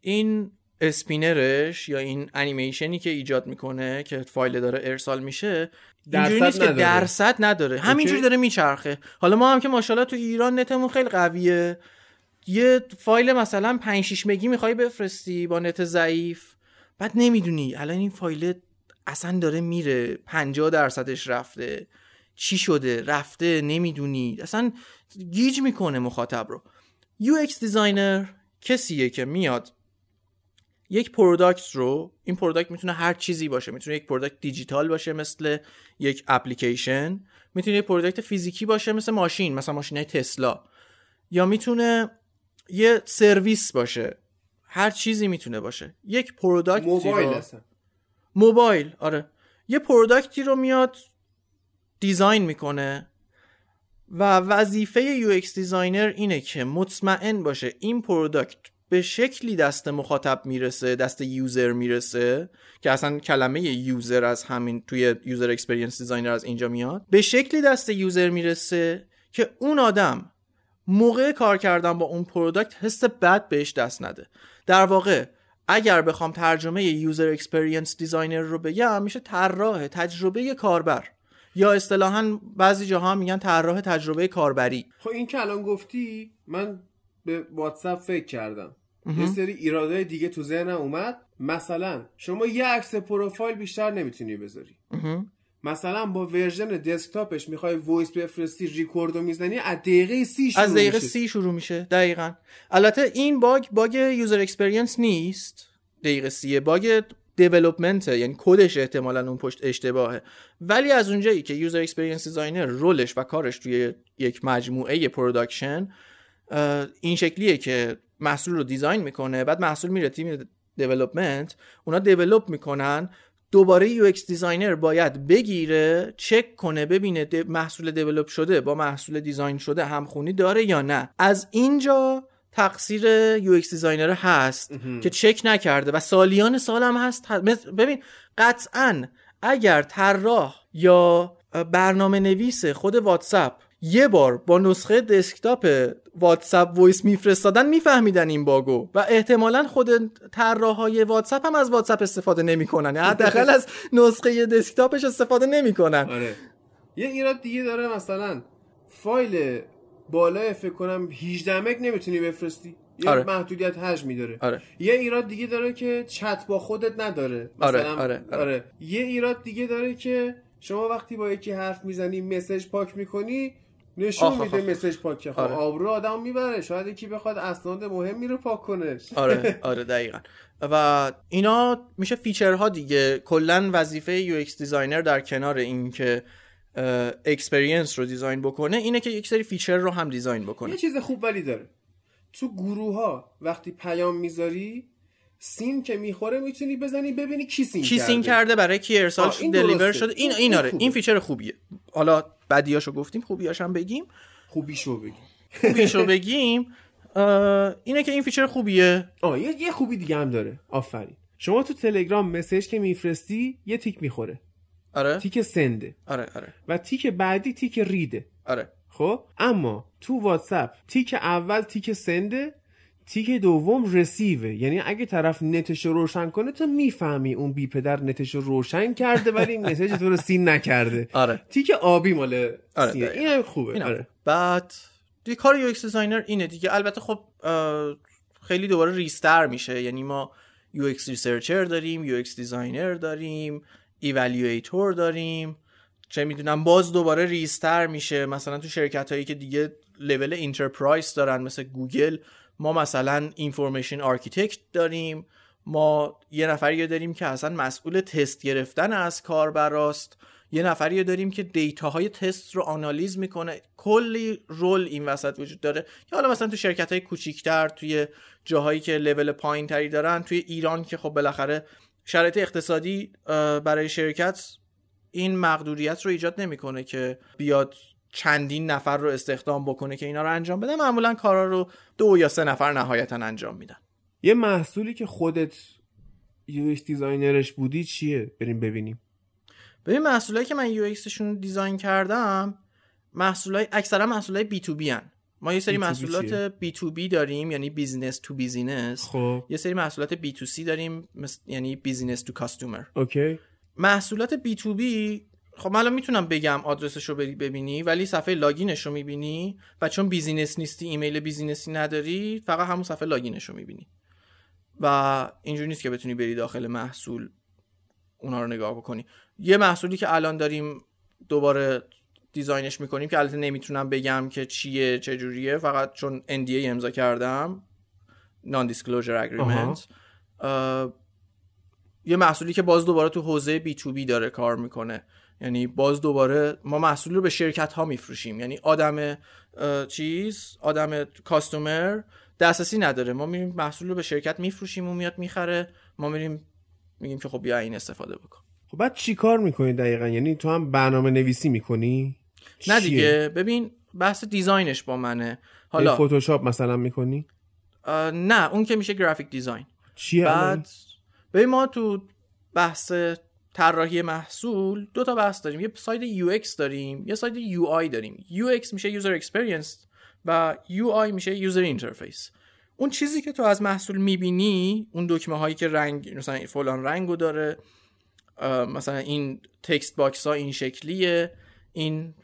این spinner ش یا این انیمیشنی که ایجاد می‌کنه که فایل داره ارسال میشه اینجوری نیست که نداره. درصد نداره همینجوری. داره میچرخه حالا ما هم که ماشاءالله تو ایران نتمون خیلی قویه یه فایل مثلا 5 6 مگی می‌خوای بفرستی با نت ضعیف. بعد نمی‌دونی. الان این فایل اصلا داره میره. 50 درصدش رفته. چی شده؟ رفته. نمی‌دونی. اصلا گیج می‌کنه مخاطب رو. UX designer کسیه که میاد یک product رو این product می‌تونه هر چیزی باشه. می‌تونه یک product دیجیتال باشه مثل یک اپلیکیشن. می‌تونه یک product فیزیکی باشه مثل ماشین مثلا ماشین تسلا. یا می‌تونه یه سرویس باشه. هر چیزی می‌تونه باشه. یک product ی موبایل رو موبایل آره. یه product ی رو میاد design می‌کنه و وظیفه UX designer اینه که مطمئن باشه این product به شکلی دست مخاطب می‌رسه دست user می‌رسه که اصلا کلمه user از همین توی user experience designer از اینجا میاد. به شکلی دست user می‌رسه که اون آدم موقع کار کردن با اون product حس بد بهش دست نده. در واقع اگر بخوام ترجمه user experience designer رو بگم میشه طراح تجربه کاربر. یا اصطلاحا بعضی جاها میگن طراح تجربه کاربری. خب این که الان گفتی من به واتساپ فکر کردم. یه سری ایرادای دیگه تو ذهنم اومد. مثلا شما یه عکس پروفایل بیشتر نمی‌تونی بذاری. مثلا با version desktop ش می‌خوای voice بفرستی ریکوردو می‌زنی از دقیقه سی شروع از دقیقه میشه. سی شروع میشه دقیقا. البته این bug bug user experience نیست. دقیقه سیه. bug development یعنی کدش احتمالا اون پشت اشتباهه. ولی از اونجایی که user experience designer role ش و کارش توی یک مجموعه production این شکلیه که محصول رو design می‌کنه بعد محصول میره تیم development اونا develop می‌کنن دوباره UX designer باید بگیره چک کنه ببینه محصول develop شده با محصول design شده همخونی داره یا نه. از اینجا تقصیر UX designer هست که چک نکرده و سالیان سالم هست. ه- مثل- ببین قطعا اگر طراح یا برنامه نویس خود واتساپ یه بار با نسخه desktop واتساپ voice میفرستادن میفهمیدن این bug و و احتمالا خود طراحهای واتساپ هم از واتساپ استفاده نمی‌کنن. حداقل از نسخه desktop ش استفاده نمی‌کنن. آره. یه ایراد دیگه داره مثلا فایل بالای فکر کنم 18 مگ نمی‌تونی بفرستی. یه آره. محدودیت حجمی داره آره. یه ایراد دیگه داره که چت با خودت نداره. آره، مثلا آره، آره. یه ایراد دیگه داره که شما وقتی با یکی حرف می‌زنی message پاک می‌کنی نشون میده. message پاک خب آره. آبرو آدم می‌بره. شاید یکی بخواد اسناد مهمی رو پاک کنه آره آره دقیقا. و اینا میشه feature ها دیگه. کلا وظیفه UX designer در کنار این که experience رو design بکنه اینه که یک سری feature رو هم design بکنه. یه چیز خوب ولی داره. تو گروه ها وقتی پیام می‌ذاری seen که می‌خوره می‌تونی بزنی ببینی کی seen کی کرده seen کرده. برای کی ارسال deliver. شده؟ این این این آره. این feature خوبیه. حالا بدیاشو گفتیم خوبیاش هم بگیم. خوبیشو بگی خوبیشو بگیم. اینه که این فیچر خوبیه. آه یه, یه خوبی دیگه هم داره. آفرین. شما تو تلگرام message که میفرستی یه تیک می‌خوره. آره. تیک send ه. آره آره. و تیک بعدی تیک read ه. آره. خب؟ اما تو واتساپ تیک اول تیک send ه تیک دوم receive ه یعنی اگه طرف نتش رو روشن کنه تو می‌فهمی اون بی پدر نتش رو روشن کرده ولی message تو رو seen نکرده. آره. تیک آبی مال آره، seen ه. این هم خوبه. اینم. آره. بعد دیگه کار UX designer اینه دیگه. البته خب خیلی دوباره ریزتر میشه. یعنی ما UX researcher داریم UX designer داریم evaluator داریم. چه می‌دونم باز دوباره ریزتر میشه. مثلا تو شرکت هایی که دیگه level enterprise دارن مثل گوگل ما مثلا information architect داریم ما یه نفری داریم که اصلا مسئول تست گرفتن از کاربراست یه نفری داریم که دیتاهای تست رو آنالیز می‌کنه. کلی رول این وسط وجود داره. یا حالا مثلا تو شرکت های کوچیکتر توی جاهایی که لول پایین تری دارن توی ایران که خب بالاخره شرایط اقتصادی برای شرکت این مقدوریت رو ایجاد نمی‌کنه که بیاد چندین نفر رو استخدام بکنه که اینا رو انجام بده معمولا کارا رو دو یا سه نفر نهایتا انجام میدن. یه محصولی که خودت UX designer ش بودی چیه؟ بریم ببینیم. ببین محصولایی که من UX شون design کردم محصولای اکثرا محصولای بی تو بی هن. ما یه سری B2B محصولات چیه؟ B2B داریم یعنی business to business خب. یه سری محصولات B2C داریم مثل- یعنی business to customer okay. محصولات B2B خب من الان می‌تونم بگم آدرسش رو بری ببینی ولی صفحه login ش رو می‌بینی و چون business نیستی ایمیل business ی نداری فقط همون صفحه login ش رو می‌بینی. و اینجوری نیست که بتونی بری داخل محصول اونا رو نگاه بکنی. یه محصولی که الان داریم دوباره دیزاینش می‌کنیم که البته نمی‌تونم بگم که چیه چه جوریه فقط چون NDA امضا کردم disclosure agreement. اه، یه محصولی که باز دوباره تو حوزه بی تو بی داره کار می‌کنه. یعنی باز دوباره ما محصول رو به شرکت ها میفروشیم. یعنی آدم چیز آدم customer دسترسی نداره. ما میریم محصول رو به شرکت میفروشیم و میاد می‌خره. ما میریم میگیم که خب بیا این استفاده بکن. خب بعد چی کار می‌کنی دقیقا؟ یعنی تو هم برنامه نویسی می‌کنی؟ نه دیگه. ببین بحث design ش با منه. حالا فتوشاپ مثلا می‌کنی؟ نه. اون که میشه graphic design چیه؟ بعد ببین ما تو بحث طراحی محصول دو تا بحث داریم. یه side UX داریم یه side UI داریم. UX میشه user experience و UI میشه user interface. اون چیزی که تو از محصول می‌بینی اون دکمه هایی که رنگ مثلا فلان رنگو داره مثلا این text box ها این شکلیه این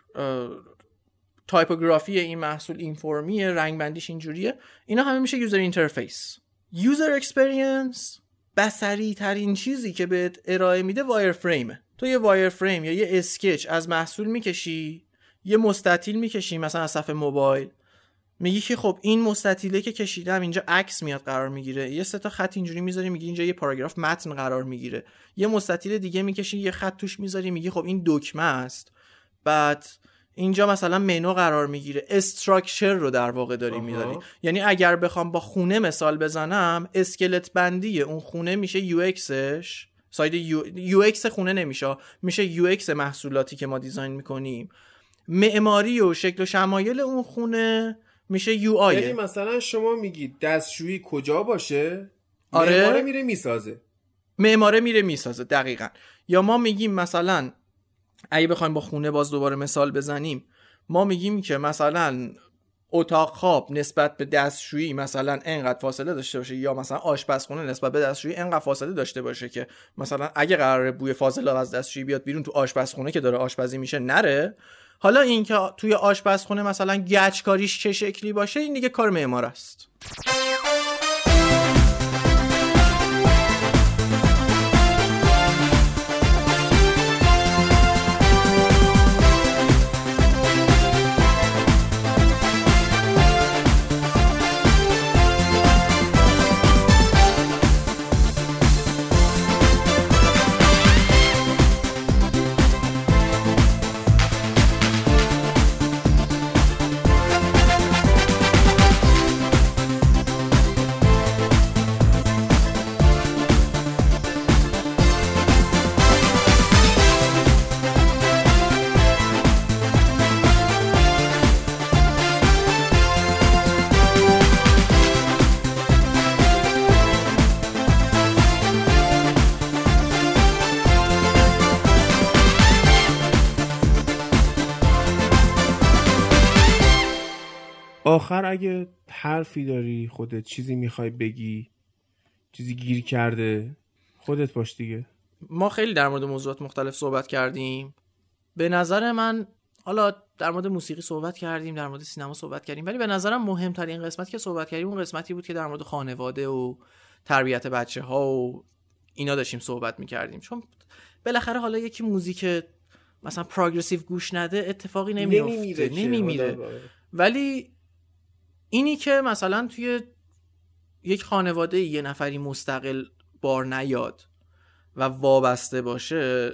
typography این محصول این فرمیه رنگ بندیش اینجوریه. اینا همه میشه user interface user experience بصری ترین چیزی که بهت ارائه میده wireframe ه تو یه wireframe یا یه sketch از محصول می‌کشی یه مستطیل می‌کشی مثلا از صفحه موبایل. میگی که خب این مستطیله که کشیدم اینجا عکس میاد قرار می‌گیره. یه سه تا خط اینجوری می‌ذاری میگی اینجا یه پاراگراف متن قرار می‌گیره. یه مستطیل دیگه می‌کشی یه خط توش می‌ذاری میگی خب این دکمه است. بعد اینجا مثلا منو قرار می‌گیره. structure رو در واقع داری. می‌ذاری یعنی اگر بخوام با خونه مثال بزنم اسکلت بندی اون خونه میشه UX ش side UX خونه نمیشه. میشه UX محصولاتی که ما design می‌کنیم. معماری و شکل و شمایل اون خونه میشه UI یعنی مثلا شما میگی دستشویی کجا باشه؟ آره. معماره میره می‌سازه. معماره میره می‌سازه دقیقا. یا ما میگیم مثلا اگه بخوایم با خونه باز دوباره مثال بزنیم ما میگیم که مثلا اتاق خواب نسبت به دستشویی مثلا انقدر فاصله داشته باشه یا مثلا آشپزخونه نسبت به دستشویی انقدر فاصله داشته باشه که مثلا اگه قراره بوی فاضلاب از دستشویی بیاد بیرون تو آشپزخونه که داره آشپزی میشه نره. حالا اینکه توی آشپزخونه مثلا گچکاریش چه شکلی باشه این دیگه کار معمار است. آخر اگه حرفی داری خودت چیزی می‌خوای بگی چیزی گیر کرده خودت باش دیگه. ما خیلی در مورد موضوعات مختلف صحبت کردیم. به نظر من حالا در مورد موسیقی صحبت کردیم در مورد سینما صحبت کردیم ولی به نظرم مهمترین قسمت که صحبت کردیم اون قسمتی بود که در مورد خانواده و تربیت بچه ها و اینا داشتیم صحبت می‌کردیم. چون بالاخره حالا یکی موزیک مثلا پروگرسیو گوش نده اتفاقی نمیفته. نمیمیره حالا- ولی اینی که مثلا توی یک خانواده یه نفری مستقل بار نیاد و وابسته باشه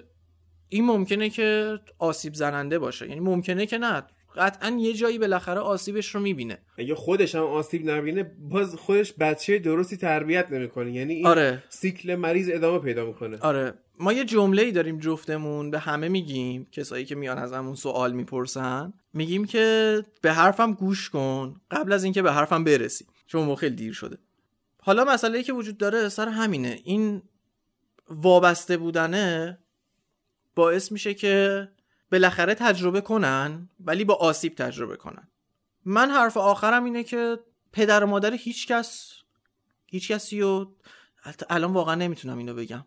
این ممکنه که آسیب زننده باشه. یعنی ممکنه که نه. قطعا یه جایی بالاخره آسیبش رو می‌بینه. اگه خودش هم آسیب نبینه باز خودش بچه درستی تربیت نمی‌کنه. یعنی این آره. سیکل مریض ادامه پیدا می‌کنه. آره. ما یه جمله ای داریم جفتمون به همه میگیم کسایی که میان از همون سوال می‌پرسن میگیم که به حرفم گوش کن قبل از اینکه به حرفم برسی. چون موقع خیلی دیر شده. حالا مسئله ای که وجود داره سر همینه. این وابسته بودنه باعث میشه که بالاخره تجربه کنن ولی با آسیب تجربه کنن. من حرف آخرم اینه که پدر و مادر هیچ کس هیچ کسی البته الان واقعا نمی‌تونم اینو بگم.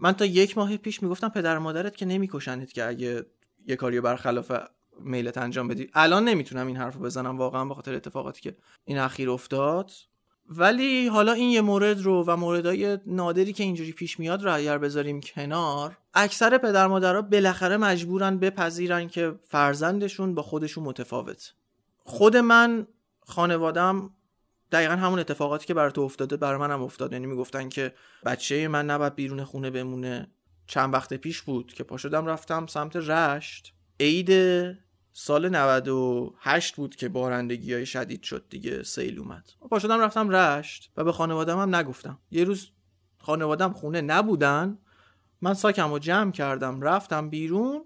من تا یک ماه پیش می‌گفتم پدر و مادرت که نمیکشنت که اگه یه کاری رو برخلاف میلت انجام بدی. الان نمی‌تونم این حرف بزنم واقعا به خاطر اتفاقاتی که این اخیر افتاد. ولی حالا این یه مورد رو و موردهای نادری که اینجوری پیش میاد رو اگر بذاریم کنار اکثر پدر مادرها بالاخره مجبورن بپذیرن که فرزندشون با خودشون متفاوت. خود من خانوادم دقیقا همون اتفاقاتی که بر تو افتاده بر منم افتاد. یعنی می‌گفتن که بچه من نباید بیرون خونه بمونه. چند وقت پیش بود که پا شدم رفتم سمت رشت. عید سال 98 بود که بارندگی های شدید شد دیگه سیل اومد. پا شدم رفتم رشت و به خانوادم هم نگفتم. یه روز خانوادم خونه نبودن من ساکم رو جمع کردم رفتم بیرون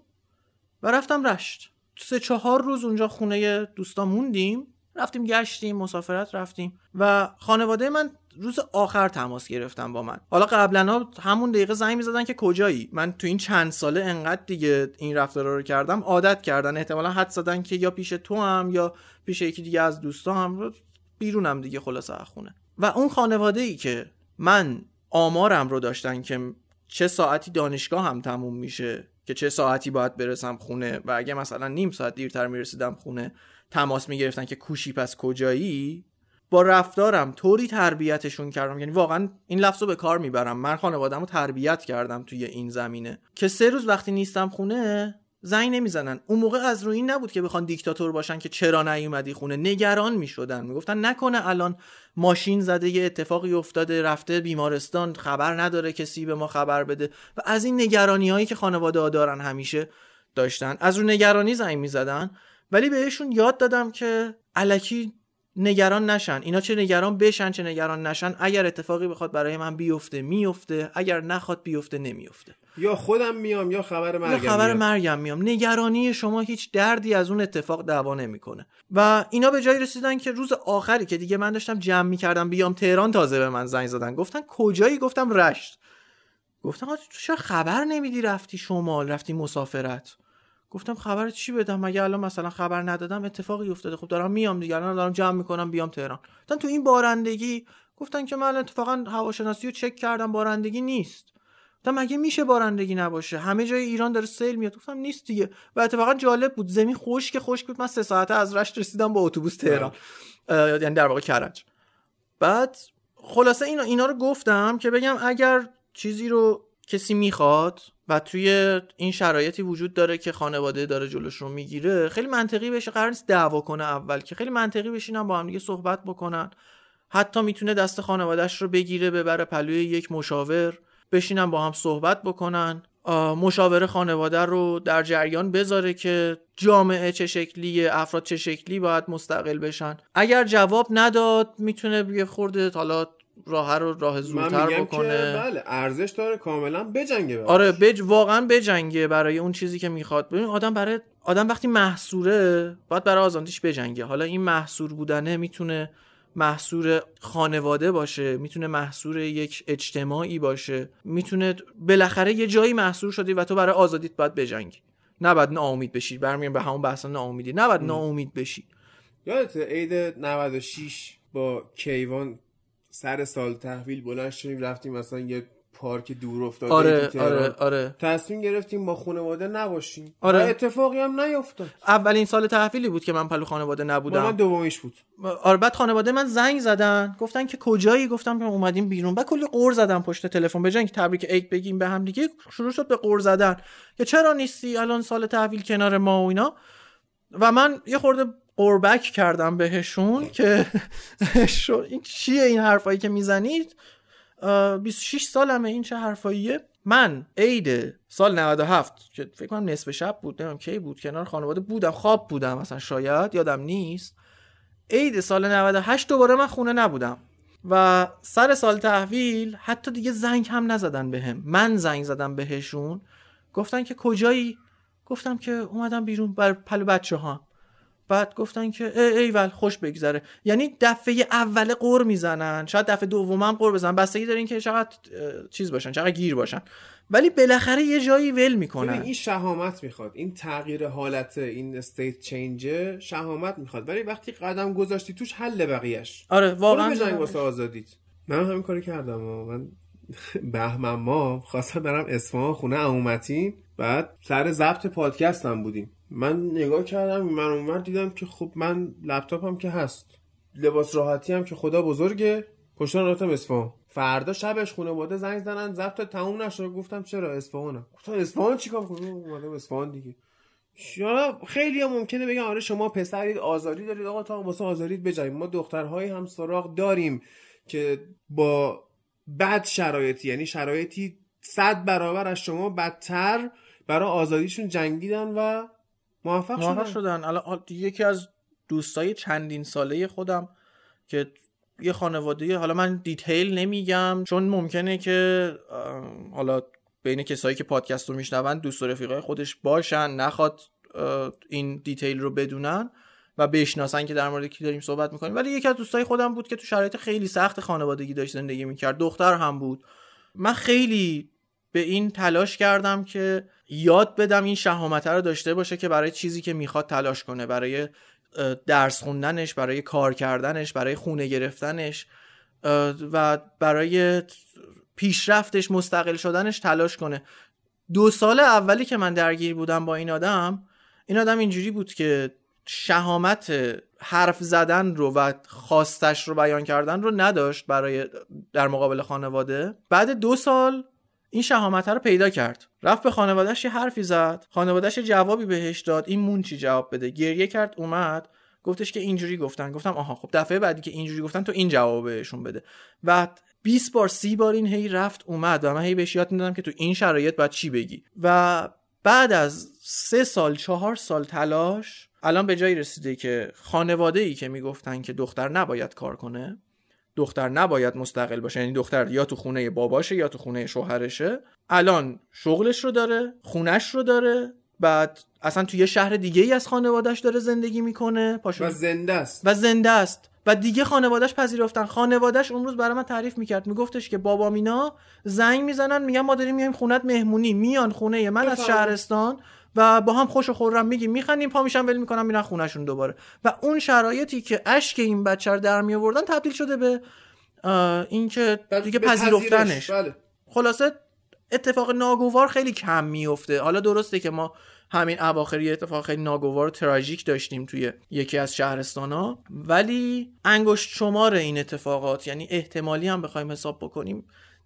و رفتم رشت. سه چهار روز اونجا خونه دوستان موندیم رفتیم گشتیم مسافرت رفتیم و خانواده من روز آخر تماس گرفتن با من. حالا قبلا همون دقیقه زنگ می‌زدن که کجایی؟ من تو این چند ساله انقدر دیگه این رفتارا رو کردم عادت کردن. احتمالا حد زدن که یا پیش تو هم یا پیش یکی دیگه از دوستام. بیرونم دیگه خلاصه خونه و اون خانواده ای که من آمارم رو داشتن که چه ساعتی دانشگاه هم تموم میشه که چه ساعتی باید برسم خونه و اگه مثلا نیم ساعت دیرتر می‌رسیدم خونه تماس می‌گرفتن که کوشی پس کجایی؟ با رفتارم طوری تربیتشون کردم. یعنی واقعا این لفظ رو به کار می‌برم. من خانوادم رو تربیت کردم توی این زمینه. که سه روز وقتی نیستم خونه زنگ نمی‌زنن. اون موقع از روی این نبود که بخوان دیکتاتور باشن که چرا نیومدی خونه. نگران می‌شدن. می‌گفتن نکنه الان ماشین زده یه اتفاقی افتاده رفته بیمارستان خبر نداره کسی به ما خبر بده. و از این نگرانی هایی که خانواده ها دارن همیشه داشتن. از رو نگرانی زنگ می‌زدن. ولی بهشون یاد دادم که علکی نگران نشن. اینا چه نگران بشن چه نگران نشن اگر اتفاقی بخواد برای من بیفته میفته اگر نخواد بیفته نمیفته. یا خودم میام یا خبر یا مرگم خبر میاد. مرگم میام. نگرانی شما هیچ دردی از اون اتفاق دعوا نمی‌کنه. و اینا به جایی رسیدن که روز آخری که دیگه من داشتم جمع می‌کردم بیام تهران تازه به من زنگ زدن گفتن کجایی؟ گفتم رشت. گفتم آقا تو چرا خبر نمیدی رفتی شمال رفتی مسافرت؟ گفتم خبر چی بدم؟ مگه الان مثلا خبر ندادم اتفاقی افتاده. خب دارم میام دیگه الان دارم جمع می‌کنم بیام تهران. گفتن تو این بارندگی گفتن که من اتفاقا هواشناسی رو چک کردم بارندگی نیست. گفتم مگه میشه بارندگی نباشه؟ همه جای ایران داره سیل میاد. گفتم نیست دیگه. و اتفاقا جالب بود. زمین خشک خشک بود. من سه ساعته از رشت رسیدم با اتوبوس تهران. اه، یعنی در واقع کرج. بعد خلاصه اینا اینا رو گفتم که بگم اگر چیزی رو کسی می‌خواد و توی این شرایطی وجود داره که خانواده داره جلوش رو می‌گیره خیلی منطقی بشه قرار نیست دعوا کنه اول که. خیلی منطقی بشینن با هم دیگه صحبت بکنن. حتی می‌تونه دست خانوادهش رو بگیره ببره پلوی یک مشاور بشینن با هم صحبت بکنن. آه، مشاور خانواده رو در جریان بذاره که جامعه چه شکلیه افراد چه شکلی باید مستقل بشن. اگر جواب نداد می‌تونه یه خورده حالا راه رو راه زودتر بکنه که بله ارزش داره کاملا بجنگه براش. آره بج... واقعا بجنگه برای اون چیزی که می‌خواد. ببین آدم برای آدم وقتی محصوره باید برای آزادیش بجنگه. حالا این محصور بودنه می‌تونه محصور خانواده باشه می‌تونه محصور یک اجتماعی باشه می‌تونه بالاخره یه جایی محصور شدی و تو برای آزادیت باید بجنگی. نباید ناامید بشی. برمیگردیم به همون بحث ناامیدی. نباید ناامید بشی. یادت عید 96 با کیوان سر سال تحویل بلند شدیم رفتیم مثلا یه پارک دور افتاده آره. آره آره. تصمیم گرفتیم با خانواده نباشیم. آره. اتفاقی هم نیفتاد اولین سال تحویلی بود که من پلو خانواده با من نبودم دومیش بود. آره بعد خانواده من زنگ زدن. گفتن که کجایی؟ گفتم که اومدیم بیرون. بعد کلی قور زدن پشت تلفن. به اینکه تبریک عید بگیم به هم دیگه شروع شد به قور زدن. که چرا نیستی؟ الان سال تحویل کنار ما و اینا. و من یه خورده قربک کردم بهشون که شو- این چیه این حرفایی که می‌زنید؟ 26 سالمه این چه حرفاییه؟ من عید سال 97 که فکر کنم نصف شب بود نمی‌دونم کی بود کنار خانواده بودم خواب بودم مثلا شاید یادم نیست. عید سال 98 دوباره من خونه نبودم. و سر سال تحویل حتی دیگه زنگ هم نزدن بهم. من زنگ زدم بهشون. گفتن که کجایی؟ گفتم که اومدم بیرون بر پلو بچه ها بعد گفتن که ای ایول خوش بگذره. یعنی دفعه اول غر می‌زنن. شاید دفعه دوم هم غر بزنن. بستگی داره این که چقدر چیز باشن چقدر گیر باشن. ولی بالاخره یه جایی ول می‌کنن. این شهامت می‌خواد. این تغییر حالت این state change شهامت می‌خواد. ولی وقتی قدم گذاشتی توش حل بقیهش آره واقعا بجنگ واسه آزادیت. من همین کاری کردم و من بهمن ما خواستم برم اصفهان خونه عمومتی بعد سر ضبط پادکستم بودیم. من نگاه کردم من اونور دیدم که خب من لپتاپم که هست. لباس راحتی هم که خدا بزرگه. پشتان رفتم اصفهان. فردا شبش خانواده زنگ زدن ضبط تموم نشد. گفتم چرا اصفهانم؟ گفتم اصفهان چیکار کنم؟ اومدم اصفهان دیگه. حالا خیلی هم ممکنه بگن آره شما پسرید آزادی دارید. آقا تا واسه آزادیت بجنگید. ما دخترهایی هم سراغ داریم که با بد شرایطی یعنی شرایطی صد برابر از شما بدتر برای آزادیشون جنگیدن و موفق, موفق شدن. شدن. الان یکی از دوستای چندین ساله خودم که یه خانواده حالا من دیتیل نمیگم چون ممکنه که حالا بین کسایی که پادکست رو میشنون دوست و رفیقای خودش باشن نخواد این دیتیل رو بدونن و بشناسن که در مورد کی داریم صحبت می‌کنیم. ولی یکی از دوستای خودم بود که تو شرایط خیلی سخت خانوادگی داشت زندگی می‌کرد. دختر هم بود. من خیلی به این تلاش کردم که یاد بدم این شهامت رو داشته باشه که برای چیزی که می‌خواد تلاش کنه برای درس خوندنش برای کار کردنش برای خونه گرفتنش و برای پیشرفتش مستقل شدنش تلاش کنه. دو سال اولی که من درگیر بودم با این آدم این آدم اینجوری بود که شهامت حرف زدن رو و خواستش رو بیان کردن رو نداشت برای در مقابل خانواده. بعد دو سال این شهامت رو پیدا کرد. رفت به خانوادهش یه حرفی زد. خانوادهش جوابی بهش داد. این مون چی جواب بده؟ گریه کرد اومد. گفتش که اینجوری گفتن. گفتم آها خب دفعه بعدی که اینجوری گفتن تو این جواب بهشون بده. و 20 بار 30 بار این هی رفت اومد. و من هی بهش یاد می‌دادم که تو این شرایط باید چی بگی. و بعد از سه سال چهار سال تلاش الان به جایی رسیده که خانواده ای که می‌گفتن که دختر نباید کار کنه دختر نباید مستقل باشه یعنی دختر یا تو خونه باباشه یا تو خونه شوهرشه. الان شغلش رو داره خونش رو داره بعد اصلا تو یه شهر دیگه ای از خانوادهش داره زندگی می‌کنه. پاشو. و زنده است. و زنده است. و دیگه خانوادهش پذیرفتن. خانوادهش اون روز برای من تعریف می‌کرد. میگفتش که بابا مینا زنگ می‌زنن میگن ما داریم میایم خونت مهمونی. میان خونه من از. شهرستان. و با هم خوش و خورم میگیم میخندیم پا میشن ول می‌کنن میرن خونهشون دوباره. و اون شرایطی که اشک این بچه رو در میآوردن تبدیل شده به اینکه دیگه پذیرفتنش. بله. خلاصه اتفاق ناگوار خیلی کم میفته حالا درسته که ما همین اواخر یه اتفاق خیلی ناگوار و تراژیک داشتیم توی یکی از شهرستان ها ولی انگشت شمار این اتفاقات یعنی احتمالی هم بخوایم حساب بکنیم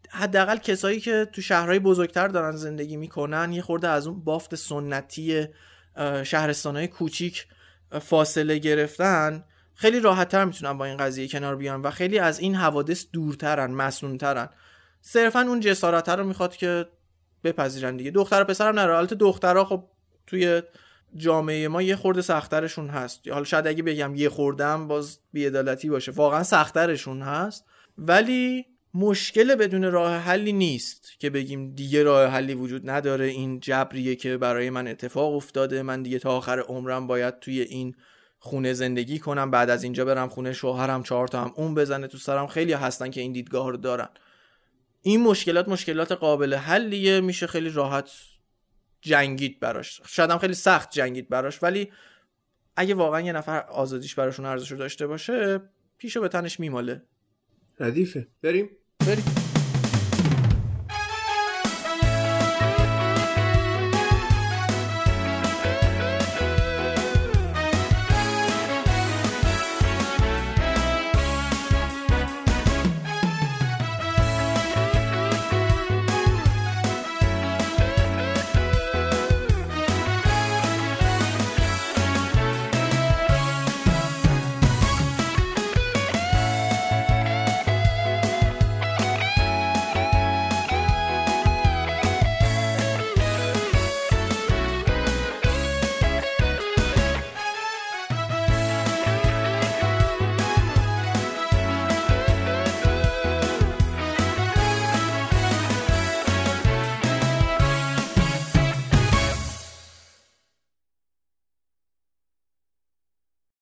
حداقل کسایی که تو شهرهای بزرگتر دارن زندگی می‌کنن یه خورده از اون بافت سنتی شهرستانهای کوچیک فاصله گرفتن خیلی راحتتر می‌تونن با این قضیه کنار بیان و خیلی از این حوادث دورترن مسنونترن. صرفا اون جسارت رو می‌خواد که بپذیرن دیگه. دختر و پسرم نره. البته دخترها خب توی جامعه ما یه خورده سخترشون هست. حالا شاید اگه بگم یه خوردم باز بیعدالتی باشه. واقعا سخترشون هست. ولی مشکل بدون راه حلی نیست که بگیم دیگه راه حلی وجود نداره. این جبریه که برای من اتفاق افتاده. من دیگه تا آخر عمرم باید توی این خونه زندگی کنم. بعد از اینجا برم خونه شوهرم چهار تا هم اون بزنه تو سرم. خیلی هستن که این دیدگاه رو دارن. این مشکلات مشکلات قابل حلیه. میشه خیلی راحت جنگید براش. شاید هم خیلی سخت جنگید براش. ولی اگه واقعا یه نفر آزادیش براشون ارزش داشته باشه پیشو به تنش میماله. ردیفه. بریم. بریم